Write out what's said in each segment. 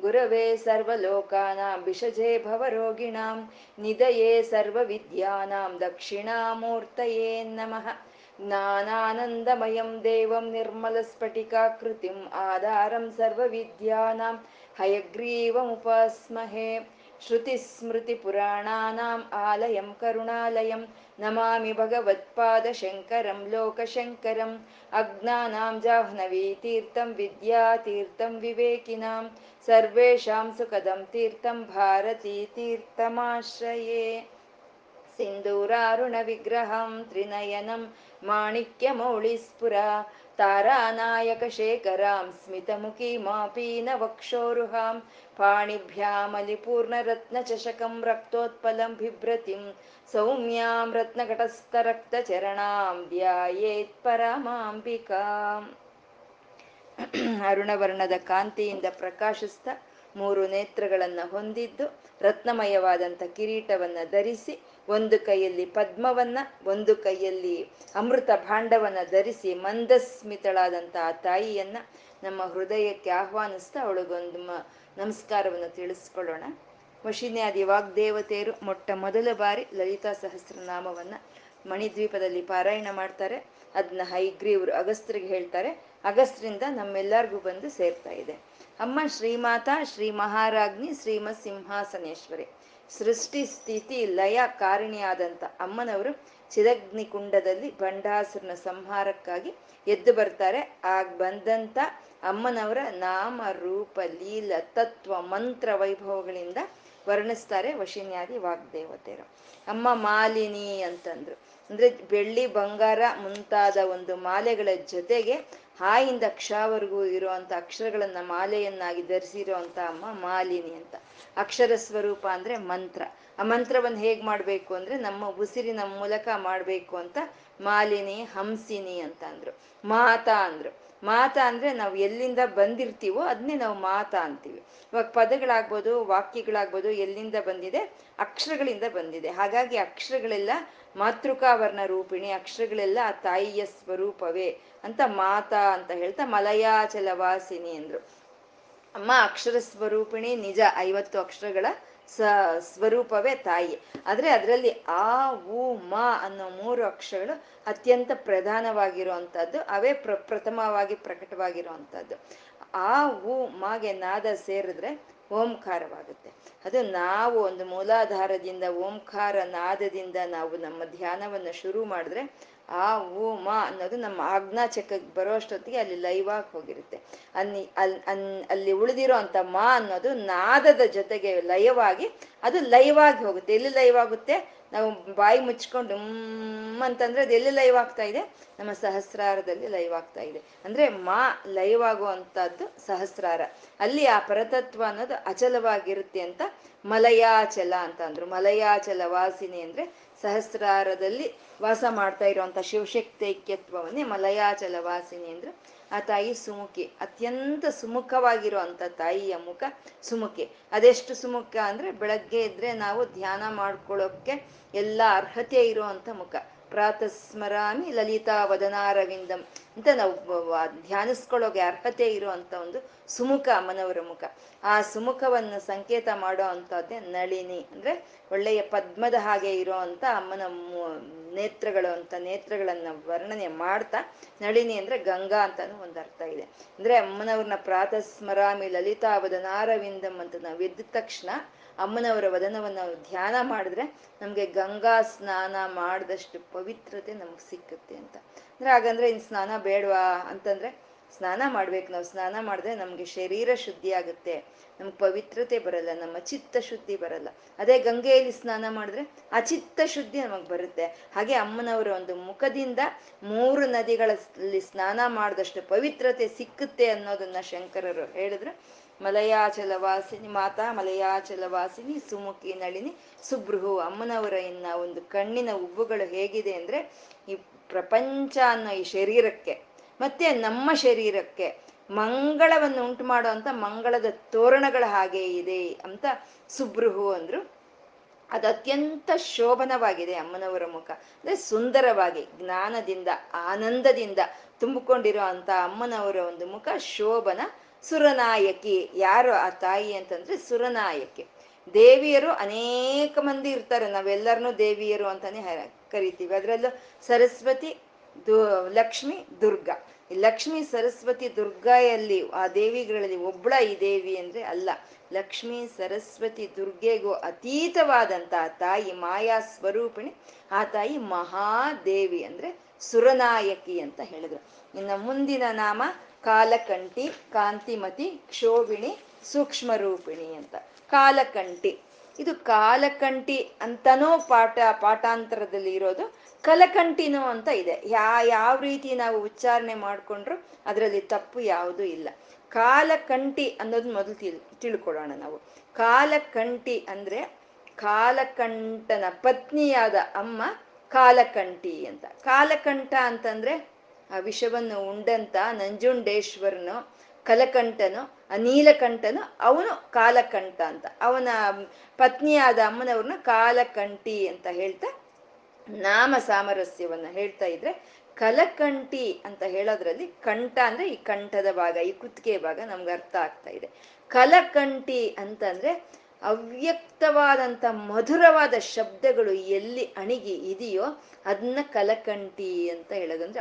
गुरवे सर्वलोकानां विषजे भवरोगिणां निधये सर्वविद्यानां दक्षिणामूर्तये नमः ज्ञानानन्दमयं देवं निर्मलस्फटिकाकृतिम् आधारं सर्वविद्यानां हयग्रीवमुपास्महे श्रुतिस्मृतिपुराणानाम् आलयं करुणालयं नमामि भगवत्पादशङ्करं लोकशङ्करम् अज्ञानां जाह्नवीतीर्थं विद्यातीर्थं विवेकिनां सर्वेषां सुखदं तीर्थं भारतीतीर्थमाश्रये सिन्दूरारुणविग्रहं त्रिनयनं माणिक्यमौळिस्फुरा तारानायकशेखरां स्मितमुखीमापीनवक्षोरुहां पाणिभ्यामलिपूर्णरत्नचषकं रक्तोत्पलं बिभ्रतिं सौम्यां रत्नघटस्थरक्तचरणां ध्यायेत् ಪರಮಾಂಬಿಕಾಂ ಅರುಣವರ್ಣದ ಕಾಂತಿಯಿಂದ ಪ್ರಕಾಶಿಸ್ತಾ ಮೂರು ನೇತ್ರಗಳನ್ನ ಹೊಂದಿದ್ದು ರತ್ನಮಯವಾದಂಥ ಕಿರೀಟವನ್ನ ಧರಿಸಿ ಒಂದು ಕೈಯಲ್ಲಿ ಪದ್ಮವನ್ನ, ಒಂದು ಕೈಯಲ್ಲಿ ಅಮೃತ ಭಾಂಡವನ್ನ ಧರಿಸಿ ಮಂದಸ್ಮಿತಳಾದಂಥ ಆ ತಾಯಿಯನ್ನ ನಮ್ಮ ಹೃದಯಕ್ಕೆ ಆಹ್ವಾನಿಸ್ತಾ ಅವಳಿಗೊಂದು ನಮಸ್ಕಾರವನ್ನು ತಿಳಿಸ್ಕೊಳ್ಳೋಣ. ವಶಿನ್ಯಾದಿ ವಾಗ್ದೇವತೆಯರು ಮೊಟ್ಟ ಮೊದಲ ಬಾರಿ ಲಲಿತಾ ಸಹಸ್ರನಾಮವನ್ನ ಮಣಿದ್ವೀಪದಲ್ಲಿ ಪಾರಾಯಣ ಮಾಡ್ತಾರೆ. ಅದನ್ನ ಹೈಗ್ರೀವ್ರು ಅಗಸ್ತ್ರಿಗೆ ಹೇಳ್ತಾರೆ. ಅಗಸ್ತ್ರಿಂದ ನಮ್ಮೆಲ್ಲರಿಗೂ ಬಂದು ಸೇರ್ತಾ ಇದೆ. ಅಮ್ಮ ಶ್ರೀಮಾತಾ, ಶ್ರೀ ಮಹಾರಾಜ್ನಿ, ಶ್ರೀಮತ್ ಸಿಂಹಾಸನೇಶ್ವರಿ. ಸೃಷ್ಟಿ ಸ್ಥಿತಿ ಲಯ ಕಾರಣಿಯಾದಂಥ ಅಮ್ಮನವರು ಚಿದಗ್ನಿ ಕುಂಡದಲ್ಲಿ ಬಂಡಾಸುರನ ಸಂಹಾರಕ್ಕಾಗಿ ಎದ್ದು ಬರ್ತಾರೆ. ಆಗ ಬಂದಂತ ಅಮ್ಮನವರ ನಾಮ, ರೂಪ, ಲೀಲ, ತತ್ವ, ಮಂತ್ರ, ವೈಭವಗಳಿಂದ ವರ್ಣಿಸ್ತಾರೆ ವಶಿನ್ಯಾದಿ ವಾಗ್ದೇವತೆಯರು. ಅಮ್ಮ ಮಾಲಿನಿ ಅಂತಂದ್ರು. ಅಂದ್ರೆ ಬೆಳ್ಳಿ ಬಂಗಾರ ಮುಂತಾದ ಒಂದು ಮಾಲೆಗಳ ಜೊತೆಗೆ ಹಾಯಿಂದ ಅಕ್ಷವರೆಗೂ ಇರುವಂತ ಅಕ್ಷರಗಳನ್ನ ಮಾಲೆಯನ್ನಾಗಿ ಧರಿಸಿರುವಂತ ಅಮ್ಮ ಮಾಲಿನಿ ಅಂತ. ಅಕ್ಷರ ಸ್ವರೂಪ ಅಂದ್ರೆ ಮಂತ್ರ. ಆ ಮಂತ್ರವನ್ನು ಹೇಗ್ ಮಾಡ್ಬೇಕು ಅಂದ್ರೆ ನಮ್ಮ ಉಸಿರಿನ ಮೂಲಕ ಮಾಡ್ಬೇಕು ಅಂತ ಮಾಲಿನಿ, ಹಂಸಿನಿ ಅಂತ ಅಂದ್ರು. ಮಾತಾ ಅಂದ್ರು. ಮಾತಾ ಅಂದ್ರೆ ನಾವು ಎಲ್ಲಿಂದ ಬಂದಿರ್ತೀವೋ ಅದನ್ನೇ ನಾವು ಮಾತಾ ಅಂತೀವಿ. ಇವಾಗ ಪದಗಳಾಗ್ಬೋದು, ವಾಕ್ಯಗಳಾಗ್ಬೋದು ಎಲ್ಲಿಂದ ಬಂದಿದೆ? ಅಕ್ಷರಗಳಿಂದ ಬಂದಿದೆ. ಹಾಗಾಗಿ ಅಕ್ಷರಗಳೆಲ್ಲ ಮಾತೃಕಾವರ್ಣ ರೂಪಿಣಿ, ಅಕ್ಷರಗಳೆಲ್ಲ ಆ ತಾಯಿಯ ಸ್ವರೂಪವೇ ಅಂತ ಮಾತಾ ಅಂತ ಹೇಳ್ತಾ ಮಲಯಾಚಲ ವಾಸಿನಿ ಅಂದ್ರು. ಅಮ್ಮ, ಅಕ್ಷರ ಸ್ವರೂಪಿಣಿ, ನಿಜ ಐವತ್ತು ಅಕ್ಷರಗಳ ಸ, ಸ್ವರೂಪವೇ ತಾಯಿ. ಆದ್ರೆ ಅದರಲ್ಲಿ ಆ ಉ ಮ ಅನ್ನೋ ಮೂರು ಅಕ್ಷರಗಳು ಅತ್ಯಂತ ಪ್ರಧಾನವಾಗಿರುವಂತಹದ್ದು ಅವೇ ಪ್ರ, ಪ್ರಥಮವಾಗಿ ಪ್ರಕಟವಾಗಿರುವಂತಹದ್ದು ಆ ಉ ಮಾಗೆ ನಾದ ಸೇರಿದ್ರೆ ಓಂಕಾರವಾಗುತ್ತೆ. ಅದು ನಾವು ಒಂದು ಮೂಲಾಧಾರದಿಂದ ಓಂಕಾರ ನಾದದಿಂದ ನಾವು ನಮ್ಮ ಧ್ಯಾನವನ್ನು ಶುರು ಮಾಡಿದ್ರೆ ಆ ಓ ಮ ಅನ್ನೋದು ನಮ್ಮ ಆಜ್ಞಾ ಚಕ್ರಕ್ಕೆ ಬರೋ ಅಷ್ಟೊತ್ತಿಗೆ ಅಲ್ಲಿ ಲೈವ್ ಹೋಗಿರುತ್ತೆ. ಅಲ್ಲಿ ಅಲ್ಲಿ ಅಲ್ಲಿ ಉಳಿದಿರೋ ಅಂತ ಮಾ ಅನ್ನೋದು ನಾದದ ಜೊತೆಗೆ ಲಯವಾಗಿ ಅದು ಲೈವ್ ಆಗಿ ಹೋಗುತ್ತೆ. ಎಲ್ಲಿ ಲೈವ್ ಆಗುತ್ತೆ? ನಾವು ಬಾಯಿ ಮುಚ್ಕೊಂಡು ಅಂತಂದ್ರೆ ಅದೆಲ್ಲಿ ಲೈವ್ ಆಗ್ತಾ ಇದೆ? ನಮ್ಮ ಸಹಸ್ರಾರದಲ್ಲಿ ಲೈವ್ ಆಗ್ತಾ ಇದೆ. ಅಂದ್ರೆ ಮಾ ಲೈವ್ ಆಗುವಂತಹದ್ದು ಸಹಸ್ರಾರ. ಅಲ್ಲಿ ಆ ಪರತತ್ವ ಅನ್ನೋದು ಅಚಲವಾಗಿರುತ್ತೆ ಅಂತ ಮಲಯಾಚಲ ಅಂತ ಅಂದ್ರು ಮಲಯಾಚಲ ವಾಸಿನಿ ಅಂದ್ರೆ ಸಹಸ್ರಾರದಲ್ಲಿ ವಾಸ ಮಾಡ್ತಾ ಇರುವಂತ ಶಿವಶಕ್ತೈಕ್ಯತ್ವವನ್ನೇ ಮಲಯಾಚಲ ವಾಸಿನಿ ಅಂದ್ರೆ ಆ ತಾಯಿ ಸುಮುಖಿ, ಅತ್ಯಂತ ಸುಮುಖವಾಗಿರುವಂತ ತಾಯಿಯ ಮುಖ ಸುಮುಖಿ. ಅದೆಷ್ಟು ಸುಮುಖ ಅಂದ್ರೆ ಬೆಳಗ್ಗೆ ಇದ್ರೆ ನಾವು ಧ್ಯಾನ ಮಾಡ್ಕೊಳ್ಳೋಕೆ ಎಲ್ಲ ಅರ್ಹತೆ ಇರುವಂತ ಮುಖ. ಪ್ರಾತಸ್ಮರಾಮಿ ಲಲಿತಾ ವದನಾರವಿಂದಂ ಅಂತ ನಾವು ಧ್ಯಾನಿಸ್ಕೊಳ್ಳೋಕೆ ಅರ್ಹತೆ ಇರುವಂತ ಒಂದು ಸುಮುಖ ಅಮ್ಮನವರ ಮುಖ. ಆ ಸುಮುಖವನ್ನು ಸಂಕೇತ ಮಾಡೋ ಅಂತದ್ದೇ ನಳಿನಿ. ಅಂದ್ರೆ ಒಳ್ಳೆಯ ಪದ್ಮದ ಹಾಗೆ ಇರೋ ಅಂತ ಅಮ್ಮನ ನೇತ್ರಗಳು ಅಂತ ನೇತ್ರಗಳನ್ನ ವರ್ಣನೆ ಮಾಡ್ತಾ ನಳಿನಿ ಅಂದ್ರೆ ಗಂಗಾ ಅಂತಾನು ಒಂದು ಅರ್ಥ ಇದೆ. ಅಂದ್ರೆ ಅಮ್ಮನವ್ರನ್ನ ಪ್ರಾತಃ ಸ್ಮರಾಮಿ ಲಲಿತಾ ವದನಾರವಿಂದಂ ಅಂತ ನಾವು ಎದ್ದ ತಕ್ಷಣ ಅಮ್ಮನವರ ವದನವನ್ನು ಧ್ಯಾನ ಮಾಡಿದ್ರೆ ನಮಗೆ ಗಂಗಾ ಸ್ನಾನ ಮಾಡಿದಷ್ಟು ಪವಿತ್ರತೆ ನಮ್ಗೆ ಸಿಕ್ಕುತ್ತೆ ಅಂತ. ಅಂದ್ರೆ ಹಾಗಂದ್ರೆ ಇನ್ನು ಸ್ನಾನ ಬೇಡವಾ ಅಂತಂದ್ರೆ ಸ್ನಾನ ಮಾಡ್ಬೇಕು. ನಾವು ಸ್ನಾನ ಮಾಡಿದ್ರೆ ನಮಗೆ ಶರೀರ ಶುದ್ಧಿ ಆಗುತ್ತೆ. ನಮ್ಗೆ ಪವಿತ್ರತೆ ಬರಲ್ಲ, ನಮ್ಮ ಚಿತ್ತ ಶುದ್ಧಿ ಬರಲ್ಲ. ಅದೇ ಗಂಗೆಯಲ್ಲಿ ಸ್ನಾನ ಮಾಡಿದ್ರೆ ಆ ಚಿತ್ತ ಶುದ್ಧಿ ನಮಗೆ ಬರುತ್ತೆ. ಹಾಗೆ ಅಮ್ಮನವರ ಒಂದು ಮುಖದಿಂದ ಮೂರು ನದಿಗಳಲ್ಲಿ ಸ್ನಾನ ಮಾಡಿದಷ್ಟು ಪವಿತ್ರತೆ ಸಿಕ್ಕುತ್ತೆ ಅನ್ನೋದನ್ನ ಶಂಕರರು ಹೇಳಿದ್ರು. ಮಲಯಾಚಲ ವಾಸಿನಿ ಮಾತಾ ಮಲಯಾಚಲ ವಾಸಿನಿ ಸುಮುಖಿ ನಳಿನಿ ಸುಬ್ರುಹು ಅಮ್ಮನವರ ಇನ್ನ ಒಂದು ಕಣ್ಣಿನ ಉಬ್ಬುಗಳು ಹೇಗಿದೆ ಅಂದ್ರೆ ಈ ಪ್ರಪಂಚ ಅನ್ನೋ ಈ ಶರೀರಕ್ಕೆ, ಮತ್ತೆ ನಮ್ಮ ಶರೀರಕ್ಕೆ ಮಂಗಳವನ್ನು ಉಂಟು ಮಾಡುವಂತ ಮಂಗಳದ ತೋರಣಗಳ ಹಾಗೆ ಇದೆ ಅಂತ ಸುಬ್ರುಹು ಅಂದ್ರು. ಅದು ಅತ್ಯಂತ ಶೋಭನವಾಗಿದೆ ಅಮ್ಮನವರ ಮುಖ, ಅಂದ್ರೆ ಸುಂದರವಾಗಿ, ಜ್ಞಾನದಿಂದ, ಆನಂದದಿಂದ ತುಂಬಿಕೊಂಡಿರೋ ಅಂತ ಅಮ್ಮನವರ ಒಂದು ಮುಖ ಶೋಭನ. ಸುರನಾಯಕಿ. ಯಾರು ಆ ತಾಯಿ ಅಂತಂದ್ರೆ ಸುರನಾಯಕಿ. ದೇವಿಯರು ಅನೇಕ ಮಂದಿ ಇರ್ತಾರೆ. ನಾವೆಲ್ಲರನ್ನೂ ದೇವಿಯರು ಅಂತಾನೆ ಕರಿತೀವಿ. ಅದರಲ್ಲೂ ಸರಸ್ವತಿ ಲಕ್ಷ್ಮಿ ದುರ್ಗಾ. ಲಕ್ಷ್ಮಿ, ಸರಸ್ವತಿ ದುರ್ಗಾಯಲ್ಲಿ, ಆ ದೇವಿಗಳಲ್ಲಿ ಒಬ್ಳ ಈ ದೇವಿ ಅಂದ್ರೆ ಅಲ್ಲ. ಲಕ್ಷ್ಮಿ, ಸರಸ್ವತಿ ದುರ್ಗೆಗೂ ಅತೀತವಾದಂತ ತಾಯಿ ಮಾಯಾ ಸ್ವರೂಪಿಣಿ. ಆ ತಾಯಿ ಮಹಾದೇವಿ ಅಂದ್ರೆ ಸುರನಾಯಕಿ ಅಂತ ಹೇಳಿದ್ರು. ಇನ್ನು ಮುಂದಿನ ನಾಮ ಕಾಲಕಂಠಿ, ಕಾಂತಿಮತಿ, ಕ್ಷೋಭಿಣಿ ಸೂಕ್ಷ್ಮ ರೂಪಿಣಿ ಅಂತ. ಕಾಲಕಂಠಿ. ಇದು ಕಾಲಕಂಠಿ ಅಂತನೋ ಪಾಠ, ಪಾಠಾಂತರದಲ್ಲಿ ಇರೋದು ಕಲಕಂಠಿನೋ ಅಂತ ಇದೆ. ಯಾ, ಯಾವ ರೀತಿ ನಾವು ಉಚ್ಚಾರಣೆ ಮಾಡಿಕೊಂಡ್ರು ಅದರಲ್ಲಿ ತಪ್ಪು ಯಾವುದೂ ಇಲ್ಲ. ಕಾಲಕಂಠಿ ಅನ್ನೋದು ಮೊದಲು ತಿಳ್, ತಿಳ್ಕೊಳ್ಳೋಣ ನಾವು. ಕಾಲಕಂಠಿ ಅಂದ್ರೆ ಕಾಲಕಂಠನ ಪತ್ನಿಯಾದ ಅಮ್ಮ ಕಾಲಕಂಠಿ ಅಂತ. ಕಾಲಕಂಠ ಅಂತಂದ್ರೆ ಆ ವಿಷವನ್ನು ಉಂಡಂತ ನಂಜುಂಡೇಶ್ವರನು, ಕಲಕಂಠನು ನೀಲಕಂಠನು, ಅವನು ಕಾಲಕಂಠ ಅಂತ. ಅವನ ಪತ್ನಿಯಾದ ಅಮ್ಮನವ್ರನ್ನ ಕಾಲಕಂಠಿ ಅಂತ ಹೇಳ್ತಾ, ನಾಮ ಸಾಮರಸ್ಯವನ್ನ ಹೇಳ್ತಾ ಇದ್ರೆ, ಕಲಕಂಠಿ ಅಂತ ಹೇಳೋದ್ರಲ್ಲಿ ಕಂಠ ಅಂದ್ರೆ ಈ ಕಂಠದ ಭಾಗ, ಈ ಕುತ್ತಿಗೆ ಭಾಗ ನಮ್ಗೆ ಅರ್ಥ ಆಗ್ತಾ ಇದೆ. ಕಲಕಂಠಿ ಅಂತಂದ್ರೆ ಅವ್ಯಕ್ತವಾದಂಥ ಮಧುರವಾದ ಶಬ್ದಗಳು ಎಲ್ಲಿ ಅಣಿಗಿ ಇದೆಯೋ ಅದನ್ನ ಕಲಕಂಠಿ ಅಂತ ಹೇಳೋದು. ಅಂದ್ರೆ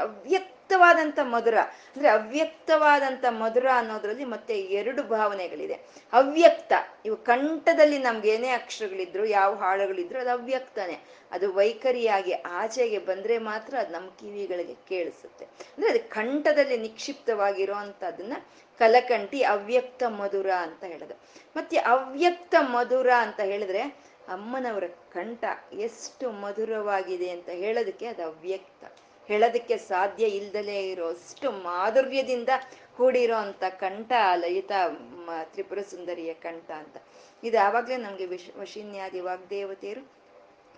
ಅವ್ಯಕ್ತವಾದಂಥ ಮಧುರ. ಅಂದ್ರೆ ಅವ್ಯಕ್ತವಾದಂಥ ಮಧುರ ಅನ್ನೋದ್ರಲ್ಲಿ ಮತ್ತೆ ಎರಡು ಭಾವನೆಗಳಿದೆ. ಅವ್ಯಕ್ತ, ಇವು ಕಂಠದಲ್ಲಿ ನಮ್ಗೆ ಏನೇ ಅಕ್ಷರಗಳಿದ್ರು, ಯಾವ ಹಾಳುಗಳಿದ್ರು ಅದು ಅವ್ಯಕ್ತನೇ. ಅದು ವೈಖರಿಯಾಗಿ ಆಚೆಗೆ ಬಂದ್ರೆ ಮಾತ್ರ ಅದು ನಮ್ಮ ಕಿವಿಗಳಿಗೆ ಕೇಳಿಸುತ್ತೆ. ಅಂದ್ರೆ ಅದು ಕಂಠದಲ್ಲಿ ನಿಕ್ಷಿಪ್ತವಾಗಿರೋ ಅಂಥದ್ದನ್ನ ಕಲಕಂಠಿ ಅವ್ಯಕ್ತ ಮಧುರ ಅಂತ ಹೇಳೋದು. ಮತ್ತೆ ಅವ್ಯಕ್ತ ಮಧುರ ಅಂತ ಹೇಳಿದ್ರೆ ಅಮ್ಮನವರ ಕಂಠ ಎಷ್ಟು ಮಧುರವಾಗಿದೆ ಅಂತ ಹೇಳೋದಕ್ಕೆ ಅದು ಅವ್ಯಕ್ತ. ಹೇಳೋದಕ್ಕೆ ಸಾಧ್ಯ ಇಲ್ದಲೇ ಇರೋ ಅಷ್ಟು ಮಾಧುರ್ಯದಿಂದ ಕೂಡಿರೋ ಅಂತ ಕಂಠ ಲಲಿತಾ ತ್ರಿಪುರ ಸುಂದರಿಯ ಕಂಠ ಅಂತ. ಇದು ಆವಾಗಲೇ ನಮಗೆ ವಿಶ್ ವಶಿನ್ಯಾದಿ ವಾಗ್ದೇವತೆಯರು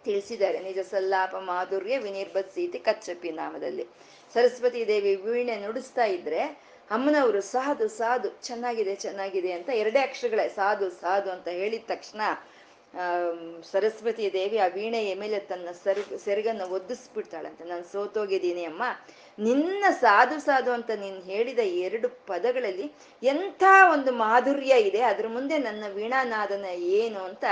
ತಿಳಿಸಿದ್ದಾರೆ. ನಿಜ ಸಲ್ಲಾಪ ಮಾಧುರ್ಯ ವಿನಿರ್ಭತ್ ಸೀತಿ ಕಚ್ಚಪ್ಪಿ ನಾಮದಲ್ಲಿ. ಸರಸ್ವತಿ ದೇವಿ ವೀಣೆ ನುಡಿಸ್ತಾ ಇದ್ರೆ ಅಮ್ಮನವರು ಸಾಧು ಸಾಧು, ಚೆನ್ನಾಗಿದೆ ಚೆನ್ನಾಗಿದೆ ಅಂತ ಎರಡೇ ಅಕ್ಷರಗಳೇ ಸಾಧು ಸಾಧು ಅಂತ ಹೇಳಿದ ತಕ್ಷಣ ಸರಸ್ವತಿ ದೇವಿ ಆ ವೀಣೆಯ ಮೇಲೆ ತನ್ನ ಸೆರ್, ಸೆರಗನ್ನು ಒದ್ದಿಸ್ಬಿಡ್ತಾಳಂತೆ ನಾನು ಸೋತೋಗಿದ್ದೀನಿ ಅಮ್ಮ. ನಿನ್ನ ಸಾಧು ಸಾಧು ಅಂತ ನೀನು ಹೇಳಿದ ಎರಡು ಪದಗಳಲ್ಲಿ ಎಂಥ ಒಂದು ಮಾಧುರ್ಯ ಇದೆ? ಅದ್ರ ಮುಂದೆ ನನ್ನ ವೀಣಾನಾದನ ಏನು ಅಂತ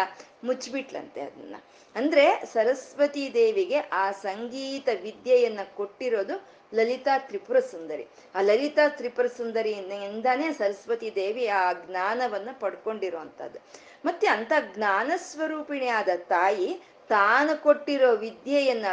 ಮುಚ್ಚಿಬಿಟ್ಲಂತೆ ಅದನ್ನ. ಅಂದ್ರೆ ಸರಸ್ವತಿ ದೇವಿಗೆ ಆ ಸಂಗೀತ ವಿದ್ಯೆಯನ್ನ ಕೊಟ್ಟಿರೋದು ಲಲಿತಾ ತ್ರಿಪುರ ಸುಂದರಿ. ಆ ಲಲಿತಾ ತ್ರಿಪುರ ಸುಂದರಿಯಿಂದಾನೇ ಸರಸ್ವತಿ ದೇವಿ ಆ ಜ್ಞಾನವನ್ನ ಪಡ್ಕೊಂಡಿರುವಂಥದ್ದು ಮತ್ತೆ ಅಂತ ಜ್ಞಾನ ಸ್ವರೂಪಿಣಿಯಾದ ತಾಯಿ ತಾನು ಕೊಟ್ಟಿರೋ ವಿದ್ಯೆಯನ್ನ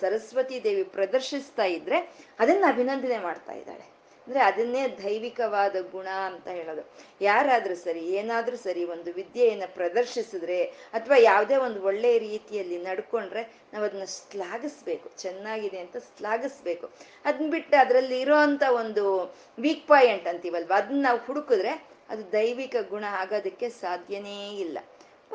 ಸರಸ್ವತಿ ದೇವಿ ಪ್ರದರ್ಶಿಸ್ತಾ ಇದ್ರೆ ಅದನ್ನ ಅಭಿನಂದನೆ ಮಾಡ್ತಾ ಇದ್ದಾಳೆ. ಅಂದ್ರೆ ಅದನ್ನೇ ದೈವಿಕವಾದ ಗುಣ ಅಂತ ಹೇಳೋದು. ಯಾರಾದ್ರೂ ಸರಿ, ಏನಾದ್ರೂ ಸರಿ ಒಂದು ವಿದ್ಯೆಯನ್ನ ಪ್ರದರ್ಶಿಸಿದ್ರೆ ಅಥವಾ ಯಾವುದೇ ಒಂದು ಒಳ್ಳೆ ರೀತಿಯಲ್ಲಿ ನಡ್ಕೊಂಡ್ರೆ ನಾವು ಅದನ್ನ ಶ್ಲಾಘಿಸ್ಬೇಕು. ಚೆನ್ನಾಗಿದೆ ಅಂತ ಶ್ಲಾಘಿಸ್ಬೇಕು. ಅದನ್ನ ಬಿಟ್ಟು ಅದರಲ್ಲಿ ಇರೋ ಒಂದು ವೀಕ್ ಪಾಯಿಂಟ್ ಅಂತೀವಲ್ವ ಅದನ್ನ ನಾವು ಹುಡುಕಿದ್ರೆ ಅದು ದೈವಿಕ ಗುಣ ಆಗೋದಕ್ಕೆ ಸಾಧ್ಯನೇ ಇಲ್ಲ.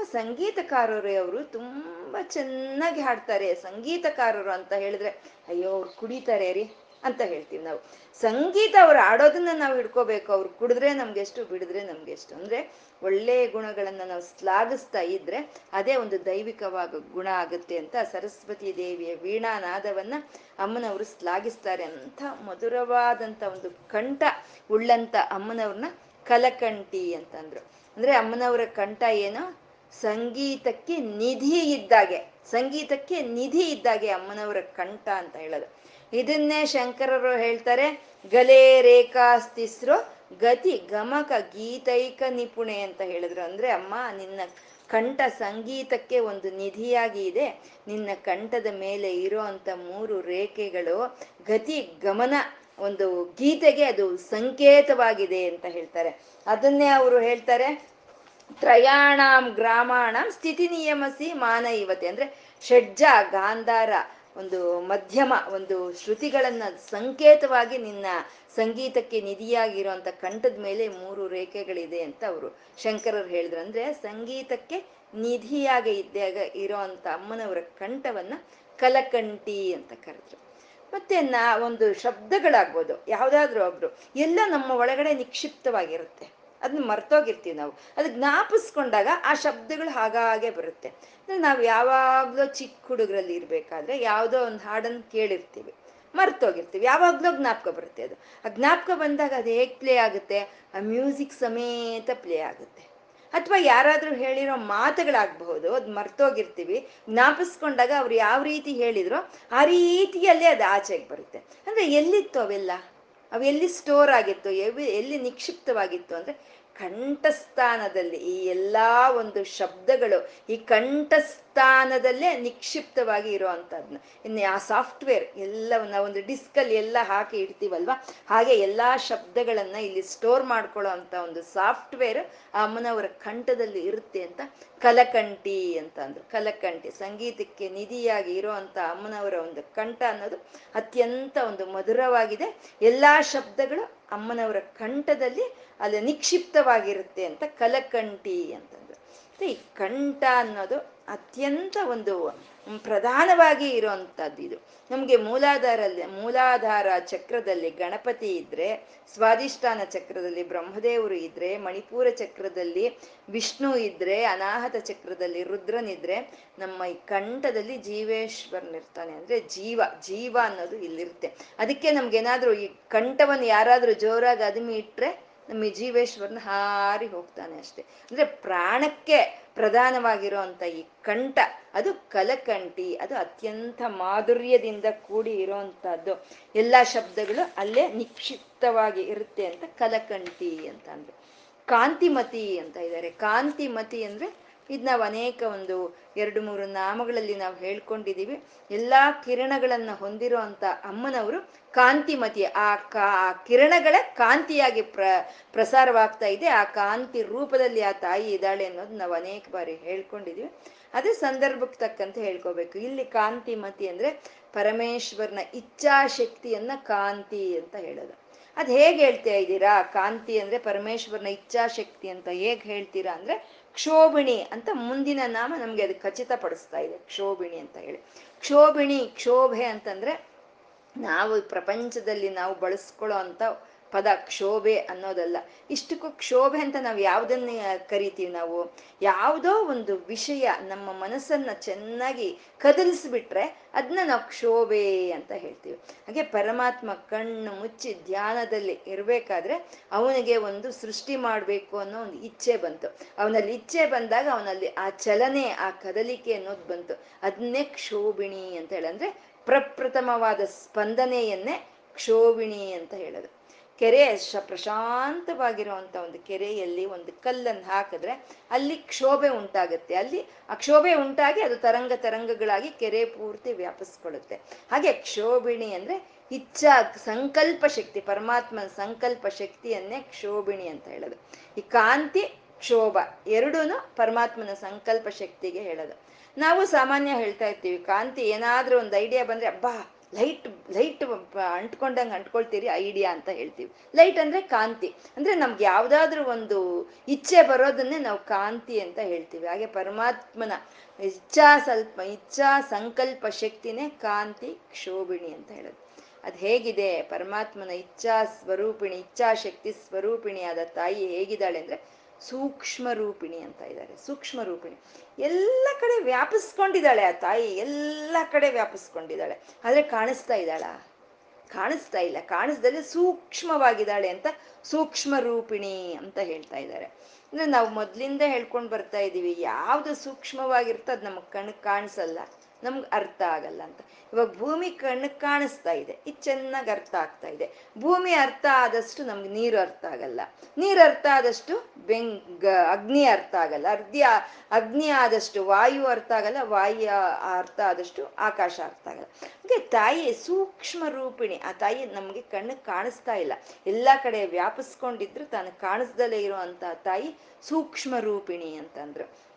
ಸಂಗೀತಕಾರರೇ ಅವರು ತುಂಬಾ ಚೆನ್ನಾಗಿ ಹಾಡ್ತಾರೆ. ಸಂಗೀತಕಾರರು ಅಂತ ಹೇಳಿದ್ರೆ, ಅಯ್ಯೋ, ಅವ್ರು ಕುಡಿತಾರೆ ರೀ ಅಂತ ಹೇಳ್ತೀವಿ ನಾವು. ಸಂಗೀತ ಅವ್ರು ಆಡೋದನ್ನ ನಾವು ಹಿಡ್ಕೋಬೇಕು. ಅವ್ರು ಕುಡಿದ್ರೆ ನಮ್ಗೆಷ್ಟು, ಬಿಡಿದ್ರೆ ನಮ್ಗೆಷ್ಟು. ಅಂದ್ರೆ ಒಳ್ಳೆಯ ಗುಣಗಳನ್ನ ನಾವು ಶ್ಲಾಘಿಸ್ತಾ ಇದ್ರೆ ಅದೇ ಒಂದು ದೈವಿಕವಾಗ ಗುಣ ಆಗುತ್ತೆ ಅಂತ ಸರಸ್ವತಿ ದೇವಿಯ ವೀಣಾ ನಾದವನ್ನ ಅಮ್ಮನವರು ಶ್ಲಾಘಿಸ್ತಾರೆ. ಅಂತ ಮಧುರವಾದಂತ ಒಂದು ಕಂಠ ಉಳ್ಳಂತ ಅಮ್ಮನವ್ರನ್ನ ಕಲಕಂಠಿ ಅಂತಂದ್ರು. ಅಂದ್ರೆ ಅಮ್ಮನವರ ಕಂಠ ಏನು? ಸಂಗೀತಕ್ಕೆ ನಿಧಿ ಇದ್ದಾಗೆ. ಸಂಗೀತಕ್ಕೆ ನಿಧಿ ಇದ್ದಾಗೆ ಅಮ್ಮನವರ ಕಂಠ ಅಂತ ಹೇಳೋದು. ಇದನ್ನೇ ಶಂಕರರು ಹೇಳ್ತಾರೆ, ಗಲೆ ರೇಖಾಸ್ತಿಸ್ರು ಗತಿ ಗಮಕ ಗೀತೈಕ ನಿಪುಣೆ ಅಂತ ಹೇಳಿದ್ರು. ಅಂದ್ರೆ ಅಮ್ಮ, ನಿನ್ನ ಕಂಠ ಸಂಗೀತಕ್ಕೆ ಒಂದು ನಿಧಿಯಾಗಿ ಇದೆ. ನಿನ್ನ ಕಂಠದ ಮೇಲೆ ಇರೋ ಅಂತ ಮೂರು ರೇಖೆಗಳು ಗತಿ ಗಮನ ಒಂದು ಗೀತೆಗೆ ಅದು ಸಂಕೇತವಾಗಿದೆ ಅಂತ ಹೇಳ್ತಾರೆ. ಅದನ್ನೇ ಅವರು ಹೇಳ್ತಾರೆ, ತ್ರಯಾಣಾಂ ಗ್ರಾಮಾಣಂ ಸ್ಥಿತಿ ನಿಯಮಸಿ ಮಾನ ಇವತೆ. ಅಂದ್ರೆ ಷಡ್ಜ, ಗಾಂಧಾರ, ಒಂದು ಮಧ್ಯಮ, ಒಂದು ಶ್ರುತಿಗಳನ್ನ ಸಂಕೇತವಾಗಿ ನಿನ್ನ ಸಂಗೀತಕ್ಕೆ ನಿಧಿಯಾಗಿರುವಂತ ಕಂಠದ ಮೇಲೆ ಮೂರು ರೇಖೆಗಳಿದೆ ಅಂತ ಅವರು ಶಂಕರರು ಹೇಳಿದ್ರು. ಅಂದ್ರೆ ಸಂಗೀತಕ್ಕೆ ನಿಧಿಯಾಗಿ ಇದ್ದಾಗ ಇರೋಂಥ ಅಮ್ಮನವರ ಕಂಠವನ್ನ ಕಲಕಂಠಿ ಅಂತ ಕರೆದ್ರು. ಮತ್ತೆ ನಾ, ಒಂದು ಶಬ್ದಗಳಾಗ್ಬೋದು. ಯಾವ್ದಾದ್ರು ಒಬ್ರು. ಎಲ್ಲ ನಮ್ಮ ಒಳಗಡೆ ನಿಕ್ಷಿಪ್ತವಾಗಿರುತ್ತೆ. ಅದನ್ನ ಮರ್ತೋಗಿರ್ತೀವಿ ನಾವು. ಅದು ಜ್ಞಾಪಿಸ್ಕೊಂಡಾಗ ಆ ಶಬ್ದಗಳು ಹಾಗಾಗೆ ಬರುತ್ತೆ. ನಾವು ಯಾವಾಗಲೋ ಚಿಕ್ಕ ಹುಡುಗರಲ್ಲಿ ಇರ್ಬೇಕಾದ್ರೆ ಯಾವುದೋ ಒಂದು ಹಾಡನ್ನು ಕೇಳಿರ್ತೀವಿ. ಮರ್ತೋಗಿರ್ತೀವಿ. ಯಾವಾಗ್ಲೋ ಜ್ಞಾಪಕ ಬರುತ್ತೆ ಅದು. ಆ ಜ್ಞಾಪಕ ಬಂದಾಗ ಅದು ಹೇಗೆ ಪ್ಲೇ ಆಗುತ್ತೆ? ಆ ಮ್ಯೂಸಿಕ್ ಸಮೇತ ಪ್ಲೇ ಆಗುತ್ತೆ. ಅಥವಾ ಯಾರಾದರೂ ಹೇಳಿರೋ ಮಾತುಗಳಾಗಬಹುದು, ಅದು ಮರ್ತೋಗಿರ್ತೀವಿ, ಜ್ಞಾಪಿಸ್ಕೊಂಡಾಗ ಅವ್ರು ಯಾವ ರೀತಿ ಹೇಳಿದ್ರು ಆ ರೀತಿಯಲ್ಲೇ ಅದು ಆಚೆಗೆ ಬರುತ್ತೆ. ಅಂದ್ರೆ ಎಲ್ಲಿತ್ತು ಅವೆಲ್ಲ? ಅವೆಲ್ಲಿ ಸ್ಟೋರ್ ಆಗಿತ್ತು ಎವಿ ಎಲ್ಲಿ ನಿಕ್ಷಿಪ್ತವಾಗಿತ್ತು ಅಂದ್ರೆ ಕಂಠಸ್ಥಾನದಲ್ಲಿ ಈ ಎಲ್ಲಾ ಒಂದು ಶಬ್ದಗಳು, ಈ ಕಂಠಸ್ಥಾನದಲ್ಲೇ ನಿಕ್ಷಿಪ್ತವಾಗಿ ಇರುವಂತದ್ನ ಇನ್ನು ಆ ಸಾಫ್ಟ್ವೇರ್ ಎಲ್ಲವನ್ನ ಒಂದು ಡಿಸ್ಕಲ್ಲಿ ಎಲ್ಲ ಹಾಕಿ ಇಡ್ತೀವಲ್ವಾ? ಹಾಗೆ ಎಲ್ಲಾ ಶಬ್ದಗಳನ್ನ ಇಲ್ಲಿ ಸ್ಟೋರ್ ಮಾಡ್ಕೊಳ್ಳೋ ಅಂತ ಒಂದು ಸಾಫ್ಟ್ವೇರ್ ಆ ಅಮ್ಮನವರ ಕಂಠದಲ್ಲಿ ಇರುತ್ತೆ ಅಂತ ಕಲಕಂಠಿ ಅಂತ ಅಂದ್ರು. ಕಲಕಂಠಿ ಸಂಗೀತಕ್ಕೆ ನಿಧಿಯಾಗಿ ಇರುವಂತ ಅಮ್ಮನವರ ಒಂದು ಕಂಠ ಅನ್ನೋದು ಅತ್ಯಂತ ಒಂದು ಮಧುರವಾಗಿದೆ. ಎಲ್ಲಾ ಶಬ್ದಗಳು ಅಮ್ಮನವರ ಕಂಠದಲ್ಲಿ ಅಲ್ಲಿ ನಿಕ್ಷಿಪ್ತವಾಗಿರುತ್ತೆ ಅಂತ ಕಲಕಂಠಿ ಅಂತಂದ್ರು. ಈ ಕಂಠ ಅನ್ನೋದು ಅತ್ಯಂತ ಒಂದು ಪ್ರಧಾನವಾಗಿ ಇರುವಂತದ್ದು ಇದು. ನಮ್ಗೆ ಮೂಲಾಧಾರಲ್ಲಿ ಮೂಲಾಧಾರ ಚಕ್ರದಲ್ಲಿ ಗಣಪತಿ ಇದ್ರೆ ಸ್ವಾದಿಷ್ಠಾನ ಚಕ್ರದಲ್ಲಿ ಬ್ರಹ್ಮದೇವರು ಇದ್ರೆ, ಮಣಿಪೂರ ಚಕ್ರದಲ್ಲಿ ವಿಷ್ಣು ಇದ್ರೆ, ಅನಾಹತ ಚಕ್ರದಲ್ಲಿ ರುದ್ರನಿದ್ರೆ ನಮ್ಮ ಈ ಕಂಠದಲ್ಲಿ ಜೀವೇಶ್ವರನಿರ್ತಾನೆ ಅಂದ್ರೆ ಜೀವ ಜೀವ ಅನ್ನೋದು ಇಲ್ಲಿರುತ್ತೆ. ಅದಕ್ಕೆ ನಮ್ಗೇನಾದ್ರೂ ಈ ಕಂಠವನ್ನು ಯಾರಾದ್ರೂ ಜೋರಾಗಿ ಅದುಮಿ ಇಟ್ರೆ ನಮ್ಮ ಈ ಜೀವೇಶ್ವರನ ಹಾರಿ ಹೋಗ್ತಾನೆ ಅಷ್ಟೆ. ಅಂದ್ರೆ ಪ್ರಾಣಕ್ಕೆ ಪ್ರಧಾನವಾಗಿರುವಂತ ಈ ಕಂಠ, ಅದು ಕಲಕಂಠಿ, ಅದು ಅತ್ಯಂತ ಮಾಧುರ್ಯದಿಂದ ಕೂಡಿ ಇರುವಂತಹದ್ದು ಎಲ್ಲ ಶಬ್ದಗಳು ಅಲ್ಲೇ ನಿಕ್ಷಿಪ್ತವಾಗಿ ಇರುತ್ತೆ ಅಂತ ಕಲಕಂಠಿ ಅಂತ ಅಂದ್ರು. ಕಾಂತಿಮತಿ ಅಂತ ಇದ್ದಾರೆ. ಕಾಂತಿಮತಿ ಅಂದ್ರೆ ಇದು ನಾವು ಅನೇಕ ಒಂದು ಎರಡು ಮೂರು ನಾಮಗಳಲ್ಲಿ ನಾವು ಹೇಳ್ಕೊಂಡಿದ್ದೀವಿ. ಎಲ್ಲ ಕಿರಣಗಳನ್ನು ಹೊಂದಿರೋ ಅಮ್ಮನವರು ಕಾಂತಿಮತಿ, ಆ ಕಾ ಕಿರಣಗಳ ಕಾಂತಿಯಾಗಿ ಪ್ರ, ಪ್ರಸಾರವಾಗ್ತಾ ಇದೆ. ಆ ಕಾಂತಿ ರೂಪದಲ್ಲಿ ಆ ತಾಯಿ ಇದ್ದಾಳೆ ಅನ್ನೋದು ನಾವು ಅನೇಕ ಬಾರಿ ಹೇಳ್ಕೊಂಡಿದ್ದೀವಿ. ಅದೇ ಸಂದರ್ಭಕ್ಕೆ ತಕ್ಕಂತೆ ಹೇಳ್ಕೋಬೇಕು. ಇಲ್ಲಿ ಕಾಂತಿಮತಿ ಅಂದ್ರೆ ಪರಮೇಶ್ವರನ ಇಚ್ಛಾಶಕ್ತಿಯನ್ನ ಕಾಂತಿ ಅಂತ ಹೇಳೋದು. ಅದ್ ಹೇಗ್ ಹೇಳ್ತಾ ಇದ್ದೀರಾ? ಕಾಂತಿ ಅಂದ್ರೆ ಪರಮೇಶ್ವರನ ಇಚ್ಛಾಶಕ್ತಿ ಅಂತ ಹೇಗ್ ಹೇಳ್ತೀರಾ ಅಂದ್ರೆ ಕ್ಷೋಭಿಣಿ ಅಂತ ಮುಂದಿನ ನಾಮ ನಮ್ಗೆ ಅದು ಖಚಿತಪಡಿಸ್ತಾ ಇದೆ. ಕ್ಷೋಭಿಣಿ ಅಂತ ಹೇಳಿ. ಕ್ಷೋಭಿಣಿ, ಕ್ಷೋಭೆ ಅಂತಂದ್ರೆ ನಾವು ಪ್ರಪಂಚದಲ್ಲಿ ನಾವು ಬಳಸ್ಕೊಳ್ಳೋ ಅಂತ ಪದ ಕ್ಷೋಭೆ ಅನ್ನೋದಲ್ಲ. ಇಷ್ಟಕ್ಕೂ ಕ್ಷೋಭೆ ಅಂತ ನಾವು ಯಾವುದನ್ನ ಕರಿತೀವಿ ನಾವು. ಯಾವುದೋ ಒಂದು ವಿಷಯ ನಮ್ಮ ಮನಸ್ಸನ್ನ ಚೆನ್ನಾಗಿ ಕದಲಿಸ್ಬಿಟ್ರೆ ಅದನ್ನ ನಾವು ಕ್ಷೋಭೆ ಅಂತ ಹೇಳ್ತೀವಿ. ಹಾಗೆ ಪರಮಾತ್ಮ ಕಣ್ಣು ಮುಚ್ಚಿ ಧ್ಯಾನದಲ್ಲಿ ಇರಬೇಕಾದ್ರೆ ಅವನಿಗೆ ಒಂದು ಸೃಷ್ಟಿ ಮಾಡಬೇಕು ಅನ್ನೋ ಒಂದು ಇಚ್ಛೆ ಬಂತು. ಅವನಲ್ಲಿ ಇಚ್ಛೆ ಬಂದಾಗ ಅವನಲ್ಲಿ ಆ ಚಲನೆ, ಆ ಕದಲಿಕೆ ಅನ್ನೋದು ಬಂತು. ಅದನ್ನೇ ಕ್ಷೋಭಿಣಿ ಅಂತ ಹೇಳಂದ್ರೆ ಪ್ರಪ್ರಥಮವಾದ ಸ್ಪಂದನೆಯನ್ನೇ ಕ್ಷೋಭಿಣಿ ಅಂತ ಹೇಳೋದು. ಕೆರೆ ಶ ಪ್ರಶಾಂತವಾಗಿರುವಂತ ಒಂದು ಕೆರೆಯಲ್ಲಿ ಒಂದು ಕಲ್ಲನ್ನು ಹಾಕಿದ್ರೆ ಅಲ್ಲಿ ಕ್ಷೋಭೆ ಉಂಟಾಗುತ್ತೆ. ಅಲ್ಲಿ ಆ ಕ್ಷೋಭೆ ಉಂಟಾಗಿ ಅದು ತರಂಗ ತರಂಗಗಳಾಗಿ ಕೆರೆ ಪೂರ್ತಿ ವ್ಯಾಪಿಸ್ಕೊಳ್ಳುತ್ತೆ. ಹಾಗೆ ಕ್ಷೋಭಿಣಿ ಅಂದ್ರೆ ಇಚ್ಛಾ ಸಂಕಲ್ಪ ಶಕ್ತಿ, ಪರಮಾತ್ಮನ ಸಂಕಲ್ಪ ಶಕ್ತಿಯನ್ನೇ ಕ್ಷೋಭಿಣಿ ಅಂತ ಹೇಳೋದು. ಈ ಕಾಂತಿ, ಕ್ಷೋಭ ಎರಡೂನು ಪರಮಾತ್ಮನ ಸಂಕಲ್ಪ ಶಕ್ತಿಗೆ ಹೇಳೋದು. ನಾವು ಸಾಮಾನ್ಯ ಹೇಳ್ತಾ ಇರ್ತೀವಿ, ಕಾಂತಿ ಏನಾದ್ರೂ ಒಂದು ಐಡಿಯಾ ಬಂದ್ರೆ, ಅಬ್ಬಾ ಲೈಟ್ ಲೈಟ್ ಅಂಟ್ಕೊಂಡಂಗೆ ಅಂಟ್ಕೊಳ್ತೀರಿ, ಐಡಿಯಾ ಅಂತ ಹೇಳ್ತೀವಿ. ಲೈಟ್ ಅಂದ್ರೆ ಕಾಂತಿ. ಅಂದ್ರೆ ನಮ್ಗೆ ಯಾವುದಾದ್ರೂ ಒಂದು ಇಚ್ಛೆ ಬರೋದನ್ನೇ ನಾವು ಕಾಂತಿ ಅಂತ ಹೇಳ್ತೀವಿ. ಹಾಗೆ ಪರಮಾತ್ಮನ ಇಚ್ಛಾ ಸ್ವಲ್ಪ ಇಚ್ಛಾ ಸಂಕಲ್ಪ ಶಕ್ತಿನೇ ಕಾಂತಿ ಕ್ಷೋಭಿಣಿ ಅಂತ ಹೇಳೋದು. ಅದು ಹೇಗಿದೆ? ಪರಮಾತ್ಮನ ಇಚ್ಛಾ ಸ್ವರೂಪಿಣಿ ಇಚ್ಛಾಶಕ್ತಿ ಸ್ವರೂಪಿಣಿಯಾದ ತಾಯಿ ಹೇಗಿದ್ದಾಳೆ ಅಂದ್ರೆ ಸೂಕ್ಷ್ಮ ರೂಪಿಣಿ ಅಂತ ಇದ್ದಾರೆ, ಸೂಕ್ಷ್ಮ ರೂಪಿಣಿ. ಎಲ್ಲ ಕಡೆ ವ್ಯಾಪಿಸ್ಕೊಂಡಿದ್ದಾಳೆ ಆ ತಾಯಿ, ಎಲ್ಲ ಕಡೆ ವ್ಯಾಪಿಸ್ಕೊಂಡಿದ್ದಾಳೆ. ಆದರೆ ಕಾಣಿಸ್ತಾ ಇದ್ದಾಳ? ಕಾಣಿಸ್ತಾ ಇಲ್ಲ. ಕಾಣಿಸ್ದಲ್ಲಿ ಸೂಕ್ಷ್ಮವಾಗಿದ್ದಾಳೆ ಅಂತ ಸೂಕ್ಷ್ಮ ರೂಪಿಣಿ ಅಂತ ಹೇಳ್ತಾ ಇದ್ದಾರೆ. ಅಂದ್ರೆ ನಾವು ಮೊದ್ಲಿಂದ ಹೇಳ್ಕೊಂಡು ಬರ್ತಾ ಇದ್ದೀವಿ ಯಾವುದು ಸೂಕ್ಷ್ಮವಾಗಿರ್ತೋ ಅದು ನಮಗೆ ಕಣ್ ಕಾಣಿಸಲ್ಲ. ನಮ್ಗೆ ಅರ್ಥ ಆಗಲ್ಲ ಅಂತ. ಇವಾಗ ಭೂಮಿ ಕಣ್ಣಿಗೆ ಕಾಣಿಸ್ತಾ ಇದೆ, ಇದು ಚೆನ್ನಾಗಿ ಅರ್ಥ ಆಗ್ತಾ ಇದೆ. ಭೂಮಿ ಅರ್ಥ ಆದಷ್ಟು ನಮ್ಗೆ ನೀರು ಅರ್ಥ ಆಗಲ್ಲ. ನೀರು ಅರ್ಥ ಆದಷ್ಟು ಬೆಂಗ್ ಅಗ್ನಿ ಅರ್ಥ ಆಗಲ್ಲ. ಅರ್ಧ, ಅಗ್ನಿ ಆದಷ್ಟು ವಾಯು ಅರ್ಥ ಆಗಲ್ಲ, ವಾಯು ಅರ್ಥ ಆದಷ್ಟು ಆಕಾಶ ಅರ್ಥ ಆಗಲ್ಲ. ಹಾಗೆ ತಾಯಿ ಸೂಕ್ಷ್ಮ ರೂಪಿಣಿ, ಆ ತಾಯಿ ನಮಗೆ ಕಣ್ಣಿಗೆ ಕಾಣಿಸ್ತಾ ಇಲ್ಲ. ಎಲ್ಲ ಕಡೆ ವ್ಯಾಪಿಸ್ಕೊಂಡಿದ್ರು, ತಾನು ಕಾಣಿಸ್ದಲೇ ಇರುವಂತ ತಾಯಿ ಸೂಕ್ಷ್ಮ ರೂಪಿಣಿ ಅಂತಂದ್ರು.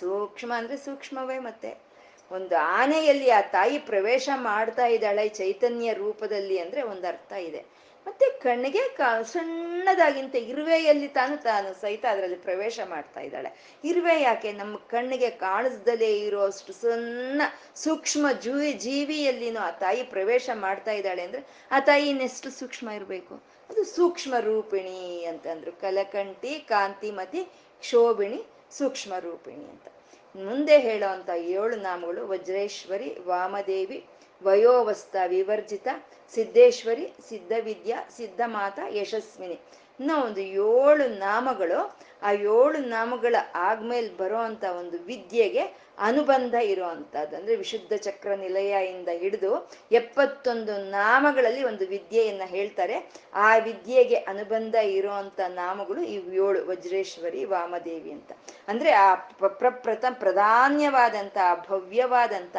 ಸೂಕ್ಷ್ಮ ಅಂದ್ರೆ ಸೂಕ್ಷ್ಮವೇ ಮತ್ತೆ ಒಂದು ಆನೆಯಲ್ಲಿ ಆ ತಾಯಿ ಪ್ರವೇಶ ಮಾಡ್ತಾ ಇದ್ದಾಳೆ ಚೈತನ್ಯ ರೂಪದಲ್ಲಿ ಅಂದ್ರೆ ಒಂದು ಅರ್ಥ ಇದೆ. ಮತ್ತೆ ಕಣ್ಣಿಗೆ ಕ ಸಣ್ಣದಾಗಿಂತ ಇರುವೆಯಲ್ಲಿ ತಾನು ತಾನು ಸಹಿತ ಅದರಲ್ಲಿ ಪ್ರವೇಶ ಮಾಡ್ತಾ ಇದ್ದಾಳೆ. ಇರುವೆ ಯಾಕೆ? ನಮ್ಮ ಕಣ್ಣಿಗೆ ಕಾಣಿಸ್ದಲೇ ಇರೋಷ್ಟು ಸಣ್ಣ ಸೂಕ್ಷ್ಮ ಜೀವಿ ಜೀವಿಯಲ್ಲಿನೂ ಆ ತಾಯಿ ಪ್ರವೇಶ ಮಾಡ್ತಾ ಇದ್ದಾಳೆ ಅಂದ್ರೆ ಆ ತಾಯಿ ಇನ್ನೆಷ್ಟು ಸೂಕ್ಷ್ಮ ಇರಬೇಕು? ಅದು ಸೂಕ್ಷ್ಮ ರೂಪಿಣಿ ಅಂತಂದ್ರು. ಕಲಕಂಠಿ, ಕಾಂತಿಮತಿ, ಕ್ಷೋಭಿಣಿ, ಸೂಕ್ಷ್ಮ ರೂಪಿಣಿ ಅಂತ. ಮುಂದೆ ಹೇಳೋವಂಥ ಏಳು ನಾಮಗಳು ವಜ್ರೇಶ್ವರಿ, ವಾಮದೇವಿ, ವಯೋವಸ್ಥ ವಿವರ್ಜಿತ, ಸಿದ್ದೇಶ್ವರಿ, ಸಿದ್ಧವಿದ್ಯಾ, ಸಿದ್ಧಮಾತ, ಯಶಸ್ವಿನಿ. ಇನ್ನೂ ಒಂದು ಏಳು ನಾಮಗಳು, ಆ ಏಳು ನಾಮಗಳ ಆದ್ಮೇಲೆ ಬರೋ ಅಂತ ಒಂದು ವಿದ್ಯೆಗೆ ಅನುಬಂಧ ಇರುವಂತಹದ್ದು ಅಂದ್ರೆ ವಿಶುದ್ಧ ಚಕ್ರ ನಿಲಯದಿಂದ ಹಿಡಿದು ಎಪ್ಪತ್ತೊಂದು ನಾಮಗಳಲ್ಲಿ ಒಂದು ವಿದ್ಯೆಯನ್ನ ಹೇಳ್ತಾರೆ. ಆ ವಿದ್ಯೆಗೆ ಅನುಬಂಧ ಇರುವಂತ ನಾಮಗಳು ಈ ಏಳು, ವಜ್ರೇಶ್ವರಿ, ವಾಮದೇವಿ ಅಂತ. ಅಂದ್ರೆ ಆ ಪ್ರಪ್ರಥಮ ಪ್ರಧಾನ್ಯವಾದಂತ ಭವ್ಯವಾದಂತ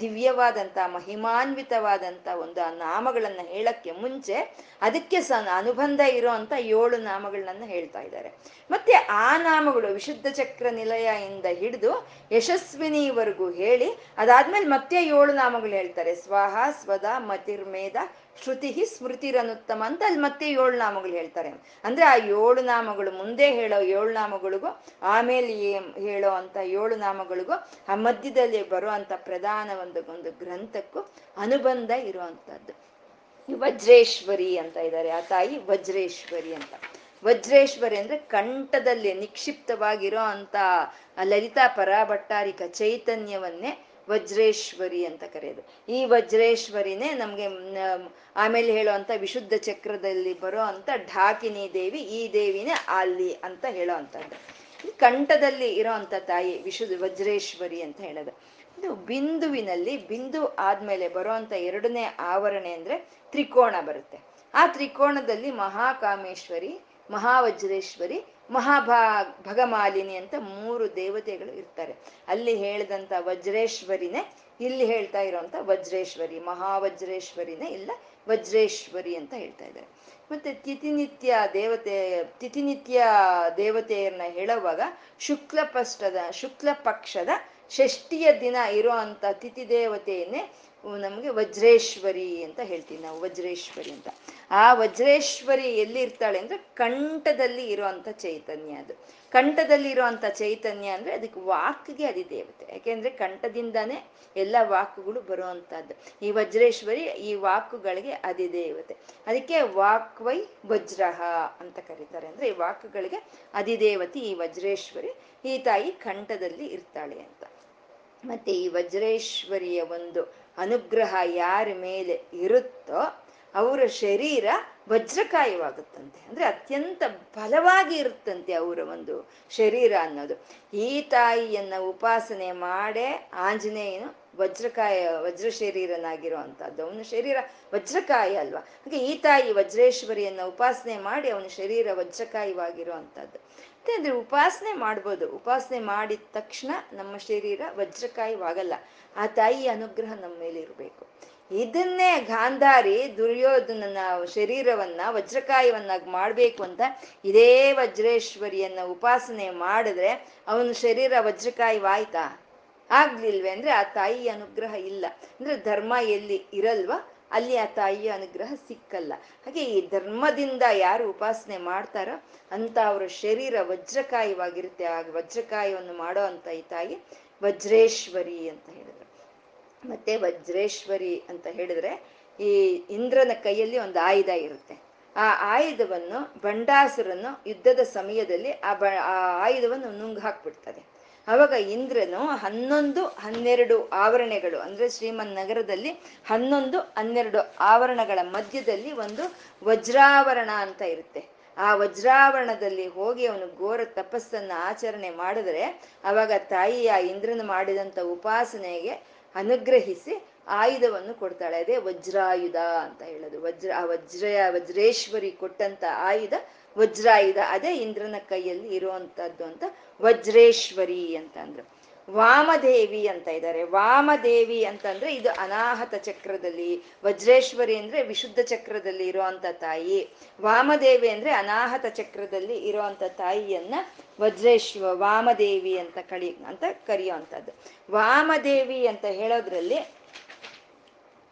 ದಿವ್ಯವಾದಂತ ಮಹಿಮಾನ್ವಿತವಾದಂತ ಒಂದು ಆ ನಾಮಗಳನ್ನ ಹೇಳಕ್ಕೆ ಮುಂಚೆ ಅದಕ್ಕೆ ಅನುಬಂಧ ಇರುವಂತ ಏಳು ನಾಮಗಳನ್ನ ಹೇಳ್ತಾ ಇದ್ದಾರೆ. ಮತ್ತೆ ಆ ನಾಮಗಳು ವಿಶುದ್ಧ ಚಕ್ರ ನಿಲಯ ಇಂದ ಹಿಡಿದು ಯಶಸ್ವಿನಿವರೆಗೂ ಹೇಳಿ, ಅದಾದ್ಮೇಲೆ ಮತ್ತೆ ಏಳು ನಾಮಗಳು ಹೇಳ್ತಾರೆ. ಸ್ವಾಹ, ಸ್ವದ ಮತಿರ್ಮೇದ ಶ್ರುತಿ ಸ್ಮೃತಿರನುತ್ತಮ ಅಂತ ಅಲ್ಲಿ ಮತ್ತೆ ಏಳು ನಾಮಗಳು ಹೇಳ್ತಾರೆ. ಅಂದ್ರೆ ಆ ಏಳು ನಾಮಗಳು ಮುಂದೆ ಹೇಳೋ ಏಳು ನಾಮಗಳಿಗೂ, ಆಮೇಲೆ ಹೇಳೋ ಅಂತ ಏಳು ನಾಮಗಳಿಗೂ, ಆ ಮಧ್ಯದಲ್ಲಿ ಬರುವಂತ ಪ್ರಧಾನ ಒಂದು ಒಂದು ಗ್ರಂಥಕ್ಕೂ ಅನುಬಂಧ ಇರುವಂತದ್ದು ವಜ್ರೇಶ್ವರಿ ಅಂತ ಇದ್ದಾರೆ. ಆ ತಾಯಿ ವಜ್ರೇಶ್ವರಿ ಅಂತ. ವಜ್ರೇಶ್ವರಿ ಅಂದ್ರೆ ಕಂಠದಲ್ಲಿ ನಿಕ್ಷಿಪ್ತವಾಗಿರೋ ಅಂತ ಲಲಿತಾ ಪರಾಭಟ್ಟಾರಿಕ ಚೈತನ್ಯವನ್ನೇ ವಜ್ರೇಶ್ವರಿ ಅಂತ ಕರೆಯೋದು. ಈ ವಜ್ರೇಶ್ವರಿನೇ ನಮ್ಗೆ ಆಮೇಲೆ ಹೇಳುವಂತ ವಿಶುದ್ಧ ಚಕ್ರದಲ್ಲಿ ಬರೋ ಅಂತ ಢಾಕಿನಿ ದೇವಿ, ಈ ದೇವಿನೇ ಅಲ್ಲಿ ಅಂತ ಹೇಳೋ ಅಂತದ್ದು ಕಂಠದಲ್ಲಿ ಇರೋ ಅಂತ ತಾಯಿ ವಿಶುದ್ಧ ವಜ್ರೇಶ್ವರಿ ಅಂತ ಹೇಳೋದು. ಇದು ಬಿಂದುವಿನಲ್ಲಿ, ಬಿಂದು ಆದ್ಮೇಲೆ ಬರುವಂತ ಎರಡನೇ ಆವರಣೆ ಅಂದ್ರೆ ತ್ರಿಕೋಣ ಬರುತ್ತೆ. ಆ ತ್ರಿಕೋಣದಲ್ಲಿ ಮಹಾಕಾಮೇಶ್ವರಿ ಮಹಾವಜ್ರೇಶ್ವರಿ ಮಹಾಭಾ ಭಗಮಾಲಿನಿ ಅಂತ ಮೂರು ದೇವತೆಗಳು ಇರ್ತಾರೆ. ಅಲ್ಲಿ ಹೇಳಿದಂತ ವಜ್ರೇಶ್ವರಿನೇ, ಇಲ್ಲಿ ಹೇಳ್ತಾ ಇರೋಂಥ ವಜ್ರೇಶ್ವರಿ, ಮಹಾವಜ್ರೇಶ್ವರಿನೇ ಇಲ್ಲ ವಜ್ರೇಶ್ವರಿ ಅಂತ ಹೇಳ್ತಾ ಇದ್ದಾರೆ. ಮತ್ತೆ ತಿಥಿನಿತ್ಯ ದೇವತೆ, ತಿಥಿನಿತ್ಯ ದೇವತೆಯನ್ನ ಹೇಳುವಾಗ ಶುಕ್ಲ ಪಷ್ಟದ ಶುಕ್ಲ ಪಕ್ಷದ ಷಷ್ಠಿಯ ದಿನ ಇರೋ ಅಂಥ ತಿಥಿ ದೇವತೆಯನ್ನೇ ನಮಗೆ ವಜ್ರೇಶ್ವರಿ ಅಂತ ಹೇಳ್ತೀವಿ ನಾವು, ವಜ್ರೇಶ್ವರಿ ಅಂತ. ಆ ವಜ್ರೇಶ್ವರಿ ಎಲ್ಲಿ ಇರ್ತಾಳೆ ಅಂದ್ರೆ ಕಂಠದಲ್ಲಿ ಇರುವಂತ ಚೈತನ್ಯ ಅದು. ಕಂಠದಲ್ಲಿ ಇರುವಂತ ಚೈತನ್ಯ ಅಂದ್ರೆ ಅದಕ್ಕೆ ವಾಕ್ಗೆ ಅದಿ ದೇವತೆ ಯಾಕೆಂದ್ರೆ ಕಂಠದಿಂದಾನೇ ಎಲ್ಲ ವಾಕುಗಳು ಬರುವಂತಹದ್ದು ಈ ವಜ್ರೇಶ್ವರಿ ಈ ವಾಕುಗಳಿಗೆ ಅಧಿದೇವತೆ. ಅದಕ್ಕೆ ವಾಕ್ ವೈ ವಜ್ರಹ ಅಂತ ಕರೀತಾರೆ. ಅಂದ್ರೆ ಈ ವಾಕುಗಳಿಗೆ ಅಧಿದೇವತೆ ಈ ವಜ್ರೇಶ್ವರಿ, ಈ ತಾಯಿ ಕಂಠದಲ್ಲಿ ಇರ್ತಾಳೆ ಅಂತ. ಮತ್ತೆ ಈ ವಜ್ರೇಶ್ವರಿಯ ಒಂದು ಅನುಗ್ರಹ ಯಾರ ಮೇಲೆ ಇರುತ್ತೋ ಅವರ ಶರೀರ ವಜ್ರಕಾಯವಾಗುತ್ತಂತೆ. ಅಂದ್ರೆ ಅತ್ಯಂತ ಬಲವಾಗಿ ಇರುತ್ತಂತೆ ಅವರ ಒಂದು ಶರೀರ ಅನ್ನೋದು. ಈ ತಾಯಿಯನ್ನ ಉಪಾಸನೆ ಮಾಡೇ ಆಂಜನೇಯನು ವಜ್ರಕಾಯ ವಜ್ರ ಶರೀರನಾಗಿರುವಂತಹದ್ದು ಅವನ ಶರೀರ ವಜ್ರಕಾಯ ಅಲ್ವಾ? ಹಾಗೆ ಈ ತಾಯಿ ವಜ್ರೇಶ್ವರಿಯನ್ನ ಉಪಾಸನೆ ಮಾಡಿ ಅವನ ಶರೀರ ವಜ್ರಕಾಯವಾಗಿರುವಂತಹದ್ದು. ಮತ್ತೆ ಅಂದ್ರೆ ಉಪಾಸನೆ ಮಾಡ್ಬೋದು. ಉಪಾಸನೆ ಮಾಡಿದ ತಕ್ಷಣ ನಮ್ಮ ಶರೀರ ವಜ್ರಕಾಯವಾಗಲ್ಲ. ಆ ತಾಯಿಯ ಅನುಗ್ರಹ ನಮ್ಮ ಮೇಲೆ ಇರಬೇಕು. ಇದನ್ನೇ ಗಾಂಧಾರಿ ದುರ್ಯೋಧನನ ಶರೀರವನ್ನ ವಜ್ರಕಾಯವನ್ನಾಗಿ ಮಾಡ್ಬೇಕು ಅಂತ ಇದೇ ವಜ್ರೇಶ್ವರಿಯನ್ನ ಉಪಾಸನೆ ಮಾಡಿದ್ರೆ ಅವನ ಶರೀರ ವಜ್ರಕಾಯವಾಯ್ತಾ? ಆಗ್ಲಿಲ್ವೇ ಅಂದ್ರೆ ಆ ತಾಯಿಯ ಅನುಗ್ರಹ ಇಲ್ಲ. ಅಂದ್ರೆ ಧರ್ಮ ಎಲ್ಲಿ ಇರಲ್ವಾ? ಅಲ್ಲಿ ಆ ತಾಯಿಯ ಅನುಗ್ರಹ ಸಿಕ್ಕಲ್ಲ. ಹಾಗೆ ಈ ಧರ್ಮದಿಂದ ಯಾರು ಉಪಾಸನೆ ಮಾಡ್ತಾರೋ ಅಂತ ಅವರ ಶರೀರ ವಜ್ರಕಾಯವಾಗಿರುತ್ತೆ. ಆ ವಜ್ರಕಾಯವನ್ನು ಮಾಡೋ ಅಂತ ಈ ತಾಯಿ ವಜ್ರೇಶ್ವರಿ ಅಂತ ಹೇಳಿದ್ರು. ಮತ್ತೆ ವಜ್ರೇಶ್ವರಿ ಅಂತ ಹೇಳಿದ್ರೆ ಈ ಇಂದ್ರನ ಕೈಯಲ್ಲಿ ಒಂದು ಆಯುಧ ಇರುತ್ತೆ. ಆ ಆಯುಧವನ್ನು ಬಂಡಾಸುರನ್ನು ಯುದ್ಧದ ಸಮಯದಲ್ಲಿ ಆ ಬ, ಆ ಆಯುಧವನ್ನು ನುಂಗ್ ಹಾಕ್ಬಿಡ್ತದೆ ಅವಾಗ ಇಂದ್ರನು ಹನ್ನೊಂದು, ಹನ್ನೆರಡು ಆವರಣೆಗಳು, ಅಂದ್ರೆ ಶ್ರೀಮನ್ ನಗರದಲ್ಲಿ ಹನ್ನೊಂದು, ಹನ್ನೆರಡು ಆವರಣಗಳ ಮಧ್ಯದಲ್ಲಿ ಒಂದು ವಜ್ರಾವರಣ ಅಂತ ಇರುತ್ತೆ. ಆ ವಜ್ರಾವರಣದಲ್ಲಿ ಹೋಗಿ ಅವನು ಘೋರ ತಪಸ್ಸನ್ನ ಆಚರಣೆ ಮಾಡಿದ್ರೆ ಅವಾಗ ತಾಯಿ ಆ ಇಂದ್ರನ ಮಾಡಿದಂತ ಉಪಾಸನೆಗೆ ಅನುಗ್ರಹಿಸಿ ಆಯುಧವನ್ನು ಕೊಡ್ತಾಳೆ. ಅದೇ ವಜ್ರಾಯುಧ ಅಂತ ಹೇಳೋದು. ವಜ್ರ, ಆ ವಜ್ರ ವಜ್ರೇಶ್ವರಿ ಕೊಟ್ಟಂತ ಆಯುಧ ವಜ್ರಾಯುಧ. ಅದೇ ಇಂದ್ರನ ಕೈಯಲ್ಲಿ ಇರುವಂತದ್ದು ಅಂತ ವಜ್ರೇಶ್ವರಿ ಅಂತ ಅಂದ್ರು. ವಾಮದೇವಿ ಅಂತ ಇದ್ದಾರೆ. ವಾಮದೇವಿ ಅಂತಂದ್ರೆ ಇದು ಅನಾಹತ ಚಕ್ರದಲ್ಲಿ, ವಜ್ರೇಶ್ವರಿ ಅಂದ್ರೆ ವಿಶುದ್ಧ ಚಕ್ರದಲ್ಲಿ ಇರುವಂತ ತಾಯಿ. ವಾಮದೇವಿ ಅಂದ್ರೆ ಅನಾಹತ ಚಕ್ರದಲ್ಲಿ ಇರುವಂತ ತಾಯಿಯನ್ನ ವಜ್ರೇಶ್ವ, ವಾಮದೇವಿ ಅಂತ ಕಳಿ, ಅಂತ ಕರೆಯುವಂಥದ್ದು ವಾಮದೇವಿ ಅಂತ ಹೇಳೋದ್ರಲ್ಲಿ,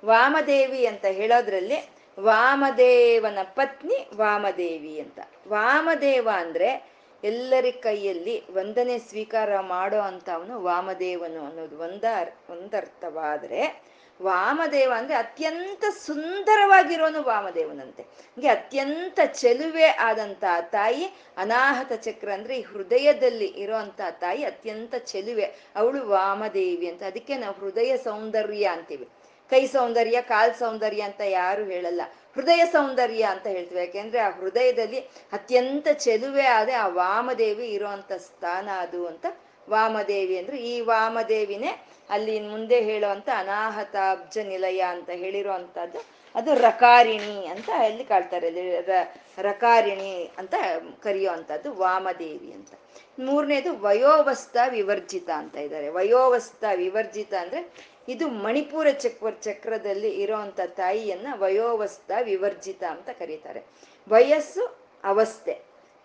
ವಾಮದೇವಿ ಅಂತ ಹೇಳೋದ್ರಲ್ಲಿ ವಾಮದೇವನ ಪತ್ನಿ ವಾಮದೇವಿ ಅಂತ. ವಾಮದೇವ ಅಂದ್ರೆ ಎಲ್ಲರ ಕೈಯಲ್ಲಿ ವಂದನೆ ಸ್ವೀಕಾರ ಮಾಡೋ ಅವನು ವಾಮದೇವನು ಅನ್ನೋದು ಒಂದ ಒಂದರ್ಥವಾದ್ರೆ ವಾಮದೇವ ಅಂದ್ರೆ ಅತ್ಯಂತ ಸುಂದರವಾಗಿರೋನು ವಾಮದೇವನಂತೆ. ಹಂಗೆ ಅತ್ಯಂತ ಚೆಲುವೆ ಆದಂತ ತಾಯಿ, ಅನಾಹತ ಚಕ್ರ ಅಂದ್ರೆ ಈ ಹೃದಯದಲ್ಲಿ ಇರೋಂತ ತಾಯಿ ಅತ್ಯಂತ ಚೆಲುವೆ. ಅವಳು ವಾಮದೇವಿ ಅಂತ. ಅದಕ್ಕೆ ನಾವು ಹೃದಯ ಸೌಂದರ್ಯ ಅಂತೀವಿ. ಕೈ ಸೌಂದರ್ಯ, ಕಾಲ್ ಸೌಂದರ್ಯ ಅಂತ ಯಾರು ಹೇಳಲ್ಲ. ಹೃದಯ ಸೌಂದರ್ಯ ಅಂತ ಹೇಳ್ತೀವಿ. ಯಾಕೆಂದ್ರೆ ಆ ಹೃದಯದಲ್ಲಿ ಅತ್ಯಂತ ಚೆಲುವೆ ಆದ ಆ ವಾಮದೇವಿ ಇರುವಂತ ಸ್ಥಾನ ಅದು ಅಂತ ವಾಮದೇವಿ ಅಂದ್ರೆ ಈ ವಾಮದೇವಿನೇ ಅಲ್ಲಿ ಮುಂದೆ ಹೇಳುವಂತ ಅನಾಹತ ಅಬ್ಜ ನಿಲಯ ಅಂತ ಹೇಳಿರುವಂತದ್ದು ಅದು ರಕಾರಿಣಿ ಅಂತ ಅಲ್ಲಿ ಕಾಳ್ತಾರೆ ರಕಾರಿಣಿ ಅಂತ ಕರೆಯುವಂಥದ್ದು ವಾಮದೇವಿ ಅಂತ. ಮೂರನೇದು ವಯೋವಸ್ಥ ವಿವರ್ಜಿತ ಅಂತ ಇದ್ದಾರೆ. ವಯೋವಸ್ಥ ವಿವರ್ಜಿತ ಅಂದ್ರೆ ಇದು ಮಣಿಪುರ ಚಕ್ರ ಚಕ್ರದಲ್ಲಿ ಇರೋಂಥ ತಾಯಿಯನ್ನ ವಯೋವಸ್ಥ ವಿವರ್ಜಿತ ಅಂತ ಕರೀತಾರೆ. ವಯಸ್ಸು ಅವಸ್ಥೆ.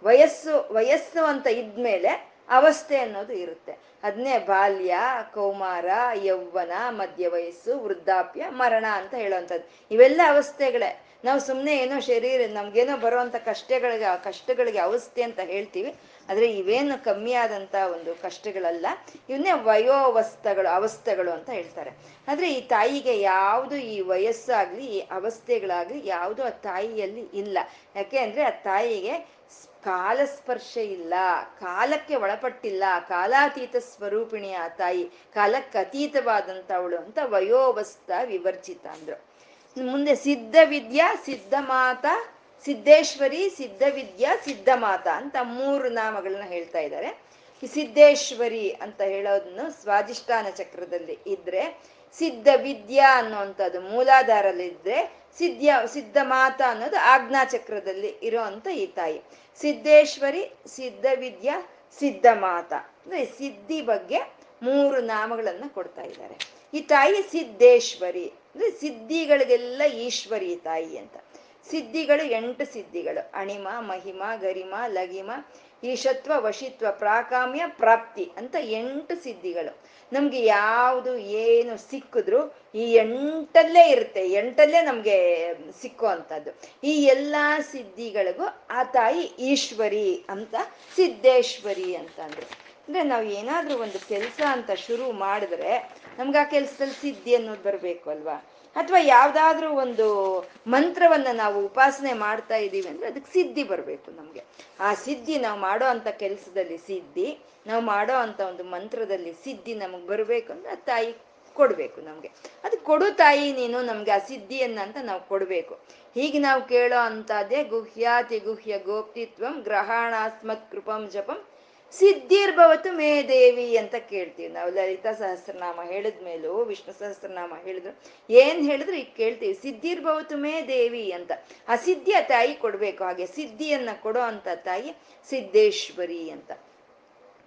ವಯಸ್ಸು ವಯಸ್ಸು ಅಂತ ಇದ್ಮೇಲೆ ಅವಸ್ಥೆ ಅನ್ನೋದು ಇರುತ್ತೆ. ಅದನ್ನೇ ಬಾಲ್ಯ, ಕೌಮಾರ ಯೌವನ ಮಧ್ಯ ವಯಸ್ಸು, ವೃದ್ಧಾಪ್ಯ, ಮರಣ ಅಂತ ಹೇಳುವಂಥದ್ದು. ಇವೆಲ್ಲ ಅವಸ್ಥೆಗಳೇ. ನಾವು ಸುಮ್ಮನೆ ಏನೋ ಶರೀರ, ನಮ್ಗೇನೋ ಬರುವಂತ ಕಷ್ಟಗಳಿಗೆ ಆ ಕಷ್ಟಗಳಿಗೆ ಅವಸ್ಥೆ ಅಂತ ಹೇಳ್ತೀವಿ. ಆದ್ರೆ ಇವೇನು ಕಮ್ಮಿ ಆದಂತ ಒಂದು ಕಷ್ಟಗಳಲ್ಲ, ಇವನ್ನೇ ವಯೋವಸ್ಥಗಳು, ಅವಸ್ಥೆಗಳು ಅಂತ ಹೇಳ್ತಾರೆ. ಆದ್ರೆ ಈ ತಾಯಿಗೆ ಯಾವುದು ಈ ವಯಸ್ಸಾಗ್ಲಿ, ಈ ಅವಸ್ಥೆಗಳಾಗ್ಲಿ ಯಾವುದು ಆ ತಾಯಿಯಲ್ಲಿ ಇಲ್ಲ. ಯಾಕೆ ಅಂದ್ರೆ ಆ ತಾಯಿಗೆ ಕಾಲಸ್ಪರ್ಶ ಇಲ್ಲ, ಕಾಲಕ್ಕೆ ಒಳಪಟ್ಟಿಲ್ಲ, ಕಾಲಾತೀತ ಸ್ವರೂಪಿಣಿ ಆ ತಾಯಿ ಕಾಲಕ್ಕೆ ಅತೀತವಾದಂಥವಳು ಅಂತ ವಯೋವಸ್ಥ ವಿವರ್ಜಿತ ಅಂದ್ರು. ಮುಂದೆ ಸಿದ್ಧ ವಿದ್ಯಾ ಸಿದ್ಧ ಮಾತಾ ಸಿದ್ದೇಶ್ವರಿ, ಸಿದ್ಧವಿದ್ಯಾ, ಸಿದ್ಧಮಾತ ಸಿದ್ಧ ಮಾತಾ ಅಂತ ಮೂರು ನಾಮಗಳನ್ನ ಹೇಳ್ತಾ ಇದ್ದಾರೆ. ಸಿದ್ದೇಶ್ವರಿ ಅಂತ ಹೇಳೋದನ್ನು ಸ್ವಾಧಿಷ್ಠಾನ ಚಕ್ರದಲ್ಲಿ ಇದ್ರೆ ಸಿದ್ಧ ವಿದ್ಯಾ ಅನ್ನುವಂಥದ್ದು ಮೂಲಾಧಾರಲ್ಲಿದ್ರೆ ಸಿದ್ಧ ಸಿದ್ಧ ಮಾತ ಅನ್ನೋದು ಆಜ್ಞಾ ಚಕ್ರದಲ್ಲಿ ಇರೋಂಥ ಈ ತಾಯಿ. ಸಿದ್ದೇಶ್ವರಿ ಸಿದ್ಧ ವಿದ್ಯಾ ಸಿದ್ಧ ಮಾತ ಅಂದ್ರೆ ಸಿದ್ಧಿ ಬಗ್ಗೆ ಮೂರು ನಾಮಗಳನ್ನ ಕೊಡ್ತಾ ಇದ್ದಾರೆ. ಈ ತಾಯಿ ಸಿದ್ದೇಶ್ವರಿ. ಅಂದ್ರೆ ಸಿದ್ಧಿಗಳಿಗೆಲ್ಲ ಈಶ್ವರಿ ತಾಯಿ ಅಂತ. ಸಿದ್ಧಿಗಳು ಎಂಟು ಸಿದ್ಧಿಗಳು. ಅಣಿಮ, ಮಹಿಮ, ಗರಿಮ, ಲಗಿಮ ಈಶತ್ವ ವಶಿತ್ವ, ಪ್ರಾಕಾಮ್ಯ, ಪ್ರಾಪ್ತಿ ಅಂತ ಎಂಟು ಸಿದ್ಧಿಗಳು. ನಮ್ಗೆ ಯಾವುದು ಏನು ಸಿಕ್ಕಿದ್ರು ಈ ಎಂಟಲ್ಲೇ ಇರುತ್ತೆ. ಎಂಟಲ್ಲೇ ನಮ್ಗೆ ಸಿಕ್ಕುವಂಥದ್ದು. ಈ ಎಲ್ಲ ಸಿದ್ಧಿಗಳಿಗೂ ಆ ತಾಯಿ ಈಶ್ವರಿ ಅಂತ ಸಿದ್ದೇಶ್ವರಿ ಅಂತ ಅಂದ್ರು ಅಂದ್ರೆ ನಾವು ಏನಾದ್ರೂ ಒಂದು ಕೆಲಸ ಅಂತ ಶುರು ಮಾಡಿದ್ರೆ ನಮ್ಗೆ ಆ ಕೆಲಸದಲ್ಲಿ ಸಿದ್ಧಿ ಅನ್ನೋದು ಬರಬೇಕು ಅಲ್ವಾ? ಅಥವಾ ಯಾವ್ದಾದ್ರೂ ಒಂದು ಮಂತ್ರವನ್ನ ನಾವು ಉಪಾಸನೆ ಮಾಡ್ತಾ ಇದ್ದೀವಿ ಅಂದ್ರೆ ಅದಕ್ಕೆ ಸಿದ್ಧಿ ಬರಬೇಕು ನಮ್ಗೆ. ಆ ಸಿದ್ಧಿ ನಾವು ಮಾಡೋ ಅಂತ ಕೆಲಸದಲ್ಲಿ ಸಿದ್ಧಿ, ನಾವು ಮಾಡೋ ಅಂತ ಒಂದು ಮಂತ್ರದಲ್ಲಿ ಸಿದ್ಧಿ ನಮಗ್ ಬರ್ಬೇಕು ಅಂದ್ರೆ ತಾಯಿ ಕೊಡ್ಬೇಕು ನಮ್ಗೆ. ಅದು ಕೊಡು ತಾಯಿ, ನೀನು ನಮ್ಗೆ ಆ ಸಿದ್ಧಿಯನ್ನ ಅಂತ ನಾವು ಕೊಡ್ಬೇಕು. ಹೀಗೆ ನಾವು ಕೇಳೋ ಅಂತದೇ ಗುಹ್ಯಾತಿ ಗುಹ್ಯ ಗೋಪ್ತಿತ್ವಂ ಗ್ರಹಣಾಸ್ಮತ್ ಕೃಪಂ ಜಪಂ ಸಿದ್ಧಿರ್ಭವತು ಮೇ ದೇವಿ ಅಂತ ಕೇಳ್ತೀವಿ. ನಾವು ಲಲಿತಾ ಸಹಸ್ರನಾಮ ಹೇಳಿದ್ಮೇಲೂ, ವಿಷ್ಣು ಸಹಸ್ರನಾಮ ಹೇಳಿದ್ರು. ಏನ್ ಹೇಳಿದ್ರು? ಈಗ ಕೇಳ್ತೀವಿ. ಸಿದ್ಧಿರ್ಭವತು ಮೇ ದೇವಿ ಅಂತ. ಆ ಸಿದ್ಧಿಯ ತಾಯಿ ಕೊಡ್ಬೇಕು. ಹಾಗೆ ಸಿದ್ಧಿಯನ್ನ ಕೊಡೋ ಅಂತ ತಾಯಿ ಸಿದ್ದೇಶ್ವರಿ ಅಂತ.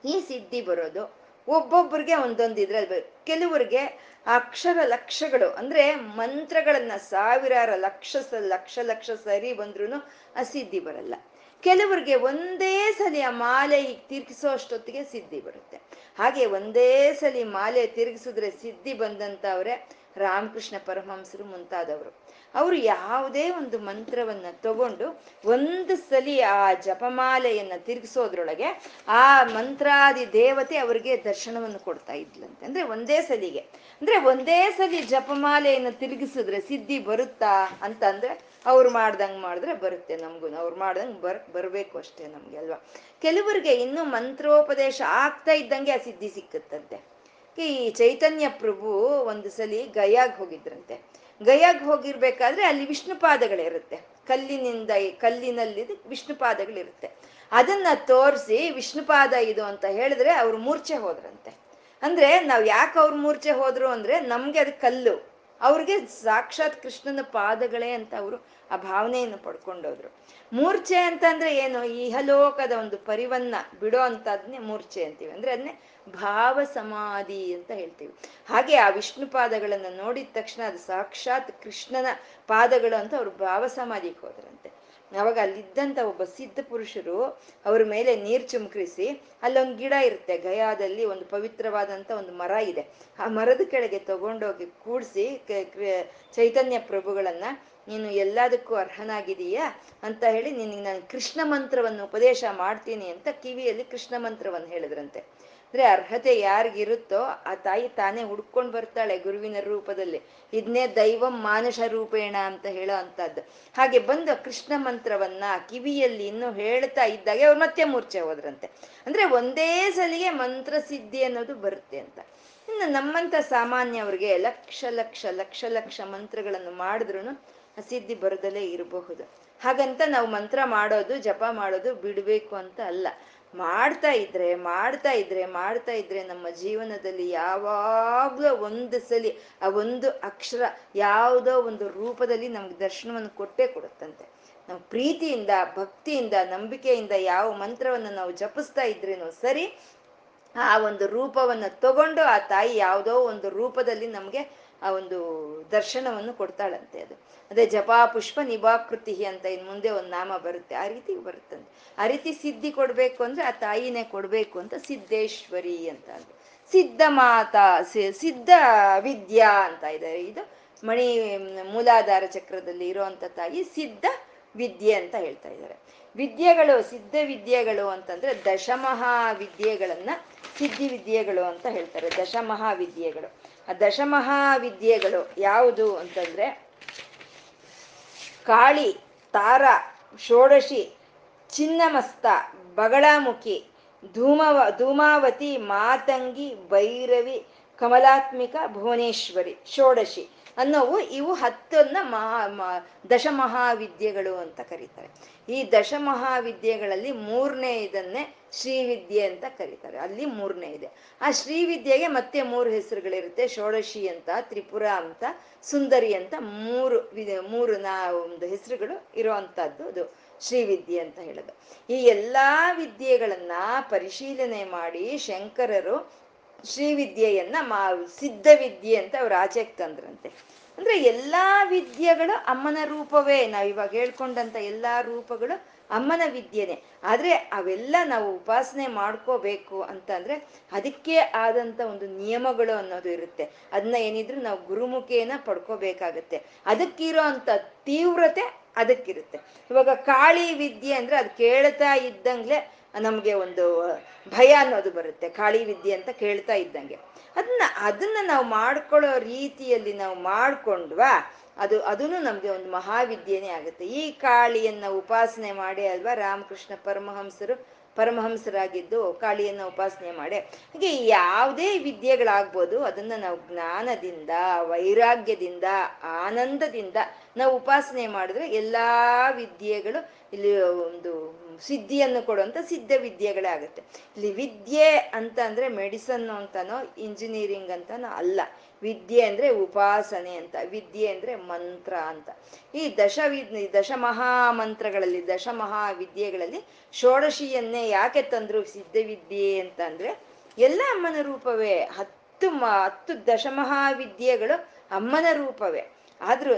ಈ ಸಿದ್ಧಿ ಬರೋದು ಒಬ್ಬೊಬ್ಬರಿಗೆ ಒಂದೊಂದು ಇದ್ರಲ್ಲಿ ಕೆಲವರಿಗೆ ಅಕ್ಷರ ಲಕ್ಷಗಳು, ಅಂದ್ರೆ ಮಂತ್ರಗಳನ್ನ ಸಾವಿರಾರು ಲಕ್ಷ ಲಕ್ಷ ಲಕ್ಷ ಸರಿ ಬಂದ್ರು ಆ ಸಿದ್ಧಿ ಬರಲ್ಲ. ಕೆಲವರಿಗೆ ಒಂದೇ ಸಲಿ ಆ ಮಾಲೆ ತಿರ್ಗಿಸೋ ಅಷ್ಟೊತ್ತಿಗೆ ಸಿದ್ಧಿ ಬರುತ್ತೆ. ಹಾಗೆ ಒಂದೇ ಸಲಿ ಮಾಲೆ ತಿರುಗಿಸಿದ್ರೆ ಸಿದ್ಧಿ ಬಂದಂತವ್ರೆ ರಾಮಕೃಷ್ಣ ಪರಮಹಂಸರು ಮುಂತಾದವರು. ಅವರು ಯಾವುದೇ ಒಂದು ಮಂತ್ರವನ್ನ ತಗೊಂಡು ಒಂದು ಸಲಿ ಆ ಜಪಮಾಲೆಯನ್ನ ತಿರುಗಿಸೋದ್ರೊಳಗೆ ಆ ಮಂತ್ರಾದಿ ದೇವತೆ ಅವರಿಗೆ ದರ್ಶನವನ್ನು ಕೊಡ್ತಾ ಇದ್ಲಂತೆ. ಅಂದ್ರೆ ಒಂದೇ ಸಲಿಗೆ. ಅಂದ್ರೆ ಒಂದೇ ಸಲಿ ಜಪಮಾಲೆಯನ್ನು ತಿರುಗಿಸಿದ್ರೆ ಸಿದ್ಧಿ ಬರುತ್ತಾ ಅಂತ ಅಂದ್ರೆ ಅವ್ರು ಮಾಡ್ದಂಗೆ ಮಾಡಿದ್ರೆ ಬರುತ್ತೆ ನಮಗೂ. ಅವ್ರು ಮಾಡ್ದಂಗೆ ಬರ್, ಬರಬೇಕು ಅಷ್ಟೇ ನಮ್ಗೆ ಅಲ್ವಾ. ಕೆಲವರಿಗೆ ಇನ್ನೂ ಮಂತ್ರೋಪದೇಶ ಆಗ್ತಾ ಇದ್ದಂಗೆ ಆ ಸಿದ್ಧಿ ಸಿಕ್ಕತ್ತಂತೆ. ಈ ಚೈತನ್ಯ ಪ್ರಭು ಒಂದು ಸಲಿ ಗಯಾಗ್ ಹೋಗಿದ್ರಂತೆ. ಗಯಾಗ್ ಹೋಗಿರ್ಬೇಕಾದ್ರೆ ಅಲ್ಲಿ ವಿಷ್ಣು ಪಾದಗಳಿರುತ್ತೆ. ಕಲ್ಲಿನಿಂದ ಕಲ್ಲಿನಲ್ಲಿ ವಿಷ್ಣು ಪಾದಗಳಿರುತ್ತೆ. ಅದನ್ನ ತೋರಿಸಿ ವಿಷ್ಣುಪಾದ ಇದು ಅಂತ ಹೇಳಿದ್ರೆ ಅವ್ರು ಮೂರ್ಛೆ ಹೋದ್ರಂತೆ. ಅಂದ್ರೆ ನಾವು ಯಾಕೆ ಅವ್ರ ಮೂರ್ಛೆ ಹೋದ್ರು ಅಂದ್ರೆ ನಮ್ಗೆ ಅದು ಕಲ್ಲು. ಅವ್ರಿಗೆ ಸಾಕ್ಷಾತ್ ಕೃಷ್ಣನ ಪಾದಗಳೇ ಅಂತ ಅವರು ಆ ಭಾವನೆಯನ್ನು ಪಡ್ಕೊಂಡೋದ್ರು. ಮೂರ್ಛೆ ಅಂತಂದ್ರೆ ಏನು? ಇಹಲೋಕದ ಒಂದು ಪರಿವನ್ನ ಬಿಡೋ ಅಂತದ್ನೇ ಮೂರ್ಛೆ ಅಂತೀವಿ. ಅಂದ್ರೆ ಅದನ್ನೇ ಭಾವ ಸಮಾಧಿ ಅಂತ ಹೇಳ್ತೀವಿ. ಹಾಗೆ ಆ ವಿಷ್ಣು ಪಾದಗಳನ್ನ ನೋಡಿದ ತಕ್ಷಣ ಅದು ಸಾಕ್ಷಾತ್ ಕೃಷ್ಣನ ಪಾದಗಳು ಅಂತ ಅವ್ರು ಭಾವ ಸಮಾಧಿಗೆ ಹೋದ್ರಂತೆ. ಅವಾಗ ಅಲ್ಲಿದ್ದಂತ ಒಬ್ಬ ಸಿದ್ಧ ಪುರುಷರು ಅವ್ರ ಮೇಲೆ ನೀರ್ ಚುಮುಕ್ರಿಸಿ ಅಲ್ಲೊಂದು ಗಿಡ ಇರುತ್ತೆ, ಗಯಾದಲ್ಲಿ ಒಂದು ಪವಿತ್ರವಾದಂತ ಒಂದು ಮರ ಇದೆ. ಆ ಮರದ ಕೆಳಗೆ ತಗೊಂಡೋಗಿ ಕೂಡಿಸಿ ಚೈತನ್ಯ ಪ್ರಭುಗಳನ್ನ, ನೀನು ಎಲ್ಲದಕ್ಕೂ ಅರ್ಹನಾಗಿದೀಯಾ ಅಂತ ಹೇಳಿ ನಿನಗೆ ನಾನು ಕೃಷ್ಣ ಮಂತ್ರವನ್ನು ಉಪದೇಶ ಮಾಡ್ತೀನಿ ಅಂತ ಕಿವಿಯಲ್ಲಿ ಕೃಷ್ಣ ಮಂತ್ರವನ್ನು ಹೇಳಿದ್ರಂತೆ. ಅಂದ್ರೆ ಅರ್ಹತೆ ಯಾರಿಗಿರುತ್ತೋ ಆ ತಾಯಿ ತಾನೇ ಹುಡ್ಕೊಂಡು ಬರ್ತಾಳೆ ಗುರುವಿನ ರೂಪದಲ್ಲಿ. ಇದನ್ನೇ ದೈವಂ ಮಾನುಷ ರೂಪೇಣ ಅಂತ ಹೇಳೋ ಅಂತದ್ದು ಹಾಗೆ ಬಂದು ಕೃಷ್ಣ ಮಂತ್ರವನ್ನ ಕಿವಿಯಲ್ಲಿ ಇನ್ನು ಹೇಳ್ತಾ ಇದ್ದಾಗೆ ಅವ್ರು ಮತ್ತೆ ಮೂರ್ಛೆ ಹೋದ್ರಂತೆ. ಅಂದ್ರೆ ಒಂದೇ ಸಲಿಗೆ ಮಂತ್ರ ಸಿದ್ಧಿ ಅನ್ನೋದು ಬರುತ್ತೆ ಅಂತ. ಇನ್ನು ನಮ್ಮಂತ ಸಾಮಾನ್ಯವ್ರಿಗೆ ಲಕ್ಷ ಲಕ್ಷ ಲಕ್ಷ ಲಕ್ಷ ಮಂತ್ರಗಳನ್ನು ಮಾಡಿದ್ರು ಸಿದ್ಧಿ ಬರದಲ್ಲೇ ಇರಬಹುದು. ಹಾಗಂತ ನಾವು ಮಂತ್ರ ಮಾಡೋದು, ಜಪ ಮಾಡೋದು ಬಿಡಬೇಕು ಅಂತ ಅಲ್ಲ. ಮಾಡ್ತಾ ಇದ್ರೆ ಮಾಡ್ತಾ ಇದ್ರೆ ಮಾಡ್ತಾ ಇದ್ರೆ ನಮ್ಮ ಜೀವನದಲ್ಲಿ ಯಾವಾಗ್ಲೂ ಒಂದು ಸಲಿ, ಆ ಒಂದು ಅಕ್ಷರ ಯಾವುದೋ ಒಂದು ರೂಪದಲ್ಲಿ ನಮ್ಗೆ ದರ್ಶನವನ್ನು ಕೊಟ್ಟೇ ಕೊಡುತ್ತಂತೆ. ನಾವು ಪ್ರೀತಿಯಿಂದ, ಭಕ್ತಿಯಿಂದ, ನಂಬಿಕೆಯಿಂದ ಯಾವ ಮಂತ್ರವನ್ನು ನಾವು ಜಪಿಸ್ತಾ ಇದ್ರೇನು ಸರಿ, ಆ ಒಂದು ರೂಪವನ್ನು ತಗೊಂಡು ಆ ತಾಯಿ ಯಾವುದೋ ಒಂದು ರೂಪದಲ್ಲಿ ನಮಗೆ ಆ ಒಂದು ದರ್ಶನವನ್ನು ಕೊಡ್ತಾಳಂತೆ ಅದು. ಅದೇ ಜಪಾ, ಪುಷ್ಪ ನಿಭಾಕೃತಿ ಅಂತ ಇನ್ ಮುಂದೆ ಒಂದು ನಾಮ ಬರುತ್ತೆ. ಆ ರೀತಿ ಬರುತ್ತಂತೆ. ಆ ರೀತಿ ಸಿದ್ಧಿ ಕೊಡ್ಬೇಕು ಅಂದ್ರೆ ಆ ತಾಯಿನೇ ಕೊಡ್ಬೇಕು ಅಂತ ಸಿದ್ದೇಶ್ವರಿ ಅಂತ ಅಂದ್ರು ಸಿದ್ಧ ಮಾತಾ ಸಿದ್ಧ ವಿದ್ಯಾ ಅಂತ ಇದ್ದಾರೆ ಇದು ಮಣಿ, ಮೂಲಾಧಾರ ಚಕ್ರದಲ್ಲಿ ಇರುವಂತ ತಾಯಿ ಸಿದ್ಧ ವಿದ್ಯೆ ಅಂತ ಹೇಳ್ತಾ ಇದ್ದಾರೆ. ವಿದ್ಯೆಗಳು, ಸಿದ್ಧ ವಿದ್ಯೆಗಳು ಅಂತಂದ್ರೆ ದಶಮಹಾ ವಿದ್ಯೆಗಳನ್ನ ಸಿದ್ಧಿ ವಿದ್ಯೆಗಳು ಅಂತ ಹೇಳ್ತಾರೆ. ದಶಮಹಾ ವಿದ್ಯೆಗಳು. ಆ ದಶಮಹಾವಿದ್ಯೆಗಳು ಯಾವುದು ಅಂತಂದ್ರೆ ಕಾಳಿ, ತಾರ, ಷೋಡಶಿ, ಚಿನ್ನಮಸ್ತ, ಬಗಳಾಮುಖಿ, ಧೂಮವ, ಧೂಮಾವತಿ, ಮಾತಂಗಿ, ಭೈರವಿ, ಕಮಲಾತ್ಮಿಕ, ಭುವನೇಶ್ವರಿ, ಷೋಡಶಿ. ಅನ್ನೋವು ಇವು ಹತ್ತನ್ನ ಮಹಾ ದಶಮಹಾವಿದ್ಯೆಗಳು ಅಂತ ಕರೀತಾರೆ. ಈ ದಶಮಹಾವಿದ್ಯೆಗಳಲ್ಲಿ ಮೂರನೇ ಇದನ್ನೇ ಶ್ರೀವಿದ್ಯೆ ಅಂತ ಕರೀತಾರೆ. ಅಲ್ಲಿ ಮೂರನೇ ಇದೆ. ಆ ಶ್ರೀವಿದ್ಯೆಗೆ ಮತ್ತೆ ಮೂರು ಹೆಸರುಗಳಿರುತ್ತೆ. ಷೋಡಶಿ ಅಂತ, ತ್ರಿಪುರ ಅಂತ, ಸುಂದರಿ ಅಂತ ಮೂರು ಮೂರು ನಾ, ಒಂದು ಹೆಸರುಗಳು ಇರುವಂತಹದ್ದು ಅದು ಶ್ರೀವಿದ್ಯೆ ಅಂತ ಹೇಳೋದು. ಈ ಎಲ್ಲಾ ವಿದ್ಯೆಗಳನ್ನ ಪರಿಶೀಲನೆ ಮಾಡಿ ಶಂಕರರು ಶ್ರೀವಿದ್ಯೆಯನ್ನ ಮಾ ಸಿದ್ಧ ವಿದ್ಯೆ ಅಂತ ಅವ್ರು ಆಚೆಗೆ ತಂದ್ರಂತೆ. ಅಂದ್ರೆ ಎಲ್ಲಾ ವಿದ್ಯೆಗಳು ಅಮ್ಮನ ರೂಪವೇ ನಾವು ಇವಾಗ ಹೇಳ್ಕೊಂಡಂತ ಎಲ್ಲಾ ರೂಪಗಳು ಅಮ್ಮನ ವಿದ್ಯೆನೆ. ಆದ್ರೆ ಅವೆಲ್ಲ ನಾವು ಉಪಾಸನೆ ಮಾಡ್ಕೋಬೇಕು ಅಂತಂದ್ರೆ ಅದಕ್ಕೆ ಆದಂತ ಒಂದು ನಿಯಮಗಳು ಅನ್ನೋದು ಇರುತ್ತೆ. ಅದನ್ನ ಏನಿದ್ರು ನಾವು ಗುರುಮುಖೇನ ಪಡ್ಕೋಬೇಕಾಗತ್ತೆ. ಅದಕ್ಕಿರೋ ಅಂತ ತೀವ್ರತೆ ಅದಕ್ಕಿರುತ್ತೆ. ಇವಾಗ ಕಾಳಿ ವಿದ್ಯೆ ಅಂದ್ರೆ ಅದು ಕೇಳ್ತಾ ಇದ್ದಂಗ್ಲೆ ನಮ್ಗೆ ಒಂದು ಭಯ ಅನ್ನೋದು ಬರುತ್ತೆ. ಕಾಳಿ ವಿದ್ಯೆ ಅಂತ ಕೇಳ್ತಾ ಇದ್ದಂಗೆ. ಅದನ್ನ ಅದನ್ನ ನಾವು ಮಾಡ್ಕೊಳ್ಳೋ ರೀತಿಯಲ್ಲಿ ನಾವು ಮಾಡ್ಕೊಂಡ್ವಾ, ಅದು ಅದನ್ನು ನಮಗೆ ಒಂದು ಮಹಾವಿದ್ಯೆನೇ ಆಗುತ್ತೆ. ಈ ಕಾಳಿಯನ್ನ ಉಪಾಸನೆ ಮಾಡಿ ಅಲ್ವಾ, ರಾಮಕೃಷ್ಣ ಪರಮಹಂಸರು ಪರಮಹಂಸರಾಗಿದ್ದು ಕಾಳಿಯನ್ನ ಉಪಾಸನೆ ಮಾಡಿ. ಹಾಗೆ ಯಾವುದೇ ವಿದ್ಯೆಗಳಾಗ್ಬೋದು, ಅದನ್ನ ನಾವು ಜ್ಞಾನದಿಂದ, ವೈರಾಗ್ಯದಿಂದ, ಆನಂದದಿಂದ ನಾವು ಉಪಾಸನೆ ಮಾಡಿದ್ರೆ ಎಲ್ಲಾ ವಿದ್ಯೆಗಳು ಇಲ್ಲಿ ಒಂದು ಸಿದ್ಧಿಯನ್ನು ಕೊಡುವಂತ ಸಿದ್ಧ ವಿದ್ಯೆಗಳೇ ಆಗುತ್ತೆ. ಇಲ್ಲಿ ವಿದ್ಯೆ ಅಂತ ಅಂದ್ರೆ ಮೆಡಿಸನ್ ಅಂತಾನೋ, ಇಂಜಿನಿಯರಿಂಗ್ ಅಂತಾನೋ ಅಲ್ಲ. ವಿದ್ಯೆ ಅಂದ್ರೆ ಉಪಾಸನೆ ಅಂತ, ವಿದ್ಯೆ ಅಂದ್ರೆ ಮಂತ್ರ ಅಂತ. ಈ ದಶ ದಶಮಹಾ ಮಂತ್ರಗಳಲ್ಲಿ ದಶಮಹಾ ವಿದ್ಯೆಗಳಲ್ಲಿ ಷೋಡಶಿಯನ್ನೇ ಯಾಕೆ ತಂದ್ರು ಸಿದ್ಧವಿದ್ಯೆ ಅಂತ ಅಂದ್ರೆ ಎಲ್ಲ ಅಮ್ಮನ ರೂಪವೇ. ಹತ್ತು ಮ, ಹತ್ತು ದಶಮಹಾ ವಿದ್ಯೆಗಳು ಅಮ್ಮನ ರೂಪವೇ. ಆದ್ರೂ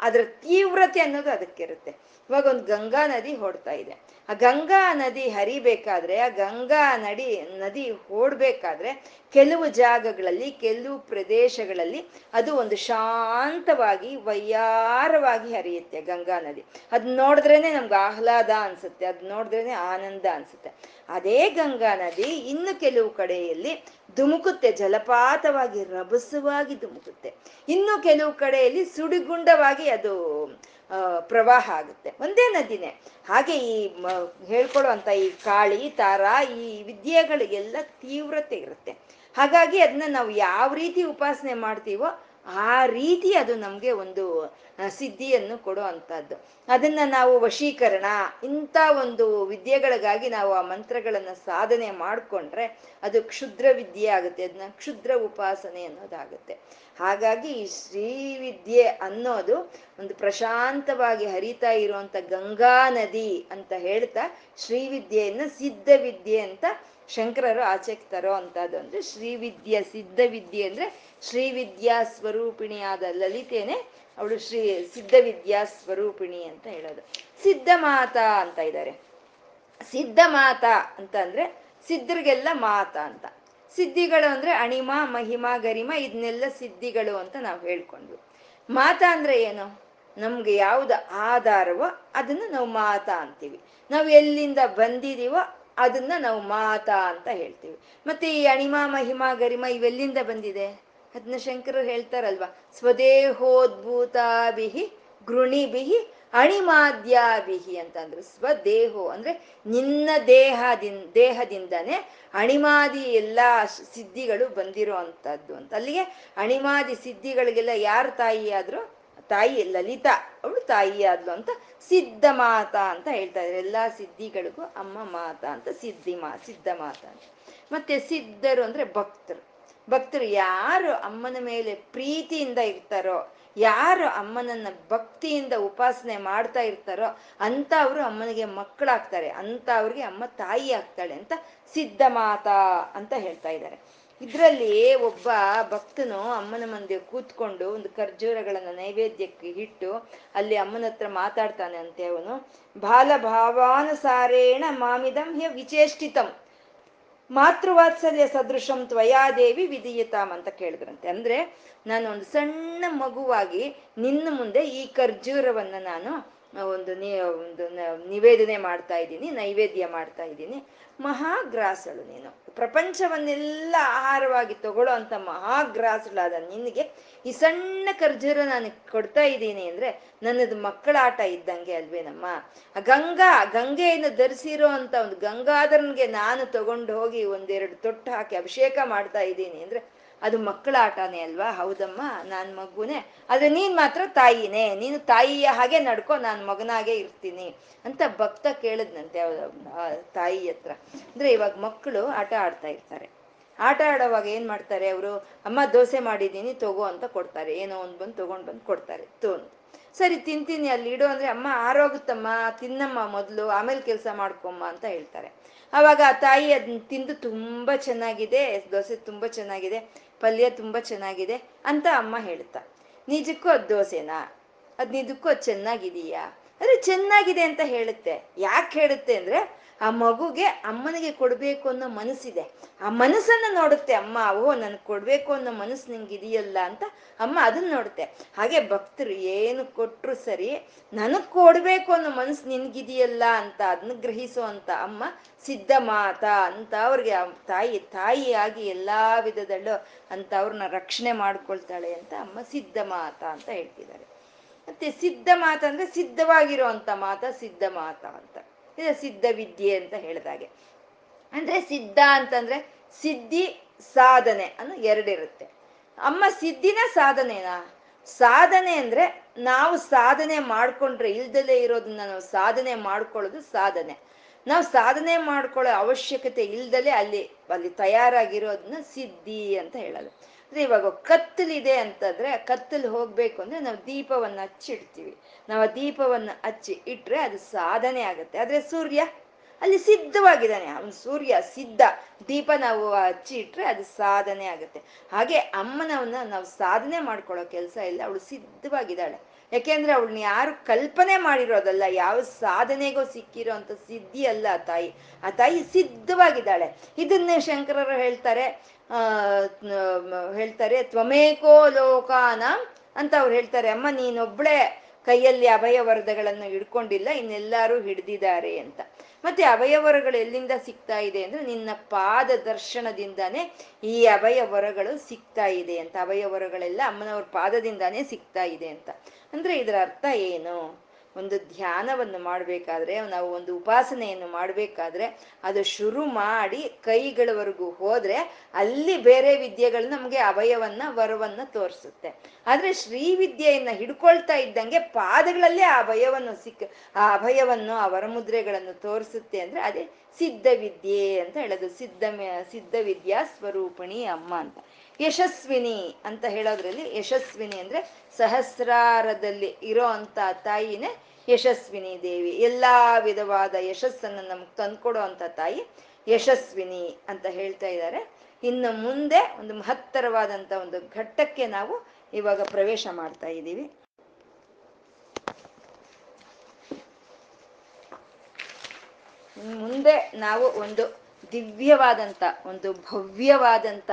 ಅದರ ತೀವ್ರತೆ ಅನ್ನೋದು ಅದಕ್ಕಿರುತ್ತೆ. ಇವಾಗ ಒಂದು ಗಂಗಾ ನದಿ ಹೊಡ್ತಾ ಇದೆ. ಆ ಗಂಗಾ ನದಿ ಹರಿಬೇಕಾದ್ರೆ, ಆ ಗಂಗಾ ನಡಿ, ನದಿ ಓಡ್ಬೇಕಾದ್ರೆ ಕೆಲವು ಜಾಗಗಳಲ್ಲಿ, ಕೆಲವು ಪ್ರದೇಶಗಳಲ್ಲಿ ಅದು ಒಂದು ಶಾಂತವಾಗಿ ವಯ್ಯಾರವಾಗಿ ಹರಿಯುತ್ತೆ ಗಂಗಾ ನದಿ. ಅದ್ ನೋಡಿದ್ರೇನೆ ನಮ್ಗೆ ಆಹ್ಲಾದ ಅನ್ಸುತ್ತೆ, ಅದ್ ನೋಡಿದ್ರೇನೆ ಆನಂದ ಅನ್ಸುತ್ತೆ. ಅದೇ ಗಂಗಾ ನದಿ ಇನ್ನು ಕೆಲವು ಕಡೆಯಲ್ಲಿ ಧುಮುಕುತ್ತೆ, ಜಲಪಾತವಾಗಿ, ರಭಸವಾಗಿ ಧುಮುಕುತ್ತೆ. ಇನ್ನು ಕೆಲವು ಕಡೆಯಲ್ಲಿ ಸುಡಿಗುಂಡವಾಗಿ ಅದು ಪ್ರವಾಹ ಆಗುತ್ತೆ. ಒಂದೇ ನದಿನೇ. ಹಾಗೆ ಈ ಹೇಳ್ಕೊಳ್ಳುವಂತ ಈ ಕಾಳಿ, ತಾರ, ಈ ವಿದ್ಯೆಗಳಿಗೆಲ್ಲ ತೀವ್ರತೆ ಇರುತ್ತೆ. ಹಾಗಾಗಿ ಅದನ್ನ ನಾವು ಯಾವ ರೀತಿ ಉಪಾಸನೆ ಮಾಡ್ತೀವೋ ಆ ರೀತಿ ಅದು ನಮ್ಗೆ ಒಂದು ಸಿದ್ಧಿಯನ್ನು ಕೊಡೋ ಅಂಥದ್ದು ಅದನ್ನ ನಾವು ವಶೀಕರಣ, ಇಂಥ ಒಂದು ವಿದ್ಯೆಗಳಿಗಾಗಿ ನಾವು ಆ ಮಂತ್ರಗಳನ್ನ ಸಾಧನೆ ಮಾಡಿಕೊಂಡ್ರೆ ಅದು ಕ್ಷುದ್ರ ವಿದ್ಯೆ ಆಗುತ್ತೆ ಅದನ್ನ ಕ್ಷುದ್ರ ಉಪಾಸನೆ ಅನ್ನೋದಾಗುತ್ತೆ. ಹಾಗಾಗಿ ಈ ಶ್ರೀವಿದ್ಯೆ ಅನ್ನೋದು ಒಂದು ಪ್ರಶಾಂತವಾಗಿ ಹರಿತಾ ಇರುವಂತ ಗಂಗಾ ನದಿ ಅಂತ ಹೇಳ್ತಾ ಶ್ರೀವಿದ್ಯೆಯನ್ನ ಸಿದ್ಧ ವಿದ್ಯೆ ಅಂತ ಶಂಕರರು ಆಚೆಗೆ ತರೋ ಅಂತದ್ದು ಅಂದ್ರೆ ಸಿದ್ಧ ವಿದ್ಯೆ ಅಂದ್ರೆ ಶ್ರೀವಿದ್ಯಾ ಸ್ವರೂಪಿಣಿಯಾದ ಲಲಿತೇನೆ ಅವಳು ಶ್ರೀ ಸಿದ್ಧ ವಿದ್ಯಾ ಸ್ವರೂಪಿಣಿ ಅಂತ ಹೇಳೋದು. ಸಿದ್ಧ ಮಾತಾ ಅಂತ ಇದ್ದಾರೆ. ಸಿದ್ಧ ಮಾತಾ ಅಂತ ಅಂದ್ರೆ ಸಿದ್ಧರಿಗೆಲ್ಲ ಮಾತಾ ಅಂತ. ಸಿದ್ಧಿಗಳು ಅಂದ್ರೆ ಅಣಿಮ, ಮಹಿಮ, ಗರಿಮ ಇದನ್ನೆಲ್ಲ ಸಿದ್ಧಿಗಳು ಅಂತ ನಾವು ಹೇಳ್ಕೊಂಡ್ವಿ. ಮಾತಾ ಅಂದ್ರೆ ಏನು? ನಮ್ಗೆ ಯಾವ್ದು ಆಧಾರವೋ ಅದನ್ನ ನಾವು ಮಾತಾ ಅಂತೀವಿ. ನಾವು ಎಲ್ಲಿಂದ ಬಂದಿದೀವೋ ಅದನ್ನ ನಾವು ಮಾತಾ ಅಂತ ಹೇಳ್ತೀವಿ. ಮತ್ತೆ ಈ ಅಣಿಮ, ಮಹಿಮ, ಗರಿಮ ಇವೆಲ್ಲಿಂದ ಬಂದಿದೆ? ಅದನ್ನ ಶಂಕರರು ಹೇಳ್ತಾರಲ್ವಾ? ಸ್ವದೇಹೋದ್ಭೂತಾಭಿಹಿ, ಗೃಣಿಭಿಹಿ, ಅಣಿಮಾದ್ಯಾಭಿಹಿ ಅಂತಂದ್ರು. ಸ್ವದೇಹೋ ಅಂದ್ರೆ ನಿನ್ನ ದೇಹದಿಂದ ದೇಹದಿಂದನೇ ಅಣಿಮಾದಿ ಎಲ್ಲಾ ಸಿದ್ಧಿಗಳು ಬಂದಿರೋ ಅಂತದ್ದು ಅಂತ. ಅಲ್ಲಿಗೆ ಅಣಿಮಾದಿ ಸಿದ್ಧಿಗಳಿಗೆಲ್ಲ ಯಾರು ತಾಯಿ ಆದ್ರು ತಾಯಿ ಲಲಿತಾ ಅವಳು ತಾಯಿ ಆದ್ಲು ಅಂತ ಸಿದ್ಧ ಮಾತಾ ಅಂತ ಹೇಳ್ತಾ ಇದ್ದಾರೆ ಎಲ್ಲಾ ಸಿದ್ಧಿಗಳಿಗೂ ಅಮ್ಮ ಮಾತಾ ಅಂತ ಸಿದ್ಧಿ ಮಾ, ಸಿದ್ಧ ಮಾತ ಅಂತ. ಮತ್ತೆ ಸಿದ್ಧರು ಅಂದ್ರೆ ಭಕ್ತರು. ಭಕ್ತರು ಯಾರು ಅಮ್ಮನ ಮೇಲೆ ಪ್ರೀತಿಯಿಂದ ಇರ್ತಾರೋ, ಯಾರು ಅಮ್ಮನನ್ನ ಭಕ್ತಿಯಿಂದ ಉಪಾಸನೆ ಮಾಡ್ತಾ ಇರ್ತಾರೋ ಅಂತ ಅವರು ಅಮ್ಮನಿಗೆ ಮಕ್ಕಳಾಗ್ತಾರೆ, ಅಂತ ಅವ್ರಿಗೆ ಅಮ್ಮ ತಾಯಿ ಆಗ್ತಾಳೆ ಅಂತ ಸಿದ್ಧ ಮಾತಾ ಅಂತ ಹೇಳ್ತಾ ಇದ್ದಾರೆ. ಇದರಲ್ಲಿ ಒಬ್ಬ ಭಕ್ತನು ಅಮ್ಮನ ಮುಂದೆ ಕೂತ್ಕೊಂಡು ಒಂದು ಖರ್ಜೂರಗಳನ್ನು ನೈವೇದ್ಯಕ್ಕೆ ಇಟ್ಟು ಅಲ್ಲಿ ಅಮ್ಮನ ಹತ್ರ ಮಾತಾಡ್ತಾನೆ ಅಂತೆ ಅವನು ಬಾಲ ಭಾವಾನುಸಾರೇಣ ಮಾಮಿದಂ ಹ್ಯ ವಿಚೇಷ್ಟಿತಂ. ಮಾತೃವಾತ್ಸಲ್ಯ ಸದೃಶಂ ತ್ವಯಾದೇವಿ ವಿಧಿಯತಾಮ್ ಅಂತ ಕೇಳಿದ್ರಂತೆ. ಅಂದ್ರೆ ನಾನು ಒಂದು ಸಣ್ಣ ಮಗುವಾಗಿ ನಿನ್ನ ಮುಂದೆ ಈ ಖರ್ಜೂರವನ್ನು ನಾನು ಒಂದು ನಿ, ಒಂದು ನಿವೇದನೆ ಮಾಡ್ತಾ ಇದ್ದೀನಿ, ನೈವೇದ್ಯ ಮಾಡ್ತಾ ಇದ್ದೀನಿ. ಮಹಾಗ್ರಾಸಳು ನೀನು. ಪ್ರಪಂಚವನ್ನೆಲ್ಲ ಆಹಾರವಾಗಿ ತಗೊಳ್ಳೋ ಅಂತ ಮಹಾಗ್ರಾಸಳಾದ ನಿನಗೆ ಈ ಸಣ್ಣ ಖರ್ಜೂರ ನಾನು ಕೊಡ್ತಾ ಇದ್ದೀನಿ ಅಂದ್ರೆ ನನ್ನದು ಮಕ್ಕಳಾಟ ಇದ್ದಂಗೆ ಅಲ್ವೇನಮ್ಮ? ಗಂಗಾ, ಗಂಗೆಯನ್ನು ಧರಿಸಿರೋ ಅಂತ ಒಂದು ಗಂಗಾಧರನ್ಗೆ ನಾನು ತಗೊಂಡು ಹೋಗಿ ಒಂದೆರಡು ತೊಟ್ಟು ಹಾಕಿ ಅಭಿಷೇಕ ಮಾಡ್ತಾ ಇದ್ದೀನಿ ಅಂದ್ರೆ ಅದು ಮಕ್ಕಳ ಆಟನೇ ಅಲ್ವಾ? ಹೌದಮ್ಮ, ನಾನ್ ಮಗುನೇ. ಆದ್ರೆ ನೀನ್ ಮಾತ್ರ ತಾಯಿನೇ. ನೀನು ತಾಯಿಯ ಹಾಗೆ ನಡ್ಕೊ, ನಾನ್ ಮಗನಾಗೆ ಇರ್ತೀನಿ ಅಂತ ಭಕ್ತ ಕೇಳಿದ್ನಂತೆ ತಾಯಿ ಹತ್ರ. ಅಂದ್ರೆ ಇವಾಗ ಮಕ್ಕಳು ಆಟ ಆಡ್ತಾ ಇರ್ತಾರೆ. ಆಟ ಆಡೋವಾಗ ಏನ್ ಮಾಡ್ತಾರೆ ಅವರು? ಅಮ್ಮ, ದೋಸೆ ಮಾಡಿದ್ದೀನಿ, ತಗೋ ಅಂತ ಕೊಡ್ತಾರೆ. ಏನೋ ಒಂದ್ ಬಂದು ತಗೊಂಡ್ ಬಂದು ಕೊಡ್ತಾರೆ. ತೋನ್ ಸರಿ, ತಿಂತೀನಿ ಅಲ್ಲಿ. ಇಡು ಅಂದ್ರೆ, ಅಮ್ಮ ಆರೋಗುತ್ತಮ್ಮ ತಿನ್ನಮ್ಮ ಮೊದಲು, ಆಮೇಲೆ ಕೆಲಸ ಮಾಡ್ಕೊಮ್ಮ ಅಂತ ಹೇಳ್ತಾರೆ. ಅವಾಗ ಆ ತಾಯಿ ಅದನ್ನ ತಿಂದು ತುಂಬಾ ಚೆನ್ನಾಗಿದೆ, ದೋಸೆ ತುಂಬಾ ಚೆನ್ನಾಗಿದೆ. ಪಲ್ಯ ತುಂಬಾ ಚೆನ್ನಾಗಿದೆ ಅಂತ ಅಮ್ಮ ಹೇಳ್ತಾ. ನಿಜಕ್ಕೂ ಅದು ದೋಸೆನಾ? ಅದ್ ನಿಜಕ್ಕೂ ಅದು ಚೆನ್ನಾಗಿದೀಯಾ? ಅಂದ್ರೆ ಚೆನ್ನಾಗಿದೆ ಅಂತ ಹೇಳುತ್ತೆ. ಯಾಕೆ ಹೇಳುತ್ತೆ ಅಂದ್ರೆ ಆ ಮಗುಗೆ ಅಮ್ಮನಿಗೆ ಕೊಡ್ಬೇಕು ಅನ್ನೋ ಮನಸ್ಸಿದೆ. ಆ ಮನಸ್ಸನ್ನ ನೋಡುತ್ತೆ, ಅಮ್ಮ ಓ ನನ್ಗೆ ಕೊಡ್ಬೇಕು ಅನ್ನೋ ಮನಸ್ಸು ನಿಂಗೆ ಇದೆಯಲ್ಲ ಅಂತ ಅಮ್ಮ ಅದನ್ನ ನೋಡುತ್ತೆ. ಹಾಗೆ ಭಕ್ತರು ಏನು ಕೊಟ್ಟರು ಸರಿ, ನನಗ್ ಕೊಡ್ಬೇಕು ಅನ್ನೋ ಮನಸ್ಸು ನಿನ್ಗಿದೆಯಲ್ಲ ಅಂತ ಅದನ್ನ ಗ್ರಹಿಸೋ ಅಂತ ಅಮ್ಮ ಸಿದ್ಧ ಮಾತ ಅಂತ ಅವ್ರಿಗೆ ತಾಯಿ, ತಾಯಿಯಾಗಿ ಎಲ್ಲಾ ವಿಧದಲ್ಲೂ ಅಂತ ಅವ್ರನ್ನ ರಕ್ಷಣೆ ಮಾಡ್ಕೊಳ್ತಾಳೆ ಅಂತ ಅಮ್ಮ ಸಿದ್ಧ ಮಾತ ಅಂತ ಹೇಳ್ತಿದ್ದಾರೆ. ಮತ್ತೆ ಸಿದ್ಧ ಮಾತ ಅಂದ್ರೆ ಸಿದ್ಧವಾಗಿರುವಂತ ಮಾತ ಸಿದ್ಧ ಮಾತ ಅಂತ. ಇದು ಸಿದ್ಧ ವಿದ್ಯೆ ಅಂತ ಹೇಳಿದಾಗೆ ಅಂದ್ರೆ ಸಿದ್ಧ ಅಂತಂದ್ರೆ ಸಿದ್ಧಿ ಸಾಧನೆ ಅನ್ನೋ ಎರಡಿರುತ್ತೆ. ಅಮ್ಮ ಸಿದ್ಧಿನ ಸಾಧನೆನಾ? ಸಾಧನೆ ಅಂದ್ರೆ ನಾವು ಸಾಧನೆ ಮಾಡ್ಕೊಂಡ್ರೆ ಇಲ್ದಲೇ ಇರೋದನ್ನ ನಾವು ಸಾಧನೆ ಮಾಡ್ಕೊಳ್ಳೋದು ಸಾಧನೆ. ನಾವು ಸಾಧನೆ ಮಾಡ್ಕೊಳ್ಳೋ ಅವಶ್ಯಕತೆ ಇಲ್ದಲೆ ಅಲ್ಲಿ ಅಲ್ಲಿ ತಯಾರಾಗಿರೋದನ್ನ ಸಿದ್ಧಿ ಅಂತ ಹೇಳೋದು. ಅಂದ್ರೆ ಇವಾಗ ಕತ್ತಲಿದೆ ಅಂತಂದ್ರೆ ಕತ್ತಲು ಹೋಗ್ಬೇಕು ಅಂದ್ರೆ ನಾವು ದೀಪವನ್ನ ಹಚ್ಚಿಡ್ತೀವಿ. ನಾವು ಆ ದೀಪವನ್ನ ಹಚ್ಚಿ ಇಟ್ರೆ ಅದು ಸಾಧನೆ ಆಗುತ್ತೆ. ಆದ್ರೆ ಸೂರ್ಯ ಅಲ್ಲಿ ಸಿದ್ಧವಾಗಿದ್ದಾನೆ. ಅವನು ಸೂರ್ಯ ಸಿದ್ಧ. ದೀಪ ನಾವು ಹಚ್ಚಿ ಇಟ್ರೆ ಅದು ಸಾಧನೆ ಆಗುತ್ತೆ. ಹಾಗೆ ಅಮ್ಮನವನ್ನ ನಾವು ಸಾಧನೆ ಮಾಡ್ಕೊಳ್ಳೋ ಕೆಲಸ ಇಲ್ಲ. ಅವಳು ಸಿದ್ಧವಾಗಿದ್ದಾಳೆ. ಯಾಕೆಂದ್ರೆ ಅವಳನ್ನ ಯಾರು ಕಲ್ಪನೆ ಮಾಡಿರೋದಲ್ಲ, ಯಾವ ಸಾಧನೆಗೂ ಸಿಕ್ಕಿರೋ ಅಂತ ಸಿದ್ಧಿ ಅಲ್ಲ ಆ ತಾಯಿ. ಆ ತಾಯಿ ಸಿದ್ಧವಾಗಿದ್ದಾಳೆ. ಇದನ್ನೇ ಶಂಕರರು ಹೇಳ್ತಾರೆ ಹೇಳ್ತಾರೆ, ತ್ವಮೇಕೋ ಲೋಕಾನ ಅಂತ ಅವ್ರು ಹೇಳ್ತಾರೆ. ಅಮ್ಮ, ನೀನೊಬ್ಳೆ ಕೈಯಲ್ಲಿ ಅಭಯ ವರದಗಳನ್ನು ಹಿಡ್ಕೊಂಡಿಲ್ಲ, ಇನ್ನೆಲ್ಲರೂ ಹಿಡ್ದಿದ್ದಾರೆ ಅಂತ. ಮತ್ತೆ ಅಭಯವರಗಳು ಎಲ್ಲಿಂದ ಸಿಗ್ತಾ ಇದೆ ಅಂದ್ರೆ, ನಿನ್ನ ಪಾದ ದರ್ಶನದಿಂದಾನೇ ಈ ಅಭಯ ವರಗಳು ಸಿಗ್ತಾ ಇದೆ ಅಂತ. ಅಭಯ ವರಗಳೆಲ್ಲ ಅಮ್ಮನವ್ರ ಪಾದದಿಂದಾನೇ ಸಿಗ್ತಾ ಇದೆ ಅಂತ. ಅಂದ್ರೆ ಇದರ ಅರ್ಥ ಏನು? ಒಂದು ಧ್ಯಾನವನ್ನು ಮಾಡಬೇಕಾದ್ರೆ, ನಾವು ಒಂದು ಉಪಾಸನೆಯನ್ನು ಮಾಡಬೇಕಾದ್ರೆ, ಅದು ಶುರು ಮಾಡಿ ಕೈಗಳವರೆಗೂ ಹೋದ್ರೆ, ಅಲ್ಲಿ ಬೇರೆ ವಿದ್ಯೆಗಳು ನಮಗೆ ಅಭಯವನ್ನ ವರವನ್ನ ತೋರಿಸುತ್ತೆ. ಆದ್ರೆ ಶ್ರೀವಿದ್ಯೆಯನ್ನ ಹಿಡ್ಕೊಳ್ತಾ ಇದ್ದಂಗೆ ಪಾದಗಳಲ್ಲೇ ಆ ಅಭಯವನ್ನು ಸಿಕ್ಕ ಆ ಅಭಯವನ್ನು ಆ ವರಮುದ್ರೆಗಳನ್ನು ತೋರಿಸುತ್ತೆ ಅಂದ್ರೆ ಅದೇ ಸಿದ್ಧ ವಿದ್ಯೆ ಅಂತ ಹೇಳೋದು. ಸಿದ್ಧ ಸಿದ್ಧ ವಿದ್ಯಾ ಸ್ವರೂಪಿಣಿ ಅಮ್ಮ ಅಂತ. ಯಶಸ್ವಿನಿ ಅಂತ ಹೇಳೋದ್ರಲ್ಲಿ ಯಶಸ್ವಿನಿ ಅಂದ್ರೆ ಸಹಸ್ರಾರದಲ್ಲಿ ಇರೋ ಅಂತ ತಾಯಿನೇ ಯಶಸ್ವಿನಿ ದೇವಿ. ಎಲ್ಲಾ ವಿಧವಾದ ಯಶಸ್ಸನ್ನು ನಮ್ಗೆ ತಂದ್ಕೊಡೋ ಅಂತ ತಾಯಿ ಯಶಸ್ವಿನಿ ಅಂತ ಹೇಳ್ತಾ ಇದ್ದಾರೆ. ಇನ್ನು ಮುಂದೆ ಒಂದು ಮಹತ್ತರವಾದಂತ ಒಂದು ಘಟ್ಟಕ್ಕೆ ನಾವು ಇವಾಗ ಪ್ರವೇಶ ಮಾಡ್ತಾ ಇದ್ದೀವಿ. ಮುಂದೆ ನಾವು ಒಂದು ದಿವ್ಯವಾದಂಥ ಒಂದು ಭವ್ಯವಾದಂಥ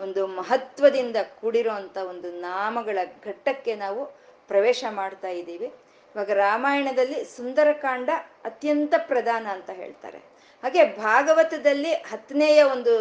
ಒಂದು ಮಹತ್ವದಿಂದ ಕೂಡಿರುವಂಥ ಒಂದು ನಾಮಗಳ ಘಟ್ಟಕ್ಕೆ ನಾವು ಪ್ರವೇಶ ಮಾಡ್ತಾ ಇದ್ದೀವಿ. ಇವಾಗ ರಾಮಾಯಣದಲ್ಲಿ ಸುಂದರಕಾಂಡ ಅತ್ಯಂತ ಪ್ರಧಾನ ಅಂತ ಹೇಳ್ತಾರೆ. ಹಾಗೆ ಭಾಗವತದಲ್ಲಿ ಹತ್ತನೆಯ ಒಂದು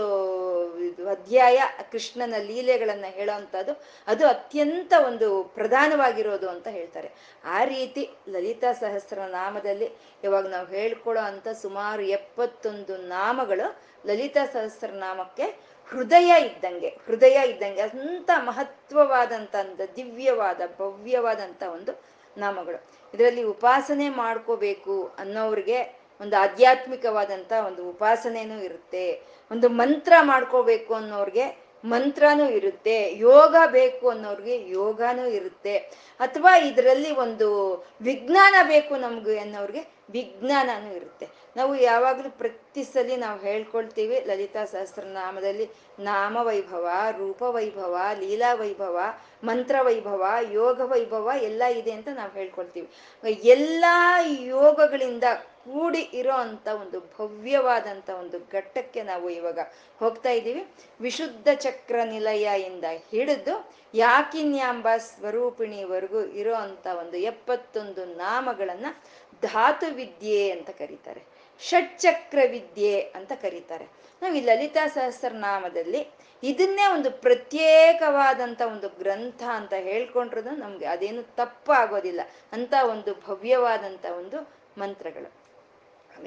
ಅಧ್ಯಾಯ ಕೃಷ್ಣನ ಲೀಲೆಗಳನ್ನ ಹೇಳೋವಂಥದ್ದು, ಅದು ಅತ್ಯಂತ ಒಂದು ಪ್ರಧಾನವಾಗಿರೋದು ಅಂತ ಹೇಳ್ತಾರೆ. ಆ ರೀತಿ ಲಲಿತಾ ಸಹಸ್ರ ನಾಮದಲ್ಲಿ ಇವಾಗ ನಾವು ಹೇಳ್ಕೊಳ್ಳೋ ಅಂತ ಸುಮಾರು ಎಪ್ಪತ್ತೊಂದು ನಾಮಗಳು ಲಲಿತಾ ಸಹಸ್ರ ನಾಮಕ್ಕೆ ಹೃದಯ ಇದ್ದಂಗೆ ಹೃದಯ ಇದ್ದಂಗೆ ಅಂತ ಮಹತ್ವವಾದಂಥ ದಿವ್ಯವಾದ ಭವ್ಯವಾದಂಥ ಒಂದು ನಾಮಗಳು. ಇದರಲ್ಲಿ ಉಪಾಸನೆ ಮಾಡ್ಕೋಬೇಕು ಅನ್ನೋರಿಗೆ ಒಂದು ಆಧ್ಯಾತ್ಮಿಕವಾದಂಥ ಒಂದು ಉಪಾಸನೆನೂ ಇರುತ್ತೆ. ಒಂದು ಮಂತ್ರ ಮಾಡ್ಕೋಬೇಕು ಅನ್ನೋರ್ಗೆ ಮಂತ್ರನೂ ಇರುತ್ತೆ. ಯೋಗ ಬೇಕು ಅನ್ನೋರ್ಗೆ ಯೋಗನೂ ಇರುತ್ತೆ. ಅಥವಾ ಇದರಲ್ಲಿ ಒಂದು ವಿಜ್ಞಾನ ಬೇಕು ನಮ್ಗೆ ಅನ್ನೋರ್ಗೆ ವಿಜ್ಞಾನನೂ ಇರುತ್ತೆ. ನಾವು ಯಾವಾಗಲೂ ಪ್ರತಿ ಸಲ ನಾವು ಹೇಳ್ಕೊಳ್ತೀವಿ ಲಲಿತಾ ಸಹಸ್ರನಾಮದಲ್ಲಿ ರೂಪ ವೈಭವ, ಲೀಲಾ ವೈಭವ, ಮಂತ್ರ ವೈಭವ, ಯೋಗ ವೈಭವ ಎಲ್ಲ ಇದೆ ಅಂತ ನಾವು ಹೇಳ್ಕೊಳ್ತೀವಿ. ಎಲ್ಲ ಯೋಗಗಳಿಂದ ಕೂಡಿ ಇರೋ ಅಂತ ಒಂದು ಭವ್ಯವಾದಂಥ ಒಂದು ಘಟ್ಟಕ್ಕೆ ನಾವು ಇವಾಗ ಹೋಗ್ತಾ ಇದ್ದೀವಿ. ವಿಶುದ್ಧ ಚಕ್ರ ನಿಲಯ ಇಂದ ಹಿಡಿದು ಯಾಕಿನ್ಯಾಂಬ ಸ್ವರೂಪಿಣಿವರೆಗೂ ಇರೋ ಅಂಥ ಒಂದು ಎಪ್ಪತ್ತೊಂದು ನಾಮಗಳನ್ನು ಧಾತು ವಿದ್ಯೆ ಅಂತ ಕರೀತಾರೆ. ಷಟ್ಚಕ್ರ ವಿದ್ಯೆ ಅಂತ ಕರೀತಾರೆ. ನಾವು ಈ ಲಲಿತಾ ಸಹಸ್ರನಾಮದಲ್ಲಿ ಇದನ್ನೇ ಒಂದು ಪ್ರತ್ಯೇಕವಾದಂಥ ಒಂದು ಗ್ರಂಥ ಅಂತ ಹೇಳ್ಕೊಂಡ್ರೂ ನಮ್ಗೆ ಅದೇನು ತಪ್ಪಾಗೋದಿಲ್ಲ. ಅಂತ ಒಂದು ಭವ್ಯವಾದಂಥ ಒಂದು ಮಂತ್ರಗಳು.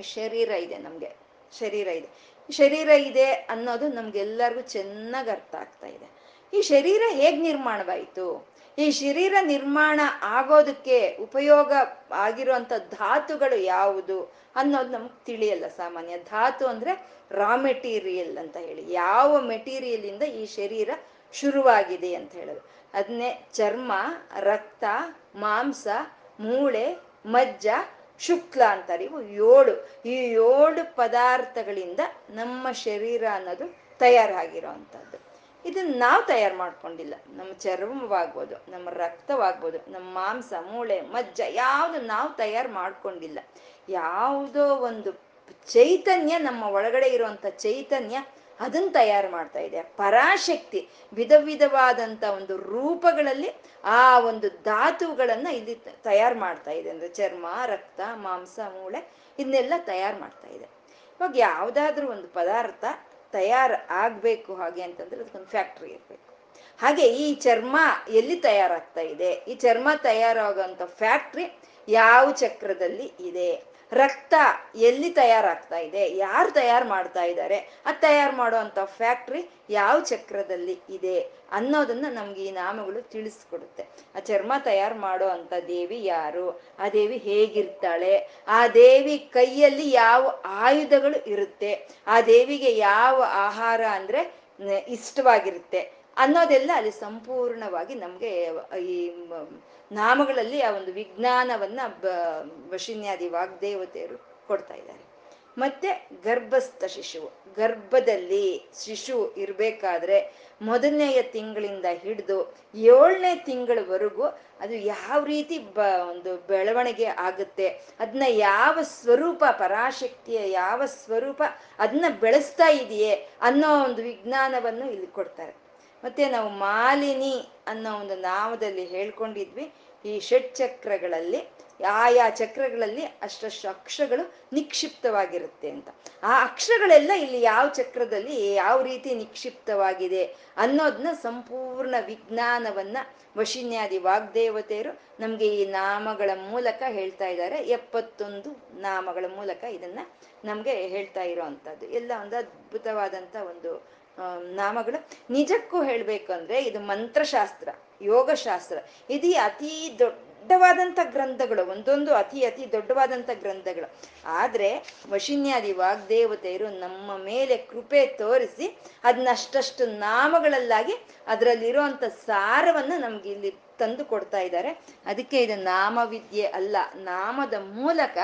ಶರೀರ ಇದೆ ನಮಗೆ. ಶರೀರ ಇದೆ. ಶರೀರ ಇದೆ ಅನ್ನೋದು ನಮ್ಗೆಲ್ಲರಿಗೂ ಚೆನ್ನಾಗಿ ಅರ್ಥ ಆಗ್ತಾ ಇದೆ. ಈ ಶರೀರ ಹೇಗೆ ನಿರ್ಮಾಣವಾಯಿತು? ಈ ಶರೀರ ನಿರ್ಮಾಣ ಆಗೋದಕ್ಕೆ ಉಪಯೋಗ ಆಗಿರುವಂತ ಧಾತುಗಳು ಯಾವುದು ಅನ್ನೋದು ನಮ್ಗೆ ತಿಳಿಯಲ್ಲ ಸಾಮಾನ್ಯ. ಧಾತು ಅಂದ್ರೆ ರಾ ಮೆಟೀರಿಯಲ್ ಅಂತ ಹೇಳಿ. ಯಾವ ಮೆಟೀರಿಯಲ್ ಇಂದ ಈ ಶರೀರ ಶುರುವಾಗಿದೆ ಅಂತ ಹೇಳೋದು. ಅದನ್ನೇ ಚರ್ಮ, ರಕ್ತ, ಮಾಂಸ, ಮೂಳೆ, ಮಜ್ಜ, ಶುಕ್ಲ ಅಂತಾರೆ ಇವು ಏಳು. ಈ ಏಳು ಪದಾರ್ಥಗಳಿಂದ ನಮ್ಮ ಶರೀರ ಅನ್ನೋದು ತಯಾರಾಗಿರೋ ಅಂಥದ್ದು ಇದನ್ನ ನಾವು ತಯಾರು ಮಾಡ್ಕೊಂಡಿಲ್ಲ. ನಮ್ಮ ಚರ್ಮವಾಗ್ಬೋದು, ನಮ್ಮ ರಕ್ತವಾಗ್ಬೋದು, ನಮ್ಮ ಮಾಂಸ, ಮೂಳೆ, ಮಜ್ಜ ಯಾವುದು ನಾವು ತಯಾರು ಮಾಡ್ಕೊಂಡಿಲ್ಲ. ಯಾವುದೋ ಒಂದು ಚೈತನ್ಯ ನಮ್ಮ ಒಳಗಡೆ ಇರುವಂತ ಚೈತನ್ಯ ಅದನ್ನ ತಯಾರು ಮಾಡ್ತಾ ಇದೆ. ಪರಾಶಕ್ತಿ, ವಿಧ ವಿಧವಾದಂಥ ಒಂದು ರೂಪಗಳಲ್ಲಿ ಆ ಒಂದು ಧಾತುಗಳನ್ನ ಇಲ್ಲಿ ತಯಾರು ಮಾಡ್ತಾ ಇದೆ. ಅಂದ್ರೆ ಚರ್ಮ, ರಕ್ತ, ಮಾಂಸ, ಮೂಳೆ, ಇದನ್ನೆಲ್ಲ ತಯಾರು ಮಾಡ್ತಾ ಇದೆ. ಇವಾಗ ಯಾವುದಾದ್ರೂ ಒಂದು ಪದಾರ್ಥ ತಯಾರು ಆಗ್ಬೇಕು ಹಾಗೆ ಅಂತಂದ್ರೆ ಅದಕ್ಕೊಂದು ಫ್ಯಾಕ್ಟ್ರಿ ಇರ್ಬೇಕು. ಹಾಗೆ ಈ ಚರ್ಮ ಎಲ್ಲಿ ತಯಾರಾಗ್ತಾ ಇದೆ? ಈ ಚರ್ಮ ತಯಾರಾಗುವಂತ ಫ್ಯಾಕ್ಟ್ರಿ ಯಾವ ಚಕ್ರದಲ್ಲಿ ಇದೆ? ರಕ್ತ ಎಲ್ಲಿ ತಯಾರಾಗ್ತಾ ಇದೆ, ಯಾರು ತಯಾರು ಮಾಡ್ತಾ ಇದ್ದಾರೆ, ಅದು ತಯಾರು ಮಾಡುವಂತ ಫ್ಯಾಕ್ಟ್ರಿ ಯಾವ ಚಕ್ರದಲ್ಲಿ ಇದೆ ಅನ್ನೋದನ್ನ ನಮ್ಗೆ ಈ ನಾಮಗಳು ತಿಳಿಸ್ಕೊಡುತ್ತೆ. ಆ ಚರ್ಮ ತಯಾರು ಮಾಡೋ ಅಂತ ದೇವಿ ಯಾರು, ಆ ದೇವಿ ಹೇಗಿರ್ತಾಳೆ, ಆ ದೇವಿ ಕೈಯಲ್ಲಿ ಯಾವ ಆಯುಧಗಳು ಇರುತ್ತೆ, ಆ ದೇವಿಗೆ ಯಾವ ಆಹಾರ ಅಂದ್ರೆ ಇಷ್ಟವಾಗಿರುತ್ತೆ ಅನ್ನೋದೆಲ್ಲ ಅಲ್ಲಿ ಸಂಪೂರ್ಣವಾಗಿ ನಮ್ಗೆ ಈ ನಾಮಗಳಲ್ಲಿ ಆ ಒಂದು ವಿಜ್ಞಾನವನ್ನ ವಶಿನ್ಯಾದಿ ವಾಗ್ದೇವತೆಯರು ಕೊಡ್ತಾ ಇದ್ದಾರೆ. ಮತ್ತೆ ಗರ್ಭಸ್ಥ ಶಿಶು ಗರ್ಭದಲ್ಲಿ ಶಿಶು ಇರಬೇಕಾದ್ರೆ ಮೊದಲನೆಯ ತಿಂಗಳಿಂದ ಹಿಡಿದು ಏಳನೇ ತಿಂಗಳವರೆಗೂ ಅದು ಯಾವ ರೀತಿ ಬ, ಒಂದು ಬೆಳವಣಿಗೆ ಆಗುತ್ತೆ ಅದನ್ನ ಯಾವ ಸ್ವರೂಪ, ಪರಾಶಕ್ತಿಯ ಯಾವ ಸ್ವರೂಪ ಅದನ್ನ ಬೆಳೆಸ್ತಾ ಇದೆಯೇ ಅನ್ನೋ ಒಂದು ವಿಜ್ಞಾನವನ್ನು ಇಲ್ಲಿ ಕೊಡ್ತಾರೆ. ಮತ್ತೆ ನಾವು ಮಾಲಿನಿ ಅನ್ನೋ ಒಂದು ನಾಮದಲ್ಲಿ ಹೇಳ್ಕೊಂಡಿದ್ವಿ. ಈ ಷಟ್ ಚಕ್ರಗಳಲ್ಲಿ, ಆಯಾ ಚಕ್ರಗಳಲ್ಲಿ ಅಷ್ಟಷ್ಟು ಅಕ್ಷರಗಳು ನಿಕ್ಷಿಪ್ತವಾಗಿರುತ್ತೆ ಅಂತ. ಆ ಅಕ್ಷರಗಳೆಲ್ಲ ಇಲ್ಲಿ ಯಾವ ಚಕ್ರದಲ್ಲಿ ಯಾವ ರೀತಿ ನಿಕ್ಷಿಪ್ತವಾಗಿದೆ ಅನ್ನೋದನ್ನ ಸಂಪೂರ್ಣ ವಿಜ್ಞಾನವನ್ನ ವಶಿನ್ಯಾದಿ ವಾಗ್ದೇವತೆಯರು ನಮ್ಗೆ ಈ ನಾಮಗಳ ಮೂಲಕ ಹೇಳ್ತಾ ಇದ್ದಾರೆ. ಎಪ್ಪತ್ತೊಂದು ನಾಮಗಳ ಮೂಲಕ ಇದನ್ನ ನಮ್ಗೆ ಹೇಳ್ತಾ ಇರೋ ಅಂಥದ್ದು ಎಲ್ಲ ಒಂದು ಅದ್ಭುತವಾದಂಥ ಒಂದು ನಾಮಗಳು ನಿಜಕ್ಕೂ ಹೇಳಬೇಕು ಅಂದ್ರೆ ಇದು ಮಂತ್ರಶಾಸ್ತ್ರ, ಯೋಗಶಾಸ್ತ್ರ. ಇದು ಅತಿ ದೊಡ್ಡವಾದಂಥ ಗ್ರಂಥಗಳು, ಒಂದೊಂದು ಅತಿ ಅತಿ ದೊಡ್ಡವಾದಂಥ ಗ್ರಂಥಗಳು. ಆದ್ರೆ ವಶಿನ್ಯಾದಿ ವಾಗ್ದೇವತೆಯರು ನಮ್ಮ ಮೇಲೆ ಕೃಪೆ ತೋರಿಸಿ ಅದನ್ನಷ್ಟಷ್ಟು ನಾಮಗಳಲ್ಲಾಗಿ ಅದರಲ್ಲಿರುವಂಥ ಸಾರವನ್ನ ನಮ್ಗೆ ಇಲ್ಲಿ ತಂದು ಕೊಡ್ತಾ ಇದ್ದಾರೆ. ಅದಕ್ಕೆ ಇದು ನಾಮವಿದ್ಯೆ ಅಲ್ಲ, ನಾಮದ ಮೂಲಕ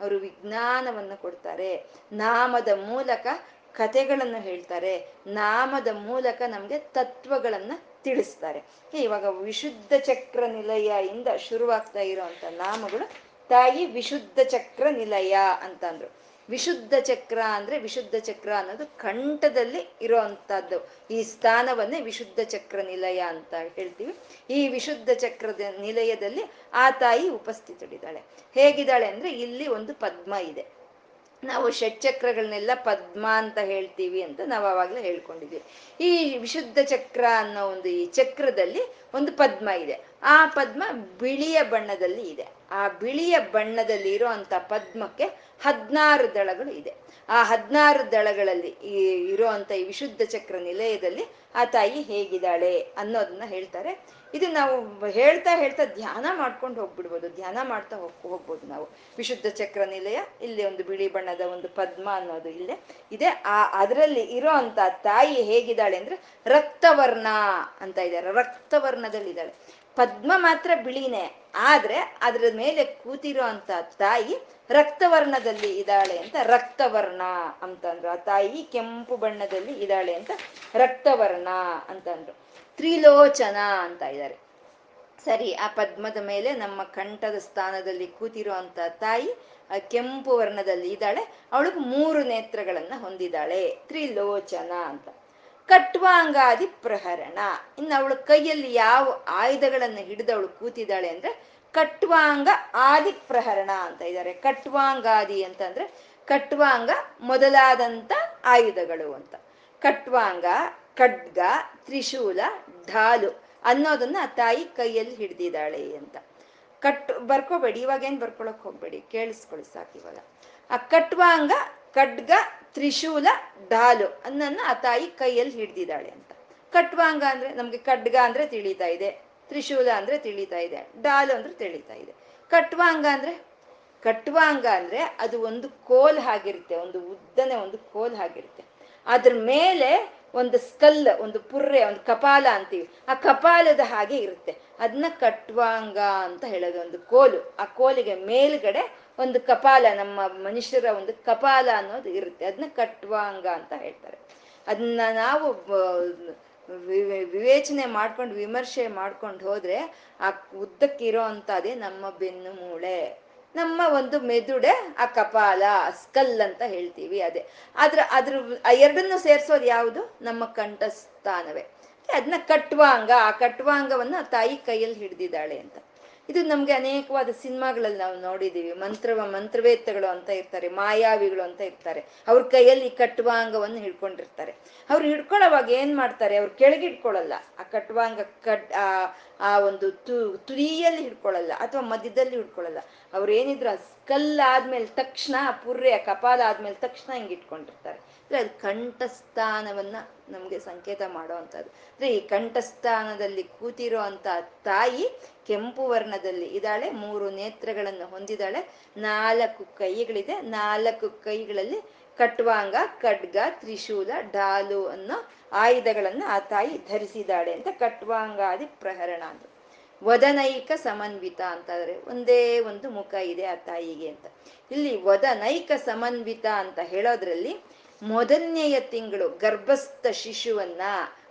ಅವರು ವಿಜ್ಞಾನವನ್ನು ಕೊಡ್ತಾರೆ. ನಾಮದ ಮೂಲಕ ಕಥೆಗಳನ್ನು ಹೇಳ್ತಾರೆ. ನಾಮದ ಮೂಲಕ ನಮಗೆ ತತ್ವಗಳನ್ನ ತಿಳಿಸ್ತಾರೆ. ಇವಾಗ ವಿಶುದ್ಧ ಚಕ್ರ ನಿಲಯ ಇಂದ ಶುರುವಾಗ್ತಾ ಇರೋವಂಥ ನಾಮಗಳು, ತಾಯಿ ವಿಶುದ್ಧ ಚಕ್ರ ನಿಲಯ ಅಂತಂದ್ರು. ವಿಶುದ್ಧ ಚಕ್ರ ಅಂದ್ರೆ ವಿಶುದ್ಧ ಚಕ್ರ ಅನ್ನೋದು ಕಂಠದಲ್ಲಿ ಇರೋವಂಥದ್ದು ಈ ಸ್ಥಾನವನ್ನೇ ವಿಶುದ್ಧ ಚಕ್ರ ನಿಲಯ ಅಂತ ಹೇಳ್ತೀವಿ. ಈ ವಿಶುದ್ಧ ಚಕ್ರದ ನಿಲಯದಲ್ಲಿ ಆ ತಾಯಿ ಉಪಸ್ಥಿತಳಿದ್ದಾಳೆ. ಹೇಗಿದ್ದಾಳೆ ಅಂದ್ರೆ ಇಲ್ಲಿ ಒಂದು ಪದ್ಮ ಇದೆ. ನಾವು ಷಟ್ಚಕ್ರಗಳನ್ನೆಲ್ಲ ಪದ್ಮ ಅಂತ ಹೇಳ್ತೀವಿ ಅಂತ ನಾವು ಅವಾಗಲೇ ಹೇಳ್ಕೊಂಡಿದ್ವಿ. ಈ ವಿಶುದ್ಧ ಚಕ್ರ ಅನ್ನೋ ಒಂದು ಈ ಚಕ್ರದಲ್ಲಿ ಒಂದು ಪದ್ಮ ಇದೆ. ಆ ಪದ್ಮ ಬಿಳಿಯ ಬಣ್ಣದಲ್ಲಿ ಇದೆ. ಆ ಬಿಳಿಯ ಬಣ್ಣದಲ್ಲಿ ಇರುವಂತ ಪದ್ಮಕ್ಕೆ ಹದಿನಾರು ದಳಗಳು ಇದೆ. ಆ ಹದಿನಾರು ದಳಗಳಲ್ಲಿ ಈ ಇರೋ ಈ ವಿಶುದ್ಧ ಚಕ್ರ ನಿಲಯದಲ್ಲಿ ಆ ತಾಯಿ ಹೇಗಿದ್ದಾಳೆ ಅನ್ನೋದನ್ನ ಹೇಳ್ತಾರೆ. ಇದು ನಾವು ಹೇಳ್ತಾ ಹೇಳ್ತಾ ಧ್ಯಾನ ಮಾಡ್ಕೊಂಡು ಹೋಗ್ಬಿಡ್ಬೋದು. ಧ್ಯಾನ ಮಾಡ್ತಾ ಹೋಗ್, ಹೋಗ್ಬೋದು ನಾವು. ವಿಶುದ್ಧ ಚಕ್ರ ನಿಲಯ, ಇಲ್ಲಿ ಒಂದು ಬಿಳಿ ಬಣ್ಣದ ಒಂದು ಪದ್ಮ ಅನ್ನೋದು ಇಲ್ಲೇ ಇದೆ. ಆ ಅದರಲ್ಲಿ ಇರೋ ಅಂತ ತಾಯಿ ಹೇಗಿದ್ದಾಳೆ ಅಂದ್ರೆ ರಕ್ತವರ್ಣ ಅಂತ ಇದ್ದಾರೆ. ರಕ್ತವರ್ಣದಲ್ಲಿದ್ದಾಳೆ. ಪದ್ಮ ಮಾತ್ರ ಬಿಳಿನೇ, ಆದ್ರೆ ಅದ್ರ ಮೇಲೆ ಕೂತಿರೋ ಅಂತ ತಾಯಿ ರಕ್ತವರ್ಣದಲ್ಲಿ ಇದ್ದಾಳೆ ಅಂತ ರಕ್ತವರ್ಣ ಅಂತಂದ್ರು. ಆ ತಾಯಿ ಕೆಂಪು ಬಣ್ಣದಲ್ಲಿ ಇದ್ದಾಳೆ ಅಂತ ರಕ್ತವರ್ಣ ಅಂತಂದ್ರು. ತ್ರಿಲೋಚನ ಅಂತ ಇದ್ದಾರೆ. ಸರಿ, ಆ ಪದ್ಮದ ಮೇಲೆ ನಮ್ಮ ಕಂಠದ ಸ್ಥಾನದಲ್ಲಿ ಕೂತಿರುವಂತ ತಾಯಿ ಕೆಂಪು ವರ್ಣದಲ್ಲಿ ಇದ್ದಾಳೆ. ಅವಳಿಗೆ ಮೂರು ನೇತ್ರಗಳನ್ನ ಹೊಂದಿದ್ದಾಳೆ. ತ್ರಿಲೋಚನ ಅಂತ. ಕಟ್ವಾಂಗಾದಿ ಪ್ರಹರಣ. ಇನ್ನು ಅವಳ ಕೈಯಲ್ಲಿ ಯಾವ ಆಯುಧಗಳನ್ನ ಹಿಡಿದವಳು ಕೂತಿದ್ದಾಳೆ ಅಂದ್ರೆ ಕಟ್ವಾಂಗ ಆದಿ ಪ್ರಹರಣ ಅಂತ ಇದ್ದಾರೆ. ಕಟ್ವಾಂಗಾದಿ ಅಂತಂದ್ರೆ ಕಟ್ವಾಂಗ ಮೊದಲಾದಂತ ಆಯುಧಗಳು ಅಂತ. ಕಟ್ವಾಂಗ, ಖಡ್ಗ, ತ್ರಿಶೂಲ ಢಾಲು ಅನ್ನೋದನ್ನ ತಾಯಿ ಕೈಯಲ್ಲಿ ಹಿಡ್ದಿದ್ದಾಳೆ ಅಂತ. ಕಟ್ ಬರ್ಕೋಬೇಡಿ, ಇವಾಗ ಏನ್ ಬರ್ಕೊಳಕ್ ಹೋಗ್ಬೇಡಿ, ಕೇಳಿಸ್ಕೊಳ್ಳಿ ಸಾಕು ಇವಾಗ. ಆ ಕಟ್ವಾಂಗ, ಖಡ್ಗ, ತ್ರಿಶೂಲ ಢಾಲು ಅನ್ನನ್ನ ಆ ತಾಯಿ ಕೈಯಲ್ಲಿ ಹಿಡ್ದಿದ್ದಾಳೆ ಅಂತ. ಕಟ್ವಾಂಗ ಅಂದ್ರೆ ನಮ್ಗೆ ಖಡ್ಗ ಅಂದ್ರೆ ತಿಳಿತಾ ಇದೆ, ತ್ರಿಶೂಲ ಅಂದ್ರೆ ತಿಳಿತಾ ಇದೆ ಡಾಲು ಅಂದ್ರೆ ತಿಳಿತಾ ಇದೆ. ಕಟ್ವಾಂಗ ಅಂದ್ರೆ? ಕಟ್ವಾಂಗ ಅಂದ್ರೆ ಅದು ಒಂದು ಕೋಲ್ ಆಗಿರುತ್ತೆ ಒಂದು ಉದ್ದನೆ ಒಂದು ಕೋಲ್ ಆಗಿರುತ್ತೆ ಅದ್ರ ಮೇಲೆ ಒಂದು ಸ್ಕಲ್, ಒಂದು ಪುರ್ರೆ, ಒಂದು ಕಪಾಲ ಅಂತೀವಿ. ಆ ಕಪಾಲದ ಹಾಗೆ ಇರುತ್ತೆ. ಅದನ್ನ ಕಟ್ವಾಂಗ ಅಂತ ಹೇಳೋದು ಒಂದು ಕೋಲು. ಆ ಕೋಲಿಗೆ ಮೇಲ್ಗಡೆ ಒಂದು ಕಪಾಲ, ನಮ್ಮ ಮನುಷ್ಯರ ಒಂದು ಕಪಾಲ ಅನ್ನೋದು ಇರುತ್ತೆ. ಅದನ್ನ ಕಟ್ವಾಂಗ ಅಂತ ಹೇಳ್ತಾರೆ. ಅದನ್ನ ನಾವು ವಿವೇಚನೆ ಮಾಡ್ಕೊಂಡು, ವಿಮರ್ಶೆ ಮಾಡ್ಕೊಂಡು ಹೋದ್ರೆ ಆ ಉದ್ದಕ್ಕಿರೋ ಅಂತದೇ ನಮ್ಮ ಬೆನ್ನು ಮೂಳೆ. ನಮ್ಮ ಒಂದು ಮೆದುಡೆ ಆ ಕಪಾಲ ಸ್ಕಲ್ ಅಂತ ಹೇಳ್ತೀವಿ ಅದೇ. ಅದ್ರ ಅದ್ರ ಎರಡನ್ನು ಸೇರ್ಸೋದು ಯಾವುದು? ನಮ್ಮ ಕಂಠಸ್ಥಾನವೇ. ಅದನ್ನ ಕಟ್ವಾಂಗ, ಆ ಕಟ್ವಾಂಗವನ್ನ ತಾಯಿ ಕೈಯಲ್ಲಿ ಹಿಡ್ದಿದ್ದಾಳೆ ಅಂತ. ಇದು ನಮ್ಗೆ ಅನೇಕವಾದ ಸಿನಿಮಾಗಳಲ್ಲಿ ನಾವು ನೋಡಿದೀವಿ ಮಂತ್ರವ ಮಂತ್ರವೇತ್ತಗಳು ಅಂತ ಇರ್ತಾರೆ, ಮಾಯಾವಿಗಳು ಅಂತ ಇರ್ತಾರೆ. ಅವ್ರ ಕೈಯಲ್ಲಿ ಕಟ್ವಾಂಗವನ್ನು ಹಿಡ್ಕೊಂಡಿರ್ತಾರೆ. ಅವ್ರು ಹಿಡ್ಕೊಳ್ಳೋವಾಗ ಏನ್ ಮಾಡ್ತಾರೆ? ಅವ್ರು ಕೆಳಗಿಟ್ಕೊಳ್ಳಲ್ಲ ಆ ಕಟ್ವಾಂಗ ಕಟ್ ಆ ಒಂದು ತು ತುದಿಯಲ್ಲಿ ಹಿಡ್ಕೊಳ್ಳಲ್ಲ ಅಥವಾ ಮಧ್ಯದಲ್ಲಿ ಹಿಡ್ಕೊಳ್ಳಲ್ಲ. ಅವ್ರು ಏನಿದ್ರು ಆ ಸ್ಕಲ್ ಆದ್ಮೇಲೆ ತಕ್ಷಣ, ಪುರ್ರೆ ಕಪಾಲ ಆದ್ಮೇಲೆ ತಕ್ಷಣ ಹಿಂಗೆ ಇಟ್ಕೊಂಡಿರ್ತಾರೆ. ಅಂದ್ರೆ ಅದು ಕಂಠಸ್ಥಾನವನ್ನ ನಮ್ಗೆ ಸಂಕೇತ ಮಾಡೋ ಅಂದ್ರೆ ಈ ಕಂಠಸ್ಥಾನದಲ್ಲಿ ಕೂತಿರೋ ಅಂತ ತಾಯಿ ಕೆಂಪು ವರ್ಣದಲ್ಲಿ ಇದ್ದಾಳೆ, ಮೂರು ನೇತ್ರಗಳನ್ನು ಹೊಂದಿದಾಳೆ ನಾಲ್ಕು ಕೈಗಳಿದೆ, ನಾಲ್ಕು ಕೈಗಳಲ್ಲಿ ಕಟ್ವಾಂಗ, ಖಡ್ಗ, ತ್ರಿಶೂಲ, ಡಾಲು ಅನ್ನೋ ಆಯುಧಗಳನ್ನ ಆ ತಾಯಿ ಧರಿಸಿದಾಳೆ ಅಂತ ಕಟ್ವಾಂಗಾದಿ ಪ್ರಹರಣ ಅಂದ್ರು ವದನೈಕ ಸಮನ್ವಿತ ಅಂತಾದ್ರೆ ಒಂದೇ ಒಂದು ಮುಖ ಇದೆ ಆ ತಾಯಿಗೆ ಅಂತ. ಇಲ್ಲಿ ವದನೈಕ ಸಮನ್ವಿತ ಅಂತ ಹೇಳೋದ್ರಲ್ಲಿ ಮೊದಲನೆಯ ತಿಂಗಳು ಗರ್ಭಸ್ಥ ಶಿಶುವನ್ನ,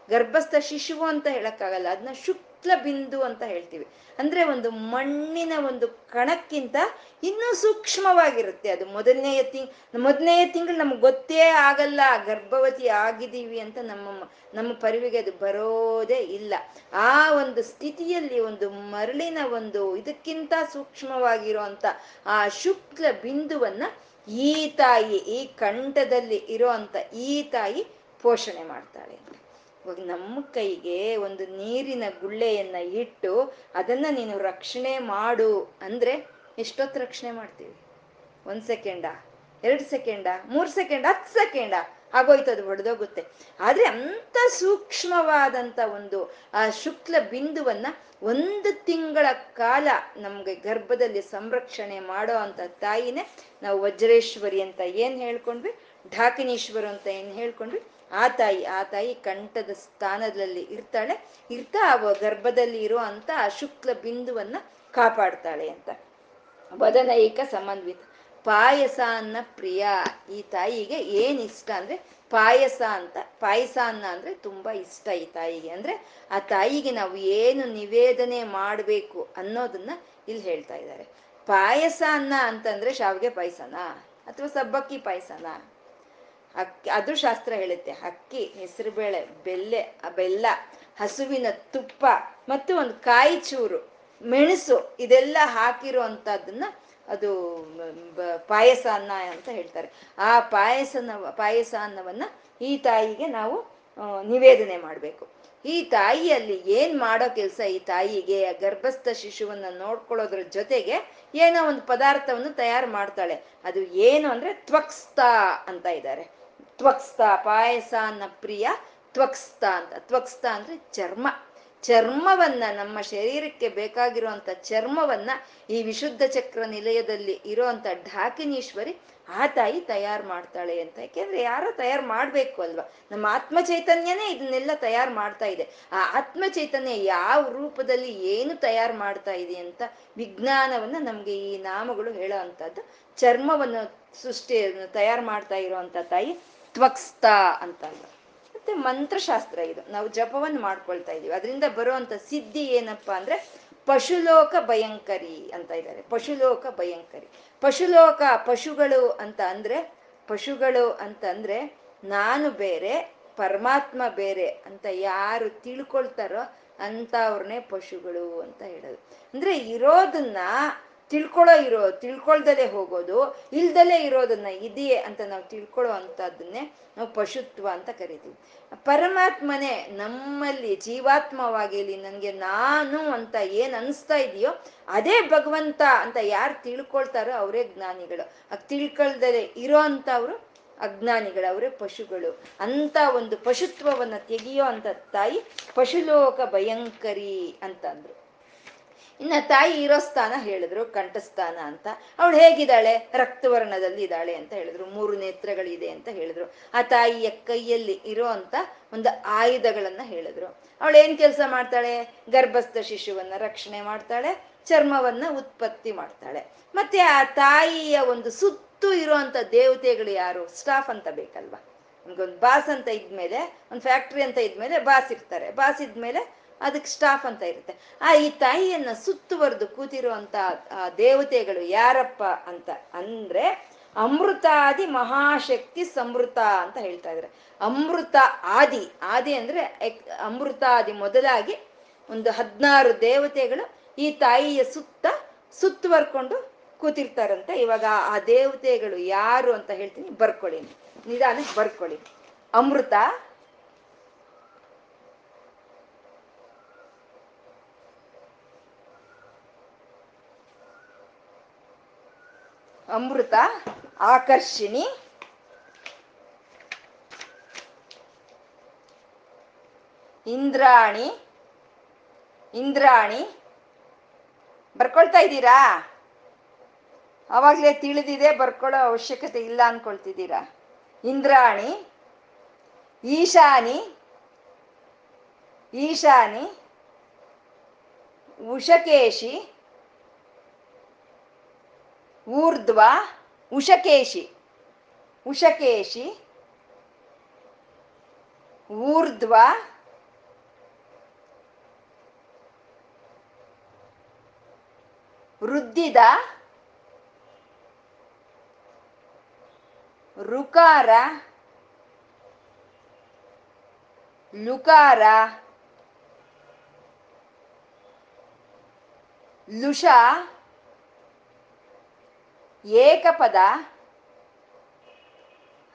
ಗರ್ಭಸ್ಥ ಶಿಶುವು ಅಂತ ಹೇಳಕ್ಕಾಗಲ್ಲ ಅದನ್ನ ಶುಕ್ ಶುಕ್ಲ ಬಿಂದು ಅಂತ ಹೇಳ್ತೀವಿ. ಅಂದ್ರೆ ಒಂದು ಮಣ್ಣಿನ ಒಂದು ಕಣಕ್ಕಿಂತ ಇನ್ನೂ ಸೂಕ್ಷ್ಮವಾಗಿರುತ್ತೆ ಅದು. ಮೊದಲನೆಯ ತಿಂಗ್, ಮೊದಲನೆಯ ತಿಂಗಳು ನಮ್ಗೆ ಗೊತ್ತೇ ಆಗಲ್ಲ, ಗರ್ಭವತಿ ಆಗಿದ್ದೀವಿ ಅಂತ ನಮ್ಮ ನಮ್ಮ ಪರಿವಿಗೆ ಅದು ಬರೋದೇ ಇಲ್ಲ. ಆ ಒಂದು ಸ್ಥಿತಿಯಲ್ಲಿ ಒಂದು ಮರಳಿನ ಒಂದು ಇದಕ್ಕಿಂತ ಸೂಕ್ಷ್ಮವಾಗಿರುವಂತ ಆ ಶುಕ್ಲ ಬಿಂದುವನ್ನ ಈ ತಾಯಿ ಈ ಕಂಠದಲ್ಲಿ ಇರೋ ಅಂತ ಈ ತಾಯಿ ಪೋಷಣೆ ಮಾಡ್ತಾಳೆ ಇವಾಗ ನಮ್ಮ ಕೈಗೆ ಒಂದು ನೀರಿನ ಗುಳ್ಳೆಯನ್ನ ಇಟ್ಟು ಅದನ್ನ ನೀನು ರಕ್ಷಣೆ ಮಾಡು ಅಂದ್ರೆ ಎಷ್ಟೊತ್ತು ರಕ್ಷಣೆ ಮಾಡ್ತೀವಿ? ಒಂದ್ ಸೆಕೆಂಡಾ? ಎರಡು ಸೆಕೆಂಡಾ? ಮೂರು ಸೆಕೆಂಡ್? ಹತ್ತು ಸೆಕೆಂಡಾ? ಆಗೋಯ್ತು, ಅದು ಹೊಡೆದೋಗುತ್ತೆ ಆದ್ರೆ ಅಂತ ಸೂಕ್ಷ್ಮವಾದಂತ ಒಂದು, ಆ ಶುಕ್ಲ ಬಿಂದುವನ್ನ ಒಂದು ತಿಂಗಳ ಕಾಲ ನಮ್ಗೆ ಗರ್ಭದಲ್ಲಿ ಸಂರಕ್ಷಣೆ ಮಾಡೋ ಅಂತ ತಾಯಿನೇ ನಾವು ವಜ್ರೇಶ್ವರಿ ಅಂತ ಏನ್ ಹೇಳ್ಕೊಂಡ್ವಿ? ಢಾಕಿನೀಶ್ವರ ಅಂತ ಏನ್ ಹೇಳ್ಕೊಂಡ್ವಿ? ಆ ತಾಯಿ ಆ ತಾಯಿ ಕಂಠದ ಸ್ಥಾನದಲ್ಲಿ ಇರ್ತಾಳೆ. ಇರ್ತಾ ಅವ ಗರ್ಭದಲ್ಲಿ ಇರೋ ಅಂತ ಆ ಶುಕ್ಲ ಬಿಂದುವನ್ನ ಕಾಪಾಡ್ತಾಳೆ ಅಂತ. ವದನೈಕ ಸಮನ್ವಿತ. ಪಾಯಸ ಅನ್ನ ಪ್ರಿಯ. ಈ ತಾಯಿಗೆ ಏನ್ ಇಷ್ಟ ಅಂದ್ರೆ ಪಾಯಸ ಅಂತ. ಪಾಯಸ ಅನ್ನ ಅಂದ್ರೆ ತುಂಬಾ ಇಷ್ಟ ಈ ತಾಯಿಗೆ. ಅಂದ್ರೆ ಆ ತಾಯಿಗೆ ನಾವು ಏನು ನಿವೇದನೆ ಮಾಡಬೇಕು ಅನ್ನೋದನ್ನ ಇಲ್ಲಿ ಹೇಳ್ತಾ ಇದ್ದಾರೆ. ಪಾಯಸ ಅನ್ನ ಅಂತಂದ್ರೆ ಶಾವಿಗೆ ಪಾಯಸನಾ? ಅಥವಾ ಸಬ್ಬಕ್ಕಿ ಪಾಯಸನಾ? ಅಕ್ಕಿ, ಅದು ಶಾಸ್ತ್ರ ಹೇಳುತ್ತೆ. ಅಕ್ಕಿ, ಹೆಸರುಬೇಳೆ, ಬೆಲ್ಲೆ ಬೆಲ್ಲ, ಹಸುವಿನ ತುಪ್ಪ, ಮತ್ತು ಒಂದು ಕಾಯಿ ಚೂರು ಮೆಣಸು, ಇದೆಲ್ಲ ಹಾಕಿರೋ ಅದು ಪಾಯಸ ಅನ್ನ ಅಂತ ಹೇಳ್ತಾರೆ. ಆ ಪಾಯಸನ, ಪಾಯಸ ಅನ್ನವನ್ನ ಈ ತಾಯಿಗೆ ನಾವು ನಿವೇದನೆ ಮಾಡಬೇಕು. ಈ ತಾಯಿಯಲ್ಲಿ ಏನ್ ಮಾಡೋ ಕೆಲಸ ಈ ತಾಯಿಗೆ ಗರ್ಭಸ್ಥ ಶಿಶುವನ್ನ ನೋಡ್ಕೊಳ್ಳೋದ್ರ ಜೊತೆಗೆ ಏನೋ ಒಂದು ಪದಾರ್ಥವನ್ನು ತಯಾರು ಮಾಡ್ತಾಳೆ. ಅದು ಏನು ಅಂದ್ರೆ ತ್ವಕ್ಸ್ತ ಅಂತ ಇದ್ದಾರೆ. ತ್ವಕ್ಸ್ತ ಪಾಯಸ ಅನ್ನ ಪ್ರಿಯ ತ್ವಕ್ಸ್ತ ಅಂತ. ತ್ವಕ್ಸ್ತ ಅಂದ್ರೆ ಚರ್ಮ. ಚರ್ಮವನ್ನ, ನಮ್ಮ ಶರೀರಕ್ಕೆ ಬೇಕಾಗಿರುವಂತ ಚರ್ಮವನ್ನ ಈ ವಿಶುದ್ಧ ಚಕ್ರ ನಿಲಯದಲ್ಲಿ ಇರುವಂತ ಢಾಕಿನೀಶ್ವರಿ ಆ ತಾಯಿ ತಯಾರು ಮಾಡ್ತಾಳೆ ಅಂತ. ಯಾಕೆಂದ್ರೆ ಯಾರೋ ತಯಾರು ಮಾಡ್ಬೇಕು ಅಲ್ವಾ? ನಮ್ಮ ಆತ್ಮ ಚೈತನ್ಯನೇ ಇದನ್ನೆಲ್ಲ ತಯಾರು ಮಾಡ್ತಾ ಇದೆ. ಆ ಆತ್ಮ ಚೈತನ್ಯ ಯಾವ ರೂಪದಲ್ಲಿ ಏನು ತಯಾರು ಮಾಡ್ತಾ ಇದೆ ಅಂತ ವಿಜ್ಞಾನವನ್ನ ನಮ್ಗೆ ಈ ನಾಮಗಳು ಹೇಳೋ ಅಂತದ್ದು ಚರ್ಮವನ್ನು ಸೃಷ್ಟಿ ತಯಾರು ಮಾಡ್ತಾ ಇರುವಂತ ತಾಯಿ ತ್ವಕ್ಸ್ತ ಅಂತ ಮತ್ತೆ ಮಂತ್ರಶಾಸ್ತ್ರ ಇದು. ನಾವು ಜಪವನ್ನು ಮಾಡ್ಕೊಳ್ತಾ ಇದೀವಿ ಅದರಿಂದ ಬರುವಂತ ಸಿದ್ಧಿ ಏನಪ್ಪಾ ಅಂದ್ರೆ ಪಶುಲೋಕ ಭಯಂಕರಿ ಅಂತ ಇದ್ದಾರೆ. ಪಶುಲೋಕ ಭಯಂಕರಿ. ಪಶುಲೋಕ ಪಶುಗಳು ಅಂತ ಅಂದ್ರೆ, ಪಶುಗಳು ಅಂತ ಅಂದ್ರೆ ನಾನು ಬೇರೆ, ಪರಮಾತ್ಮ ಬೇರೆ ಅಂತ ಯಾರು ತಿಳ್ಕೊಳ್ತಾರೋ ಅಂತ ಅವ್ರನ್ನೇ ಪಶುಗಳು ಅಂತ ಹೇಳೋದು. ಅಂದ್ರೆ ಇರೋದನ್ನ ತಿಳ್ಕೊಳ್ಳೋ ಇರೋ, ತಿಳ್ಕೊಳ್ದಲೇ ಹೋಗೋದು, ಇಲ್ದಲೇ ಇರೋದನ್ನ ಇದೆಯೇ ಅಂತ ನಾವು ತಿಳ್ಕೊಳ್ಳೋ ಅಂತದನ್ನೇ ನಾವು ಪಶುತ್ವ ಅಂತ ಕರಿತೀವಿ. ಪರಮಾತ್ಮನೇ ನಮ್ಮಲ್ಲಿ, ಜೀವಾತ್ಮವಾಗಿ ಇಲ್ಲಿ ನನಗೆ ನಾನು ಅಂತ ಏನ್ ಅನಿಸ್ತಾ ಇದೆಯೋ ಅದೇ ಭಗವಂತ ಅಂತ ಯಾರು ತಿಳ್ಕೊಳ್ತಾರೋ ಅವರೇ ಜ್ಞಾನಿಗಳು. ಅದ್ ತಿಳ್ಕೊಳ್ದಲೇ ಇರೋ ಅಂತವ್ರು ಅಜ್ಞಾನಿಗಳು, ಅವರೇ ಪಶುಗಳು. ಅಂತ ಒಂದು ಪಶುತ್ವವನ್ನ ತೆಗೆಯೋ ಅಂತ ತಾಯಿ ಪಶುಲೋಕ ಭಯಂಕರಿ ಅಂತಂದ್ರು. ಇನ್ನ ತಾಯಿ ಇರೋ ಸ್ಥಾನ ಹೇಳಿದ್ರು, ಕಂಠಸ್ಥಾನ ಅಂತ. ಅವಳು ಹೇಗಿದ್ದಾಳೆ? ರಕ್ತವರ್ಣದಲ್ಲಿ ಇದ್ದಾಳೆ ಅಂತ ಹೇಳಿದ್ರು. ಮೂರು ನೇತ್ರಗಳಿದೆ ಅಂತ ಹೇಳಿದ್ರು. ಆ ತಾಯಿಯ ಕೈಯಲ್ಲಿ ಇರೋ ಅಂತ ಒಂದು ಆಯುಧಗಳನ್ನ ಹೇಳಿದ್ರು. ಅವಳು ಏನ್ ಕೆಲಸ ಮಾಡ್ತಾಳೆ? ಗರ್ಭಸ್ಥ ಶಿಶುವನ್ನ ರಕ್ಷಣೆ ಮಾಡ್ತಾಳೆ, ಚರ್ಮವನ್ನ ಉತ್ಪತ್ತಿ ಮಾಡ್ತಾಳೆ. ಮತ್ತೆ ಆ ತಾಯಿಯ ಒಂದು ಸುತ್ತು ಇರುವಂತ ದೇವತೆಗಳು ಯಾರು? ಸ್ಟಾಫ್ ಅಂತ ಬೇಕಲ್ವಾ? ನಮ್ಗೊಂದು ಬಾಸ್ ಅಂತ ಇದ್ಮೇಲೆ, ಒಂದು ಫ್ಯಾಕ್ಟ್ರಿ ಅಂತ ಇದ್ಮೇಲೆ ಬಾಸ್ ಇರ್ತಾರೆ. ಬಾಸ್ ಇದ್ಮೇಲೆ ಅದಕ್ಕೆ ಸ್ಟಾಫ್ ಅಂತ ಇರುತ್ತೆ. ಆ ಈ ತಾಯಿಯನ್ನ ಸುತ್ತುವರೆದು ಕೂತಿರುವಂತ ದೇವತೆಗಳು ಯಾರಪ್ಪ ಅಂತ ಅಂದ್ರೆ ಅಮೃತಾದಿ ಮಹಾಶಕ್ತಿ ಸಮೃತ ಅಂತ ಹೇಳ್ತಾ ಇದ್ದಾರೆ. ಅಮೃತ ಆದಿ ಆದಿ ಅಂದ್ರೆ ಅಮೃತಾದಿ ಮೊದಲಾಗಿ ಒಂದು ಹದಿನಾರು ದೇವತೆಗಳು ಈ ತಾಯಿಯ ಸುತ್ತ ಸುತ್ತುವರ್ಕೊಂಡು ಕೂತಿರ್ತಾರಂತ ಇವಾಗ ಆ ದೇವತೆಗಳು ಯಾರು ಅಂತ ಹೇಳ್ತೀನಿ ಬರ್ಕೊಳ್ಳಿ. ನಿಧಾನಕ್ಕೆ ಬರ್ಕೊಳ್ಳಿ. ಅಮೃತ ಅಮೃತ, ಆಕರ್ಷಿಣಿ. ಇಂದ್ರಾಣಿ ಇಂದ್ರಾಣಿ. ಬರ್ಕೊಳ್ತಾ ಇದ್ದೀರಾ? ಅವಾಗಲೇ ತಿಳಿದಿದೆ, ಬರ್ಕೊಳ್ಳೋ ಅವಶ್ಯಕತೆ ಇಲ್ಲ ಅನ್ಕೊಳ್ತಿದ್ದೀರಾ. ಇಂದ್ರಾಣಿ, ಈಶಾನಿ ಈಶಾನಿ. ಉಷಕೇಶಿ ಊರ್ಧ್ವ ಉಷಕೇಶಿ. ಉಷಕೇಶಿ ಊರ್ಧ್ವ ವೃದ್ಧಿದ ರುಕಾರ ಲುಕಾರ ಲುಷ ಏಕಪದ,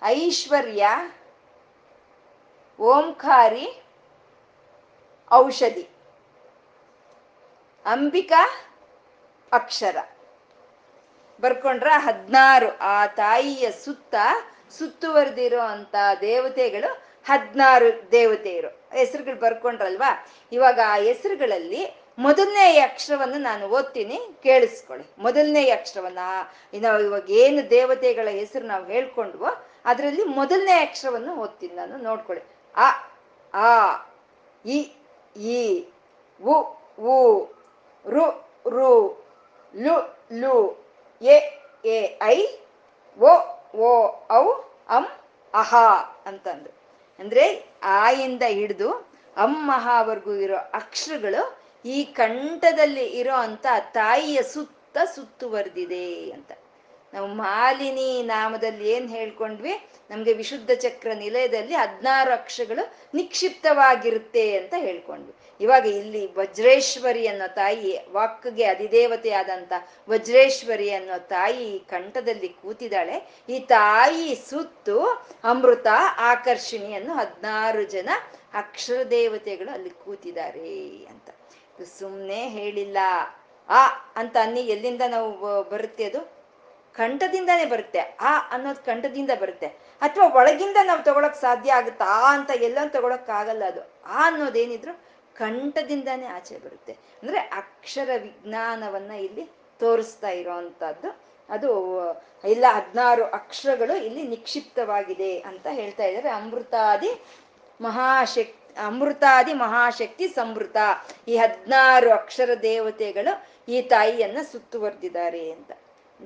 ಐಶ್ವರ್ಯ, ಓಂಕಾರಿ, ಔಷಧಿ. ಅಂಬಿಕಾ, ಅಕ್ಷರ. ಬರ್ಕೊಂಡ್ರ ಹದಿನಾರು. ಆ ತಾಯಿಯ ಸುತ್ತ ಸುತ್ತುವರೆದಿರೋ ಅಂತ ದೇವತೆಗಳು ಹದಿನಾರು ದೇವತೆಯರು. ಹೆಸರುಗಳು ಬರ್ಕೊಂಡ್ರಲ್ವಾ? ಇವಾಗ ಆ ಹೆಸರುಗಳಲ್ಲಿ ಮೊದಲನೇ ಅಕ್ಷರವನ್ನು ನಾನು ಓದ್ತೀನಿ, ಕೇಳಿಸ್ಕೊಳ್ಳಿ. ಮೊದಲನೇ ಅಕ್ಷರವನ್ನ ನಾವು ಇವಾಗ ಏನು ದೇವತೆಗಳ ಹೆಸರು ನಾವು ಹೇಳ್ಕೊಂಡ್ವೋ, ಅದರಲ್ಲಿ ಮೊದಲನೇ ಅಕ್ಷರವನ್ನು ಓದ್ತೀನಿ ನಾನು, ನೋಡ್ಕೊಳ್ಳಿ. ಅ, ಆ, ಇ, ಈ, ಉ ಉ, ರು ರು, ಲು ಲು, ಎ ಎ, ಐ ಓ ಓ ಔ, ಅಂ, ಅಹ ಅಂತಂದು. ಅಂದ್ರೆ ಆಯಿಂದ ಹಿಡಿದು ಅಮ್ಮಹವರೆಗೂ ಇರೋ ಅಕ್ಷರಗಳು ಈ ಕಂಠದಲ್ಲಿ ಇರೋ ಅಂತ ತಾಯಿಯ ಸುತ್ತ ಸುತ್ತುವರೆದಿದೆ ಅಂತ. ನಾವು ಮಾಲಿನಿ ನಾಮದಲ್ಲಿ ಏನ್ ಹೇಳ್ಕೊಂಡ್ವಿ? ನಮ್ಗೆ ವಿಶುದ್ಧ ಚಕ್ರ ನಿಲಯದಲ್ಲಿ ಹದಿನಾರು ಅಕ್ಷರಗಳು ನಿಕ್ಷಿಪ್ತವಾಗಿರುತ್ತೆ ಅಂತ ಹೇಳ್ಕೊಂಡ್ವಿ. ಇವಾಗ ಇಲ್ಲಿ ವಜ್ರೇಶ್ವರಿ ಅನ್ನೋ ತಾಯಿ ವಾಕ್ಗೆ ಅಧಿದೇವತೆ ಆದಂತ ವಜ್ರೇಶ್ವರಿ ಅನ್ನೋ ತಾಯಿ ಕಂಠದಲ್ಲಿ ಕೂತಿದ್ದಾಳೆ. ಈ ತಾಯಿ ಸುತ್ತು ಅಮೃತ ಆಕರ್ಷಣಿ ಹದಿನಾರು ಜನ ಅಕ್ಷರ ದೇವತೆಗಳು ಅಲ್ಲಿ ಕೂತಿದ್ದಾರೆ ಅಂತ. ಸುಮ್ಮನೆ ಹೇಳಿಲ್ಲ. ಆ ಅಂತ ಅನ್ನಿ ಎಲ್ಲಿಂದ ನಾವು ಬರುತ್ತೆ ಅದು? ಕಂಠದಿಂದಾನೇ ಬರುತ್ತೆ. ಆ ಅನ್ನೋದು ಕಂಠದಿಂದ ಬರುತ್ತೆ. ಅಥವಾ ಒಳಗಿಂದ ನಾವು ತಗೊಳಕ್ ಸಾಧ್ಯ ಆಗುತ್ತಾ ಆ ಅಂತ ಎಲ್ಲ ತಗೊಳಕ್ ಆಗಲ್ಲ ಅದು. ಆ ಅನ್ನೋದೇನಿದ್ರು ಕಂಠದಿಂದಾನೇ ಆಚೆ ಬರುತ್ತೆ. ಅಂದ್ರೆ ಅಕ್ಷರ ವಿಜ್ಞಾನವನ್ನ ಇಲ್ಲಿ ತೋರಿಸ್ತಾ ಇರೋವಂಥದ್ದು ಅದು ಎಲ್ಲ ಹದಿನಾರು ಅಕ್ಷರಗಳು ಇಲ್ಲಿ ನಿಕ್ಷಿಪ್ತವಾಗಿದೆ ಅಂತ ಹೇಳ್ತಾ ಇದ್ದಾರೆ. ಅಮೃತಾದಿ ಮಹಾಶಕ್ತಿ ಅಮೃತಾದಿ ಮಹಾಶಕ್ತಿ ಸಮೃತ. ಈ ಹದಿನಾರು ಅಕ್ಷರ ದೇವತೆಗಳು ಈ ತಾಯಿಯನ್ನ ಸುತ್ತುವರೆದಿದ್ದಾರೆ ಅಂತ.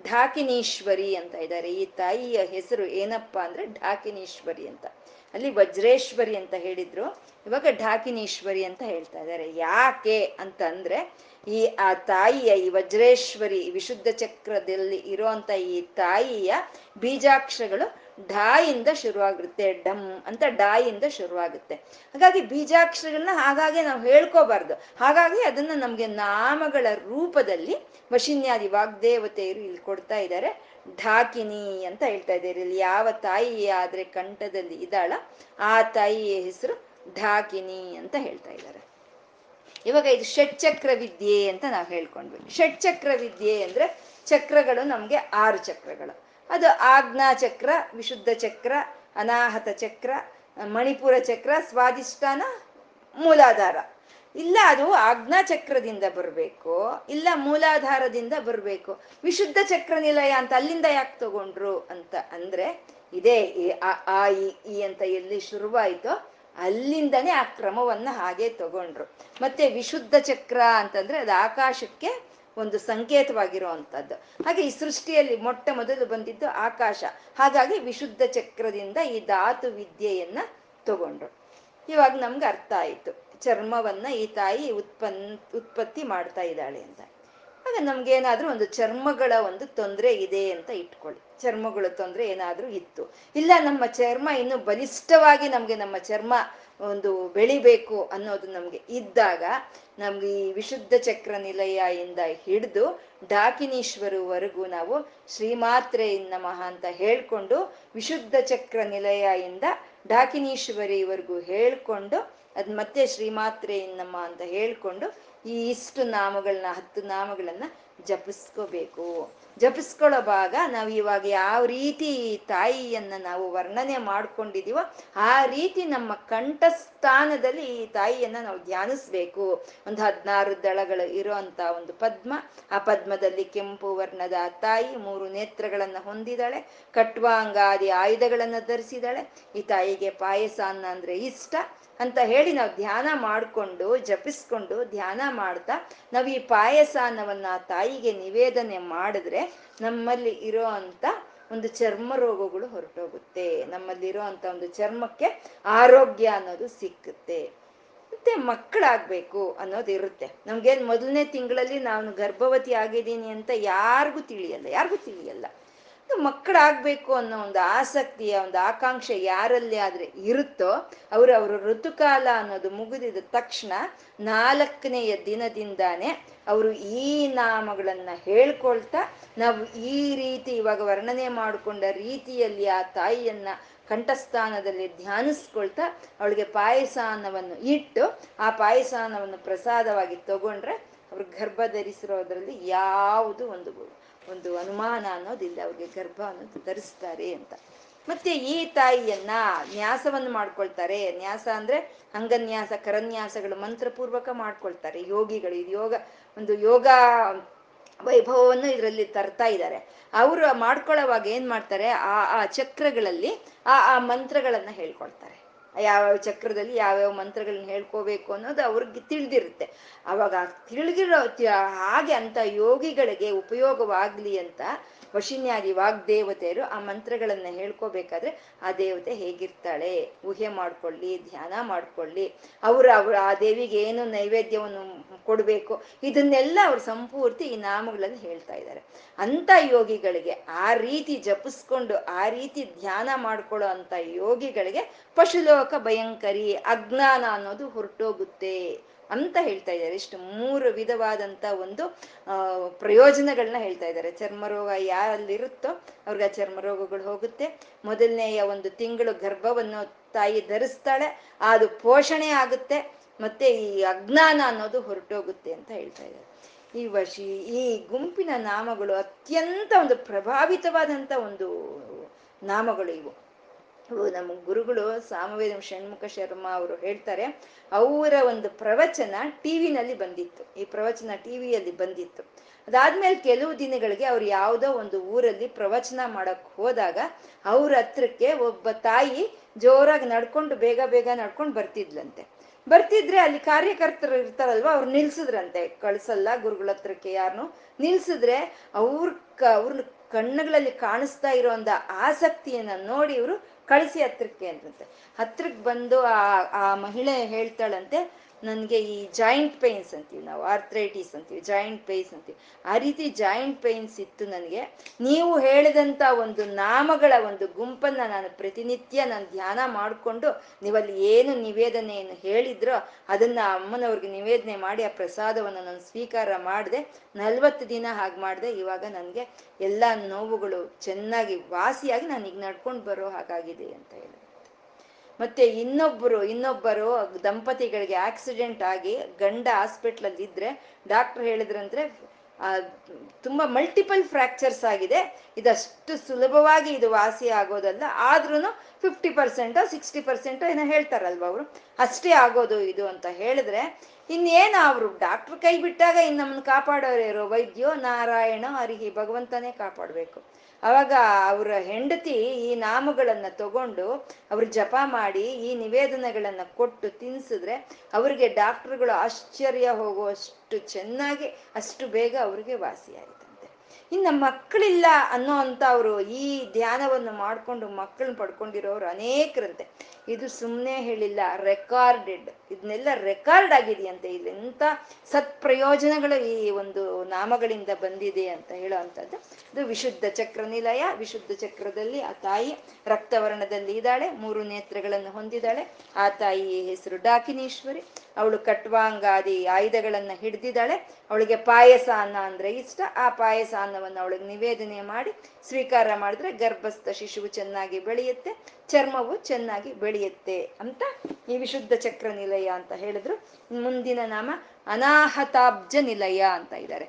ಢಾಕಿನೀಶ್ವರಿ ಅಂತ ಇದ್ದಾರೆ. ಈ ತಾಯಿಯ ಹೆಸರು ಏನಪ್ಪಾ ಅಂದ್ರೆ ಢಾಕಿನೀಶ್ವರಿ ಅಂತ. ಅಲ್ಲಿ ವಜ್ರೇಶ್ವರಿ ಅಂತ ಹೇಳಿದ್ರು. ಇವಾಗ ಢಾಕಿನೀಶ್ವರಿ ಅಂತ ಹೇಳ್ತಾ ಇದ್ದಾರೆ. ಯಾಕೆ ಅಂತ ಅಂದ್ರೆ ಈ ಆ ತಾಯಿಯ ಈ ವಜ್ರೇಶ್ವರಿ ವಿಶುದ್ಧ ಚಕ್ರದಲ್ಲಿ ಇರುವಂತ ಈ ತಾಯಿಯ ಬೀಜಾಕ್ಷರಗಳು ಢಾಯಿಂದ ಶುರುವಾಗುತ್ತೆ ಡಮ್ ಅಂತ ಡಾಯಿಂದ ಶುರುವಾಗುತ್ತೆ. ಹಾಗಾಗಿ ಬೀಜಾಕ್ಷರಗಳನ್ನ ಹಾಗಾಗಿ ನಾವು ಹೇಳ್ಕೋಬಾರ್ದು. ಹಾಗಾಗಿ ಅದನ್ನ ನಮ್ಗೆ ನಾಮಗಳ ರೂಪದಲ್ಲಿ ವಶಿನ್ಯಾದಿ ವಾಗ್ದೇವತೆಯರು ಇಲ್ಲಿ ಕೊಡ್ತಾ ಇದ್ದಾರೆ. ಢಾಕಿನಿ ಅಂತ ಹೇಳ್ತಾ ಇದ್ದಾರೆ. ಇಲ್ಲಿ ಯಾವ ತಾಯಿ ಆದ್ರೆ ಕಂಠದಲ್ಲಿ ಇದ್ದಾಳ, ಆ ತಾಯಿಯ ಹೆಸರು ಢಾಕಿನಿ ಅಂತ ಹೇಳ್ತಾ ಇದ್ದಾರೆ. ಇವಾಗ ಇದು ಷಟ್ಚಕ್ರ ವಿದ್ಯೆ ಅಂತ ನಾವು ಹೇಳ್ಕೊಂಡ್ವಿ. ಷಟ್ಚಕ್ರ ವಿದ್ಯೆ ಅಂದ್ರೆ ಚಕ್ರಗಳು ನಮ್ಗೆ ಆರು ಚಕ್ರಗಳು. ಅದು ಆಜ್ಞಾ ಚಕ್ರ, ವಿಶುದ್ಧ ಚಕ್ರ, ಅನಾಹತ ಚಕ್ರ, ಮಣಿಪುರ ಚಕ್ರ ಸ್ವಾದಿಷ್ಠಾನ ಮೂಲಾಧಾರ. ಇಲ್ಲ ಅದು ಆಜ್ಞಾ ಚಕ್ರದಿಂದ ಬರಬೇಕು, ಇಲ್ಲ ಮೂಲಾಧಾರದಿಂದ ಬರಬೇಕು. ವಿಶುದ್ಧ ಚಕ್ರ ನಿಲಯ ಅಂತ ಅಲ್ಲಿಂದ ಯಾಕೆ ತಗೊಂಡ್ರು ಅಂತ ಅಂದ್ರೆ, ಇದೇ ಆ ಈ ಅಂತ ಎಲ್ಲಿ ಶುರುವಾಯಿತೋ ಅಲ್ಲಿಂದನೇ ಆ ಕ್ರಮವನ್ನ ಹಾಗೆ ತಗೊಂಡ್ರು. ಮತ್ತೆ ವಿಶುದ್ಧ ಚಕ್ರ ಅಂತಂದ್ರೆ ಅದು ಆಕಾಶಕ್ಕೆ ಒಂದು ಸಂಕೇತವಾಗಿರುವಂಥದ್ದು. ಹಾಗೆ ಈ ಸೃಷ್ಟಿಯಲ್ಲಿ ಮೊಟ್ಟ ಮೊದಲು ಬಂದಿದ್ದು ಆಕಾಶ. ಹಾಗಾಗಿ ವಿಶುದ್ಧ ಚಕ್ರದಿಂದ ಈ ಧಾತು ವಿದ್ಯೆಯನ್ನ ತಗೊಂಡ್ರು. ಇವಾಗ ನಮ್ಗೆ ಅರ್ಥ ಆಯ್ತು. ಚರ್ಮವನ್ನ ಈ ತಾಯಿ ಉತ್ಪನ್, ಉತ್ಪತ್ತಿ ಮಾಡ್ತಾ ಇದ್ದಾಳೆ ಅಂತ. ಆಗ ನಮ್ಗೇನಾದ್ರೂ ಒಂದು ಚರ್ಮಗಳ ಒಂದು ತೊಂದರೆ ಇದೆ ಅಂತ ಇಟ್ಕೊಳ್ಳಿ. ಚರ್ಮಗಳ ತೊಂದರೆ ಏನಾದ್ರೂ ಇತ್ತು. ಇಲ್ಲ, ನಮ್ಮ ಚರ್ಮ ಇನ್ನು ಬಲಿಷ್ಠವಾಗಿ ನಮ್ಗೆ ನಮ್ಮ ಚರ್ಮ ಒಂದು ಬೆಳಿಬೇಕು ಅನ್ನೋದು ನಮ್ಗೆ ಇದ್ದಾಗ ನಮ್ಗೆ ಈ ವಿಶುದ್ಧ ಚಕ್ರ ನಿಲಯ ಇಂದ ಹಿಡಿದು ಡಾಕಿನೀಶ್ವರವರೆಗೂ ನಾವು ಶ್ರೀಮಾತ್ರೆ ನಮಃ ಅಂತ ಹೇಳ್ಕೊಂಡು ವಿಶುದ್ಧ ಚಕ್ರ ನಿಲಯ ಇಂದ ಡಾಕಿನೀಶ್ವರಿವರೆಗೂ ಹೇಳ್ಕೊಂಡು ಅದ್ ಮತ್ತೆ ಶ್ರೀಮಾತ್ರೆ ನಮ್ಮ ಅಂತ ಹೇಳ್ಕೊಂಡು ಈ ಇಷ್ಟು ನಾಮಗಳನ್ನ ಹತ್ತು ನಾಮಗಳನ್ನ ಜಪಿಸ್ಕೋಬೇಕು. ಜಪಿಸ್ಕೊಳ್ಳೋ ಭಾಗ ನಾವು ಇವಾಗ ಯಾವ ರೀತಿ ತಾಯಿಯನ್ನ ನಾವು ವರ್ಣನೆ ಮಾಡ್ಕೊಂಡಿದೀವೋ ಆ ರೀತಿ ನಮ್ಮ ಕಂಠಸ್ಥಾನದಲ್ಲಿ ಈ ತಾಯಿಯನ್ನ ನಾವು ಧ್ಯಾನಿಸ್ಬೇಕು. ಒಂದು ಹದಿನಾರು ದಳಗಳು ಇರುವಂತ ಒಂದು ಪದ್ಮ, ಆ ಪದ್ಮದಲ್ಲಿ ಕೆಂಪು ವರ್ಣದ ತಾಯಿ ಮೂರು ನೇತ್ರಗಳನ್ನ ಹೊಂದಿದಾಳೆ, ಕಟ್ವಾಂಗಾದಿ ಆಯುಧಗಳನ್ನ ಧರಿಸಿದಾಳೆ. ಈ ತಾಯಿಗೆ ಪಾಯಸ ಅನ್ನ ಅಂದ್ರೆ ಇಷ್ಟ. ಅಂತ ಹೇಳಿ ನಾವು ಧ್ಯಾನ ಮಾಡಿಕೊಂಡು, ಜಪಿಸ್ಕೊಂಡು ಧ್ಯಾನ ಮಾಡ್ತಾ, ನಾವು ಈ ಪಾಯಸ ಅನ್ನವನ್ನ ತಾಯಿಗೆ ನಿವೇದನೆ ಮಾಡಿದ್ರೆ ನಮ್ಮಲ್ಲಿ ಇರೋ ಅಂತ ಒಂದು ಚರ್ಮ ರೋಗಗಳು ಹೊರಟೋಗುತ್ತೆ. ನಮ್ಮಲ್ಲಿರೋ ಅಂತ ಒಂದು ಚರ್ಮಕ್ಕೆ ಆರೋಗ್ಯ ಅನ್ನೋದು ಸಿಕ್ಕುತ್ತೆ. ಮತ್ತೆ ಮಕ್ಕಳಾಗ್ಬೇಕು ಅನ್ನೋದು ಇರುತ್ತೆ. ನಮ್ಗೇನ್ ಮೊದಲನೇ ತಿಂಗಳಲ್ಲಿ ನಾನು ಗರ್ಭವತಿ ಆಗಿದ್ದೀನಿ ಅಂತ ಯಾರಿಗೂ ತಿಳಿಯಲ್ಲ. ಯಾರಿಗೂ ತಿಳಿಯಲ್ಲ. ಮಕ್ಕಳಾಗ್ಬೇಕು ಅನ್ನೋ ಒಂದು ಆಸಕ್ತಿಯ ಒಂದು ಆಕಾಂಕ್ಷೆ ಯಾರಲ್ಲಿ ಆದ್ರೆ ಇರುತ್ತೋ ಅವರು ಅವರ ಋತುಕಾಲ ಅನ್ನೋದು ಮುಗಿದಿದ ತಕ್ಷಣ ನಾಲ್ಕನೆಯ ದಿನದಿಂದಾನೆ ಅವರು ಈ ನಾಮಗಳನ್ನ ಹೇಳ್ಕೊಳ್ತಾ ನಾವು ಈ ರೀತಿ ಇವಾಗ ವರ್ಣನೆ ಮಾಡಿಕೊಂಡ ರೀತಿಯಲ್ಲಿ ಆ ತಾಯಿಯನ್ನ ಕಂಠಸ್ಥಾನದಲ್ಲಿ ಧ್ಯಾನಿಸ್ಕೊಳ್ತಾ ಅವಳಿಗೆ ಪಾಯಸಾನವನ್ನು ಇಟ್ಟು ಆ ಪಾಯಸಾನವನ್ನು ಪ್ರಸಾದವಾಗಿ ತಗೊಂಡ್ರೆ ಅವ್ರು ಗರ್ಭ ಧರಿಸಿರೋದ್ರಲ್ಲಿ ಯಾವುದು ಒಂದು ಒಂದು ಅನುಮಾನ ಅನ್ನೋದಿಲ್ಲ, ಅವ್ರಿಗೆ ಗರ್ಭ ಅನ್ನೋದು ಧರಿಸ್ತಾರೆ ಅಂತ. ಮತ್ತೆ ಈ ತಾಯಿಯನ್ನ ನ್ಯಾಸವನ್ನು ಮಾಡ್ಕೊಳ್ತಾರೆ. ನ್ಯಾಸ ಅಂದ್ರೆ ಅಂಗನ್ಯಾಸ, ಕರನ್ಯಾಸಗಳು ಮಂತ್ರಪೂರ್ವಕ ಮಾಡ್ಕೊಳ್ತಾರೆ. ಯೋಗಿಗಳು ಇದು ಯೋಗ, ಒಂದು ಯೋಗ ವೈಭವವನ್ನು ಇದರಲ್ಲಿ ತರ್ತಾ ಇದ್ದಾರೆ. ಅವರು ಮಾಡ್ಕೊಳ್ಳೋವಾಗ ಏನ್ ಮಾಡ್ತಾರೆ? ಆ ಆ ಚಕ್ರಗಳಲ್ಲಿ ಆ ಆ ಮಂತ್ರಗಳನ್ನ ಹೇಳ್ಕೊಳ್ತಾರೆ. ಯಾವ್ಯಾವ ಚಕ್ರದಲ್ಲಿ ಯಾವ್ಯಾವ ಮಂತ್ರಗಳನ್ನ ಹೇಳ್ಕೋಬೇಕು ಅನ್ನೋದು ಅವ್ರಿಗೆ ತಿಳಿದಿರುತ್ತೆ. ಅವಾಗ ತಿಳಿದಿರೋ ಹಾಗೆ ಅಂತ ಯೋಗಿಗಳಿಗೆ ಉಪಯೋಗವಾಗ್ಲಿ ಅಂತ ವಶಿನ್ಯಾದಿ ವಾಗ್ದೇವತೆಯರು ಆ ಮಂತ್ರಗಳನ್ನ ಹೇಳ್ಕೋಬೇಕಾದ್ರೆ ಆ ದೇವತೆ ಹೇಗಿರ್ತಾಳೆ? ಊಹೆ ಮಾಡ್ಕೊಳ್ಳಿ, ಧ್ಯಾನ ಮಾಡ್ಕೊಳ್ಳಿ. ಅವರು ಅವ್ರ ಆ ದೇವಿಗೆ ಏನು ನೈವೇದ್ಯವನ್ನು ಕೊಡಬೇಕು? ಇದನ್ನೆಲ್ಲ ಅವ್ರು ಸಂಪೂರ್ತಿ ಈ ನಾಮಗಳನ್ನು ಹೇಳ್ತಾ ಇದ್ದಾರೆ. ಅಂತ ಯೋಗಿಗಳಿಗೆ ಆ ರೀತಿ ಜಪಿಸ್ಕೊಂಡು, ಆ ರೀತಿ ಧ್ಯಾನ ಮಾಡ್ಕೊಳ್ಳೋ ಅಂತ ಯೋಗಿಗಳಿಗೆ ಪಶುಲೋಕ ಭಯಂಕರಿ, ಅಜ್ಞಾನ ಅನ್ನೋದು ಹೊರಟೋಗುತ್ತೆ. ಅಂತ ಹೇಳ್ತಾ ಇದ್ದಾರೆ. ಇಷ್ಟು ಮೂರು ವಿಧವಾದಂತ ಒಂದು ಪ್ರಯೋಜನಗಳನ್ನ ಹೇಳ್ತಾ ಇದ್ದಾರೆ. ಚರ್ಮರೋಗ ಯಾರಲ್ಲಿರುತ್ತೋ ಅವ್ರಿಗೆ ಆ ಚರ್ಮರೋಗಗಳು ಹೋಗುತ್ತೆ. ಮೊದಲನೆಯ ಒಂದು ತಿಂಗಳು ಗರ್ಭವನ್ನು ತಾಯಿ ಧರಿಸ್ತಾಳೆ. ಅದು ಪೋಷಣೆ ಆಗುತ್ತೆ. ಮತ್ತೆ ಈ ಅಜ್ಞಾನ ಅನ್ನೋದು ಹೊರಟೋಗುತ್ತೆ ಅಂತ ಹೇಳ್ತಾ ಇದ್ದಾರೆ. ಈ ವಶಿ ಈ ಗುಂಪಿನ ನಾಮಗಳು ಅತ್ಯಂತ ಒಂದು ಪ್ರಭಾವಿತವಾದಂತ ಒಂದು ನಾಮಗಳು ಇವು. ನಮ್ಮ ಗುರುಗಳು ಸಾಮವೇದ ಷಣ್ಮುಖ ಶರ್ಮಾ ಅವರು ಹೇಳ್ತಾರೆ, ಅವರ ಒಂದು ಪ್ರವಚನ ಟಿವಿನಲ್ಲಿ ಬಂದಿತ್ತು. ಈ ಪ್ರವಚನ ಟಿವಿಯಲ್ಲಿ ಬಂದಿತ್ತು. ಅದಾದ್ಮೇಲೆ ಕೆಲವು ದಿನಗಳಿಗೆ ಅವ್ರು ಯಾವುದೋ ಒಂದು ಊರಲ್ಲಿ ಪ್ರವಚನ ಮಾಡಕ್ ಹೋದಾಗ ಅವ್ರ ಹತ್ರಕ್ಕೆ ಒಬ್ಬ ತಾಯಿ ಜೋರಾಗಿ ನಡ್ಕೊಂಡು, ಬೇಗ ಬೇಗ ನಡ್ಕೊಂಡು ಬರ್ತಿದ್ಲಂತೆ. ಬರ್ತಿದ್ರೆ ಅಲ್ಲಿ ಕಾರ್ಯಕರ್ತರು ಇರ್ತಾರಲ್ವ, ಅವ್ರು ನಿಲ್ಸಿದ್ರಂತೆ. ಕಳ್ಸಲ್ಲ ಗುರುಗಳ ಹತ್ರಕ್ಕೆ ಯಾರನ್ನು ನಿಲ್ಸಿದ್ರೆ ಅವ್ರ ಕ ಅವ್ರ ಕಣ್ಣುಗಳಲ್ಲಿ ಕಾಣಿಸ್ತಾ ಇರೋ ಆಸಕ್ತಿಯನ್ನ ನೋಡಿ ಇವರು ಕಳಿಸಿ ಹತ್ರಕ್ಕೆ ಅಂತಂತೆ ಹತ್ರಕ್ಕೆ ಬಂದು ಆ ಆ ಮಹಿಳೆ ಹೇಳ್ತಾಳಂತೆ ನನಗೆ ಈ ಜಾಯಿಂಟ್ ಪೈನ್ಸ್ ಅಂತೀವಿ ನಾವು ಆರ್ಥ್ರೈಟಿಸ್ ಅಂತೀವಿ ಜಾಯಿಂಟ್ ಪೈನ್ಸ್ ಅಂತೀವಿ. ಆ ರೀತಿ ಜಾಯಿಂಟ್ ಪೈನ್ಸ್ ಇತ್ತು ನನಗೆ. ನೀವು ಹೇಳಿದಂಥ ಒಂದು ನಾಮಗಳ ಒಂದು ಗುಂಪನ್ನು ನಾನು ಪ್ರತಿನಿತ್ಯ ನಾನು ಧ್ಯಾನ ಮಾಡಿಕೊಂಡು ನೀವಲ್ಲಿ ಏನು ನಿವೇದನೆಯನ್ನು ಹೇಳಿದ್ರೋ ಅದನ್ನು ಅಮ್ಮನವ್ರಿಗೆ ನಿವೇದನೆ ಮಾಡಿ ಆ ಪ್ರಸಾದವನ್ನು ನಾನು ಸ್ವೀಕಾರ ಮಾಡಿದೆ. ನಲ್ವತ್ತು ದಿನ ಹಾಗೆ ಮಾಡಿದೆ. ಇವಾಗ ನನಗೆ ಎಲ್ಲ ನೋವುಗಳು ಚೆನ್ನಾಗಿ ವಾಸಿಯಾಗಿ ನಾನು ಈಗ ನಡ್ಕೊಂಡು ಬರೋ ಹಾಗಾಗಿದೆ ಅಂತ ಹೇಳಿ. ಮತ್ತೆ ಇನ್ನೊಬ್ಬರು ಇನ್ನೊಬ್ಬರು ದಂಪತಿಗಳಿಗೆ ಆಕ್ಸಿಡೆಂಟ್ ಆಗಿ ಗಂಡ ಹಾಸ್ಪಿಟ್ಲಲ್ಲಿ ಇದ್ರೆ ಡಾಕ್ಟರ್ ಹೇಳಿದ್ರಂದ್ರೆ ತುಂಬಾ ಮಲ್ಟಿಪಲ್ ಫ್ರಾಕ್ಚರ್ಸ್ ಆಗಿದೆ. ಇದಷ್ಟು ಸುಲಭವಾಗಿ ಇದು ವಾಸಿ ಆಗೋದಲ್ಲ. ಆದ್ರೂ ಫಿಫ್ಟಿ ಪರ್ಸೆಂಟೋ ಸಿಕ್ಸ್ಟಿ ಪರ್ಸೆಂಟೋ ಏನೋ ಹೇಳ್ತಾರಲ್ವ ಅವರು? ಅಷ್ಟೇ ಆಗೋದು ಇದು ಅಂತ ಹೇಳಿದ್ರೆ, ಇನ್ನೇನು ಅವರು ಡಾಕ್ಟರ್ ಕೈ ಬಿಟ್ಟಾಗ ಇನ್ನು ನಮ್ಮನ್ನು ಕಾಪಾಡೋರು ವೈದ್ಯೋ ನಾರಾಯಣ ಅರಿಹಿ ಭಗವಂತನೇ ಕಾಪಾಡಬೇಕು. ಅವಾಗ ಅವರ ಹೆಂಡತಿ ಈ ನಾಮಗಳನ್ನ ತಗೊಂಡು ಅವ್ರು ಜಪ ಮಾಡಿ ಈ ನಿವೇದನೆಗಳನ್ನ ಕೊಟ್ಟು ತಿನ್ಸಿದ್ರೆ ಅವ್ರಿಗೆ ಡಾಕ್ಟರ್ಗಳು ಆಶ್ಚರ್ಯ ಹೋಗುವಷ್ಟು ಚೆನ್ನಾಗಿ, ಅಷ್ಟು ಬೇಗ ಅವ್ರಿಗೆ ವಾಸಿಯಾಯಿತಂತೆ. ಇನ್ನು ಮಕ್ಕಳಿಲ್ಲ ಅನ್ನೋ ಅಂತ ಅವರು ಈ ಧ್ಯಾನವನ್ನು ಮಾಡ್ಕೊಂಡು ಮಕ್ಕಳನ್ನ ಪಡ್ಕೊಂಡಿರೋರು ಅನೇಕರಂತೆ. ಇದು ಸುಮ್ಮನೆ ಹೇಳಿಲ್ಲ ರೆಕಾರ್ಡೆಡ್ ಇದನ್ನೆಲ್ಲ ರೆಕಾರ್ಡ್ ಆಗಿದೆಯಂತೆ. ಇಲ್ಲಿ ಸತ್ ಸತ್ಪ್ರಯೋಜನಗಳು ಈ ಒಂದು ನಾಮಗಳಿಂದ ಬಂದಿದೆ ಅಂತ ಹೇಳೋ ಅಂಥದ್ದು ಇದು ವಿಶುದ್ಧ ಚಕ್ರ ನಿಲಯ. ವಿಶುದ್ಧ ಚಕ್ರದಲ್ಲಿ ಆ ತಾಯಿ ರಕ್ತವರ್ಣದಲ್ಲಿ ಇದ್ದಾಳೆ. ಮೂರು ನೇತ್ರಗಳನ್ನು ಹೊಂದಿದ್ದಾಳೆ. ಆ ತಾಯಿ ಹೆಸರು ಡಾಕಿನೀಶ್ವರಿ. ಅವಳು ಕಟ್ವಾಂಗಾದಿ ಆಯುಧಗಳನ್ನು ಹಿಡ್ದಿದ್ದಾಳೆ. ಅವಳಿಗೆ ಪಾಯಸ ಅನ್ನ ಅಂದ್ರೆ ಇಷ್ಟ. ಆ ಪಾಯಸ ಅನ್ನವನ್ನು ಅವಳಿಗೆ ನಿವೇದನೆ ಮಾಡಿ, ಸ್ವೀಕಾರ ಮಾಡಿದ್ರೆ ಗರ್ಭಸ್ಥ ಶಿಶುವು ಚೆನ್ನಾಗಿ ಬೆಳೆಯುತ್ತೆ. ಚರ್ಮವು ಚೆನ್ನಾಗಿ ಬೆಳೆಯುತ್ತೆ ಅಂತ ಈ ವಿಶುದ್ಧ ಚಕ್ರ ನಿಲಯ ಅಂತ ಹೇಳಿದ್ರು. ಮುಂದಿನ ನಾಮ ಅನಾಹತಾಬ್ಜ ನಿಲಯ ಅಂತ ಇದ್ದಾರೆ.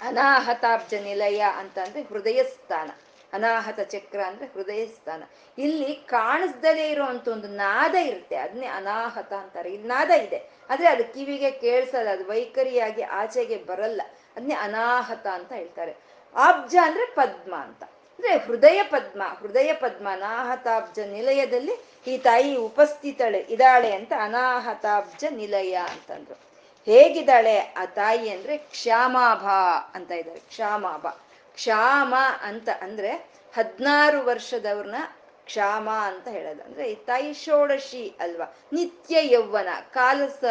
ಅನಾಹತಾಬ್ಜ ನಿಲಯ ಅಂತ ಅಂದ್ರೆ ಹೃದಯ ಸ್ಥಾನ. ಅನಾಹತ ಚಕ್ರ ಅಂದ್ರೆ ಹೃದಯ ಸ್ಥಾನ. ಇಲ್ಲಿ ಕಾಣಿಸ್ದಲೇ ಇರುವಂತ ಒಂದು ನಾದ ಇರುತ್ತೆ. ಅದನ್ನೇ ಅನಾಹತ ಅಂತಾರೆ. ಇಲ್ಲಿ ನಾದ ಇದೆ. ಆದ್ರೆ ಅದು ಕಿವಿಗೆ ಕೇಳಿಸಲ್ಲ, ಅದು ವೈಖರಿಯಾಗಿ ಆಚೆಗೆ ಬರಲ್ಲ. ಅದನ್ನೇ ಅನಾಹತ ಅಂತ ಹೇಳ್ತಾರೆ. ಆಬ್ಜ ಅಂದ್ರೆ ಪದ್ಮ ಅಂತ. ಅಂದ್ರೆ ಹೃದಯ ಪದ್ಮ ಹೃದಯ ಪದ್ಮ ಅನಾಹತಾಬ್ಜ ನಿಲಯದಲ್ಲಿ ಈ ತಾಯಿ ಉಪಸ್ಥಿತಳೆ, ಇದ್ದಾಳೆ ಅಂತ ಅನಾಹತಾಬ್ಜ ನಿಲಯ ಅಂತಂದ್ರು. ಹೇಗಿದ್ದಾಳೆ? ಆ ತಾಯಿ ಅಂದ್ರೆ ಕ್ಷಾಮಾಭ ಅಂತ ಇದ್ದಾರೆ, ಕ್ಷಾಮಾಭ. ಕ್ಷಾಮ ಅಂತ ಅಂದ್ರೆ ಹದಿನಾರು ವರ್ಷದವ್ರನ್ನ ಕ್ಷಾಮ ಅಂತ ಹೇಳೋದು. ಅಂದ್ರೆ ಈ ತಾಯಿ ಷೋಡಶಿ ಅಲ್ವಾ? ನಿತ್ಯ ಯೌವನ ಕಾಲಸ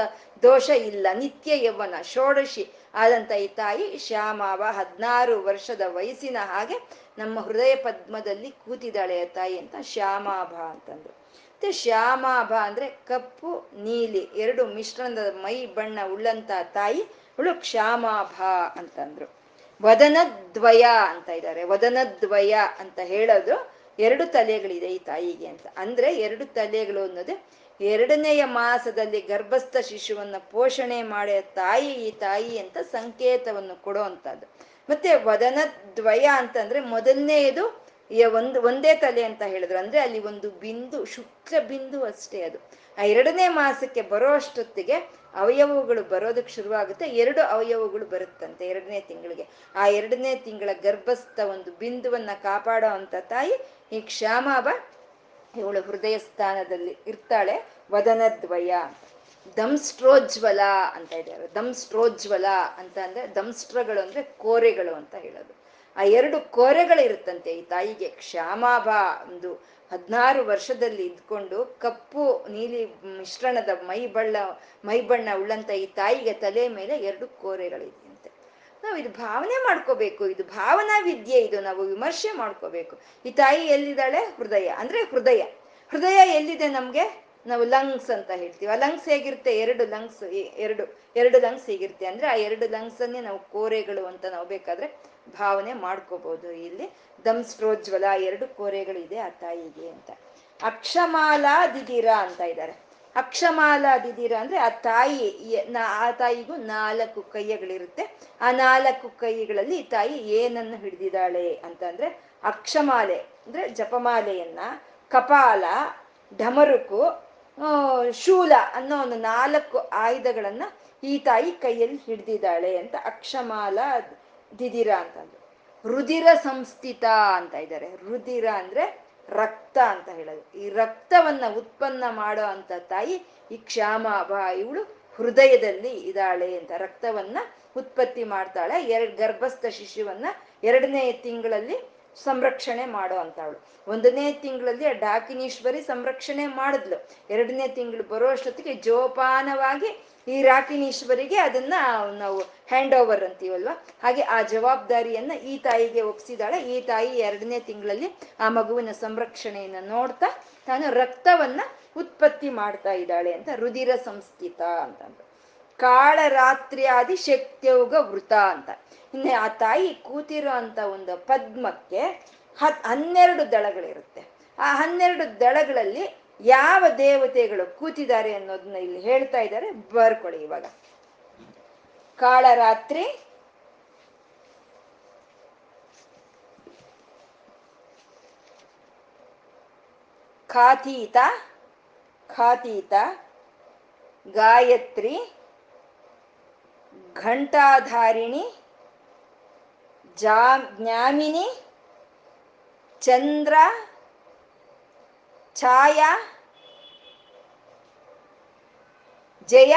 ದೋಷ ಇಲ್ಲ, ನಿತ್ಯ ಯೌವನ ಷೋಡಶಿ ಆದಂತ ಈ ತಾಯಿ ಶ್ಯಾಮಾವ ಹದಿನಾರು ವರ್ಷದ ವಯಸ್ಸಿನ ಹಾಗೆ ನಮ್ಮ ಹೃದಯ ಪದ್ಮದಲ್ಲಿ ಕೂತಿದ್ದಾಳೆ ಆ ತಾಯಿ ಅಂತ ಶ್ಯಾಮಾಭ ಅಂತಂದ್ರು. ಮತ್ತೆ ಶ್ಯಾಮಾಭ ಅಂದ್ರೆ ಕಪ್ಪು, ನೀಲಿ, ಎರಡು ಮಿಶ್ರಣದ ಮೈ ಬಣ್ಣ ಉಳ್ಳಂತ ತಾಯಿ, ಅವಳು ಕ್ಷಾಮಾಭ ಅಂತಂದ್ರು. ವದನದ್ವಯ ಅಂತ ಇದ್ದಾರೆ. ವದನದ್ವಯ ಅಂತ ಹೇಳೋದು ಎರಡು ತಲೆಗಳಿದೆ ಈ ತಾಯಿಗೆ ಅಂತ. ಅಂದ್ರೆ ಎರಡು ತಲೆಗಳು ಅನ್ನೋದು ಎರಡನೆಯ ಮಾಸದಲ್ಲಿ ಗರ್ಭಸ್ಥ ಶಿಶುವನ್ನ ಪೋಷಣೆ ಮಾಡಿದ ತಾಯಿ ಈ ತಾಯಿ ಅಂತ ಸಂಕೇತವನ್ನು ಕೊಡೋ ಮತ್ತೆ ವದನದ್ವಯ ಅಂತಂದ್ರೆ ಮೊದಲನೆಯದು ಒಂದು, ಒಂದೇ ತಲೆ ಅಂತ ಹೇಳಿದ್ರು. ಅಂದ್ರೆ ಅಲ್ಲಿ ಒಂದು ಬಿಂದು ಶುಕ್ಲ ಬಿಂದು ಅಷ್ಟೇ ಅದು. ಆ ಎರಡನೇ ಮಾಸಕ್ಕೆ ಬರೋ ಅಷ್ಟೊತ್ತಿಗೆ ಅವಯವಗಳು ಬರೋದಕ್ಕೆ ಶುರುವಾಗುತ್ತೆ. ಎರಡು ಅವಯವಗಳು ಬರುತ್ತಂತೆ ಎರಡನೇ ತಿಂಗಳಿಗೆ. ಆ ಎರಡನೇ ತಿಂಗಳ ಗರ್ಭಸ್ಥ ಒಂದು ಬಿಂದುವನ್ನ ಕಾಪಾಡೋ ಅಂತ ತಾಯಿ ಈ ಕ್ಷಾಮಾಬ ಇವಳು ಹೃದಯ ಸ್ಥಾನದಲ್ಲಿ ಇರ್ತಾಳೆ ವದನದ್ವಯ ದಂಸ್ಟ್ರೋಜ್ವಲ ಅಂತ ಇದ್ದಾರೆ. ದಂಸ್ಟ್ರೋಜ್ವಲ ಅಂತ ಅಂದ್ರೆ ದಂಸ್ಟ್ರಗಳು ಅಂದ್ರೆ ಕೋರೆಗಳು ಅಂತ ಹೇಳೋದು. ಆ ಎರಡು ಕೋರೆಗಳು ಇರುತ್ತಂತೆ ಈ ತಾಯಿಗೆ. ಕ್ಷಾಮಾಭ ಒಂದು ಹದಿನಾರು ವರ್ಷದಲ್ಲಿ ಇದ್ಕೊಂಡು ಕಪ್ಪು ನೀಲಿ ಮಿಶ್ರಣದ ಮೈ ಬಣ್ಣ ಮೈ ಬಣ್ಣ ಉಳ್ಳಂತ ಈ ತಾಯಿಗೆ ತಲೆ ಮೇಲೆ ಎರಡು ಕೋರೆಗಳಿದೆಯಂತೆ. ನಾವು ಇದು ಭಾವನೆ ಮಾಡ್ಕೋಬೇಕು. ಇದು ಭಾವನಾ ವಿದ್ಯೆ ಇದು ನಾವು ವಿಮರ್ಶೆ ಮಾಡ್ಕೋಬೇಕು. ಈ ತಾಯಿ ಎಲ್ಲಿದ್ದಾಳೆ? ಹೃದಯ. ಅಂದ್ರೆ ಹೃದಯ. ಹೃದಯ ಎಲ್ಲಿದೆ ನಮ್ಗೆ? ನಾವು ಲಂಗ್ಸ್ ಅಂತ ಹೇಳ್ತೀವಿ. ಆ ಲಂಗ್ಸ್ ಹೇಗಿರುತ್ತೆ? ಎರಡು ಲಂಗ್ಸ್ ಎರಡು ಎರಡು ಲಂಗ್ಸ್ ಹೇಗಿರುತ್ತೆ ಅಂದ್ರೆ ಆ ಎರಡು ಲಂಗ್ಸ್ ಅನ್ನೇ ನಾವು ಕೋರೆಗಳು ಅಂತ ನಾವು ಬೇಕಾದ್ರೆ ಭಾವನೆ ಮಾಡ್ಕೋಬಹುದು ಇಲ್ಲಿ ದಂಸ್ಟ್ರೋಜ್ವಲ ಎರಡು ಕೋರೆಗಳು ಇದೆ ಆ ತಾಯಿಗೆ ಅಂತ. ಅಕ್ಷಮಾಲಾ ದಿದಿರ ಅಂತ ಇದ್ದಾರೆ. ಅಕ್ಷಮಾಲಾ ದಿದಿರ ಅಂದ್ರೆ ಆ ತಾಯಿ ಆ ತಾಯಿಗೂ ನಾಲ್ಕು ಕೈಯಗಳಿರುತ್ತೆ. ಆ ನಾಲ್ಕು ಕೈಗಳಲ್ಲಿ ತಾಯಿ ಏನನ್ನು ಹಿಡಿದಿದ್ದಾಳೆ ಅಂತಂದ್ರೆ ಅಕ್ಷಮಾಲೆ, ಅಂದ್ರೆ ಜಪಮಾಲೆಯನ್ನ, ಕಪಾಲ, ಢಮರುಕು ಶೂಲ ಅನ್ನೋ ಒಂದು ನಾಲ್ಕು ಆಯುಧಗಳನ್ನ ಈ ತಾಯಿ ಕೈಯಲ್ಲಿ ಹಿಡ್ದಿದ್ದಾಳೆ ಅಂತ ಅಕ್ಷಮಾಲ ದಿದಿರ ಅಂತಂದ್ರು. ರುದಿರ ಸಂಸ್ಥಿತ ಅಂತ ಇದ್ದಾರೆ. ರುದಿರ ಅಂದ್ರೆ ರಕ್ತ ಅಂತ ಹೇಳೋದು. ಈ ರಕ್ತವನ್ನ ಉತ್ಪನ್ನ ಮಾಡೋ ಅಂತ ತಾಯಿ ಈ ಕ್ಷಾಮ ಇವಳು ಹೃದಯದಲ್ಲಿ ಇದ್ದಾಳೆ ಅಂತ ರಕ್ತವನ್ನ ಉತ್ಪತ್ತಿ ಮಾಡ್ತಾಳೆ. ಎರಡ್ ಗರ್ಭಸ್ಥ ಶಿಶುವನ್ನ ಎರಡನೇ ತಿಂಗಳಲ್ಲಿ ಸಂರಕ್ಷಣೆ ಮಾಡೋ ಅಂತವಳು. ಒಂದನೇ ತಿಂಗಳಲ್ಲಿ ಆ ಡಾಕಿನೀಶ್ವರಿ ಸಂರಕ್ಷಣೆ ಮಾಡಿದ್ಲು. ಎರಡನೇ ತಿಂಗಳು ಬರೋ ಅಷ್ಟೊತ್ತಿಗೆ ಜೋಪಾನವಾಗಿ ಈ ರಾಕಿನೀಶ್ವರಿಗೆ ಅದನ್ನ ನಾವು ಹ್ಯಾಂಡ್ ಓವರ್ ಅಂತೀವಲ್ವಾ? ಹಾಗೆ ಆ ಜವಾಬ್ದಾರಿಯನ್ನ ಈ ತಾಯಿಗೆ ಒಪ್ಸಿದಾಳೆ. ಈ ತಾಯಿ ಎರಡನೇ ತಿಂಗಳಲ್ಲಿ ಆ ಮಗುವಿನ ಸಂರಕ್ಷಣೆಯನ್ನ ನೋಡ್ತಾ ತಾನು ರಕ್ತವನ್ನ ಉತ್ಪತ್ತಿ ಮಾಡ್ತಾ ಇದ್ದಾಳೆ ಅಂತ ರುದಿರ ಸಂಸ್ಥಿತ ಅಂತಂದ್ರು ಕಾಳರಾತ್ರಿ ಆದಿ ಶಕ್ತಿಯೋಗ ವೃತ ಅಂತ. ಇನ್ನು ಆ ತಾಯಿ ಕೂತಿರೋ ಅಂತ ಒಂದು ಪದ್ಮಕ್ಕೆ ಹತ್, ಹನ್ನೆರಡು ದಳಗಳಿರುತ್ತೆ. ಆ ಹನ್ನೆರಡು ದಳಗಳಲ್ಲಿ ಯಾವ ದೇವತೆಗಳು ಕೂತಿದ್ದಾರೆ ಅನ್ನೋದನ್ನ ಇಲ್ಲಿ ಹೇಳ್ತಾ ಇದ್ದಾರೆ. ಬರ್ಕೊಳ್ಳಿ ಇವಾಗ. ಕಾಳರಾತ್ರಿ, ಖಾತೀತ ಖಾತೀತ, ಗಾಯತ್ರಿ ಘಂಟಾಧಾರಿಣಿ ಜಾ ಜ್ಞಾಮಿನಿ ಚಂದ್ರ ಛಾಯಾ ಜಯ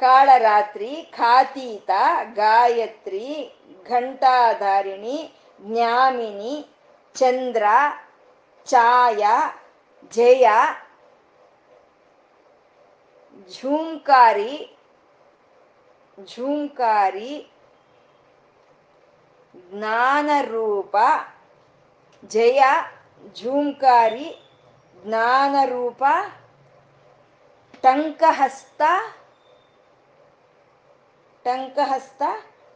ಕಾಳರಾತ್ರಿ ಖಾತೀತ ಗಾಯತ್ರಿ ಘಂಟಾಧಾರಿಣಿ ಜ್ಞಾಮಿನಿ ಚಂದ್ರ ಛಾಯ ಜಯ ಝೂಂಕಾರಿ ಝೂಂಕಾರಿ ಜ್ಞಾನರೂಪ ಜಯ ಝೂಂಕಾರಿ ಜ್ಞಾನರೂಪ ಟಂಕಹಸ್ತ ಟಂಕಹಸ್ತ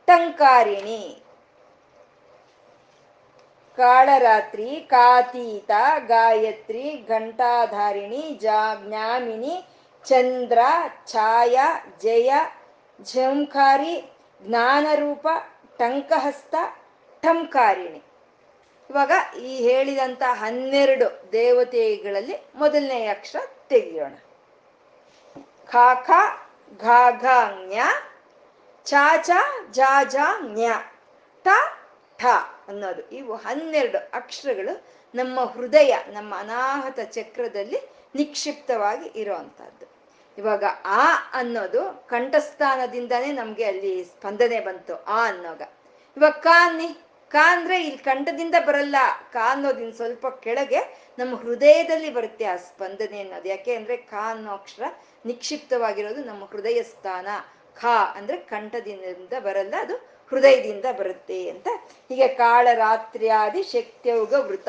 ಟಂಕಾರಿಣಿ ಕಾಳರಾತ್ರಿ ಕಾತೀತ ಗಾಯತ್ರಿ ಘಂಟಾಧಾರಿಣಿ ಜಾ ಜ್ಞಾಮಿನಿ ಚಂದ್ರ, ಛಾಯ, ಜಯ, ಝಂಕಾರಿ, ಜ್ಞಾನರೂಪ, ಟಂಕಹಸ್ತ, ಠಂಕಾರಿಣಿ. ಇವಾಗ ಈ ಹೇಳಿದಂತ ಹನ್ನೆರಡು ದೇವತೆಗಳಲ್ಲಿ ಮೊದಲನೇ ಅಕ್ಷರ ತೆಗೆಯೋಣ. ಖಾಖ ಘಾ, ಘ ಜ್ಞ ಚಾ ಚ ಟ ಠ ಅನ್ನೋದು. ಇವು ಹನ್ನೆರಡು ಅಕ್ಷರಗಳು ನಮ್ಮ ಹೃದಯ, ನಮ್ಮ ಅನಾಹತ ಚಕ್ರದಲ್ಲಿ ನಿಕ್ಷಿಪ್ತವಾಗಿ ಇರೋವಂಥದ್ದು ಇವಾಗ ಆ ಅನ್ನೋದು ಕಂಠಸ್ಥಾನದಿಂದಾನೇ ನಮ್ಗೆ ಅಲ್ಲಿ ಸ್ಪಂದನೆ ಬಂತು, ಆ ಅನ್ನೋಗ. ಇವಾಗ ಕಾ ಅನ್ನಿ, ಕಾ ಅಂದ್ರೆ ಇಲ್ಲಿ ಕಂಠದಿಂದ ಬರಲ್ಲ, ಕಾ ಅನ್ನೋದಿನ್ ಸ್ವಲ್ಪ ಕೆಳಗೆ ನಮ್ಮ ಹೃದಯದಲ್ಲಿ ಬರುತ್ತೆ ಆ ಸ್ಪಂದನೆ ಅನ್ನೋದು. ಯಾಕೆ ಅಂದ್ರೆ ಕಾ ಅನ್ನೋ ಅಕ್ಷರ ನಿಕ್ಷಿಪ್ತವಾಗಿರೋದು ನಮ್ಮ ಹೃದಯ ಸ್ಥಾನ. ಖಾ ಅಂದ್ರೆ ಕಂಠದಿಂದ ಬರಲ್ಲ, ಅದು ಹೃದಯದಿಂದ ಬರುತ್ತೆ ಅಂತ. ಹೀಗೆ ಕಾಳರಾತ್ರಿಯಾದಿ ಶಕ್ತಿಯೋಗ ವೃತ.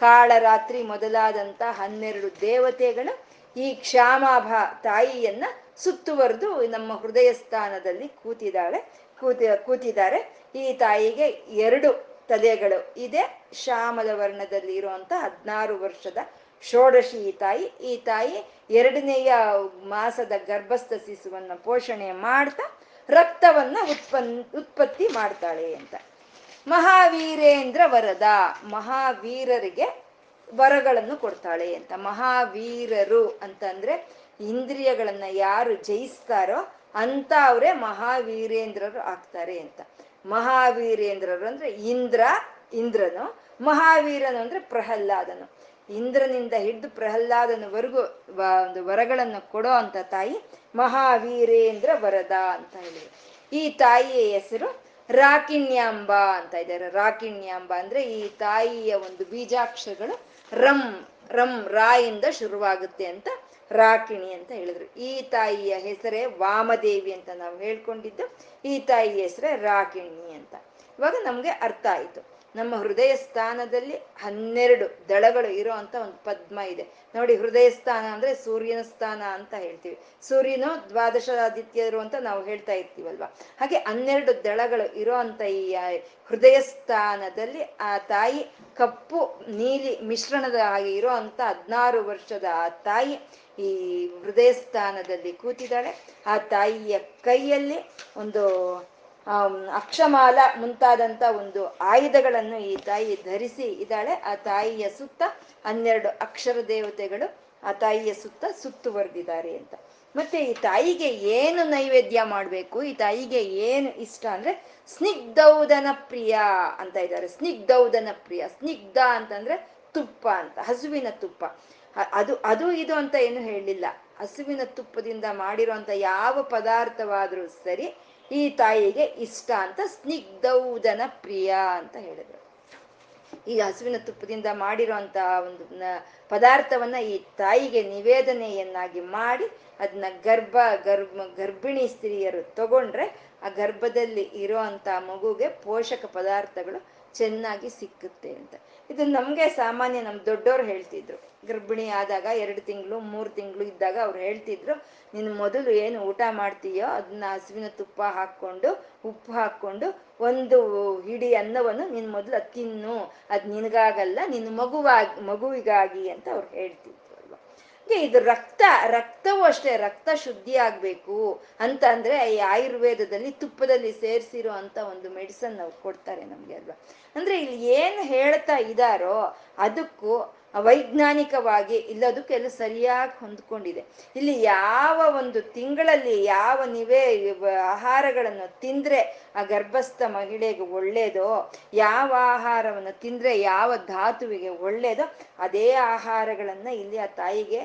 ಕಾಳರಾತ್ರಿ ಮೊದಲಾದಂತ ಹನ್ನೆರಡು ದೇವತೆಗಳು ಈ ಕ್ಷಾಮಾಭ ತಾಯಿಯನ್ನ ಸುತ್ತುವರೆದು ನಮ್ಮ ಹೃದಯ ಸ್ಥಾನದಲ್ಲಿ ಕೂತಿದ್ದಾಳೆ. ಕೂತಿ, ಕೂತಿದ್ದಾರೆ. ಈ ತಾಯಿಗೆ ಎರಡು ತಲೆಗಳು ಇದೆ. ಶ್ಯಾಮದ ವರ್ಣದಲ್ಲಿ ಇರುವಂತ ಹದಿನಾರು ವರ್ಷದ ಷೋಡಶಿ ಈ ತಾಯಿ. ಈ ತಾಯಿ ಎರಡನೆಯ ಮಾಸದ ಗರ್ಭಸ್ಥ ಶಿಶುವನ್ನ ಪೋಷಣೆ ಮಾಡ್ತಾ ರಕ್ತವನ್ನ ಉತ್ಪನ್, ಉತ್ಪತ್ತಿ ಮಾಡ್ತಾಳೆ ಅಂತ. ಮಹಾವೀರೇಂದ್ರ ವರದ ಮಹಾವೀರರಿಗೆ ವರಗಳನ್ನು ಕೊಡ್ತಾಳೆ ಅಂತ. ಮಹಾವೀರರು ಅಂತಂದ್ರೆ ಇಂದ್ರಿಯಗಳನ್ನ ಯಾರು ಜಯಿಸ್ತಾರೋ ಅಂತ ಅವರೇ ಮಹಾವೀರೇಂದ್ರರು ಆಗ್ತಾರೆ ಅಂತ. ಮಹಾವೀರೇಂದ್ರರು ಅಂದ್ರೆ ಇಂದ್ರ, ಇಂದ್ರನು. ಮಹಾವೀರನು ಅಂದ್ರೆ ಪ್ರಹ್ಲಾದನು. ಇಂದ್ರನಿಂದ ಹಿಡಿದು ಪ್ರಹ್ಲಾದನವರೆಗೂ ಒಂದು ವರಗಳನ್ನು ಕೊಡೋ ಅಂತ ತಾಯಿ ಮಹಾವೀರೇಂದ್ರ ವರದ ಅಂತ ಹೇಳಿದ್ರು. ಈ ತಾಯಿಯ ಹೆಸರು ರಾಕಿಣ್ಯಾಂಬ ಅಂತ ಇದ್ದಾರೆ. ರಾಕಿಣ್ಯಾಂಬ ಅಂದ್ರೆ ಈ ತಾಯಿಯ ಒಂದು ಬೀಜಾಕ್ಷರಗಳು ರಂ ರಂ, ರಾಯಿಂದ ಶುರುವಾಗುತ್ತೆ ಅಂತ ರಾಕಿಣಿ ಅಂತ ಹೇಳಿದ್ರು. ಈ ತಾಯಿಯ ಹೆಸರೇ ವಾಮದೇವಿ ಅಂತ ನಾವು ಹೇಳ್ಕೊಂಡಿದ್ದು. ಈ ತಾಯಿಯ ಹೆಸರೇ ರಾಕಿಣಿ ಅಂತ. ಇವಾಗ ನಮ್ಗೆ ಅರ್ಥ ಆಯ್ತು. ನಮ್ಮ ಹೃದಯ ಸ್ಥಾನದಲ್ಲಿ ಹನ್ನೆರಡು ದಳಗಳು ಇರೋ ಅಂತ ಒಂದು ಪದ್ಮ ಇದೆ. ನೋಡಿ, ಹೃದಯ ಸ್ಥಾನ ಅಂದ್ರೆ ಸೂರ್ಯನ ಸ್ಥಾನ ಅಂತ ಹೇಳ್ತೀವಿ. ಸೂರ್ಯನು ದ್ವಾದಶಾದಿತ್ಯರು ಅಂತ ನಾವು ಹೇಳ್ತಾ ಇರ್ತೀವಲ್ವಾ? ಹಾಗೆ ಹನ್ನೆರಡು ದಳಗಳು ಇರೋ ಅಂತ ಈ ಹೃದಯ ಸ್ಥಾನದಲ್ಲಿ ಆ ತಾಯಿ ಕಪ್ಪು, ನೀಲಿ ಮಿಶ್ರಣದ ಹಾಗೆ ಇರೋ ಅಂತ ಹದಿನಾರು ವರ್ಷದ ಆ ತಾಯಿ ಈ ಹೃದಯ ಸ್ಥಾನದಲ್ಲಿ ಕೂತಿದ್ದಾಳೆ. ಆ ತಾಯಿಯ ಕೈಯಲ್ಲಿ ಒಂದು ಅಕ್ಷಮಾಲ ಮುಂತಾದಂತ ಒಂದು ಆಯುಧಗಳನ್ನು ಈ ತಾಯಿ ಧರಿಸಿ ಇದ್ದಾಳೆ. ಆ ತಾಯಿಯ ಸುತ್ತ ಹನ್ನೆರಡು ಅಕ್ಷರ ದೇವತೆಗಳು, ಆ ತಾಯಿಯ ಸುತ್ತ ಸುತ್ತುವರೆದಿದ್ದಾರೆ ಅಂತ. ಮತ್ತೆ ಈ ತಾಯಿಗೆ ಏನು ನೈವೇದ್ಯ ಮಾಡಬೇಕು? ಈ ತಾಯಿಗೆ ಏನು ಇಷ್ಟ ಅಂದ್ರೆ ಸ್ನಿಗ್ಧೌದನ ಪ್ರಿಯ ಅಂತ ಇದ್ದಾರೆ. ಸ್ನಿಗ್ಧೌದನ ಪ್ರಿಯ, ಸ್ನಿಗ್ಧ ಅಂತಂದ್ರೆ ತುಪ್ಪ ಅಂತ, ಹಸುವಿನ ತುಪ್ಪ. ಅದು ಅದು ಇದು ಅಂತ ಏನು ಹೇಳಲಿಲ್ಲ ಹಸುವಿನ ತುಪ್ಪದಿಂದ ಮಾಡಿರುವಂತ ಯಾವ ಪದಾರ್ಥವಾದರೂ ಸರಿ ಈ ತಾಯಿಗೆ ಇಷ್ಟ ಅಂತ ಸ್ನಿಗ್ಧೌದನ ಪ್ರಿಯ ಅಂತ ಹೇಳಿದ್ರು. ಈ ಹಸುವಿನ ತುಪ್ಪದಿಂದ ಮಾಡಿರುವಂತಹ ಒಂದು ಪದಾರ್ಥವನ್ನ ಈ ತಾಯಿಗೆ ನಿವೇದನೆಯನ್ನಾಗಿ ಮಾಡಿ ಅದನ್ನ ಗರ್ಭ ಗರ್ಭ ಗರ್ಭಿಣಿ ಸ್ತ್ರೀಯರು ತಗೊಂಡ್ರೆ ಆ ಗರ್ಭದಲ್ಲಿ ಇರುವಂತ ಮಗುಗೆ ಪೋಷಕ ಪದಾರ್ಥಗಳು ಚೆನ್ನಾಗಿ ಸಿಕ್ಕುತ್ತೆ ಅಂತ. ಇದು ನಮ್ಗೆ ಸಾಮಾನ್ಯ ನಮ್ಮ ದೊಡ್ಡವ್ರು ಹೇಳ್ತಿದ್ರು. ಗರ್ಭಿಣಿ ಆದಾಗ ಎರಡು ತಿಂಗಳು, ಮೂರು ತಿಂಗಳು ಇದ್ದಾಗ ಅವ್ರು ಹೇಳ್ತಿದ್ರು, ನೀನು ಮೊದಲು ಏನು ಊಟ ಮಾಡ್ತೀಯೋ ಅದನ್ನ ಹಸುವಿನ ತುಪ್ಪ ಹಾಕ್ಕೊಂಡು, ಉಪ್ಪು ಹಾಕ್ಕೊಂಡು, ಒಂದು ಹಿಡಿ ಅನ್ನವನ್ನು ನೀನು ಮೊದಲು ಅದು ತಿನ್ನು, ಅದು ನಿನಗಾಗಲ್ಲ ನಿನ್ನ ಮಗುವಾಗಿ, ಮಗುವಿಗಾಗಿ ಅಂತ ಅವ್ರು ಹೇಳ್ತಿದ್ರು ಅಲ್ವಾ. ಇದು ರಕ್ತ, ರಕ್ತವೂ ಅಷ್ಟೇ, ರಕ್ತ ಶುದ್ಧಿ ಆಗ್ಬೇಕು ಅಂತ ಅಂದ್ರೆ ಈ ಆಯುರ್ವೇದದಲ್ಲಿ ತುಪ್ಪದಲ್ಲಿ ಸೇರಿಸಿರೋ ಅಂತ ಒಂದು ಮೆಡಿಸನ್ ಅವ್ರು ಕೊಡ್ತಾರೆ ನಮ್ಗೆ ಅಲ್ವಾ. ಅಂದ್ರೆ ಇಲ್ಲಿ ಏನು ಹೇಳ್ತಾ ಇದ್ದಾರೋ ಅದಕ್ಕೂ ವೈಜ್ಞಾನಿಕವಾಗಿ ಇಲ್ಲದಕ್ಕೆಲ್ಲ ಸರಿಯಾಗಿ ಹೊಂದ್ಕೊಂಡಿದೆ. ಇಲ್ಲಿ ಯಾವ ಒಂದು ತಿಂಗಳಲ್ಲಿ ಯಾವ ನೀವೇ ಆಹಾರಗಳನ್ನು ತಿಂದ್ರೆ ಆ ಗರ್ಭಸ್ಥ ಮಹಿಳೆಗೆ ಒಳ್ಳೇದೋ, ಯಾವ ಆಹಾರವನ್ನು ತಿಂದ್ರೆ ಯಾವ ಧಾತುವಿಗೆ ಒಳ್ಳೇದೋ, ಅದೇ ಆಹಾರಗಳನ್ನ ಇಲ್ಲಿ ಆ ತಾಯಿಗೆ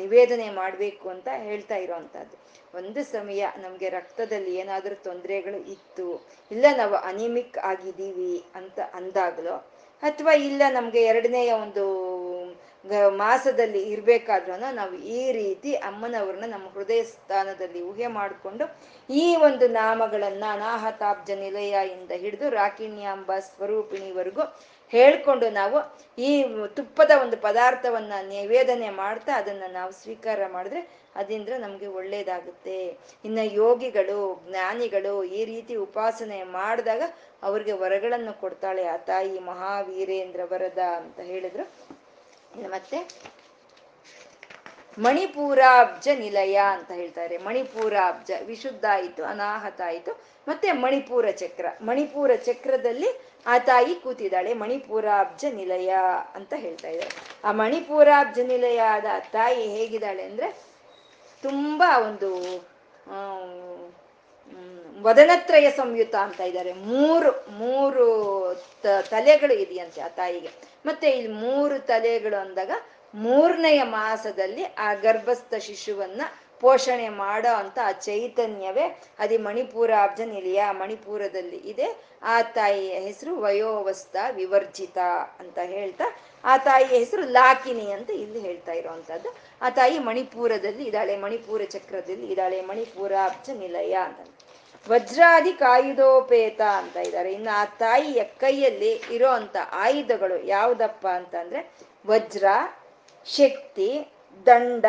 ನಿವೇದನೆ ಮಾಡಬೇಕು ಅಂತ ಹೇಳ್ತಾ ಇರೋವಂಥದ್ದು. ಒಂದು ಸಮಯ ನಮಗೆ ರಕ್ತದಲ್ಲಿ ಏನಾದರೂ ತೊಂದರೆಗಳು ಇತ್ತು, ಇಲ್ಲ ನಾವು ಅನಿಮಿಕ್ ಆಗಿದ್ದೀವಿ ಅಂತ ಅಂದಾಗಲೋ ಅಥವಾ ಇಲ್ಲ ನಮ್ಗೆ ಎರಡನೆಯ ಒಂದು ಮಾಸದಲ್ಲಿ ಇರ್ಬೇಕಾದ್ರೂ ನಾವು ಈ ರೀತಿ ಅಮ್ಮನವ್ರನ್ನ ನಮ್ಮ ಹೃದಯ ಸ್ಥಾನದಲ್ಲಿ ಊಹೆ ಮಾಡಿಕೊಂಡು ಈ ಒಂದು ನಾಮಗಳನ್ನ ಅನಾಹತಾಬ್ಜ ಇಂದ ಹಿಡಿದು ರಾಕಿಣ್ಯಾಂಬ ಸ್ವರೂಪಿಣಿವರೆಗೂ ಹೇಳ್ಕೊಂಡು ನಾವು ಈ ತುಪ್ಪದ ಒಂದು ಪದಾರ್ಥವನ್ನ ನಿವೇದನೆ ಮಾಡ್ತಾ ಅದನ್ನ ನಾವು ಸ್ವೀಕಾರ ಮಾಡಿದ್ರೆ ಅದರಿಂದ ನಮ್ಗೆ ಒಳ್ಳೇದಾಗುತ್ತೆ. ಇನ್ನ ಯೋಗಿಗಳು, ಜ್ಞಾನಿಗಳು ಈ ರೀತಿ ಉಪಾಸನೆ ಮಾಡಿದಾಗ ಅವ್ರಿಗೆ ವರಗಳನ್ನು ಕೊಡ್ತಾಳೆ ಆ ತಾಯಿ ಮಹಾವೀರೇಂದ್ರ ವರದ ಅಂತ ಹೇಳಿದ್ರು. ಮತ್ತೆ ಮಣಿಪೂರಾಬ್ಜ ನಿಲಯ ಅಂತ ಹೇಳ್ತಾರೆ. ಮಣಿಪೂರಾಬ್ಜ ವಿಶುದ್ಧ ಆಯಿತು, ಅನಾಹತ ಆಯಿತು. ಮತ್ತೆ ಮಣಿಪೂರ ಚಕ್ರ, ಮಣಿಪೂರ ಚಕ್ರದಲ್ಲಿ ಆ ತಾಯಿ ಕೂತಿದ್ದಾಳೆ, ಮಣಿಪೂರಾಬ್ಜ ನಿಲಯ ಅಂತ ಹೇಳ್ತಾ ಇದ್ದಾರೆ. ಆ ಮಣಿಪೂರಾಬ್ಜ ನಿಲಯ ಆದ ತಾಯಿ ಹೇಗಿದ್ದಾಳೆ ಅಂದ್ರೆ ತುಂಬಾ ಒಂದು ವದನತ್ರಯ ಸಂಯುತ ಅಂತ ಇದ್ದಾರೆ. ಮೂರು ಮೂರು ತಲೆಗಳು ಇದೆಯಂತೆ ಆ ತಾಯಿಗೆ. ಮತ್ತೆ ಇಲ್ಲಿ ಮೂರು ತಲೆಗಳು ಅಂದಾಗ ಮೂರನೆಯ ಮಾಸದಲ್ಲಿ ಆ ಗರ್ಭಸ್ಥ ಶಿಶುವನ್ನ ಪೋಷಣೆ ಮಾಡೋ ಅಂತ ಆ ಚೈತನ್ಯವೇ ಅದಿ ಮಣಿಪುರ ನಿಲಯ ಮಣಿಪುರದಲ್ಲಿ ಇದೆ. ಆ ತಾಯಿಯ ಹೆಸರು ವಯೋವಸ್ಥ ವಿವರ್ಜಿತ ಅಂತ ಹೇಳ್ತಾ, ಆ ತಾಯಿಯ ಹೆಸರು ಲಾಕಿನಿ ಅಂತ ಇಲ್ಲಿ ಹೇಳ್ತಾ ಇರುವಂತದ್ದು ಆ ತಾಯಿ ಮಣಿಪುರದಲ್ಲಿ ಇದ್ದಾಳೆ, ಮಣಿಪುರ ಚಕ್ರದಲ್ಲಿ ಇದ್ದಾಳೆ ಮಣಿಪುರ ನಿಲಯ ಅಂತ. ವಜ್ರಾದಿ ಕಾಯುಧೋಪೇತ ಅಂತ ಇದ್ದಾರೆ. ಇನ್ನು ಆ ತಾಯಿಯ ಕೈಯಲ್ಲಿ ಇರೋ ಅಂತ ಆಯುಧಗಳು ಯಾವುದಪ್ಪ ಅಂತಂದ್ರೆ ವಜ್ರ, ಶಕ್ತಿ, ದಂಡ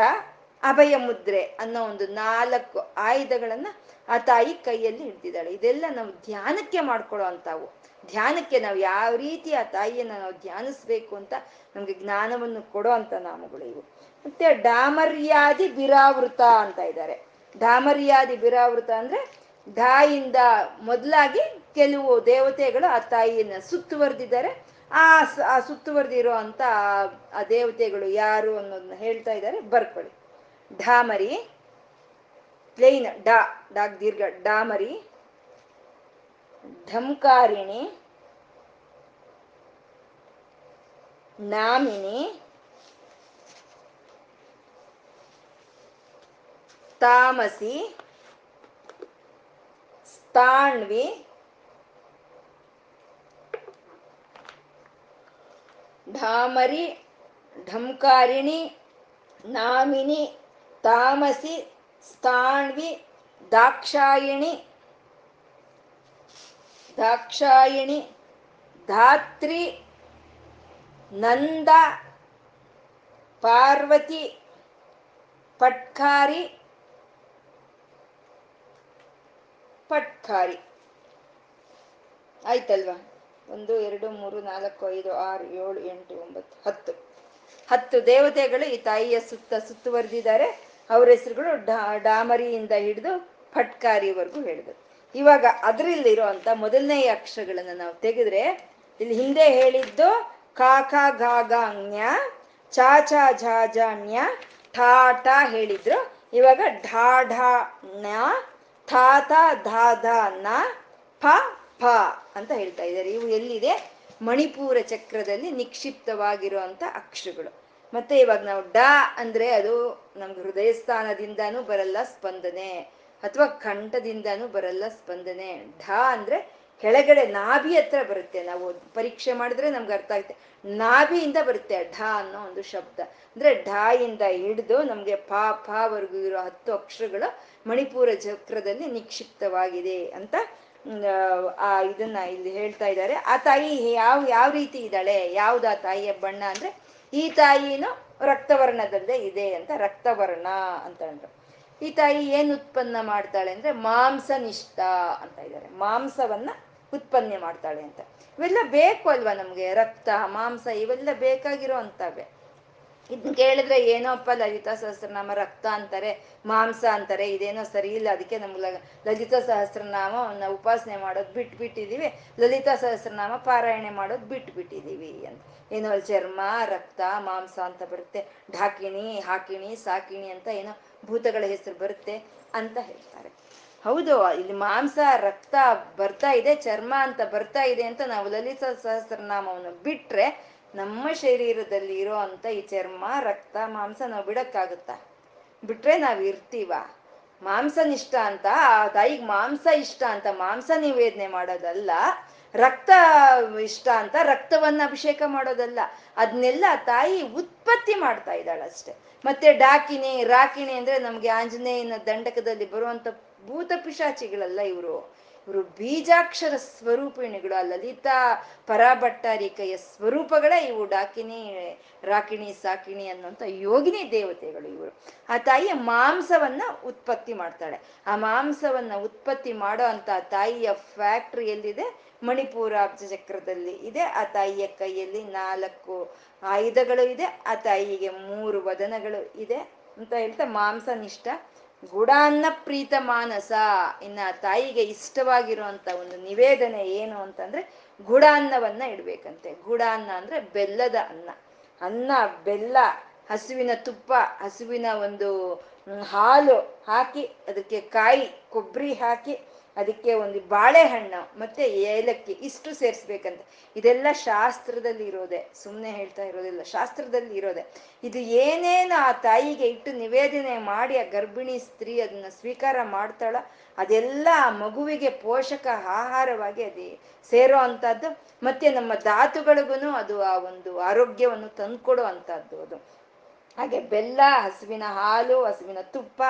ಅಭಯ ಮುದ್ರೆ ಅನ್ನೋ ಒಂದು ನಾಲ್ಕು ಆಯುಧಗಳನ್ನ ಆ ತಾಯಿ ಕೈಯಲ್ಲಿ ಹಿಡ್ದಿದ್ದಾಳೆ. ಇದೆಲ್ಲ ನಾವು ಧ್ಯಾನಕ್ಕೆ ಮಾಡ್ಕೊಳ್ಳೋ ಅಂತವು ಧ್ಯಾನಕ್ಕೆ ನಾವು ಯಾವ ರೀತಿ ಆ ತಾಯಿಯನ್ನ ನಾವು ಧ್ಯಾನಿಸ್ಬೇಕು ಅಂತ ನಮ್ಗೆ ಜ್ಞಾನವನ್ನು ಕೊಡೋ ಅಂತ ನಾಮಗಳು ಇವು. ಮತ್ತೆ ಡಾಮರ್ಯಾದಿ ಬಿರಾವೃತ ಅಂತ ಇದ್ದಾರೆ. ಡಾಮರ್ಯಾದಿ ಬಿರಾವೃತ ಅಂದ್ರೆ ಢಾಯಿಂದ ಮೊದಲಾಗಿ ಕೆಲವು ದೇವತೆಗಳು ಆ ತಾಯಿಯನ್ನ ಸುತ್ತುವರೆದಿದ್ದಾರೆ. ಆ ಆ ಸುತ್ತುವರೆದಿರೋ ಅಂತ ಆ ದೇವತೆಗಳು ಯಾರು ಅನ್ನೋದನ್ನ ಹೇಳ್ತಾ ಇದ್ದಾರೆ. ಬರ್ಕೊಳ್ಳಿ. ಢಾಮರಿ, ಪ್ಲೇನ್, ಡಾ ಡಾಗ್ ದೀರ್ಘ, ಡಾಮರಿ ಢಂಕಾರಿಣಿ ನಾಮಿನಿ, ತಾಮಸಿ ಸ್ಥಾಣ್ವಿ ಢಾಮರಿ ಢಂಕಾರಿಣಿ ನಾಮಿನಿ ತಾಮಸಿ ಸ್ಥಾಣ್ವಿ ದಾಕ್ಷಾಯಿಣಿ ದಾಕ್ಷಾಯಿಣಿ ಧಾತ್ರಿ ನಂದ ಪಾರ್ವತಿ ಪಟ್ಕಾರಿ ಪಟ್ಕಾರಿ. ಆಯ್ತಲ್ವಾ? ಒಂದು, ಎರಡು, ಮೂರು, ನಾಲ್ಕು, ಐದು, ಆರು, ಏಳು, ಎಂಟು, ಒಂಬತ್ತು, ಹತ್ತು. ಹತ್ತು ದೇವತೆಗಳು ಈ ತಾಯಿಯ ಸುತ್ತ ಸುತ್ತುವರೆದಿದ್ದಾರೆ. ಅವ್ರ ಹೆಸರುಗಳು ಡಾ, ಡಾಮರಿಯಿಂದ ಹಿಡಿದು ಫಟ್ಕಾರಿವರೆಗೂ ಹೇಳಿದ್ರು. ಇವಾಗ ಅದರಲ್ಲಿರೋ ಅಂತ ಮೊದಲನೇ ಅಕ್ಷರಗಳನ್ನ ನಾವು ತೆಗೆದ್ರೆ, ಇಲ್ಲಿ ಹಿಂದೆ ಹೇಳಿದ್ದು ಕಾಕ ಗಾಗಾಂಗ್ಯ ಚಾ ಚಾ, ಝಾ ಠಾ ಠಾ ಹೇಳಿದ್ರು. ಇವಾಗ ಢಾ ಢಾ ಥಾ ಥಾ ಧಾ ಧಾ ನ ಫ ಫ ಅಂತ ಹೇಳ್ತಾ ಇದ್ದಾರೆ. ಇವು ಎಲ್ಲಿದೆ? ಮಣಿಪೂರ ಚಕ್ರದಲ್ಲಿ ನಿಕ್ಷಿಪ್ತವಾಗಿರುವಂತ ಅಕ್ಷರಗಳು. ಮತ್ತೆ ಇವಾಗ ನಾವು ಡ ಅಂದ್ರೆ ಅದು ನಮ್ಗೆ ಹೃದಯ ಸ್ಥಾನದಿಂದಾನು ಬರಲ್ಲ ಸ್ಪಂದನೆ, ಅಥವಾ ಕಂಠದಿಂದಾನು ಬರಲ್ಲ ಸ್ಪಂದನೆ. ಢ ಅಂದ್ರೆ ಕೆಳಗಡೆ ನಾಭಿ ಹತ್ರ ಬರುತ್ತೆ. ನಾವು ಪರೀಕ್ಷೆ ಮಾಡಿದ್ರೆ ನಮ್ಗೆ ಅರ್ಥ ಆಗುತ್ತೆ. ನಾಭಿಯಿಂದ ಬರುತ್ತೆ ಢ ಅನ್ನೋ ಒಂದು ಶಬ್ದ. ಅಂದ್ರೆ ಢ ಇಂದ ಹಿಡಿದು ನಮ್ಗೆ ಪ ಫವರೆಗೂ ಇರೋ ಹತ್ತು ಅಕ್ಷರಗಳು ಮಣಿಪುರ ಚಕ್ರದಲ್ಲಿ ನಿಕ್ಷಿಪ್ತವಾಗಿದೆ ಅಂತ ಆ ಇದನ್ನ ಇಲ್ಲಿ ಹೇಳ್ತಾ ಇದ್ದಾರೆ. ಆ ತಾಯಿ ಯಾವ ಯಾವ ರೀತಿ ಇದ್ದಾಳೆ? ಯಾವ್ದು ಆ ತಾಯಿಯ ಬಣ್ಣ ಅಂದ್ರೆ, ಈ ತಾಯಿನೂ ರಕ್ತವರ್ಣದಲ್ಲೇ ಇದೆ ಅಂತ, ರಕ್ತವರ್ಣ ಅಂತ ಅಂದ್ರು. ಈ ತಾಯಿ ಏನ್ ಉತ್ಪನ್ನ ಮಾಡ್ತಾಳೆ ಅಂದ್ರೆ, ಮಾಂಸನಿಷ್ಠ ಅಂತ ಇದ್ದಾರೆ. ಮಾಂಸವನ್ನ ಉತ್ಪನ್ನ ಮಾಡ್ತಾಳೆ ಅಂತ. ಇವೆಲ್ಲ ಬೇಕು ಅಲ್ವಾ ನಮ್ಗೆ? ರಕ್ತ, ಮಾಂಸ ಇವೆಲ್ಲ ಬೇಕಾಗಿರೋ ಅಂತವೆ. ಇದನ್ನ ಕೇಳಿದ್ರೆ ಏನೋಪ್ಪ ಲಲಿತಾ ಸಹಸ್ರನಾಮ ರಕ್ತ ಅಂತಾರೆ, ಮಾಂಸ ಅಂತಾರೆ, ಇದೇನೋ ಸರಿ ಇಲ್ಲ, ಅದಕ್ಕೆ ನಮ್ಗೆ ಲಲಿತಾ ಸಹಸ್ರನಾಮ ಉಪಾಸನೆ ಮಾಡೋದು ಬಿಟ್ಟು ಬಿಟ್ಟಿದೀವಿ ಲಲಿತಾ ಸಹಸ್ರನಾಮ ಪಾರಾಯಣೆ ಮಾಡೋದು ಬಿಟ್ಟು ಬಿಟ್ಟಿದೀವಿ ಅಂತ. ಏನೋ ಚರ್ಮ, ರಕ್ತ, ಮಾಂಸ ಅಂತ ಬರುತ್ತೆ, ಢಾಕಿಣಿ, ಹಾಕಿಣಿ, ಸಾಕಿಣಿ ಅಂತ ಏನೋ ಭೂತಗಳ ಹೆಸರು ಬರುತ್ತೆ ಅಂತ ಹೇಳ್ತಾರೆ. ಹೌದು, ಇಲ್ಲಿ ಮಾಂಸ, ರಕ್ತ ಬರ್ತಾ ಇದೆ, ಚರ್ಮ ಅಂತ ಬರ್ತಾ ಇದೆ ಅಂತ ನಾವು ಲಲಿತಾ ಸಹಸ್ರನಾಮವನ್ನು ಬಿಟ್ರೆ ನಮ್ಮ ಶರೀರದಲ್ಲಿ ಇರೋ ಅಂತ ಈ ಚರ್ಮ, ರಕ್ತ, ಮಾಂಸ ನಾವು ಬಿಡೋಕ್ಕಾಗುತ್ತಾ? ಬಿಟ್ರೆ ನಾವ್ ಇರ್ತೀವ? ಮಾಂಸನಿಷ್ಟ ಅಂತ, ಆ ತಾಯಿಗೆ ಮಾಂಸ ಇಷ್ಟ ಅಂತ, ಮಾಂಸ ನಿವೇದನೆ ಮಾಡೋದಲ್ಲ, ರಕ್ತ ಇಷ್ಟ ಅಂತ ರಕ್ತವನ್ನ ಅಭಿಷೇಕ ಮಾಡೋದಲ್ಲ ಅದನ್ನೆಲ್ಲ ತಾಯಿ ಉತ್ಪತ್ತಿ ಮಾಡ್ತಾ ಇದ್ದಾಳಷ್ಟೆ ಮತ್ತೆ ಡಾಕಿಣಿ ರಾಕಿಣಿ ಅಂದ್ರೆ ನಮ್ಗೆ ಆಂಜನೇಯನ ದಂಡಕದಲ್ಲಿ ಬರುವಂತ ಭೂತ ಪಿಶಾಚಿಗಳಲ್ಲ ಇವರು. ಇವರು ಬೀಜಾಕ್ಷರ ಸ್ವರೂಪಿಣಿಗಳು ಆ ಲಲಿತಾ ಪರಾಭಟ್ಟಾರಿಕೆಯ ಸ್ವರೂಪಗಳೇ ಇವು, ಡಾಕಿನಿ, ರಾಕಿಣಿ, ಸಾಕಿಣಿ ಅನ್ನುವಂಥ ಯೋಗಿನಿ ದೇವತೆಗಳು ಇವರು. ಆ ತಾಯಿಯ ಮಾಂಸವನ್ನ ಉತ್ಪತ್ತಿ ಮಾಡ್ತಾಳೆ. ಆ ಮಾಂಸವನ್ನ ಉತ್ಪತ್ತಿ ಮಾಡೋ ಅಂತ ತಾಯಿಯ ಫ್ಯಾಕ್ಟ್ರಿ ಎಲ್ಲಿದೆ? ಮಣಿಪುರ ಚಕ್ರದಲ್ಲಿ ಇದೆ. ಆ ತಾಯಿಯ ಕೈಯಲ್ಲಿ ನಾಲ್ಕು ಆಯುಧಗಳು ಇದೆ. ಆ ತಾಯಿಗೆ ಮೂರು ವದನಗಳು ಇದೆ ಅಂತ ಹೇಳ್ತಾ ಮಾಂಸನಿಷ್ಠ ಗುಡಾನ್ನ ಪ್ರೀತ ಮಾನಸ. ಇನ್ನ ತಾಯಿಗೆ ಇಷ್ಟವಾಗಿರುವಂತ ಒಂದು ನಿವೇದನೆ ಏನು ಅಂತಂದ್ರೆ ಗುಡಾನ್ನವನ್ನ ಇಡ್ಬೇಕಂತೆ. ಗುಡಾನ್ನ ಅಂದ್ರೆ ಬೆಲ್ಲದ ಅನ್ನ. ಅನ್ನ, ಬೆಲ್ಲ, ಹಸುವಿನ ತುಪ್ಪ, ಹಸುವಿನ ಒಂದು ಹಾಲು ಹಾಕಿ ಅದಕ್ಕೆ ಕಾಯಿ, ಕೊಬ್ಬರಿ ಹಾಕಿ ಅದಕ್ಕೆ ಒಂದು ಬಾಳೆಹಣ್ಣು ಮತ್ತೆ ಏಲಕ್ಕಿ ಇಷ್ಟು ಸೇರಿಸ್ಬೇಕಂತ. ಇದೆಲ್ಲ ಶಾಸ್ತ್ರದಲ್ಲಿ ಇರೋದೆ. ಸುಮ್ಮನೆ ಹೇಳ್ತಾ ಇರೋದಿಲ್ಲ. ಶಾಸ್ತ್ರದಲ್ಲಿ ಇರೋದೆ. ಇದು ಏನೇನು ಆ ತಾಯಿಗೆ ಇಟ್ಟು ನಿವೇದನೆ ಮಾಡಿ ಆ ಗರ್ಭಿಣಿ ಸ್ತ್ರೀ ಅದನ್ನ ಸ್ವೀಕಾರ ಮಾಡ್ತಾಳ ಅದೆಲ್ಲ ಆ ಮಗುವಿಗೆ ಪೋಷಕ ಆಹಾರವಾಗಿ ಅದೇ ಸೇರೋ ಅಂಥದ್ದು. ಮತ್ತೆ ನಮ್ಮ ಧಾತುಗಳಿಗೂ ಅದು ಆ ಒಂದು ಆರೋಗ್ಯವನ್ನು ತಂದ್ಕೊಡೋ ಅದು. ಹಾಗೆ ಬೆಲ್ಲ, ಹಸುವಿನ ಹಾಲು, ಹಸುವಿನ ತುಪ್ಪ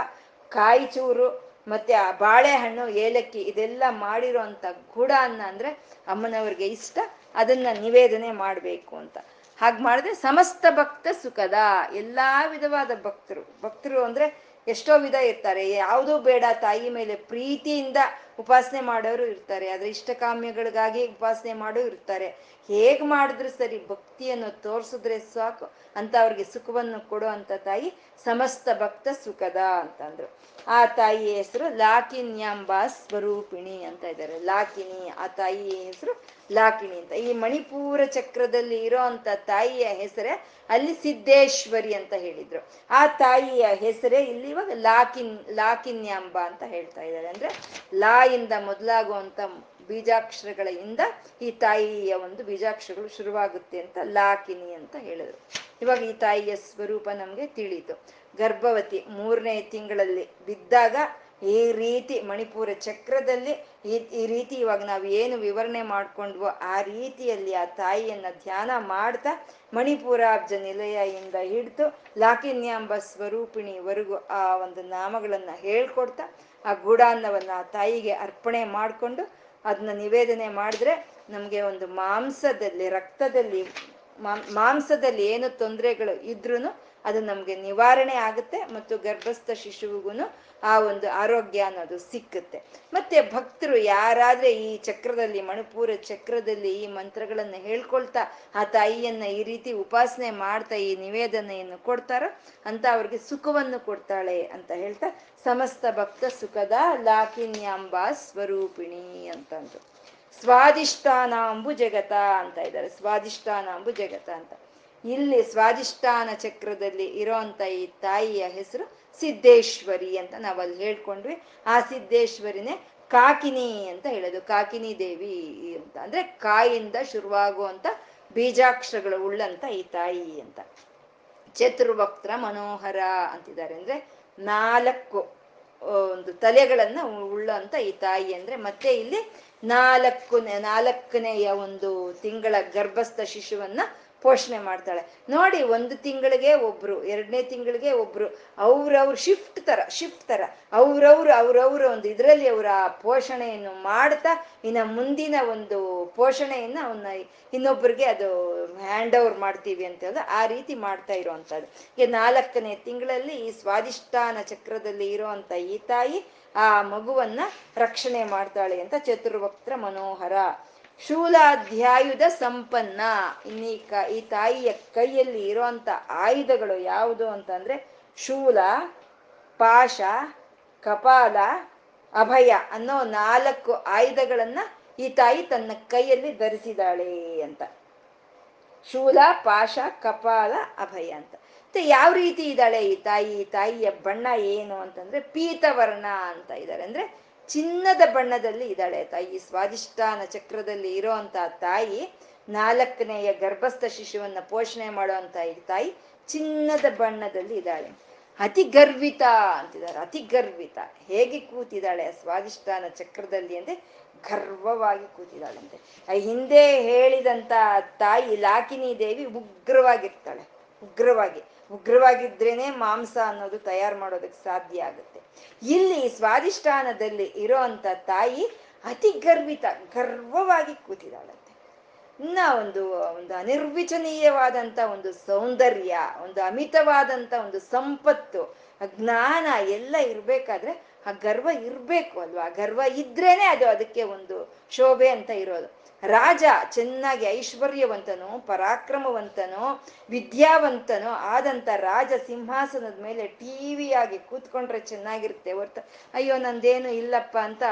ಕಾಯಿ ಚೂರು ಮತ್ತೆ ಆ ಬಾಳೆಹಣ್ಣು, ಏಲಕ್ಕಿ ಇದೆಲ್ಲ ಮಾಡಿರೋ ಅಂತ ಗುಡ ಅನ್ನ ಅಂದ್ರೆ ಅಮ್ಮನವ್ರಿಗೆ ಇಷ್ಟ. ಅದನ್ನ ನಿವೇದನೆ ಮಾಡಬೇಕು ಅಂತ. ಹಾಗೆ ಮಾಡಿದ್ರೆ ಸಮಸ್ತ ಭಕ್ತ ಸುಖದ. ಎಲ್ಲಾ ವಿಧವಾದ ಭಕ್ತರು. ಭಕ್ತರು ಅಂದ್ರೆ ಎಷ್ಟೋ ವಿಧ ಇರ್ತಾರೆ. ಯಾವುದೂ ಬೇಡ ತಾಯಿ ಮೇಲೆ ಪ್ರೀತಿಯಿಂದ ಉಪಾಸನೆ ಮಾಡೋರು ಇರ್ತಾರೆ, ಆದ್ರೆ ಇಷ್ಟಕಾಮ್ಯಗಳಿಗಾಗಿ ಉಪಾಸನೆ ಮಾಡೋ ಇರ್ತಾರೆ. ಹೇಗ್ ಮಾಡಿದ್ರು ಸರಿ ಭಕ್ತಿಯನ್ನು ತೋರಿಸಿದ್ರೆ ಸಾಕು, ಅಂತ ಅವ್ರಿಗೆ ಸುಖವನ್ನು ಕೊಡೋ ಅಂತ ತಾಯಿ ಸಮಸ್ತ ಭಕ್ತ ಸುಖದ ಅಂತಂದ್ರು ಆ ತಾಯಿಯ ಹೆಸರು ಲಾಕಿನ್ಯಾಂಬ ಸ್ವರೂಪಿಣಿ ಅಂತ ಇದ್ದಾರೆ ಲಾಕಿನಿ ಆ ತಾಯಿ ಹೆಸರು ಲಾಕಿಣಿ ಅಂತ. ಈ ಮಣಿಪೂರ ಚಕ್ರದಲ್ಲಿ ಇರೋ ಅಂತ ತಾಯಿಯ ಹೆಸರೇ ಅಲ್ಲಿ ಸಿದ್ದೇಶ್ವರಿ ಅಂತ ಹೇಳಿದ್ರು. ಆ ತಾಯಿಯ ಹೆಸರೇ ಇಲ್ಲಿ ಇವಾಗ ಲಾಕಿನ್, ಲಾಕಿನ್ಯಾಂಬ ಅಂತ ಹೇಳ್ತಾ ಇದ್ದಾರೆ ಅಂದ್ರೆ ಇಂದ ಮೊದಲಾಗುವಂತ ಬೀಜಾಕ್ಷರಗಳಿಂದ ಈ ತಾಯಿಯ ಒಂದು ಬೀಜಾಕ್ಷರಗಳು ಶುರುವಾಗುತ್ತೆ ಅಂತ ಲಾಕಿನಿ ಅಂತ ಹೇಳಿದ್ರು. ಇವಾಗ ಈ ತಾಯಿಯ ಸ್ವರೂಪ ನಮ್ಗೆ ತಿಳಿತು ಗರ್ಭವತಿ ಮೂರನೇ ತಿಂಗಳಲ್ಲಿ ಬಿದ್ದಾಗ ಈ ರೀತಿ ಮಣಿಪುರ ಚಕ್ರದಲ್ಲಿ ಈ ಈ ರೀತಿ ಇವಾಗ ನಾವು ಏನು ವಿವರಣೆ ಮಾಡ್ಕೊಂಡ್ವೋ ಆ ರೀತಿಯಲ್ಲಿ ಆ ತಾಯಿಯನ್ನ ಧ್ಯಾನ ಮಾಡ್ತಾ ಮಣಿಪುರಾಬ್ಜ ನಿಲಯಿಂದ ಹಿಡಿದು ಲಾಕಿನ್ಯಾಂಬ ಸ್ವರೂಪಿಣಿವರೆಗೂ ಆ ಒಂದು ನಾಮಗಳನ್ನ ಹೇಳ್ಕೊಡ್ತಾ ಆ ಗೂಢಾನ್ನವನ್ನ ಆ ತಾಯಿಗೆ ಅರ್ಪಣೆ ಮಾಡಿಕೊಂಡು ಅದನ್ನ ನಿವೇದನೆ ಮಾಡಿದ್ರೆ ನಮಗೆ ಒಂದು ಮಾಂಸದಲ್ಲಿ, ರಕ್ತದಲ್ಲಿ ಮಾಂಸದಲ್ಲಿ ಏನು ತೊಂದರೆಗಳು ಇದ್ರೂ ಅದು ನಮಗೆ ನಿವಾರಣೆ ಆಗುತ್ತೆ ಮತ್ತು ಗರ್ಭಸ್ಥ ಶಿಶುವಿಗೂ ಆ ಒಂದು ಆರೋಗ್ಯ ಅನ್ನೋದು ಸಿಕ್ಕುತ್ತೆ. ಮತ್ತೆ ಭಕ್ತರು ಯಾರಾದ್ರೆ ಈ ಚಕ್ರದಲ್ಲಿ, ಮಣಿಪುರ ಚಕ್ರದಲ್ಲಿ ಈ ಮಂತ್ರಗಳನ್ನ ಹೇಳ್ಕೊಳ್ತಾ, ಆ ತಾಯಿಯನ್ನ ಈ ರೀತಿ ಉಪಾಸನೆ ಮಾಡ್ತಾ ಈ ನಿವೇದನೆಯನ್ನು ಕೊಡ್ತಾರೋ ಅಂತ ಅವ್ರಿಗೆ ಸುಖವನ್ನು ಕೊಡ್ತಾಳೆ ಅಂತ ಹೇಳ್ತಾ, ಸಮಸ್ತ ಭಕ್ತ ಸುಖದ ಲಾಕಿನ್ಯಾಂಬಾ ಸ್ವರೂಪಿಣಿ ಅಂತಂದು ಸ್ವಾದಿಷ್ಠಾನಾಂಬು ಜಗತ ಅಂತ ಇದ್ದಾರೆ. ಸ್ವಾದಿಷ್ಠಾನಾಂಬು ಜಗತ ಅಂತ. ಇಲ್ಲಿ ಸ್ವಾದಿಷ್ಠಾನ ಚಕ್ರದಲ್ಲಿ ಇರೋಂತ ಈ ತಾಯಿಯ ಹೆಸರು ಸಿದ್ದೇಶ್ವರಿ ಅಂತ ನಾವಲ್ಲಿ ಹೇಳ್ಕೊಂಡ್ವಿ. ಆ ಸಿದ್ದೇಶ್ವರಿನೇ ಕಾಕಿನಿ ಅಂತ ಹೇಳೋದು. ಕಾಕಿನಿ ದೇವಿ ಅಂತ. ಅಂದ್ರೆ ಕಾಯಿಂದ ಶುರುವಾಗುವಂತ ಬೀಜಾಕ್ಷರಗಳು ಉಳ್ಳಂತ ಈ ತಾಯಿ ಅಂತ. ಚತುರ್ವಕ್ತ್ರ ಮನೋಹರ ಅಂತಿದ್ದಾರೆ. ಅಂದ್ರೆ ನಾಲ್ಕು ಒಂದು ತಲೆಗಳನ್ನ ಉಳ್ಳಂತ ಈ ತಾಯಿ ಅಂದ್ರೆ ಮತ್ತೆ ಇಲ್ಲಿ ನಾಲ್ಕು ನಾಲ್ಕನೆಯ ಒಂದು ತಿಂಗಳ ಗರ್ಭಸ್ಥ ಶಿಶುವನ್ನ ಪೋಷಣೆ ಮಾಡ್ತಾಳೆ. ನೋಡಿ, ಒಂದು ತಿಂಗಳಿಗೆ ಒಬ್ರು, ಎರಡನೇ ತಿಂಗಳಿಗೆ ಒಬ್ರು, ಅವ್ರವ್ರ ಶಿಫ್ಟ್ ತರ ಶಿಫ್ಟ್ ತರ. ಅವ್ರವ್ರು, ಅವ್ರವ್ರ ಒಂದು ಇದರಲ್ಲಿ ಅವರ ಪೋಷಣೆಯನ್ನು ಮಾಡ್ತಾ, ಇನ್ನ ಮುಂದಿನ ಒಂದು ಪೋಷಣೆಯನ್ನ ಅವನ್ನ ಇನ್ನೊಬ್ಬರಿಗೆ ಅದು ಹ್ಯಾಂಡ್ ಓವರ್ ಮಾಡ್ತೀವಿ ಅಂತ ಹೇಳಿದ್ರೆ ಆ ರೀತಿ ಮಾಡ್ತಾ ಇರುವಂತದ್ದು ಈಗ ನಾಲ್ಕನೇ ತಿಂಗಳಲ್ಲಿ ಈ ಸ್ವಾದಿಷ್ಠಾನ ಚಕ್ರದಲ್ಲಿ ಇರುವಂತ ಈ ತಾಯಿ ಆ ಮಗುವನ್ನ ರಕ್ಷಣೆ ಮಾಡ್ತಾಳೆ ಅಂತ ಚತುರ್ವಕ್ತ್ರ ಮನೋಹರ ಶೂಲಾಧ್ಯಾಯುಧ ಸಂಪನ್ನ. ಇನ್ನೀ ಈ ತಾಯಿಯ ಕೈಯಲ್ಲಿ ಇರುವಂತ ಆಯುಧಗಳು ಯಾವುದು ಅಂತಂದ್ರೆ ಶೂಲ, ಪಾಶ, ಕಪಾಲ, ಅಭಯ ಅನ್ನೋ ನಾಲ್ಕು ಆಯುಧಗಳನ್ನ ಈ ತಾಯಿ ತನ್ನ ಕೈಯಲ್ಲಿ ಧರಿಸಿದಾಳೆ ಅಂತ. ಶೂಲ, ಪಾಶ, ಕಪಾಲ, ಅಭಯ ಅಂತ. ಮತ್ತೆ ಯಾವ ರೀತಿ ಇದ್ದಾಳೆ ಈ ತಾಯಿ? ಈ ತಾಯಿಯ ಬಣ್ಣ ಏನು ಅಂತಂದ್ರೆ ಪೀತವರ್ಣ ಅಂತ ಇದ್ದಾರೆ. ಅಂದ್ರೆ ಚಿನ್ನದ ಬಣ್ಣದಲ್ಲಿ ಇದ್ದಾಳೆ ತಾಯಿ. ಸ್ವಾದಿಷ್ಠಾನ ಚಕ್ರದಲ್ಲಿ ಇರೋಂತ ತಾಯಿ ನಾಲ್ಕನೆಯ ಗರ್ಭಸ್ಥ ಶಿಶುವನ್ನ ಪೋಷಣೆ ಮಾಡುವಂತ ಈ ತಾಯಿ ಚಿನ್ನದ ಬಣ್ಣದಲ್ಲಿ ಇದ್ದಾಳೆ. ಅತಿ ಗರ್ವಿತ ಅಂತಿದ್ದಾರೆ. ಅತಿ ಗರ್ವಿತ ಹೇಗೆ ಕೂತಿದ್ದಾಳೆ? ಸ್ವಾದಿಷ್ಠಾನ ಚಕ್ರದಲ್ಲಿ ಅಂದ್ರೆ ಗರ್ವವಾಗಿ ಕೂತಿದ್ದಾಳಂತೆ ಹಿಂದೆ ಹೇಳಿದಂತ ತಾಯಿ ಲಾಕಿನಿ ದೇವಿ ಉಗ್ರವಾಗಿರ್ತಾಳೆ. ಉಗ್ರವಾಗಿ. ಉಗ್ರವಾಗಿದ್ರೇನೆ ಮಾಂಸ ಅನ್ನೋದು ತಯಾರು ಮಾಡೋದಕ್ಕೆ ಸಾಧ್ಯ ಆಗುತ್ತೆ. ಇಲ್ಲಿ ಸ್ವಾದಿಷ್ಠಾನದಲ್ಲಿ ಇರೋ ತಾಯಿ ಅತಿ ಗರ್ವಿತ, ಗರ್ವವಾಗಿ ಕೂತಿದಾಳಂತೆ ಇನ್ನ ಒಂದು ಒಂದು ಅನಿರ್ವಿಚನೀಯವಾದಂತ ಒಂದು ಸೌಂದರ್ಯ, ಒಂದು ಅಮಿತವಾದಂತ ಒಂದು ಸಂಪತ್ತು ಜ್ಞಾನ ಎಲ್ಲ ಇರ್ಬೇಕಾದ್ರೆ ಆ ಗರ್ವ ಇರ್ಬೇಕು ಅಲ್ವಾ? ಗರ್ವ ಇದ್ರೇನೆ ಅದು ಅದಕ್ಕೆ ಒಂದು ಶೋಭೆ ಅಂತ ಇರೋದು. ರಾಜ ಚೆನ್ನಾಗಿ ಐಶ್ವರ್ಯವಂತನು, ಪರಾಕ್ರಮವಂತನೋ, ವಿದ್ಯಾವಂತನೋ ಆದಂತ ರಾಜ ಸಿಂಹಾಸನದ ಮೇಲೆ ಟಿವಿಯಾಗಿ ಕೂತ್ಕೊಂಡ್ರೆ ಚೆನ್ನಾಗಿರುತ್ತೆ ಹೊರ್ತು, ಅಯ್ಯೋ, ನಂದೇನು ಇಲ್ಲಪ್ಪ ಅಂತ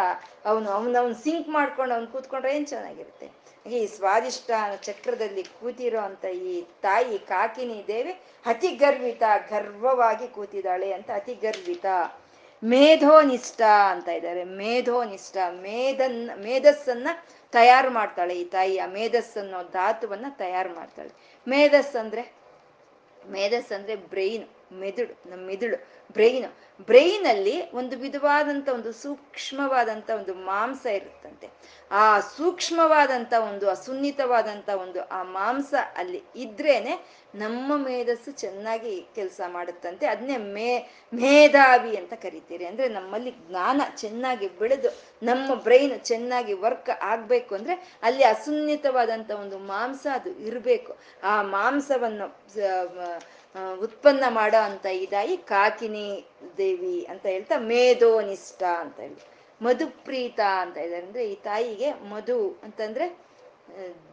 ಅವನು ಅವನು ಸಿಂಕ್ ಮಾಡ್ಕೊಂಡು ಅವ್ನು ಕೂತ್ಕೊಂಡ್ರೆ ಏನ್ ಚೆನ್ನಾಗಿರುತ್ತೆ. ಈ ಸ್ವಾದಿಷ್ಟ ಚಕ್ರದಲ್ಲಿ ಕೂತಿರೋ ಅಂತ ಈ ತಾಯಿ ಕಾಕಿನಿ ದೇವಿ ಅತಿ ಗರ್ವಿತ ಗರ್ವವಾಗಿ ಕೂತಿದ್ದಾಳೆ ಅಂತ ಅತಿ ಗರ್ವಿತ ಮೇಧೋನಿಷ್ಠ ಅಂತ ಇದ್ದಾರೆ. ಮೇಧೋನಿಷ್ಠ, ಮೇಧನ್, ಮೇಧಸ್ಸನ್ನ ತಯಾರು ಮಾಡ್ತಾಳೆ ಈ ತಾಯಿ ಆ ಮೇಧಸ್ ಅನ್ನೋ ಧಾತುವನ್ನ ತಯಾರು ಮಾಡ್ತಾಳೆ. ಮೇಧಸ್ ಅಂದ್ರೆ ಮೇಧಸ್ ಅಂದ್ರೆ ಬ್ರೈನ್ ಮೆದುಳು, ನಮ್ಮ ಮೆದುಳು, ಬ್ರೈನ್. ಬ್ರೈನ್ ಅಲ್ಲಿ ಒಂದು ವಿಧವಾದಂತ ಒಂದು ಸೂಕ್ಷ್ಮವಾದಂತ ಒಂದು ಮಾಂಸ ಇರುತ್ತಂತೆ. ಆ ಸೂಕ್ಷ್ಮವಾದಂತ ಒಂದು ಅಸುನ್ನಿತವಾದಂತ ಒಂದು ಆ ಮಾಂಸ ಅಲ್ಲಿ ಇದ್ರೇನೆ ನಮ್ಮ ಮೇಧಸ್ಸು ಚೆನ್ನಾಗಿ ಕೆಲಸ ಮಾಡುತ್ತಂತೆ. ಅದನ್ನೇ ಮೇ, ಮೇಧಾವಿ ಅಂತ ಕರಿತೀರಿ. ಅಂದ್ರೆ ನಮ್ಮಲ್ಲಿ ಜ್ಞಾನ ಚೆನ್ನಾಗಿ ಬೆಳೆದು, ನಮ್ಮ ಬ್ರೈನ್ ಚೆನ್ನಾಗಿ ವರ್ಕ್ ಆಗ್ಬೇಕು ಅಂದ್ರೆ ಅಲ್ಲಿ ಅಸುನ್ನಿತವಾದಂತ ಒಂದು ಮಾಂಸ ಅದು ಇರಬೇಕು. ಆ ಮಾಂಸವನ್ನು ಉತ್ಪನ್ನ ಮಾಡೋ ಅಂತ ಇದಾಯಿ ಕಾಕಿನಿ ದೇವಿ ಅಂತ ಹೇಳ್ತಾ ಮೇಧೋನಿಷ್ಠ ಅಂತ ಹೇಳಿ. ಮಧುಪ್ರೀತ ಅಂತ ಇದ್ದಾರೆ ಅಂದ್ರೆ ಈ ತಾಯಿಗೆ ಮಧು ಅಂತಂದ್ರೆ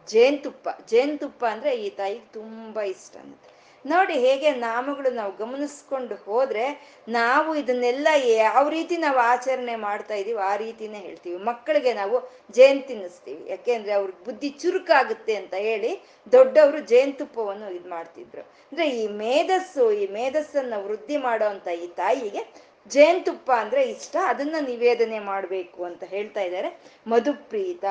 ಜೇನ್ತುಪ್ಪ. ಜೇನ್ತುಪ್ಪ ಅಂದ್ರೆ ಈ ತಾಯಿಗೆ ತುಂಬಾ ಇಷ್ಟ ಅಂತ ನೋಡಿ ಹೇಗೆ ನಾಮಗಳು ನಾವು ಗಮನಿಸ್ಕೊಂಡು ಹೋದ್ರೆ ನಾವು ಇದನ್ನೆಲ್ಲ ಯಾವ ರೀತಿ ನಾವು ಆಚರಣೆ ಮಾಡ್ತಾ ಇದೀವಿ ಆ ರೀತಿನೇ ಹೇಳ್ತೀವಿ. ಮಕ್ಕಳಿಗೆ ನಾವು ಜೇನ್ ತಿನ್ನಿಸ್ತೀವಿ ಯಾಕೆಂದ್ರೆ ಅವ್ರ ಬುದ್ಧಿ ಚುರುಕಾಗುತ್ತೆ ಅಂತ ಹೇಳಿ ದೊಡ್ಡವರು ಜೇನುತುಪ್ಪವನ್ನು ಇದು ಮಾಡ್ತಿದ್ರು. ಅಂದ್ರೆ ಈ ಮೇಧಸ್ಸು, ಈ ಮೇಧಸ್ಸನ್ನ ವೃದ್ಧಿ ಮಾಡೋ ಅಂತ ಈ ತಾಯಿಗೆ ಜೇನ್ತುಪ್ಪ ಅಂದ್ರೆ ಇಷ್ಟ. ಅದನ್ನ ನಿವೇದನೆ ಮಾಡಬೇಕು ಅಂತ ಹೇಳ್ತಾ ಇದ್ದಾರೆ. ಮಧುಪ್ರೀತ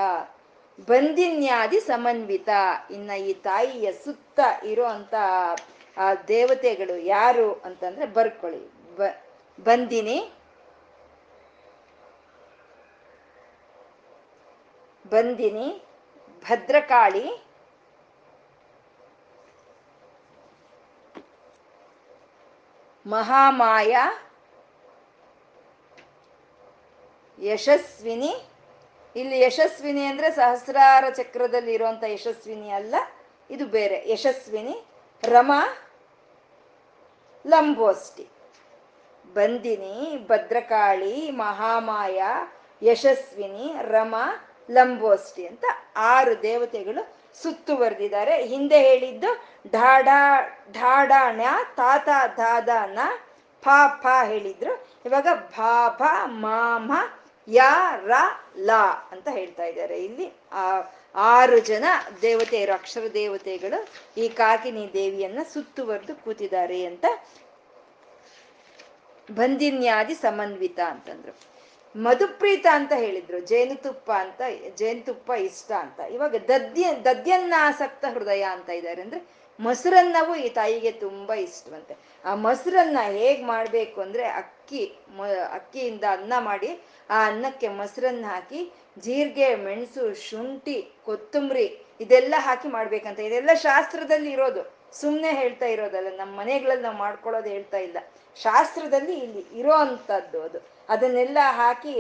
ಬಂದಿನ್ಯಾದಿ ಸಮನ್ವಿತ. ಇನ್ನ ಈ ತಾಯಿಯ ಸುತ್ತ ಇರೋ ಆ ದೇವತೆಗಳು ಯಾರು ಅಂತಂದ್ರೆ ಬರ್ಕೊಳ್ಳಿ. ಬ, ಬಂದಿನಿ. ಬಂದಿನಿ. ಭದ್ರಕಾಳಿ. ಮಹಾಮಾಯ. ಯಶಸ್ವಿನಿ. ಇಲ್ಲಿ ಯಶಸ್ವಿನಿ ಅಂದ್ರೆ ಸಹಸ್ರಾರ ಚಕ್ರದಲ್ಲಿ ಇರುವಂತ ಯಶಸ್ವಿನಿ ಅಲ್ಲ, ಇದು ಬೇರೆ. ಯಶಸ್ವಿನಿ. ರಮಾ ಲಂಬೋಷ್ಟಿ ಬಂದಿನಿ ಭದ್ರಕಾಳಿ, ಮಹಾಮಾಯ, ಯಶಸ್ವಿನಿ, ರಮ ಲಂಬೋಷ್ಟಿ ಅಂತ ಆರು ದೇವತೆಗಳು ಸುತ್ತುವರೆದಿದ್ದಾರೆ ಹಿಂದೆ ಹೇಳಿದ್ದು ಢಾಡಾ ಢಾಢಾಣ್ಯ ತಾತ ದಾದಾನ ಫ ಫ ಹೇಳಿದ್ರು. ಇವಾಗ ಭಾ ಭ ಮಾಮ ಯ, ರ, ಲ ಅಂತ ಹೇಳ್ತಾ ಇದ್ದಾರೆ. ಇಲ್ಲಿ ಆ ಆರು ಜನ ದೇವತೆಯರು, ಅಕ್ಷರ ದೇವತೆಗಳು ಈ ಕಾಕಿನಿ ದೇವಿಯನ್ನ ಸುತ್ತುವರೆದು ಕೂತಿದ್ದಾರೆ ಅಂತ ಬಂದಿನ್ಯಾದಿ ಸಮನ್ವಿತ ಅಂತಂದ್ರು. ಮಧುಪ್ರೀತ ಅಂತ ಹೇಳಿದ್ರು, ಜೇನುತುಪ್ಪ ಅಂತ, ಜೇನುತುಪ್ಪ ಇಷ್ಟ ಅಂತ. ಇವಾಗ ದದ್ಯ ದದ್ಯನ್ನಾಸಕ್ತ ಹೃದಯ ಅಂತ ಇದ್ದಾರೆ ಅಂದ್ರೆ ಮೊಸರನ್ನವು ಈ ತಾಯಿಗೆ ತುಂಬಾ ಇಷ್ಟವಂತೆ. ಆ ಮೊಸರನ್ನ ಹೇಗೆ ಮಾಡಬೇಕು ಅಂದ್ರೆ ಅಕ್ಕಿ ಅಕ್ಕಿಯಿಂದ ಅನ್ನ ಮಾಡಿ ಆ ಅನ್ನಕ್ಕೆ ಮೊಸರನ್ನ ಹಾಕಿ, ಜೀರಿಗೆ, ಮೆಣಸು, ಶುಂಠಿ, ಕೊತ್ತಂಬರಿ ಇದೆಲ್ಲ ಹಾಕಿ ಮಾಡ್ಬೇಕಂತ. ಇದೆಲ್ಲ ಶಾಸ್ತ್ರದಲ್ಲಿ ಇರೋದು. ಸುಮ್ಮನೆ ಹೇಳ್ತಾ ಇರೋದಲ್ಲ ನಮ್ಮ ಮನೆಗಳಲ್ಲಿ ನಾವು ಮಾಡ್ಕೊಳ್ಳೋದು ಹೇಳ್ತಾ ಇಲ್ಲ. ಶಾಸ್ತ್ರದಲ್ಲಿ ಇಲ್ಲಿ ಇರೋ ಅಂಥದ್ದು ಅದು. ಅದನ್ನೆಲ್ಲ ಹಾಕಿ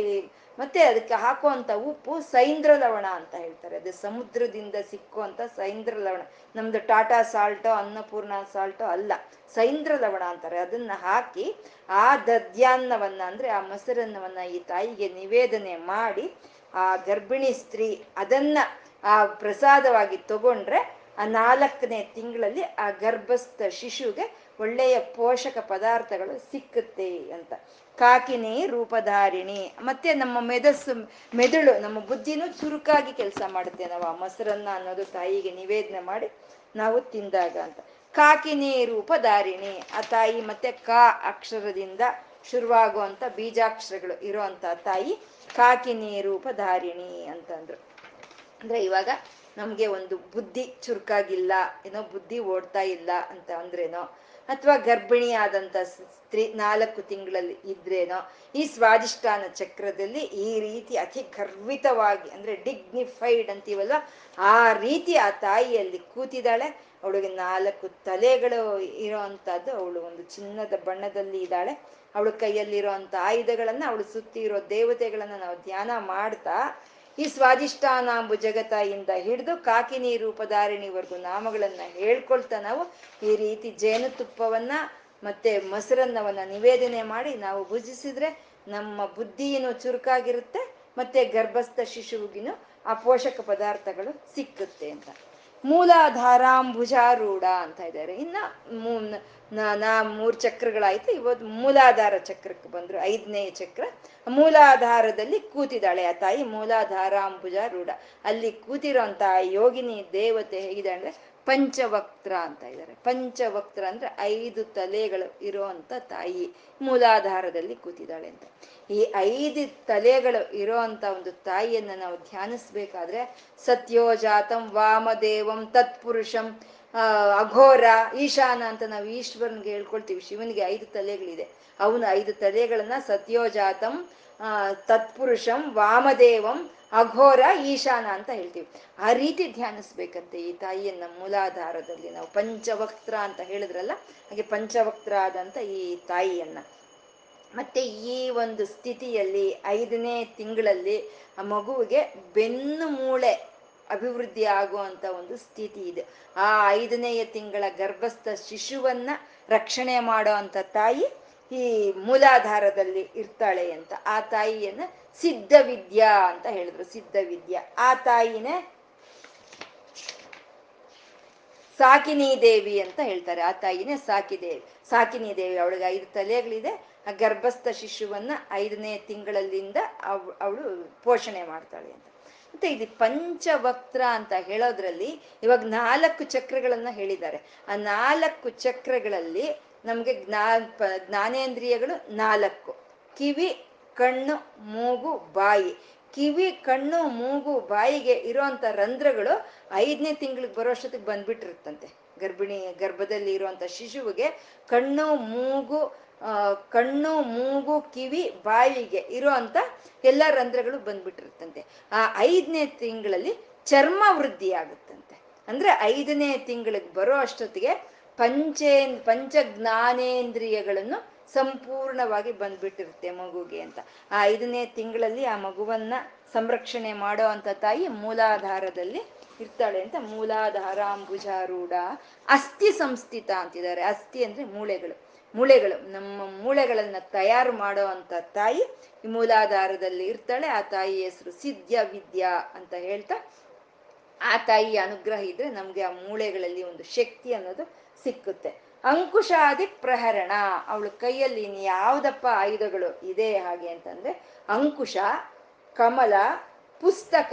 ಮತ್ತೆ ಅದಕ್ಕೆ ಹಾಕುವಂತ ಉಪ್ಪು ಸೈಂದ್ರ ಲವಣ ಅಂತ ಹೇಳ್ತಾರೆ. ಅದು ಸಮುದ್ರದಿಂದ ಸಿಕ್ಕುವಂತ ಸೈಂದ್ರ ಲವಣ. ನಮ್ದು ಟಾಟಾ ಸಾಲ್ಟೋ, ಅನ್ನಪೂರ್ಣ ಸಾಲ್ಟೋ ಅಲ್ಲ. ಸೈಂದ್ರ ಲವಣ ಅಂತಾರೆ. ಅದನ್ನ ಹಾಕಿ ಆ ದದ್ಯಾನ್ನವನ್ನ ಅಂದ್ರೆ ಆ ಮೊಸರನ್ನವನ್ನ ಈ ತಾಯಿಗೆ ನಿವೇದನೆ ಮಾಡಿ ಆ ಗರ್ಭಿಣಿ ಸ್ತ್ರೀ ಅದನ್ನ ಆ ಪ್ರಸಾದವಾಗಿ ತಗೊಂಡ್ರೆ ಆ ನಾಲ್ಕನೇ ತಿಂಗಳಲ್ಲಿ ಆ ಗರ್ಭಸ್ಥ ಶಿಶುಗೆ ಒಳ್ಳೆಯ ಪೋಷಕ ಪದಾರ್ಥಗಳು ಸಿಕ್ಕುತ್ತೆ ಅಂತ. ಕಾಕಿನಿ ರೂಪಧಾರಿಣಿ. ಮತ್ತೆ ನಮ್ಮ ಮೆದಸ್ಸು ಮೆದುಳು, ನಮ್ಮ ಬುದ್ಧಿನೂ ಚುರುಕಾಗಿ ಕೆಲಸ ಮಾಡುತ್ತೆ ನಾವು. ಆ ಮೊಸರನ್ನ ಅನ್ನೋದು ತಾಯಿಗೆ ನಿವೇದನೆ ಮಾಡಿ ನಾವು ತಿಂದಾಗ ಅಂತ. ಕಾಕಿನಿ ರೂಪಧಾರಿಣಿ. ಆ ತಾಯಿ ಮತ್ತೆ ಕಾ ಅಕ್ಷರದಿಂದ ಶುರುವಾಗುವಂತ ಬೀಜಾಕ್ಷರಗಳು ಇರುವಂತ ತಾಯಿ ಕಾಕಿನಿ ರೂಪಧಾರಿಣಿ ಅಂತಂದ್ರು. ಅಂದ್ರೆ ಇವಾಗ ನಮ್ಗೆ ಒಂದು ಬುದ್ಧಿ ಚುರುಕಾಗಿಲ್ಲ, ಏನೋ ಬುದ್ಧಿ ಓಡ್ತಾ ಇಲ್ಲ ಅಂತ ಅಂದ್ರೇನೋ ಅಥವಾ ಗರ್ಭಿಣಿ ಆದಂತ ಸ್ತ್ರೀ ನಾಲ್ಕು ತಿಂಗಳಲ್ಲಿ ಇದ್ರೇನೋ, ಈ ಸ್ವಾದಿಷ್ಠಾನ ಚಕ್ರದಲ್ಲಿ ಈ ರೀತಿ ಅತಿ ಗರ್ವಿತವಾಗಿ ಅಂದ್ರೆ ಡಿಗ್ನಿಫೈಡ್ ಅಂತೀವಲ್ಲ, ಆ ರೀತಿ ಆ ತಾಯಿಯಲ್ಲಿ ಕೂತಿದ್ದಾಳೆ. ಅವಳಿಗೆ ನಾಲ್ಕು ತಲೆಗಳು ಇರೋ ಅಂತದ್ದು ಅವಳು ಒಂದು ಚಿನ್ನದ ಬಣ್ಣದಲ್ಲಿ ಇದ್ದಾಳೆ. ಅವಳ ಕೈಯಲ್ಲಿರೋ ಅಂತ ಆಯುಧಗಳನ್ನ, ಅವಳು ಸುತ್ತಿ ಇರೋ ದೇವತೆಗಳನ್ನ ನಾವು ಧ್ಯಾನ ಮಾಡ್ತಾ ಈ ಸ್ವಾದಿಷ್ಠಾನಾಂಬು ಜಗತಾಯಿಂದ ಹಿಡಿದು ಕಾಕಿನಿ ರೂಪಧಾರಿಣಿವರೆಗೂ ನಾಮಗಳನ್ನ ಹೇಳ್ಕೊಳ್ತಾ ನಾವು ಈ ರೀತಿ ಜೇನುತುಪ್ಪವನ್ನ ಮತ್ತೆ ಮೊಸರನ್ನವನ್ನ ನಿವೇದನೆ ಮಾಡಿ ನಾವು ಭುಜಿಸಿದ್ರೆ ನಮ್ಮ ಬುದ್ಧಿಯನ್ನು ಚುರುಕಾಗಿರುತ್ತೆ, ಮತ್ತೆ ಗರ್ಭಸ್ಥ ಶಿಶುವಿಗಿನೂ ಆ ಪೋಷಕ ಪದಾರ್ಥಗಳು ಸಿಕ್ಕುತ್ತೆ ಅಂತ. ಮೂಲಾಧಾರಾಂಭುಜಾರೂಢ ಅಂತ ಇದ್ದಾರೆ. ಇನ್ನ ನಾ ಮೂರು ಚಕ್ರಗಳಾಯ್ತು. ಇವತ್ತು ಮೂಲಾಧಾರ ಚಕ್ರಕ್ಕೆ ಬಂದ್ರು. ಐದನೇ ಚಕ್ರ. ಮೂಲಾಧಾರದಲ್ಲಿ ಕೂತಿದ್ದಾಳೆ ಆ ತಾಯಿ. ಮೂಲಾಧಾರ ಅಂಬುಜ ರೂಢ. ಅಲ್ಲಿ ಕೂತಿರೋಂತ ಯೋಗಿನಿ ದೇವತೆ ಹೇಗಿದೆ ಅಂದ್ರೆ ಪಂಚವಕ್ತ್ರ ಅಂತ ಇದ್ದಾರೆ. ಪಂಚವಕ್ತ್ರ ಅಂದ್ರೆ ಐದು ತಲೆಗಳು ಇರೋಂಥ ತಾಯಿ ಮೂಲಾಧಾರದಲ್ಲಿ ಕೂತಿದ್ದಾಳೆ ಅಂತ. ಈ ಐದು ತಲೆಗಳು ಇರೋಂಥ ಒಂದು ತಾಯಿಯನ್ನ ನಾವು ಧ್ಯಾನಿಸ್ಬೇಕಾದ್ರೆ ಸತ್ಯೋಜಾತಂ ವಾಮದೇವಂ ತತ್ಪುರುಷಂ ಅಘೋರ, ಈಶಾನ ಅಂತ ನಾವು ಈಶ್ವರನ್ಗೆ ಹೇಳ್ಕೊಳ್ತೀವಿ. ಶಿವನಿಗೆ ಐದು ತಲೆಗಳಿದೆ. ಅವನು ಐದು ತಲೆಗಳನ್ನ ಸತ್ಯೋಜಾತಂ ತತ್ಪುರುಷಂ, ವಾಮದೇವಂ, ಅಘೋರ, ಈಶಾನ ಅಂತ ಹೇಳ್ತೀವಿ. ಆ ರೀತಿ ಧ್ಯಾನಿಸ್ಬೇಕಂತೆ ಈ ತಾಯಿಯನ್ನ ಮೂಲಾಧಾರದಲ್ಲಿ. ನಾವು ಪಂಚವಕ್ತ್ರ ಅಂತ ಹೇಳಿದ್ರಲ್ಲ, ಹಾಗೆ ಪಂಚವಕ್ತ್ರ ಆದಂತ ಈ ತಾಯಿಯನ್ನ. ಮತ್ತೆ ಈ ಒಂದು ಸ್ಥಿತಿಯಲ್ಲಿ ಐದನೇ ತಿಂಗಳಲ್ಲಿ ಆ ಮಗುವಿಗೆ ಬೆನ್ನು ಮೂಳೆ ಅಭಿವೃದ್ಧಿ ಆಗುವಂತ ಒಂದು ಸ್ಥಿತಿ ಇದೆ. ಆ ಐದನೆಯ ತಿಂಗಳ ಗರ್ಭಸ್ಥ ಶಿಶುವನ್ನ ರಕ್ಷಣೆ ಮಾಡೋ ಅಂತ ತಾಯಿ ಈ ಮೂಲಾಧಾರದಲ್ಲಿ ಇರ್ತಾಳೆ ಅಂತ. ಆ ತಾಯಿಯನ್ನ ಸಿದ್ಧ ವಿದ್ಯಾ ಅಂತ ಹೇಳಿದ್ರು. ಸಿದ್ಧ ವಿದ್ಯಾ ಆ ತಾಯಿನೇ ಸಾಕಿನಿ ದೇವಿ ಅಂತ ಹೇಳ್ತಾರೆ. ಆ ತಾಯಿನೇ ಸಾಕಿ ದೇವಿ ಸಾಕಿನಿ ದೇವಿ ಅವಳಿಗೆ ಐದು ತಲೆಗಳಿದೆ. ಆ ಗರ್ಭಸ್ಥ ಶಿಶುವನ್ನ ಐದನೇ ತಿಂಗಳಲ್ಲಿಂದ ಅವಳು ಪೋಷಣೆ ಮಾಡ್ತಾಳೆ ಅಂತ. ಮತ್ತೆ ಇದು. ಪಂಚವಕ್ತ್ರ ಅಂತ ಹೇಳೋದ್ರಲ್ಲಿ ಇವಾಗ ನಾಲ್ಕು ಚಕ್ರಗಳನ್ನ ಹೇಳಿದ್ದಾರೆ. ಆ ನಾಲ್ಕು ಚಕ್ರಗಳಲ್ಲಿ ನಮ್ಗೆ ಜ್ಞಾ ಜ್ಞಾನೇಂದ್ರಿಯಗಳು ನಾಲ್ಕು. ಕಿವಿ, ಕಣ್ಣು, ಮೂಗು, ಬಾಯಿ. ಕಿವಿ, ಕಣ್ಣು, ಮೂಗು, ಬಾಯಿಗೆ ಇರುವಂತ ರಂಧ್ರಗಳು ಐದನೇ ತಿಂಗಳಿಗೆ ಬರೋಷ್ಟೊತ್ತಿಗೆ ಬಂದ್ಬಿಟ್ಟಿರುತ್ತಂತೆ. ಗರ್ಭಿಣಿ, ಗರ್ಭದಲ್ಲಿ ಇರುವಂತ ಶಿಶುವಿಗೆ ಕಣ್ಣು, ಮೂಗು ಕಣ್ಣು, ಮೂಗು, ಕಿವಿ, ಬಾಯಿಗೆ ಇರುವಂತ ಎಲ್ಲ ರಂಧ್ರಗಳು ಬಂದ್ಬಿಟ್ಟಿರುತ್ತಂತೆ. ಆ, ಐದನೇ ತಿಂಗಳಲ್ಲಿ ಚರ್ಮ ವೃದ್ಧಿ ಆಗುತ್ತಂತೆ ಅಂದ್ರೆ ಐದನೇ ತಿಂಗಳಿಗೆ ಬರೋ ಅಷ್ಟೊತ್ತಿಗೆ ಪಂಚೇ ಪಂಚ ಜ್ಞಾನೇಂದ್ರಿಯಗಳನ್ನು ಸಂಪೂರ್ಣವಾಗಿ ಬಂದ್ಬಿಟ್ಟಿರುತ್ತೆ ಮಗುಗೆ ಅಂತ. ಆ ಐದನೇ ತಿಂಗಳಲ್ಲಿ ಆ ಮಗುವನ್ನ ಸಂರಕ್ಷಣೆ ಮಾಡೋ ಅಂತ ತಾಯಿ ಮೂಲಾಧಾರದಲ್ಲಿ ಇರ್ತಾಳೆ ಅಂತ ಮೂಲಾಧಾರಾಂಬುಜಾರೂಢ ಅಸ್ಥಿ ಸಂಸ್ಥಿತ ಅಂತಿದ್ದಾರೆ. ಅಸ್ಥಿ ಅಂದ್ರೆ ಮೂಳೆಗಳು. ಮೂಳೆಗಳು, ನಮ್ಮ ಮೂಳೆಗಳನ್ನ ತಯಾರು ಮಾಡೋ ಅಂತ ತಾಯಿ ಈ ಮೂಲಾಧಾರದಲ್ಲಿ ಇರ್ತಾಳೆ. ಆ ತಾಯಿ ಹೆಸರು ಸಿದ್ಧ ವಿದ್ಯಾ ಅಂತ ಹೇಳ್ತಾ, ಆ ತಾಯಿಯ ಅನುಗ್ರಹ ಇದ್ರೆ ನಮ್ಗೆ ಆ ಮೂಳೆಗಳಲ್ಲಿ ಒಂದು ಶಕ್ತಿ ಅನ್ನೋದು ಸಿಕ್ಕುತ್ತೆ. ಅಂಕುಶಾದಿ ಪ್ರಹರಣ, ಅವಳ ಕೈಯಲ್ಲಿ ಯಾವ್ದಪ್ಪ ಆಯುಧಗಳು ಇದೆ ಹಾಗೆ ಅಂತಂದ್ರೆ, ಅಂಕುಶ, ಕಮಲ, ಪುಸ್ತಕ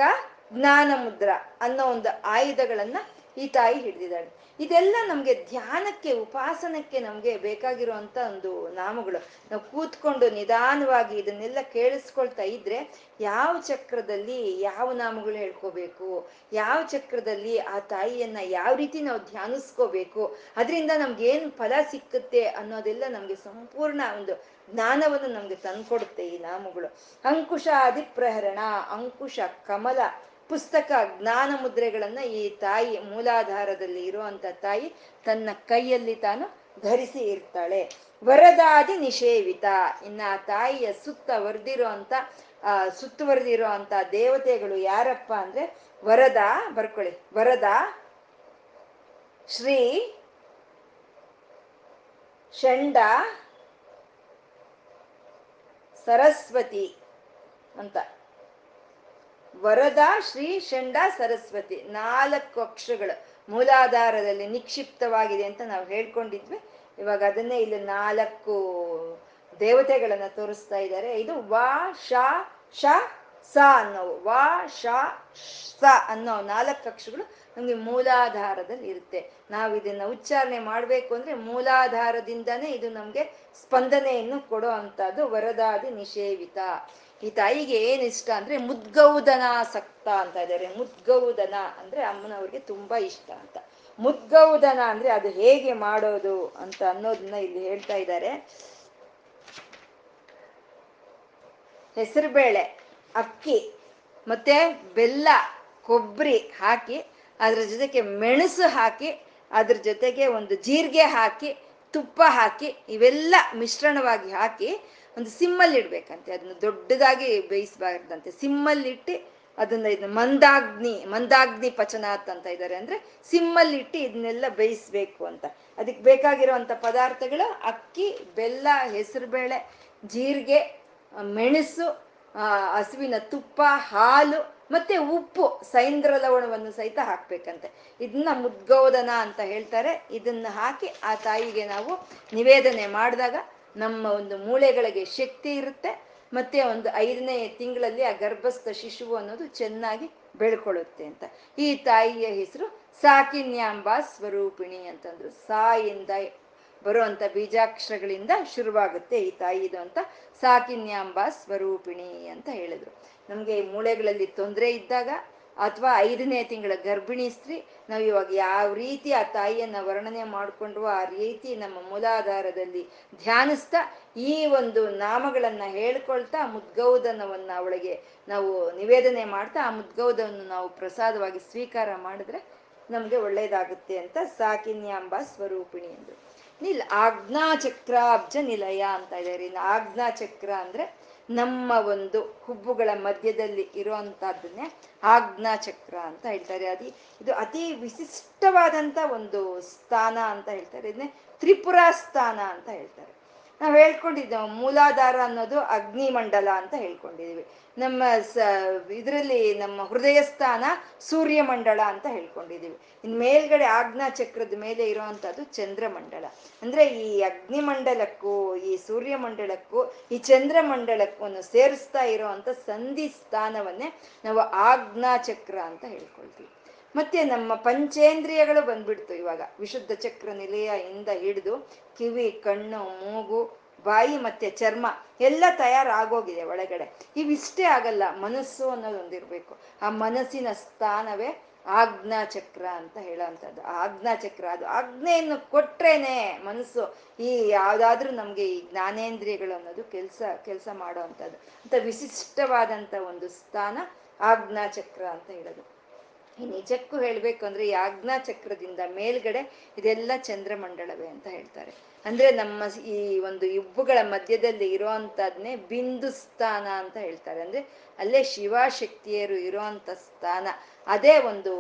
ಜ್ಞಾನ ಮುದ್ರ ಅನ್ನೋ ಒಂದು ಆಯುಧಗಳನ್ನ ಈ ತಾಯಿ ಹಿಡಿದಿದ್ದಾಳೆ. ಇದೆಲ್ಲ ನಮ್ಗೆ ಧ್ಯಾನಕ್ಕೆ, ಉಪಾಸನಕ್ಕೆ ನಮ್ಗೆ ಬೇಕಾಗಿರುವಂತ ಒಂದು ನಾಮಗಳು. ನಾವು ಕೂತ್ಕೊಂಡು ನಿಧಾನವಾಗಿ ಇದನ್ನೆಲ್ಲ ಕೇಳಿಸ್ಕೊಳ್ತಾ ಇದ್ರೆ ಯಾವ ಚಕ್ರದಲ್ಲಿ ಯಾವ ನಾಮಗಳು ಹೇಳ್ಕೋಬೇಕು, ಯಾವ ಚಕ್ರದಲ್ಲಿ ಆ ತಾಯಿಯನ್ನ ಯಾವ ರೀತಿ ನಾವು ಧ್ಯಾನಿಸ್ಕೋಬೇಕು, ಅದರಿಂದ ನಮ್ಗೆ ಏನು ಫಲ ಸಿಕ್ಕುತ್ತೆ ಅನ್ನೋದೆಲ್ಲ ನಮ್ಗೆ ಸಂಪೂರ್ಣ ಒಂದು ಜ್ಞಾನವನ್ನು ನಮ್ಗೆ ತಂದ್ಕೊಡುತ್ತೆ ಈ ನಾಮಗಳು. ಅಂಕುಶ ಅಧಿಪ್ರಹರಣ ಅಂಕುಶ ಕಮಲ ಪುಸ್ತಕ ಜ್ಞಾನ ಮುದ್ರೆಗಳನ್ನ ಈ ತಾಯಿ ಮೂಲಾಧಾರದಲ್ಲಿ ಇರುವಂತ ತಾಯಿ ತನ್ನ ಕೈಯಲ್ಲಿ ತಾನು ಧರಿಸಿ ಇರ್ತಾಳೆ. ವರದಾದಿ ನಿಷೇವಿತ. ಇನ್ನ ಆ ತಾಯಿಯ ಸುತ್ತ ವರೆದಿರೋ ಅಂತ ಆ ಸುತ್ತುವರೆದಿರೋ ಅಂತ ದೇವತೆಗಳು ಯಾರಪ್ಪ ಅಂದ್ರೆ ವರದ, ಬರ್ಕೊಳ್ಳಿ, ವರದ, ಶ್ರೀ ಷಂಡ ಸರಸ್ವತಿ ಅಂತ. ವರದ ಶ್ರೀ ಷಂಡ ಸರಸ್ವತಿ ನಾಲ್ಕು ಅಕ್ಷರಗಳು ಮೂಲಾಧಾರದಲ್ಲಿ ನಿಕ್ಷಿಪ್ತವಾಗಿದೆ ಅಂತ ನಾವು ಹೇಳ್ಕೊಂಡಿದ್ವಿ. ಇವಾಗ ಅದನ್ನೇ ಇಲ್ಲಿ ನಾಲ್ಕು ದೇವತೆಗಳನ್ನ ತೋರಿಸ್ತಾ ಇದ್ದಾರೆ. ಇದು ವಾ, ಶ ಶ, ಸ ಅನ್ನೋ ವಾ, ಶ, ಸ ಅನ್ನೋ ನಾಲ್ಕು ಅಕ್ಷರಗಳು ನಮಗೆ ಮೂಲಾಧಾರದಲ್ಲಿ ಇರುತ್ತೆ. ನಾವು ಇದನ್ನ ಉಚ್ಚಾರಣೆ ಮಾಡಬೇಕು ಅಂದ್ರೆ ಮೂಲಾಧಾರದಿಂದನೇ ಇದು ನಮಗೆ ಸ್ಪಂದನೆಯನ್ನು ಕೊಡೋ ಅಂತದ್ದು ವರದಾದಿ ನಿಷೇವಿತ. ಈ ತಾಯಿಗೆ ಏನ್ ಇಷ್ಟ ಅಂದ್ರೆ ಮುದ್ಗೌದನಾಸಕ್ತ ಅಂತ ಇದ್ದಾರೆ. ಮುದ್ಗೌದನ ಅಂದ್ರೆ ಅಮ್ಮನವ್ರಿಗೆ ತುಂಬಾ ಇಷ್ಟ ಅಂತ. ಮುದ್ಗೌದನ ಅಂದ್ರೆ ಅದು ಹೇಗೆ ಮಾಡೋದು ಅಂತ ಅನ್ನೋದನ್ನ ಇಲ್ಲಿ ಹೇಳ್ತಾ ಇದ್ದಾರೆ. ಹೆಸರುಬೇಳೆ, ಅಕ್ಕಿ, ಮತ್ತೆ ಬೆಲ್ಲ, ಕೊಬ್ಬರಿ ಹಾಕಿ ಅದ್ರ ಜೊತೆಗೆ ಮೆಣಸು ಹಾಕಿ ಅದ್ರ ಜೊತೆಗೆ ಒಂದು ಜೀರಿಗೆ ಹಾಕಿ ತುಪ್ಪ ಹಾಕಿ ಇವೆಲ್ಲ ಮಿಶ್ರಣವಾಗಿ ಹಾಕಿ ಒಂದು ಸಿಮ್ಮಲ್ಲಿ ಇಡ್ಬೇಕಂತೆ ಅದನ್ನ ದೊಡ್ಡದಾಗಿ ಬೇಯಿಸಬಾರ್ದಂತೆ. ಸಿಮ್ಮಲ್ಲಿಟ್ಟು ಅದನ್ನ ಇದನ್ನ ಮಂದಾಗ್ನಿ ಮಂದಾಗ್ನಿ ಪಚನಾತ್ ಅಂತ ಇದ್ದಾರೆ ಅಂದ್ರೆ ಸಿಮ್ಮಲ್ಲಿಟ್ಟು ಇದನ್ನೆಲ್ಲ ಬೇಯಿಸ್ಬೇಕು ಅಂತ. ಅದಕ್ಕೆ ಬೇಕಾಗಿರುವಂತ ಪದಾರ್ಥಗಳು ಅಕ್ಕಿ, ಬೆಲ್ಲ, ಹೆಸರುಬೇಳೆ, ಜೀರಿಗೆ ಮೆಣಸು ಹಸುವಿನ ತುಪ್ಪ, ಹಾಲು ಮತ್ತೆ ಉಪ್ಪು ಸೈಂದ್ರ ಲವಣವನ್ನು ಸಹಿತ ಹಾಕ್ಬೇಕಂತೆ. ಇದನ್ನ ಮುದ್ಗೋದನ ಅಂತ ಹೇಳ್ತಾರೆ. ಇದನ್ನ ಹಾಕಿ ಆ ತಾಯಿಗೆ ನಾವು ನಿವೇದನೆ ಮಾಡಿದಾಗ ನಮ್ಮ ಒಂದು ಮೂಳೆಗಳಿಗೆ ಶಕ್ತಿ ಇರುತ್ತೆ. ಮತ್ತೆ ಒಂದು ಐದನೇ ತಿಂಗಳಲ್ಲಿ ಆ ಗರ್ಭಸ್ಥ ಶಿಶುವು ಅನ್ನೋದು ಚೆನ್ನಾಗಿ ಬೆಳ್ಕೊಳ್ಳುತ್ತೆ ಅಂತ. ಈ ತಾಯಿಯ ಹೆಸರು ಸಾಕಿನ್ಯಾಂಬ ಸ್ವರೂಪಿಣಿ ಅಂತಂದ್ರು. ಸಾಯಿಂದ ಬರುವಂತ ಬೀಜಾಕ್ಷರಗಳಿಂದ ಶುರುವಾಗುತ್ತೆ ಈ ತಾಯಿದು ಅಂತ ಸಾಕಿನ್ಯಾಂಬ ಸ್ವರೂಪಿಣಿ ಅಂತ ಹೇಳಿದ್ರು. ನಮಗೆ ಮೂಳೆಗಳಲ್ಲಿ ತೊಂದರೆ ಇದ್ದಾಗ ಅಥವಾ ಐದನೇ ತಿಂಗಳ ಗರ್ಭಿಣಿ ಸ್ತ್ರೀ, ನಾವು ಇವಾಗ ಯಾವ ರೀತಿ ಆ ತಾಯಿಯನ್ನ ವರ್ಣನೆ ಮಾಡಿಕೊಂಡು ಆ ರೀತಿ ನಮ್ಮ ಮೂಲಾಧಾರದಲ್ಲಿ ಧ್ಯಾನಿಸ್ತಾ ಈ ಒಂದು ನಾಮಗಳನ್ನ ಹೇಳ್ಕೊಳ್ತಾ ಮುದ್ಗೌದನವನ್ನ ಅವಳಿಗೆ ನಾವು ನಿವೇದನೆ ಮಾಡ್ತಾ ಆ ಮುದ್ಗೌದವನ್ನು ನಾವು ಪ್ರಸಾದವಾಗಿ ಸ್ವೀಕಾರ ಮಾಡಿದ್ರೆ ನಮ್ಗೆ ಒಳ್ಳೇದಾಗುತ್ತೆ ಅಂತ ಸಾಕಿನ್ಯಾಂಬ ಸ್ವರೂಪಿಣಿ ಎಂದು. ನಿಲ್ ಆಜ್ಞಾಚಕ್ರಾಬ್ಜ ನಿಲಯ ಅಂತ ಇದ್ದಾರೆ ಆಜ್ಞಾ ಚಕ್ರ ಅಂದ್ರೆ ನಮ್ಮ ಒಂದು ಹುಬ್ಬುಗಳ ಮಧ್ಯದಲ್ಲಿ ಇರುವಂತಹದ್ದನ್ನೇ ಆಜ್ಞಾಚಕ್ರ ಅಂತ ಹೇಳ್ತಾರೆ. ಅದಿ ಇದು ಅತಿ ವಿಶಿಷ್ಟವಾದಂತ ಒಂದು ಸ್ಥಾನ ಅಂತ ಹೇಳ್ತಾರೆ. ಇದನ್ನೇ ತ್ರಿಪುರ ಸ್ಥಾನ ಅಂತ ಹೇಳ್ತಾರೆ. ನಾವು ಹೇಳ್ಕೊಂಡಿದ್ದೇವೆ ಮೂಲಾಧಾರ ಅನ್ನೋದು ಅಗ್ನಿಮಂಡಲ ಅಂತ ಹೇಳ್ಕೊಂಡಿದೀವಿ. ನಮ್ಮ ಸ, ಇದರಲ್ಲಿ ನಮ್ಮ ಹೃದಯ ಸ್ಥಾನ ಸೂರ್ಯಮಂಡಲ ಅಂತ ಹೇಳ್ಕೊಂಡಿದೀವಿ. ಇನ್ ಮೇಲ್ಗಡೆ ಆಜ್ಞಾ ಚಕ್ರದ ಮೇಲೆ ಇರುವಂತದ್ದು ಚಂದ್ರಮಂಡಲ. ಅಂದ್ರೆ ಈ ಅಗ್ನಿಮಂಡಲಕ್ಕೂ, ಈ ಸೂರ್ಯಮಂಡಲಕ್ಕೂ, ಈ ಚಂದ್ರಮಂಡಲಕ್ಕೂ ಸೇರಿಸ್ತಾ ಇರುವಂತ ಸಂಧಿ ಸ್ಥಾನವನ್ನೇ ನಾವು ಆಜ್ಞಾ ಚಕ್ರ ಅಂತ ಹೇಳ್ಕೊಳ್ತೀವಿ. ಮತ್ತೆ ನಮ್ಮ ಪಂಚೇಂದ್ರಿಯಗಳು ಬಂದ್ಬಿಡ್ತು ಇವಾಗ. ವಿಶುದ್ಧ ಚಕ್ರ ನಿಲಯ ಇಂದ ಹಿಡಿದು ಕಿವಿ, ಕಣ್ಣು, ಮೂಗು, ಬಾಯಿ ಮತ್ತೆ ಚರ್ಮ ಎಲ್ಲ ತಯಾರಾಗೋಗಿದೆ ಒಳಗಡೆ. ಇವಿಷ್ಟೇ ಆಗಲ್ಲ, ಮನಸ್ಸು ಅನ್ನೋದೊಂದಿರ್ಬೇಕು ಆ ಮನಸ್ಸಿನ ಸ್ಥಾನವೇ ಆಜ್ಞಾ ಚಕ್ರ ಅಂತ ಹೇಳೋವಂಥದ್ದು ಆಜ್ಞಾ ಚಕ್ರ ಅದು. ಆಜ್ಞೆಯನ್ನು ಕೊಟ್ರೇನೆ ಮನಸ್ಸು ಈ ಯಾವುದಾದ್ರೂ ನಮಗೆ ಈ ಜ್ಞಾನೇಂದ್ರಿಯಗಳು ಅನ್ನೋದು ಕೆಲಸ ಕೆಲಸ ಮಾಡೋವಂಥದ್ದು ಅಂತ ವಿಶಿಷ್ಟವಾದಂಥ ಒಂದು ಸ್ಥಾನ ಆಜ್ಞಾ ಚಕ್ರ ಅಂತ ಹೇಳೋದು. ನಿಜಕ್ಕೂ ಹೇಳ್ಬೇಕು ಅಂದ್ರೆ ಈ ಆಜ್ಞಾ ಚಕ್ರದಿಂದ ಮೇಲ್ಗಡೆ ಇದೆಲ್ಲ ಚಂದ್ರಮಂಡಳವೇ ಅಂತ ಹೇಳ್ತಾರೆ. ಅಂದ್ರೆ ನಮ್ಮ ಈ ಒಂದು ಇಬ್ಬುಗಳ ಮಧ್ಯದಲ್ಲಿ ಇರೋವಂಥದ್ನೇ ಬಿಂದು ಸ್ಥಾನ ಅಂತ ಹೇಳ್ತಾರೆ. ಅಂದ್ರೆ ಅಲ್ಲೇ ಶಿವಶಕ್ತಿಯರು ಇರೋಂಥ ಸ್ಥಾನ. ಅದೇ ಒಂದು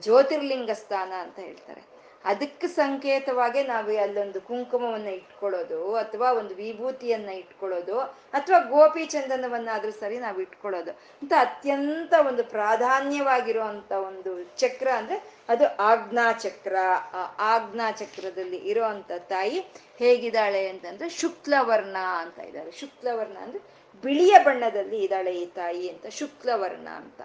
ಜ್ಯೋತಿರ್ಲಿಂಗ ಸ್ಥಾನ ಅಂತ ಹೇಳ್ತಾರೆ. ಅದಕ್ಕೆ ಸಂಕೇತವಾಗಿ ನಾವು ಅಲ್ಲೊಂದು ಕುಂಕುಮವನ್ನ ಇಟ್ಕೊಳ್ಳೋದು, ಅಥವಾ ಒಂದು ವಿಭೂತಿಯನ್ನ ಇಟ್ಕೊಳ್ಳೋದು, ಅಥವಾ ಗೋಪಿ ಚಂದನವನ್ನಾದ್ರೂ ಸರಿ ನಾವು ಇಟ್ಕೊಳ್ಳೋದು. ಅಂತ ಅತ್ಯಂತ ಒಂದು ಪ್ರಾಧಾನ್ಯವಾಗಿರುವಂತ ಒಂದು ಚಕ್ರ ಅಂದ್ರೆ ಅದು ಆಜ್ಞಾ ಚಕ್ರ. ಆಜ್ಞಾ ಚಕ್ರದಲ್ಲಿ ಇರುವಂತ ತಾಯಿ ಹೇಗಿದ್ದಾಳೆ ಅಂತಂದ್ರೆ ಶುಕ್ಲವರ್ಣ ಅಂತ ಇದ್ದಾರೆ. ಶುಕ್ಲವರ್ಣ ಅಂದ್ರೆ ಬಿಳಿಯ ಬಣ್ಣದಲ್ಲಿ ಇದ್ದಾಳೆ ಈ ತಾಯಿ ಅಂತ, ಶುಕ್ಲವರ್ಣ ಅಂತ.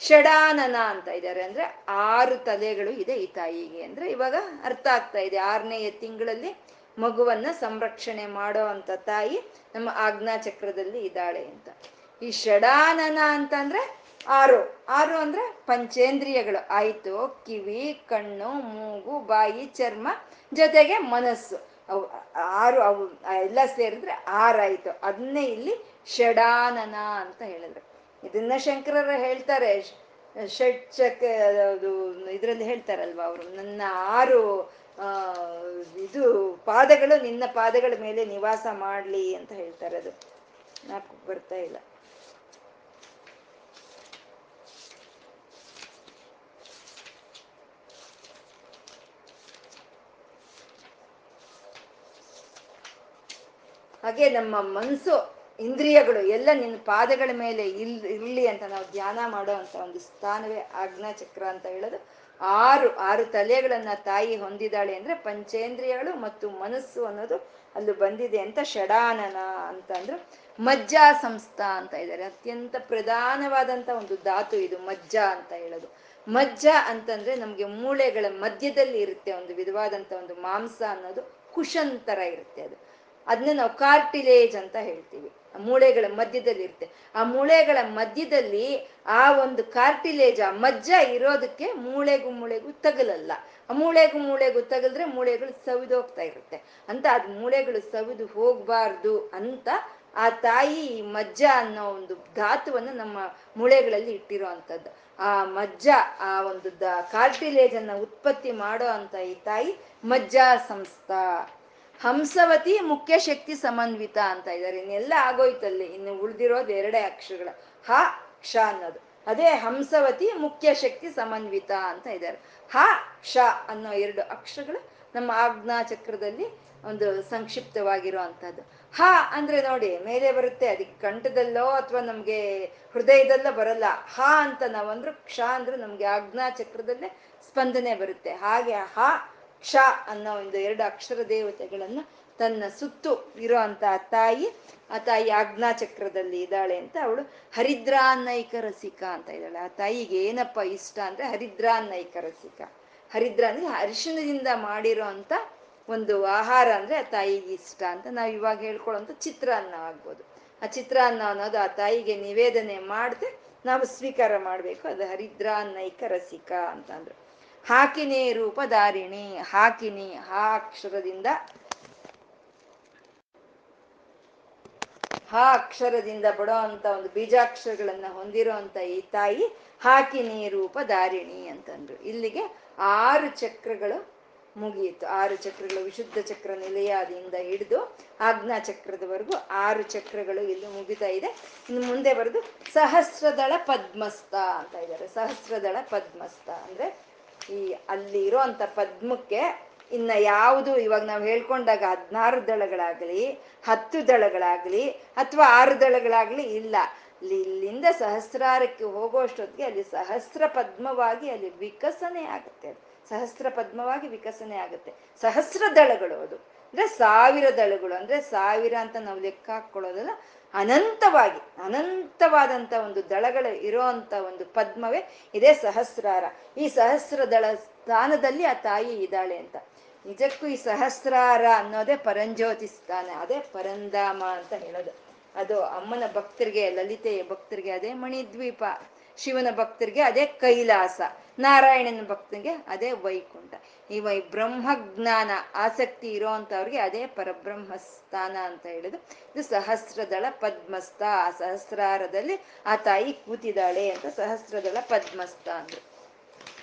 ಷಡಾನನ ಅಂತ ಇದ್ದಾರೆ ಅಂದ್ರೆ ಆರು ತಲೆಗಳು ಇದೆ ಈ ತಾಯಿಗೆ ಅಂದ್ರೆ ಇವಾಗ ಅರ್ಥ ಆಗ್ತಾ ಇದೆ. ಆರನೆಯ ತಿಂಗಳಲ್ಲಿ ಮಗುವನ್ನ ಸಂರಕ್ಷಣೆ ಮಾಡೋ ಅಂತ ತಾಯಿ ನಮ್ಮ ಆಜ್ಞಾ ಚಕ್ರದಲ್ಲಿ ಇದ್ದಾಳೆ ಅಂತ. ಈ ಷಡಾನನ ಅಂತಂದ್ರೆ ಆರು. ಆರು ಅಂದ್ರೆ ಪಂಚೇಂದ್ರಿಯಗಳು. ಆಯ್ತು, ಕಿವಿ, ಕಣ್ಣು, ಮೂಗು, ಬಾಯಿ, ಚರ್ಮ, ಜೊತೆಗೆ ಮನಸ್ಸು. ಅವು ಆರು, ಅವು ಎಲ್ಲ ಸೇರಿದ್ರೆ ಆರಾಯ್ತು ಅದನ್ನೇ ಇಲ್ಲಿ ಷಡಾನನ ಅಂತ ಹೇಳಿದ್ರು. ಇದನ್ನ ಶಂಕರರ ಹೇಳ್ತಾರೆ. ಷಟ್ ಚಕ್, ಅದು ಇದರಲ್ಲಿ ಹೇಳ್ತಾರಲ್ವಾ ಅವರು, ನನ್ನ ಆರು ಇದು ಪಾದಗಳು ನಿನ್ನ ಪಾದಗಳ ಮೇಲೆ ನಿವಾಸ ಮಾಡ್ಲಿ ಅಂತ ಹೇಳ್ತಾರೆ ಅದು. ನಾಲ್ಕು ಬರ್ತಾ ಇಲ್ಲ. ಹಾಗೆ ನಮ್ಮ ಮನಸ್ಸು ಇಂದ್ರಿಯಗಳು ಎಲ್ಲ ನಿನ್ನ ಪಾದಗಳ ಮೇಲೆ ಇಲ್, ಇರ್ಲಿ ಅಂತ ನಾವು ಧ್ಯಾನ ಮಾಡೋ ಅಂತ ಒಂದು ಸ್ಥಾನವೇ ಆಜ್ಞಾ ಚಕ್ರ ಅಂತ ಹೇಳೋದು. ಆರು ಆರು ತಲೆಗಳನ್ನ ತಾಯಿ ಹೊಂದಿದಾಳೆ ಅಂದ್ರೆ ಪಂಚೇಂದ್ರಿಯಗಳು ಮತ್ತು ಮನಸ್ಸು ಅನ್ನೋದು ಅಲ್ಲಿ ಬಂದಿದೆ ಅಂತ ಷಡಾನನ ಅಂತಂದ್ರು. ಮಜ್ಜಾ ಸಂಸ್ಥಾ ಅಂತ ಇದ್ದಾರೆ. ಅತ್ಯಂತ ಪ್ರಧಾನವಾದಂತ ಒಂದು ಧಾತು ಇದು, ಮಜ್ಜ ಅಂತ ಹೇಳೋದು. ಮಜ್ಜ ಅಂತಂದ್ರೆ ನಮ್ಗೆ ಮೂಳೆಗಳ ಮಧ್ಯದಲ್ಲಿ ಇರುತ್ತೆ ಒಂದು ವಿಧವಾದಂತ ಒಂದು ಮಾಂಸ ಅನ್ನೋದು ಕುಶಂತರ ಇರುತ್ತೆ ಅದು. ಅದನ್ನ ನಾವು ಕಾರ್ಟಿಲೇಜ್ ಅಂತ ಹೇಳ್ತೀವಿ. ಮೂಳೆಗಳ ಮಧ್ಯದಲ್ಲಿ ಇರುತ್ತೆ ಆ ಮೂಳೆಗಳ ಮಧ್ಯದಲ್ಲಿ ಆ ಒಂದು ಕಾರ್ಟಿಲೇಜ್ ಆ ಮಜ್ಜ ಇರೋದಕ್ಕೆ ಮೂಳೆಗೂ ಮೂಳೆಗೂ ತಗಲಲ್ಲ. ಆ ಮೂಳೆಗೂ ಮೂಳೆಗೂ ತಗಲ್ದ್ರೆ ಮೂಳೆಗಳು ಸವಿದು ಹೋಗ್ತಾ ಇರುತ್ತೆ. ಅಂತ ಅದ್ ಮೂಳೆಗಳು ಸವಿದು ಹೋಗ್ಬಾರ್ದು ಅಂತ ಆ ತಾಯಿ ಮಜ್ಜ ಅನ್ನೋ ಒಂದು ಧಾತುವನ್ನು ನಮ್ಮ ಮೂಳೆಗಳಲ್ಲಿ ಇಟ್ಟಿರೋ ಅಂಥದ್ದು. ಆ ಮಜ್ಜ, ಆ ಒಂದು ದ ಕಾರ್ಟಿಲೇಜ್ ಅನ್ನ ಉತ್ಪತ್ತಿ ಮಾಡೋ ಅಂತ ಈ ತಾಯಿ ಮಜ್ಜಾ ಸಂಸ್ಥಾ. ಹಂಸವತಿ ಮುಖ್ಯ ಶಕ್ತಿ ಸಮನ್ವಿತ ಅಂತ ಇದ್ದಾರೆ. ಇನ್ನೆಲ್ಲ ಆಗೋಯ್ತಲ್ಲಿ. ಇನ್ನು ಉಳಿದಿರೋದು ಎರಡೇ ಅಕ್ಷರಗಳ. ಹ, ಕ್ಷ ಅನ್ನೋದು. ಅದೇ ಹಂಸವತಿ ಮುಖ್ಯ ಶಕ್ತಿ ಸಮನ್ವಿತ ಅಂತ ಇದ್ದಾರೆ. ಹ, ಕ್ಷ ಅನ್ನೋ ಎರಡು ಅಕ್ಷರಗಳು ನಮ್ಮ ಆಜ್ಞಾ ಚಕ್ರದಲ್ಲಿ ಒಂದು ಸಂಕ್ಷಿಪ್ತವಾಗಿರೋ ಅಂಥದ್ದು ಹ ಅಂದ್ರೆ ನೋಡಿ, ಮೇಲೆ ಬರುತ್ತೆ. ಅದಕ್ಕೆ ಕಂಠದಲ್ಲೋ ಅಥವಾ ನಮ್ಗೆ ಹೃದಯದಲ್ಲೋ ಬರಲ್ಲ. ಹ ಅಂತ ನಾವಂದ್ರು, ಕ್ಷ ಅಂದ್ರೆ ನಮ್ಗೆ ಆಜ್ಞಾ ಚಕ್ರದಲ್ಲೇ ಸ್ಪಂದನೆ ಬರುತ್ತೆ. ಹಾಗೆ ಹ ಕ್ಷ ಅನ್ನೋ ಒಂದು ಎರಡು ಅಕ್ಷರ ದೇವತೆಗಳನ್ನ ತನ್ನ ಸುತ್ತು ಇರೋ ಅಂತ ತಾಯಿ, ಆ ತಾಯಿ ಆಜ್ಞಾ ಚಕ್ರದಲ್ಲಿ ಇದ್ದಾಳೆ ಅಂತ ಅವಳು ಹರಿದ್ರಾನ್ನೈಕ ರಸಿಕ ಅಂತ ಇದ್ದಾಳೆ. ಆ ತಾಯಿಗೆ ಏನಪ್ಪ ಇಷ್ಟ ಅಂದ್ರೆ ಹರಿದ್ರಾನ್ನೈಕ ರಸಿಕ. ಹರಿದ್ರ ಅಂದ್ರೆ ಅರಿಶಿಣದಿಂದ ಮಾಡಿರೋ ಅಂತ ಒಂದು ಆಹಾರ ಅಂದ್ರೆ ಆ ತಾಯಿಗೆ ಇಷ್ಟ ಅಂತ ನಾವು ಇವಾಗ ಚಿತ್ರ ಚಿತ್ರಾನ್ನ ಆಗ್ಬೋದು. ಆ ಚಿತ್ರಾನ್ನ ಅನ್ನೋದು ಆ ತಾಯಿಗೆ ನಿವೇದನೆ ಮಾಡದೆ ನಾವು ಸ್ವೀಕಾರ ಮಾಡಬೇಕು ಅದು ಹರಿದ್ರಾನ್ನೈಕ ರಸಿಕ ಅಂತಂದ್ರು ಹಾಕಿನಿ ರೂಪಧಾರಿಣಿ, ಹಾಕಿನಿ ಹಾ ಅಕ್ಷರದಿಂದ. ಹಾ ಅಕ್ಷರದಿಂದ ಬಡೋ ಅಂತ ಒಂದು ಬೀಜಾಕ್ಷರಗಳನ್ನ ಹೊಂದಿರೋ ಅಂತ ಈ ತಾಯಿ ಹಾಕಿನಿ ರೂಪ ಧಾರಿಣಿ ಅಂತಂದ್ರು. ಇಲ್ಲಿಗೆ ಆರು ಚಕ್ರಗಳು ಮುಗಿಯಿತು. ಆರು ಚಕ್ರಗಳು ವಿಶುದ್ಧ ಚಕ್ರ ನಿಲಯದಿಂದ ಹಿಡಿದು ಆಜ್ಞಾ ಚಕ್ರದವರೆಗೂ ಆರು ಚಕ್ರಗಳು ಇಲ್ಲಿ ಮುಗಿತಾ ಇದೆ. ಇನ್ನು ಮುಂದೆ ಬರೆದು ಸಹಸ್ರದಳ ಪದ್ಮಸ್ಥ ಅಂತ ಇದ್ದಾರೆ. ಸಹಸ್ರದಳ ಪದ್ಮಸ್ಥ ಅಂದ್ರೆ ಈ ಅಲ್ಲಿ ಇರೋ ಅಂತ ಪದ್ಮಕ್ಕೆ ಇನ್ನ ಯಾವುದು ಇವಾಗ ನಾವು ಹೇಳ್ಕೊಂಡಾಗ ಹದಿನಾರು ದಳಗಳಾಗ್ಲಿ, ಹತ್ತು ದಳಗಳಾಗ್ಲಿ ಅಥವಾ ಆರು ದಳಗಳಾಗ್ಲಿ ಇಲ್ಲ. ಇಲ್ಲಿಂದ ಸಹಸ್ರಾರಕ್ಕೆ ಹೋಗೋಷ್ಟೊತ್ತಿಗೆ ಅಲ್ಲಿ ಸಹಸ್ರ ಪದ್ಮವಾಗಿ ಅಲ್ಲಿ ವಿಕಸನೆ ಆಗುತ್ತೆ. ಅದು ಸಹಸ್ರ ಪದ್ಮವಾಗಿ ವಿಕಸನೆ ಆಗುತ್ತೆ. ಸಹಸ್ರ ದಳಗಳು ಅದು. ಅಂದ್ರೆ ಸಾವಿರ ದಳಗಳು. ಅಂದ್ರೆ ಸಾವಿರ ಅಂತ ನಾವು ಲೆಕ್ಕ ಹಾಕೊಳ್ಳೋದಲ್ಲ ಅನಂತವಾಗಿ, ಅನಂತವಾದಂತ ಒಂದು ದಳಗಳು ಇರೋ ಅಂತ ಒಂದು ಪದ್ಮವೇ ಇದೇ ಸಹಸ್ರಾರ. ಈ ಸಹಸ್ರ ದಳ ಸ್ಥಾನದಲ್ಲಿ ಆ ತಾಯಿ ಇದ್ದಾಳೆ ಅಂತ. ನಿಜಕ್ಕೂ ಈ ಸಹಸ್ರಾರ ಅನ್ನೋದೇ ಪರಂಜ್ಯೋತಿ ಸ್ಥಾನ, ಅದೇ ಪರಂಧಾಮ ಅಂತ ಹೇಳೋದು. ಅದು ಅಮ್ಮನ ಭಕ್ತರಿಗೆ, ಲಲಿತೆಯ ಭಕ್ತರಿಗೆ ಅದೇ ಮಣಿದ್ವೀಪ, ಶಿವನ ಭಕ್ತರಿಗೆ ಅದೇ ಕೈಲಾಸ, ನಾರಾಯಣನ ಭಕ್ತರಿಗೆ ಅದೇ ವೈಕುಂಠ. ಈ ಬ್ರಹ್ಮಜ್ಞಾನ ಆಸಕ್ತಿ ಇರೋವಂಥವ್ರಿಗೆ ಅದೇ ಪರಬ್ರಹ್ಮ ಸ್ಥಾನ ಅಂತ ಹೇಳಿದ್ರು. ಇದು ಸಹಸ್ರದಳ ಪದ್ಮಸ್ಥ, ಆ ಸಹಸ್ರಾರದಲ್ಲಿ ಆ ತಾಯಿ ಕೂತಿದ್ದಾಳೆ ಅಂತ ಸಹಸ್ರದಳ ಪದ್ಮಸ್ಥ ಅಂದ್ರು.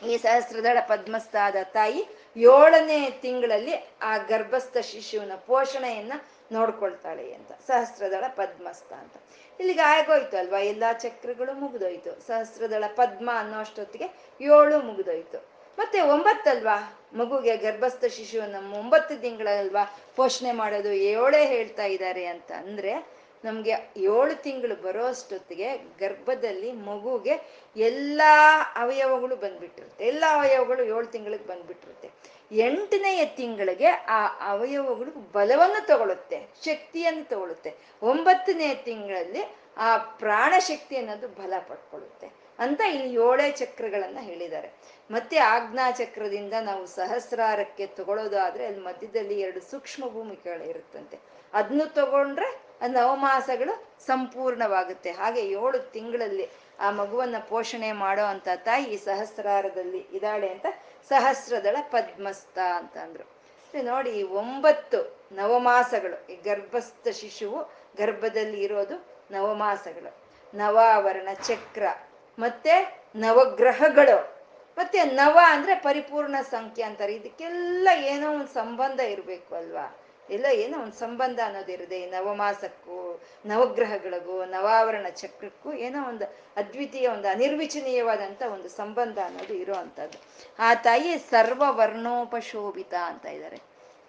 ಈ ಸಹಸ್ರದಳ ಪದ್ಮಸ್ಥ ಆದ ತಾಯಿ ಏಳನೇ ತಿಂಗಳಲ್ಲಿ ಆ ಗರ್ಭಸ್ಥ ಶಿಶುವಿನ ಪೋಷಣೆಯನ್ನ ನೋಡ್ಕೊಳ್ತಾಳೆ ಅಂತ, ಸಹಸ್ರದಳ ಪದ್ಮಸ್ಥ ಅಂತ. ಇಲ್ಲಿಗೆ ಆಗೋಯ್ತು ಅಲ್ವಾ? ಎಲ್ಲಾ ಚಕ್ರಗಳು ಮುಗಿದೋಯ್ತು. ಸಹಸ್ರದಳ ಪದ್ಮ ಅನ್ನೋ ಅಷ್ಟೊತ್ತಿಗೆ ಏಳು ಮುಗಿದೋಯ್ತು. ಮತ್ತೆ ಒಂಬತ್ತಲ್ವಾ? ಮಗುಗೆ ಗರ್ಭಸ್ಥ ಶಿಶುವನ್ನ ಒಂಬತ್ತು ತಿಂಗಳಲ್ವಾ ಪೋಷಣೆ ಮಾಡೋದು ಏಳೇ ಹೇಳ್ತಾ ಇದ್ದಾರೆ ಅಂತ ಅಂದ್ರೆ ನಮ್ಗೆ ಏಳು ತಿಂಗಳು ಬರೋ ಅಷ್ಟೊತ್ತಿಗೆ ಗರ್ಭದಲ್ಲಿ ಮಗುಗೆ ಎಲ್ಲಾ ಅವಯವಗಳು ಬಂದ್ಬಿಟ್ಟಿರುತ್ತೆ. ಎಲ್ಲ ಅವಯವಗಳು ಏಳು ತಿಂಗಳಿಗೆ ಬಂದ್ಬಿಟ್ಟಿರುತ್ತೆ. ಎಂಟನೆಯ ತಿಂಗಳಿಗೆ ಆ ಅವಯವಗಳು ಬಲವನ್ನು ತಗೊಳುತ್ತೆ, ಶಕ್ತಿಯನ್ನು ತಗೊಳುತ್ತೆ. ಒಂಬತ್ತನೆಯ ತಿಂಗಳಲ್ಲಿ ಆ ಪ್ರಾಣ ಶಕ್ತಿ ಅನ್ನೋದು ಬಲ ಪಡ್ಕೊಳ್ಳುತ್ತೆ. ಅಂತ ಇಲ್ಲಿ ಏಳೇ ಚಕ್ರಗಳನ್ನ ಹೇಳಿದ್ದಾರೆ. ಮತ್ತೆ ಆಜ್ಞಾ ಚಕ್ರದಿಂದ ನಾವು ಸಹಸ್ರಾರಕ್ಕೆ ತಗೊಳ್ಳೋದಾದ್ರೆ ಅಲ್ಲಿ ಮಧ್ಯದಲ್ಲಿ ಎರಡು ಸೂಕ್ಷ್ಮ ಭೂಮಿಕೆಗಳು ಇರುತ್ತಂತೆ. ಅದನ್ನು ತಗೊಂಡ್ರೆ ನವಮಾಸಗಳು ಸಂಪೂರ್ಣವಾಗುತ್ತೆ. ಹಾಗೆ ಏಳು ತಿಂಗಳಲ್ಲಿ ಆ ಮಗುವನ್ನ ಪೋಷಣೆ ಮಾಡೋ ಅಂತ ತಾಯಿ ಸಹಸ್ರಾರದಲ್ಲಿ ಇದ್ದಾಳೆ ಅಂತ ಸಹಸ್ರದಳ ಪದ್ಮಸ್ಥ ಅಂತ ಅಂದ್ರು ನೋಡಿ ಒಂಬತ್ತು ನವಮಾಸಗಳು, ಈ ಗರ್ಭಸ್ಥ ಶಿಶುವು ಗರ್ಭದಲ್ಲಿ ಇರೋದು ನವಮಾಸಗಳು. ನವಾವರಣ ಚಕ್ರ. ಮತ್ತೆ ನವಗ್ರಹಗಳು. ಮತ್ತೆ ನವ ಅಂದ್ರೆ ಪರಿಪೂರ್ಣ ಸಂಖ್ಯೆ ಅಂತಾರೆ. ಇದಕ್ಕೆಲ್ಲ ಏನೋ ಒಂದು ಸಂಬಂಧ ಇರಬೇಕು ಅಲ್ವಾ? ಎಲ್ಲ ಏನೋ ಒಂದು ಸಂಬಂಧ ಅನ್ನೋದು ಈ ನವಮಾಸಕ್ಕೂ, ನವಗ್ರಹಗಳಿಗೂ, ನವಾವರಣ ಚಕ್ರಕ್ಕೂ ಏನೋ ಒಂದು ಅದ್ವಿತೀಯ, ಒಂದು ಅನಿರ್ವಿಚನೀಯವಾದಂಥ ಒಂದು ಸಂಬಂಧ ಅನ್ನೋದು ಇರೋ ಅಂಥದ್ದು ಆ ತಾಯಿ ಸರ್ವ ವರ್ಣೋಪಶೋಭಿತ ಅಂತ ಇದ್ದಾರೆ.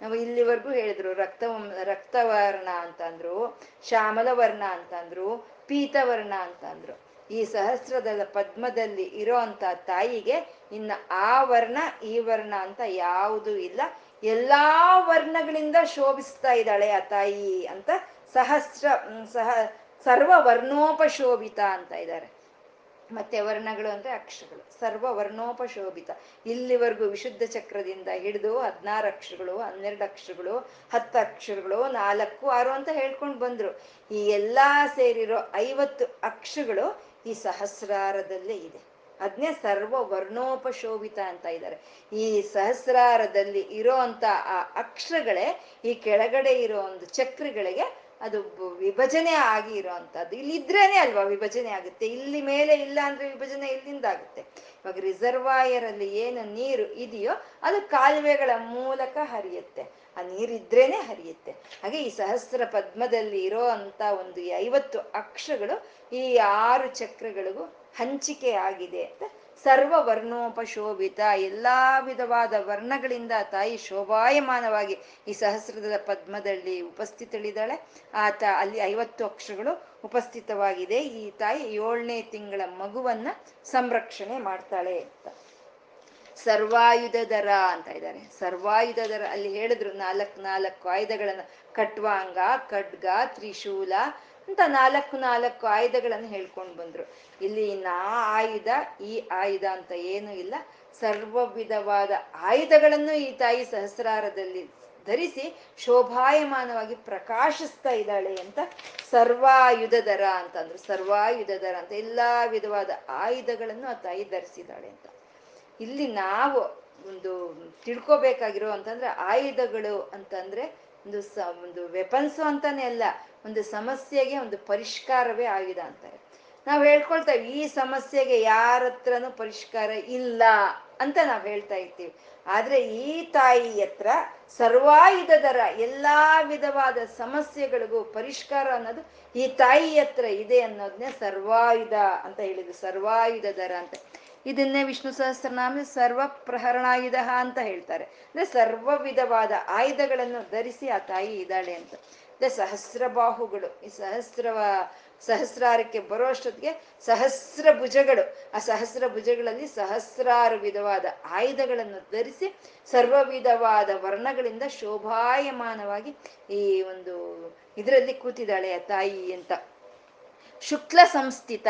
ನಾವು ಇಲ್ಲಿವರೆಗೂ ಹೇಳಿದ್ರು, ರಕ್ತ, ರಕ್ತವರ್ಣ ಅಂತಂದ್ರು ಶ್ಯಾಮಲ ವರ್ಣ ಅಂತಂದ್ರು, ಪೀತವರ್ಣ ಅಂತಂದ್ರು. ಈ ಸಹಸ್ರದ ಪದ್ಮದಲ್ಲಿ ಇರೋ ಅಂತ ತಾಯಿಗೆ ಇನ್ನು ಆ ವರ್ಣ, ಈ ವರ್ಣ ಅಂತ ಯಾವುದೂ ಇಲ್ಲ. ಎಲ್ಲಾ ವರ್ಣಗಳಿಂದ ಶೋಭಿಸ್ತಾ ಇದ್ದಾಳೆ ಆ ತಾಯಿ ಅಂತ ಸಹಸ್ರ ಸಹ, ಸರ್ವ ವರ್ಣೋಪಶೋಭಿತ ಅಂತ ಇದ್ದಾರೆ. ಮತ್ತೆ ವರ್ಣಗಳು ಅಂದ್ರೆ ಅಕ್ಷರಗಳು. ಸರ್ವ ವರ್ಣೋಪಶೋಭಿತ. ಇಲ್ಲಿವರೆಗೂ ವಿಶುದ್ಧ ಚಕ್ರದಿಂದ ಹಿಡಿದು ಹದಿನಾರು ಅಕ್ಷರಗಳು, ಹನ್ನೆರಡು ಅಕ್ಷರಗಳು, ಹತ್ತು ಅಕ್ಷರಗಳು, ನಾಲ್ಕು, ಆರು ಅಂತ ಹೇಳ್ಕೊಂಡು ಬಂದ್ರು. ಈ ಎಲ್ಲಾ ಸೇರಿರೋ ಐವತ್ತು ಅಕ್ಷರಗಳು ಈ ಸಹಸ್ರಾರದಲ್ಲೇ ಇದೆ. ಅದನ್ನೇ ಸರ್ವ ವರ್ಣೋಪಶೋಭಿತ ಅಂತ ಇದ್ದಾರೆ. ಈ ಸಹಸ್ರಾರದಲ್ಲಿ ಇರೋ ಅಂತ ಆ ಅಕ್ಷರಗಳೇ ಈ ಕೆಳಗಡೆ ಇರೋ ಒಂದು ಚಕ್ರಗಳಿಗೆ ಅದು ವಿಭಜನೆ ಆಗಿ ಇರೋವಂಥದ್ದು ಇಲ್ಲಿ ಇದ್ರೇನೆ ಅಲ್ವಾ ವಿಭಜನೆ ಆಗುತ್ತೆ. ಇಲ್ಲಿ ಮೇಲೆ ಇಲ್ಲ ಅಂದ್ರೆ ವಿಭಜನೆ ಇಲ್ಲಿಂದ ಆಗುತ್ತೆ ಇವಾಗ ರಿಸರ್ವಾಯರ್ ಅಲ್ಲಿ ಏನು ನೀರು ಇದೆಯೋ ಅದು ಕಾಲುವೆಗಳ ಮೂಲಕ ಹರಿಯುತ್ತೆ. ಆ ನೀರಿದ್ರೇನೆ ಹರಿಯುತ್ತೆ. ಹಾಗೆ ಈ ಸಹಸ್ರ ಪದ್ಮದಲ್ಲಿ ಇರೋ ಅಂತ ಒಂದು ಐವತ್ತು ಅಕ್ಷರಗಳು ಈ ಆರು ಚಕ್ರಗಳಿಗೂ ಹಂಚಿಕೆ ಆಗಿದೆ ಅಂತ ಸರ್ವ ವರ್ಣೋಪಶೋಭಿತ ಎಲ್ಲಾ ವಿಧವಾದ ವರ್ಣಗಳಿಂದ ತಾಯಿ ಶೋಭಾಯಮಾನವಾಗಿ ಈ ಸಹಸ್ರದ ಪದ್ಮದಲ್ಲಿ ಉಪಸ್ಥಿತಳಿದ್ದಾಳೆ ಆತ ಅಲ್ಲಿ ಐವತ್ತು ಅಕ್ಷರಗಳು ಉಪಸ್ಥಿತವಾಗಿದೆ. ಈ ತಾಯಿ ಏಳನೇ ತಿಂಗಳ ಮಗುವನ್ನ ಸಂರಕ್ಷಣೆ ಮಾಡ್ತಾಳೆ ಅಂತ. ಸರ್ವಾಯುಧದರ ಅಂತ ಇದ್ದಾರೆ. ಸರ್ವಾಯುಧದರ ಅಲ್ಲಿ ಹೇಳಿದ್ರು, ನಾಲ್ಕು ನಾಲ್ಕು ಆಯುಧಗಳನ್ನ, ಕಟ್ವಾಂಗ, ಖಡ್ಗ, ತ್ರಿಶೂಲ ಅಂತ ನಾಲ್ಕು ನಾಲ್ಕು ಆಯುಧಗಳನ್ನು ಹೇಳ್ಕೊಂಡು ಬಂದ್ರು. ಇಲ್ಲಿ ನಾ ಆಯುಧ, ಈ ಆಯುಧ ಅಂತ ಏನು ಇಲ್ಲ. ಸರ್ವ ವಿಧವಾದ ಆಯುಧಗಳನ್ನು ಈ ತಾಯಿ ಸಹಸ್ರಾರದಲ್ಲಿ ಧರಿಸಿ ಶೋಭಾಯಮಾನವಾಗಿ ಪ್ರಕಾಶಿಸ್ತಾ ಇದ್ದಾಳೆ ಅಂತ ಸರ್ವಾಯುಧದರ ಅಂತಂದ್ರು. ಸರ್ವಾಯುಧದರ ಅಂತ ಎಲ್ಲಾ ವಿಧವಾದ ಆಯುಧಗಳನ್ನು ಆ ತಾಯಿ ಧರಿಸಿದ್ದಾಳೆ ಅಂತ. ಇಲ್ಲಿ ನಾವು ಒಂದು ತಿಳ್ಕೊಬೇಕಾಗಿರೋ ಅಂತಂದ್ರೆ ಆಯುಧಗಳು ಅಂತಂದ್ರೆ ಒಂದು ಸ, ಒಂದು ವೆಪನ್ಸು ಅಂತಾನೆ ಅಲ್ಲ, ಒಂದು ಸಮಸ್ಯೆಗೆ ಒಂದು ಪರಿಷ್ಕಾರವೇ ಆಯುಧ ಅಂತಾರೆ ನಾವು ಹೇಳ್ಕೊಳ್ತೇವೆ ಈ ಸಮಸ್ಯೆಗೆ ಯಾರ ಹತ್ರನೂ ಪರಿಷ್ಕಾರ ಇಲ್ಲ ಅಂತ ನಾವು ಹೇಳ್ತಾ ಇರ್ತೀವಿ. ಆದ್ರೆ ಈ ತಾಯಿ ಹತ್ರ ಸರ್ವಾಯುಧ ದರ ಎಲ್ಲಾ ವಿಧವಾದ ಸಮಸ್ಯೆಗಳಿಗೂ ಪರಿಷ್ಕಾರ ಅನ್ನೋದು ಈ ತಾಯಿ ಹತ್ರ ಇದೆ ಅನ್ನೋದನ್ನೇ ಸರ್ವಾಯುಧ ಅಂತ ಹೇಳಿದ್ರು, ಸರ್ವಾಯುಧದರ ಅಂತ. ಇದನ್ನೇ ವಿಷ್ಣು ಸಹಸ್ರನಾಮ ಸರ್ವ ಪ್ರಹರಣಾಯುಧ ಅಂತ ಹೇಳ್ತಾರೆ. ಅಂದ್ರೆ ಸರ್ವ ವಿಧವಾದ ಆಯುಧಗಳನ್ನು ಧರಿಸಿ ಆ ತಾಯಿ ಇದ್ದಾಳೆ ಅಂತ. ಅಂದ್ರೆ ಸಹಸ್ರ ಬಾಹುಗಳು, ಈ ಸಹಸ್ರ ಸಹಸ್ರಾರಕ್ಕೆ ಬರೋ ಅಷ್ಟೊತ್ತಿಗೆ ಸಹಸ್ರ ಭುಜಗಳು, ಆ ಸಹಸ್ರ ಭುಜಗಳಲ್ಲಿ ಸಹಸ್ರಾರು ವಿಧವಾದ ಆಯುಧಗಳನ್ನು ಧರಿಸಿ ಸರ್ವ ವಿಧವಾದ ವರ್ಣಗಳಿಂದ ಶೋಭಾಯಮಾನವಾಗಿ ಈ ಒಂದು ಇದರಲ್ಲಿ ಕೂತಿದ್ದಾಳೆ ಆ ತಾಯಿ ಅಂತ. ಶುಕ್ಲ ಸಂಸ್ಥಿತ.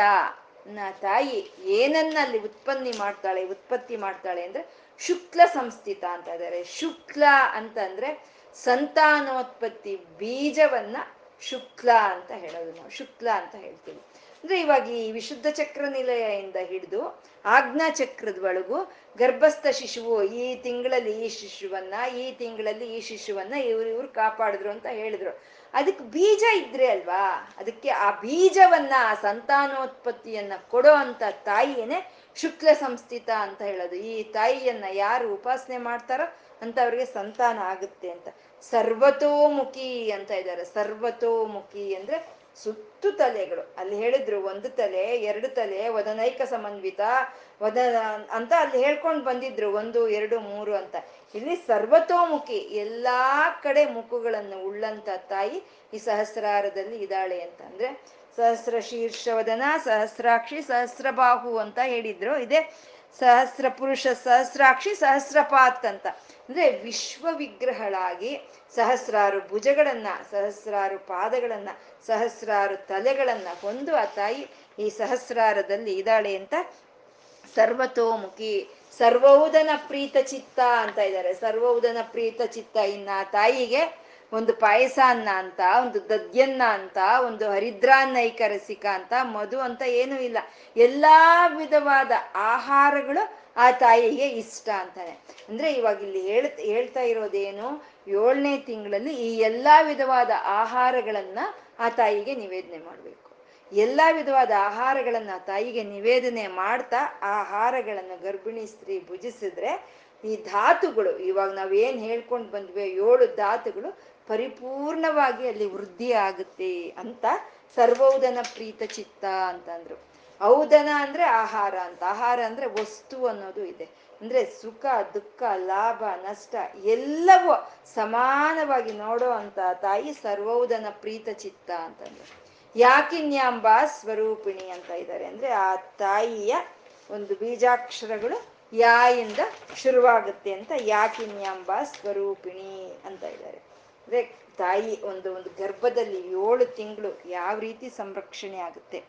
ತಾಯಿ ಏನನ್ನ ಅಲ್ಲಿ ಉತ್ಪನ್ನಿ ಮಾಡ್ತಾಳೆ, ಉತ್ಪತ್ತಿ ಮಾಡ್ತಾಳೆ ಅಂದ್ರೆ ಶುಕ್ಲ ಸಂಸ್ಥಿತ ಅಂತ ಇದ್ದಾರೆ ಶುಕ್ಲ ಅಂತಂದ್ರೆ ಸಂತಾನೋತ್ಪತ್ತಿ ಬೀಜವನ್ನ ಶುಕ್ಲ ಅಂತ ಹೇಳೋದು ನಾವು. ಶುಕ್ಲ ಅಂತ ಹೇಳ್ತೀವಿ. ಅಂದ್ರೆ ಇವಾಗ ಈ ವಿಶುದ್ಧ ಚಕ್ರ ನಿಲಯದಿಂದ ಹಿಡಿದು ಆಜ್ಞಾ ಚಕ್ರದ ಒಳಗು ಗರ್ಭಸ್ಥ ಶಿಶುವು ಈ ತಿಂಗಳಲ್ಲಿ ಈ ಶಿಶುವನ್ನ, ಈ ತಿಂಗಳಲ್ಲಿ ಈ ಶಿಶುವನ್ನ ಇವ್ರು ಇವ್ರು ಕಾಪಾಡಿದ್ರು ಅಂತ ಹೇಳಿದ್ರು. ಅದಕ್ಕೆ ಬೀಜ ಇದ್ರೆ ಅಲ್ವಾ? ಅದಕ್ಕೆ ಆ ಬೀಜವನ್ನ, ಆ ಸಂತಾನೋತ್ಪತ್ತಿಯನ್ನ ಕೊಡೋ ಅಂತ ತಾಯಿಯೇನೆ ಶುಕ್ಲ ಸಂಸ್ಥಿತ ಅಂತ ಹೇಳೋದು. ಈ ತಾಯಿಯನ್ನ ಯಾರು ಉಪಾಸನೆ ಮಾಡ್ತಾರೋ ಅಂತ ಅವ್ರಿಗೆ ಸಂತಾನ ಆಗುತ್ತೆ ಅಂತ. ಸರ್ವತೋಮುಖಿ ಅಂತ ಇದ್ದಾರೆ. ಸರ್ವತೋಮುಖಿ ಅಂದ್ರೆ ಸುತ್ತು ತಲೆಗಳು. ಅಲ್ಲಿ ಹೇಳಿದ್ರು ಒಂದು ತಲೆ, ಎರಡು ತಲೆ, ವದನೈಕ ಸಮನ್ವಿತ ವದ ಅಂತ ಅಲ್ಲಿ ಹೇಳ್ಕೊಂಡು ಬಂದಿದ್ರು ಒಂದು, ಎರಡು, ಮೂರು ಅಂತ. ಇಲ್ಲಿ ಸರ್ವತೋಮುಖಿ ಎಲ್ಲಾ ಕಡೆ ಮುಖಗಳನ್ನು ಉಳ್ಳಂತ ತಾಯಿ ಈ ಸಹಸ್ರಾರದಲ್ಲಿ ಇದ್ದಾಳೆ ಅಂತ ಅಂದ್ರೆ ಸಹಸ್ರ ಶೀರ್ಷವದನ, ಸಹಸ್ರಾಕ್ಷಿ, ಸಹಸ್ರಬಾಹು ಅಂತ ಹೇಳಿದ್ರು. ಇದೆ ಸಹಸ್ರ ಪುರುಷ, ಸಹಸ್ರಾಕ್ಷಿ, ಸಹಸ್ರಪಾತ್ ಅಂತ. ಅಂದ್ರೆ ವಿಶ್ವ ವಿಗ್ರಹಳಾಗಿ ಸಹಸ್ರಾರು ಭುಜಗಳನ್ನ, ಸಹಸ್ರಾರು ಪಾದಗಳನ್ನ, ಸಹಸ್ರಾರು ತಲೆಗಳನ್ನ ಹೊಂದು ಆ ತಾಯಿ ಈ ಸಹಸ್ರಾರದಲ್ಲಿ ಇದ್ದಾಳೆ ಅಂತ ಸರ್ವತೋಮುಖಿ ಸರ್ವೌದನ ಪ್ರೀತ ಚಿತ್ತ ಅಂತ ಇದ್ದಾರೆ. ಸರ್ವೌದನ ಪ್ರೀತ ಚಿತ್ತ ಇನ್ನ ತಾಯಿಗೆ ಒಂದು ಪಾಯಸ ಅನ್ನ ಅಂತ, ಒಂದು ದದ್ಯನ್ನ ಅಂತ, ಒಂದು ಹರಿದ್ರಾನ್ನೈಕ ರಸಿಕ ಅಂತ, ಮಧು ಅಂತ ಏನೂ ಇಲ್ಲ. ಎಲ್ಲಾ ವಿಧವಾದ ಆಹಾರಗಳು ಆ ತಾಯಿಗೆ ಇಷ್ಟ ಅಂತಾನೆ. ಅಂದ್ರೆ ಇವಾಗ ಇಲ್ಲಿ ಹೇಳ್ ಹೇಳ್ತಾ ಇರೋದೇನು, ಏಳನೇ ತಿಂಗಳಲ್ಲಿ ಈ ಎಲ್ಲಾ ವಿಧವಾದ ಆಹಾರಗಳನ್ನ ಆ ತಾಯಿಗೆ ನಿವೇದನೆ ಮಾಡ್ಬೇಕು. ಎಲ್ಲಾ ವಿಧವಾದ ಆಹಾರಗಳನ್ನು ತಾಯಿಗೆ ನಿವೇದನೆ ಮಾಡ್ತಾ ಆಹಾರಗಳನ್ನು ಗರ್ಭಿಣಿ ಸ್ತ್ರೀ ಭುಜಿಸಿದ್ರೆ ಈ ಧಾತುಗಳು, ಇವಾಗ ಏನು ಹೇಳ್ಕೊಂಡು ಬಂದ್ವಿ, ಏಳು ಧಾತುಗಳು ಪರಿಪೂರ್ಣವಾಗಿ ಅಲ್ಲಿ ವೃದ್ಧಿ ಆಗುತ್ತೆ ಅಂತ ಸರ್ವೌದನ ಪ್ರೀತ ಚಿತ್ತ ಅಂತಂದ್ರು. ಔದನ ಅಂದ್ರೆ ಆಹಾರ ಅಂತ. ಆಹಾರ ಅಂದ್ರೆ ವಸ್ತು ಅನ್ನೋದು ಇದೆ. ಅಂದ್ರೆ ಸುಖ, ದುಃಖ, ಲಾಭ, ನಷ್ಟ ಎಲ್ಲವೂ ಸಮಾನವಾಗಿ ನೋಡೋ ಅಂತ ತಾಯಿ ಸರ್ವೌದನ ಪ್ರೀತ ಚಿತ್ತ ಅಂತಂದ್ರೆ. ಯಾಕಿನ್ಯಾಂಬ ಸ್ವರೂಪಿಣಿ ಅಂತ ಇದ್ದಾರೆ ಅಂದ್ರೆ ಆ ತಾಯಿಯ ಒಂದು ಬೀಜಾಕ್ಷರಗಳು ಯಾಯಿಂದ ಶುರುವಾಗುತ್ತೆ ಅಂತ ಯಾಕಿನ್ಯಾಂಬ ಸ್ವರೂಪಿಣಿ ಅಂತ ಇದ್ದಾರೆ. ಅಂದ್ರೆ ತಾಯಿ ಒಂದು ಒಂದು ಗರ್ಭದಲ್ಲಿ ಏಳು ತಿಂಗಳು ಯಾವ ರೀತಿ ಸಂರಕ್ಷಣೆ ಆಗುತ್ತೆ?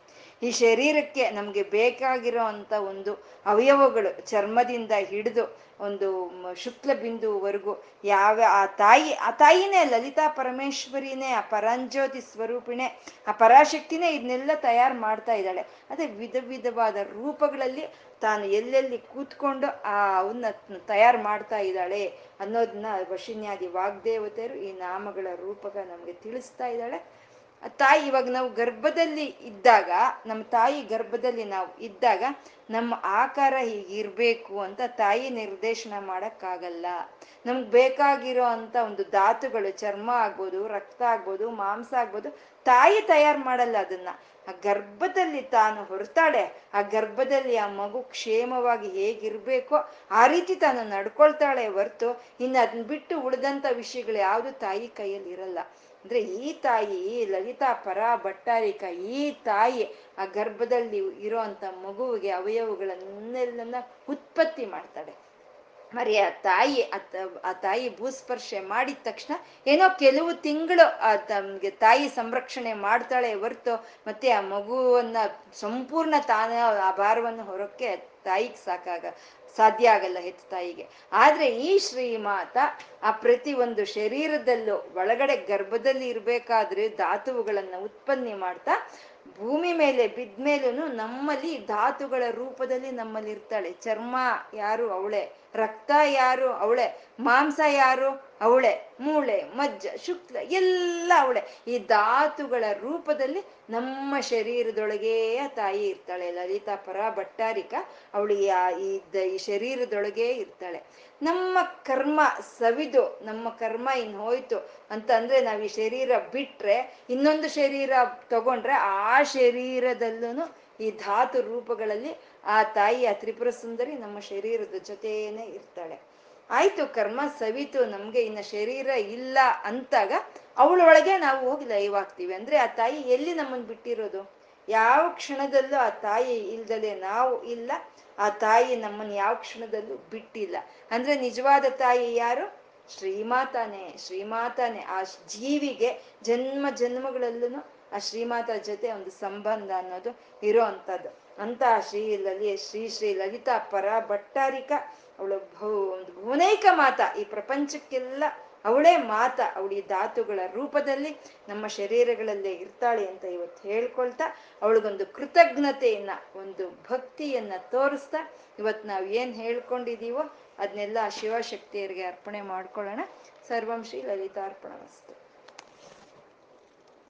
ಈ ಶರೀರಕ್ಕೆ ನಮ್ಗೆ ಬೇಕಾಗಿರೋ ಅಂತ ಒಂದು ಅವಯವಗಳು ಚರ್ಮದಿಂದ ಹಿಡಿದು ಒಂದು ಶುಕ್ಲ ಬಿಂದುವರೆಗೂ ಯಾವ, ಆ ತಾಯಿ, ಆ ತಾಯಿನೇ ಲಲಿತಾ ಪರಮೇಶ್ವರಿನೇ, ಆ ಪರಂಜ್ಯೋತಿ ಸ್ವರೂಪಿಣೆ, ಆ ಪರಾಶಕ್ತಿನೇ ಇದನ್ನೆಲ್ಲ ತಯಾರು ಮಾಡ್ತಾ ಇದ್ದಾಳೆ. ಅದೇ ವಿಧ ವಿಧವಾದ ರೂಪಗಳಲ್ಲಿ ತಾನು ಎಲ್ಲೆಲ್ಲಿ ಕೂತ್ಕೊಂಡು ಆ ಅವನ್ನ ತಯಾರು ಮಾಡ್ತಾ ಇದ್ದಾಳೆ ಅನ್ನೋದನ್ನ ವಶಿನ್ಯಾದಿ ವಾಗ್ದೇವತೆಯರು ಈ ನಾಮಗಳ ರೂಪಕ ನಮಗೆ ತಿಳಿಸ್ತಾ ಇದ್ದಾಳೆ. ತಾಯಿ ಇವಾಗ ನಾವು ಗರ್ಭದಲ್ಲಿ ಇದ್ದಾಗ, ನಮ್ಮ ತಾಯಿ ಗರ್ಭದಲ್ಲಿ ನಾವು ಇದ್ದಾಗ ನಮ್ಮ ಆಕಾರ ಹೀಗಿರ್ಬೇಕು ಅಂತ ತಾಯಿ ನಿರ್ದೇಶನ ಮಾಡೋಕ್ಕಾಗಲ್ಲ. ನಮ್ಗೆ ಬೇಕಾಗಿರೋ ಅಂತ ಒಂದು ಧಾತುಗಳು, ಚರ್ಮ ಆಗ್ಬೋದು, ರಕ್ತ ಆಗ್ಬೋದು, ಮಾಂಸ ಆಗ್ಬೋದು, ತಾಯಿ ತಯಾರು ಮಾಡಲ್ಲ ಅದನ್ನ. ಆ ಗರ್ಭದಲ್ಲಿ ತಾನು ಹೊರತಾಳೆ, ಆ ಗರ್ಭದಲ್ಲಿ ಆ ಮಗು ಕ್ಷೇಮವಾಗಿ ಹೇಗಿರ್ಬೇಕೋ ಆ ರೀತಿ ತಾನು ನಡ್ಕೊಳ್ತಾಳೆ ಹೊರ್ತು ಇನ್ನು ಅದನ್ನ ಬಿಟ್ಟು ಉಳಿದಂಥ ವಿಷಯಗಳು ಯಾವುದು ತಾಯಿ ಕೈಯಲ್ಲಿ ಇರಲ್ಲ. ಅಂದ್ರೆ ಈ ತಾಯಿ, ಲಲಿತಾ ಪರ ಭಟ್ಟಾರಿಕ ಈ ತಾಯಿ ಆ ಗರ್ಭದಲ್ಲಿ ಇರೋ ಅಂತ ಮಗುವಿಗೆ ಅವಯವಗಳನ್ನೆಲ್ಲ ಉತ್ಪತ್ತಿ ಮಾಡ್ತಾಳೆ. ಮರಿ ಆ ತಾಯಿ ಆ ತಾಯಿ ಭೂಸ್ಪರ್ಶೆ ಮಾಡಿದ ತಕ್ಷಣ ಏನೋ ಕೆಲವು ತಿಂಗಳು ಆ ತಮ್ಗೆ ತಾಯಿ ಸಂರಕ್ಷಣೆ ಮಾಡ್ತಾಳೆ ಹೊರ್ತು ಮತ್ತೆ ಆ ಮಗುವನ್ನ ಸಂಪೂರ್ಣ ತಾನ ಆ ಭಾರವನ್ನು ಹೊರಕ್ಕೆ ತಾಯಿಗೆ ಸಾಕಾಗ ಸಾಧ್ಯ ಆಗಲ್ಲ ಹೆತ್ತ ತಾಯಿಗೆ. ಆದ್ರೆ ಈ ಶ್ರೀಮಾತ ಆ ಪ್ರತಿ ಒಂದು ಶರೀರದಲ್ಲೂ ಒಳಗಡೆ ಗರ್ಭದಲ್ಲಿ ಇರಬೇಕಾದ್ರೆ ಧಾತುವುಗಳನ್ನ ಉತ್ಪನ್ನಿ ಮಾಡ್ತಾ ಭೂಮಿ ಮೇಲೆ ಬಿದ್ಮೇಲೂ ನಮ್ಮಲ್ಲಿ ಧಾತುಗಳ ರೂಪದಲ್ಲಿ ನಮ್ಮಲ್ಲಿ ಇರ್ತಾಳೆ ಚರ್ಮ ಯಾರು? ಅವಳೆ. ರಕ್ತ ಯಾರು? ಅವಳೆ. ಮಾಂಸ ಯಾರು? ಅವಳೆ, ಮೂಳೆ, ಮಜ್ಜ, ಶುಕ್ಲ ಎಲ್ಲ ಅವಳೆ. ಈ ಧಾತುಗಳ ರೂಪದಲ್ಲಿ ನಮ್ಮ ಶರೀರದೊಳಗೇ ತಾಯಿ ಇರ್ತಾಳೆ, ಲಲಿತಾ ಪರ ಭಟ್ಟಾರಿಕ ಅವಳು ಈ ಶರೀರದೊಳಗೇ ಇರ್ತಾಳೆ. ನಮ್ಮ ಕರ್ಮ ಸವಿದು, ನಮ್ಮ ಕರ್ಮ ಇನ್ ಹೋಯ್ತು ಅಂತ ಅಂದ್ರೆ ನಾವ್ ಈ ಶರೀರ ಬಿಟ್ರೆ, ಇನ್ನೊಂದು ಶರೀರ ತಗೊಂಡ್ರೆ ಆ ಶರೀರದಲ್ಲೂ ಈ ಧಾತು ರೂಪಗಳಲ್ಲಿ ಆ ತಾಯಿ, ಆ ತ್ರಿಪುರ ಸುಂದರಿ ನಮ್ಮ ಶರೀರದ ಜೊತೆನೇ ಇರ್ತಾಳೆ. ಆಯ್ತು ಕರ್ಮ ಸವಿತು, ನಮ್ಗೆ ಇನ್ನ ಶರೀರ ಇಲ್ಲ ಅಂತಾಗ ಅವಳೊಳಗೆ ನಾವು ಹೋಗಿ ಲೈವ್ ಆಗ್ತೀವಿ ಅಂದ್ರೆ ಆ ತಾಯಿ ಎಲ್ಲಿ ನಮ್ಮನ್ ಬಿಟ್ಟಿರೋದು? ಯಾವ ಕ್ಷಣದಲ್ಲೂ ಆ ತಾಯಿ ಇಲ್ದಲೆ ನಾವು ಇಲ್ಲ. ಆ ತಾಯಿ ನಮ್ಮನ್ನ ಯಾವ ಕ್ಷಣದಲ್ಲೂ ಬಿಟ್ಟಿಲ್ಲ. ಅಂದ್ರೆ ನಿಜವಾದ ತಾಯಿ ಯಾರು? ಶ್ರೀಮಾತಾನೆ ಶ್ರೀಮಾತಾನೆ. ಆ ಜೀವಿಗೆ ಜನ್ಮ ಜನ್ಮಗಳಲ್ಲೂ ಆ ಶ್ರೀಮಾತ ಜೊತೆ ಒಂದು ಸಂಬಂಧ ಅನ್ನೋದು ಇರೋ ಅಂಥದ್ದು ಅಂತ ಶ್ರೀ ಲಲಿ ಶ್ರೀ ಶ್ರೀ ಲಲಿತಾ ಪರ ಭಟ್ಟಾರಿಕ ಅವಳು ಭೂ, ಒಂದು ಭುವನೈಕ ಮಾತ. ಈ ಪ್ರಪಂಚಕ್ಕೆಲ್ಲ ಅವಳೇ ಮಾತ. ಅವಳಿ ಧಾತುಗಳ ರೂಪದಲ್ಲಿ ನಮ್ಮ ಶರೀರಗಳಲ್ಲೇ ಇರ್ತಾಳೆ ಅಂತ ಇವತ್ತು ಹೇಳ್ಕೊಳ್ತಾ, ಅವಳಿಗೊಂದು ಕೃತಜ್ಞತೆಯನ್ನ, ಒಂದು ಭಕ್ತಿಯನ್ನ ತೋರಿಸ್ತಾ ಇವತ್ತು ನಾವು ಏನ್ ಹೇಳ್ಕೊಂಡಿದೀವೋ, ಅದನ್ನೆಲ್ಲ ಶಿವಶಕ್ತಿಯರಿಗೆ ಅರ್ಪಣೆ ಮಾಡ್ಕೊಳ್ಳೋಣ. ಸರ್ವಂ ಶ್ರೀ ಲಲಿತಾರ್ಪಣ ವಸ್ತು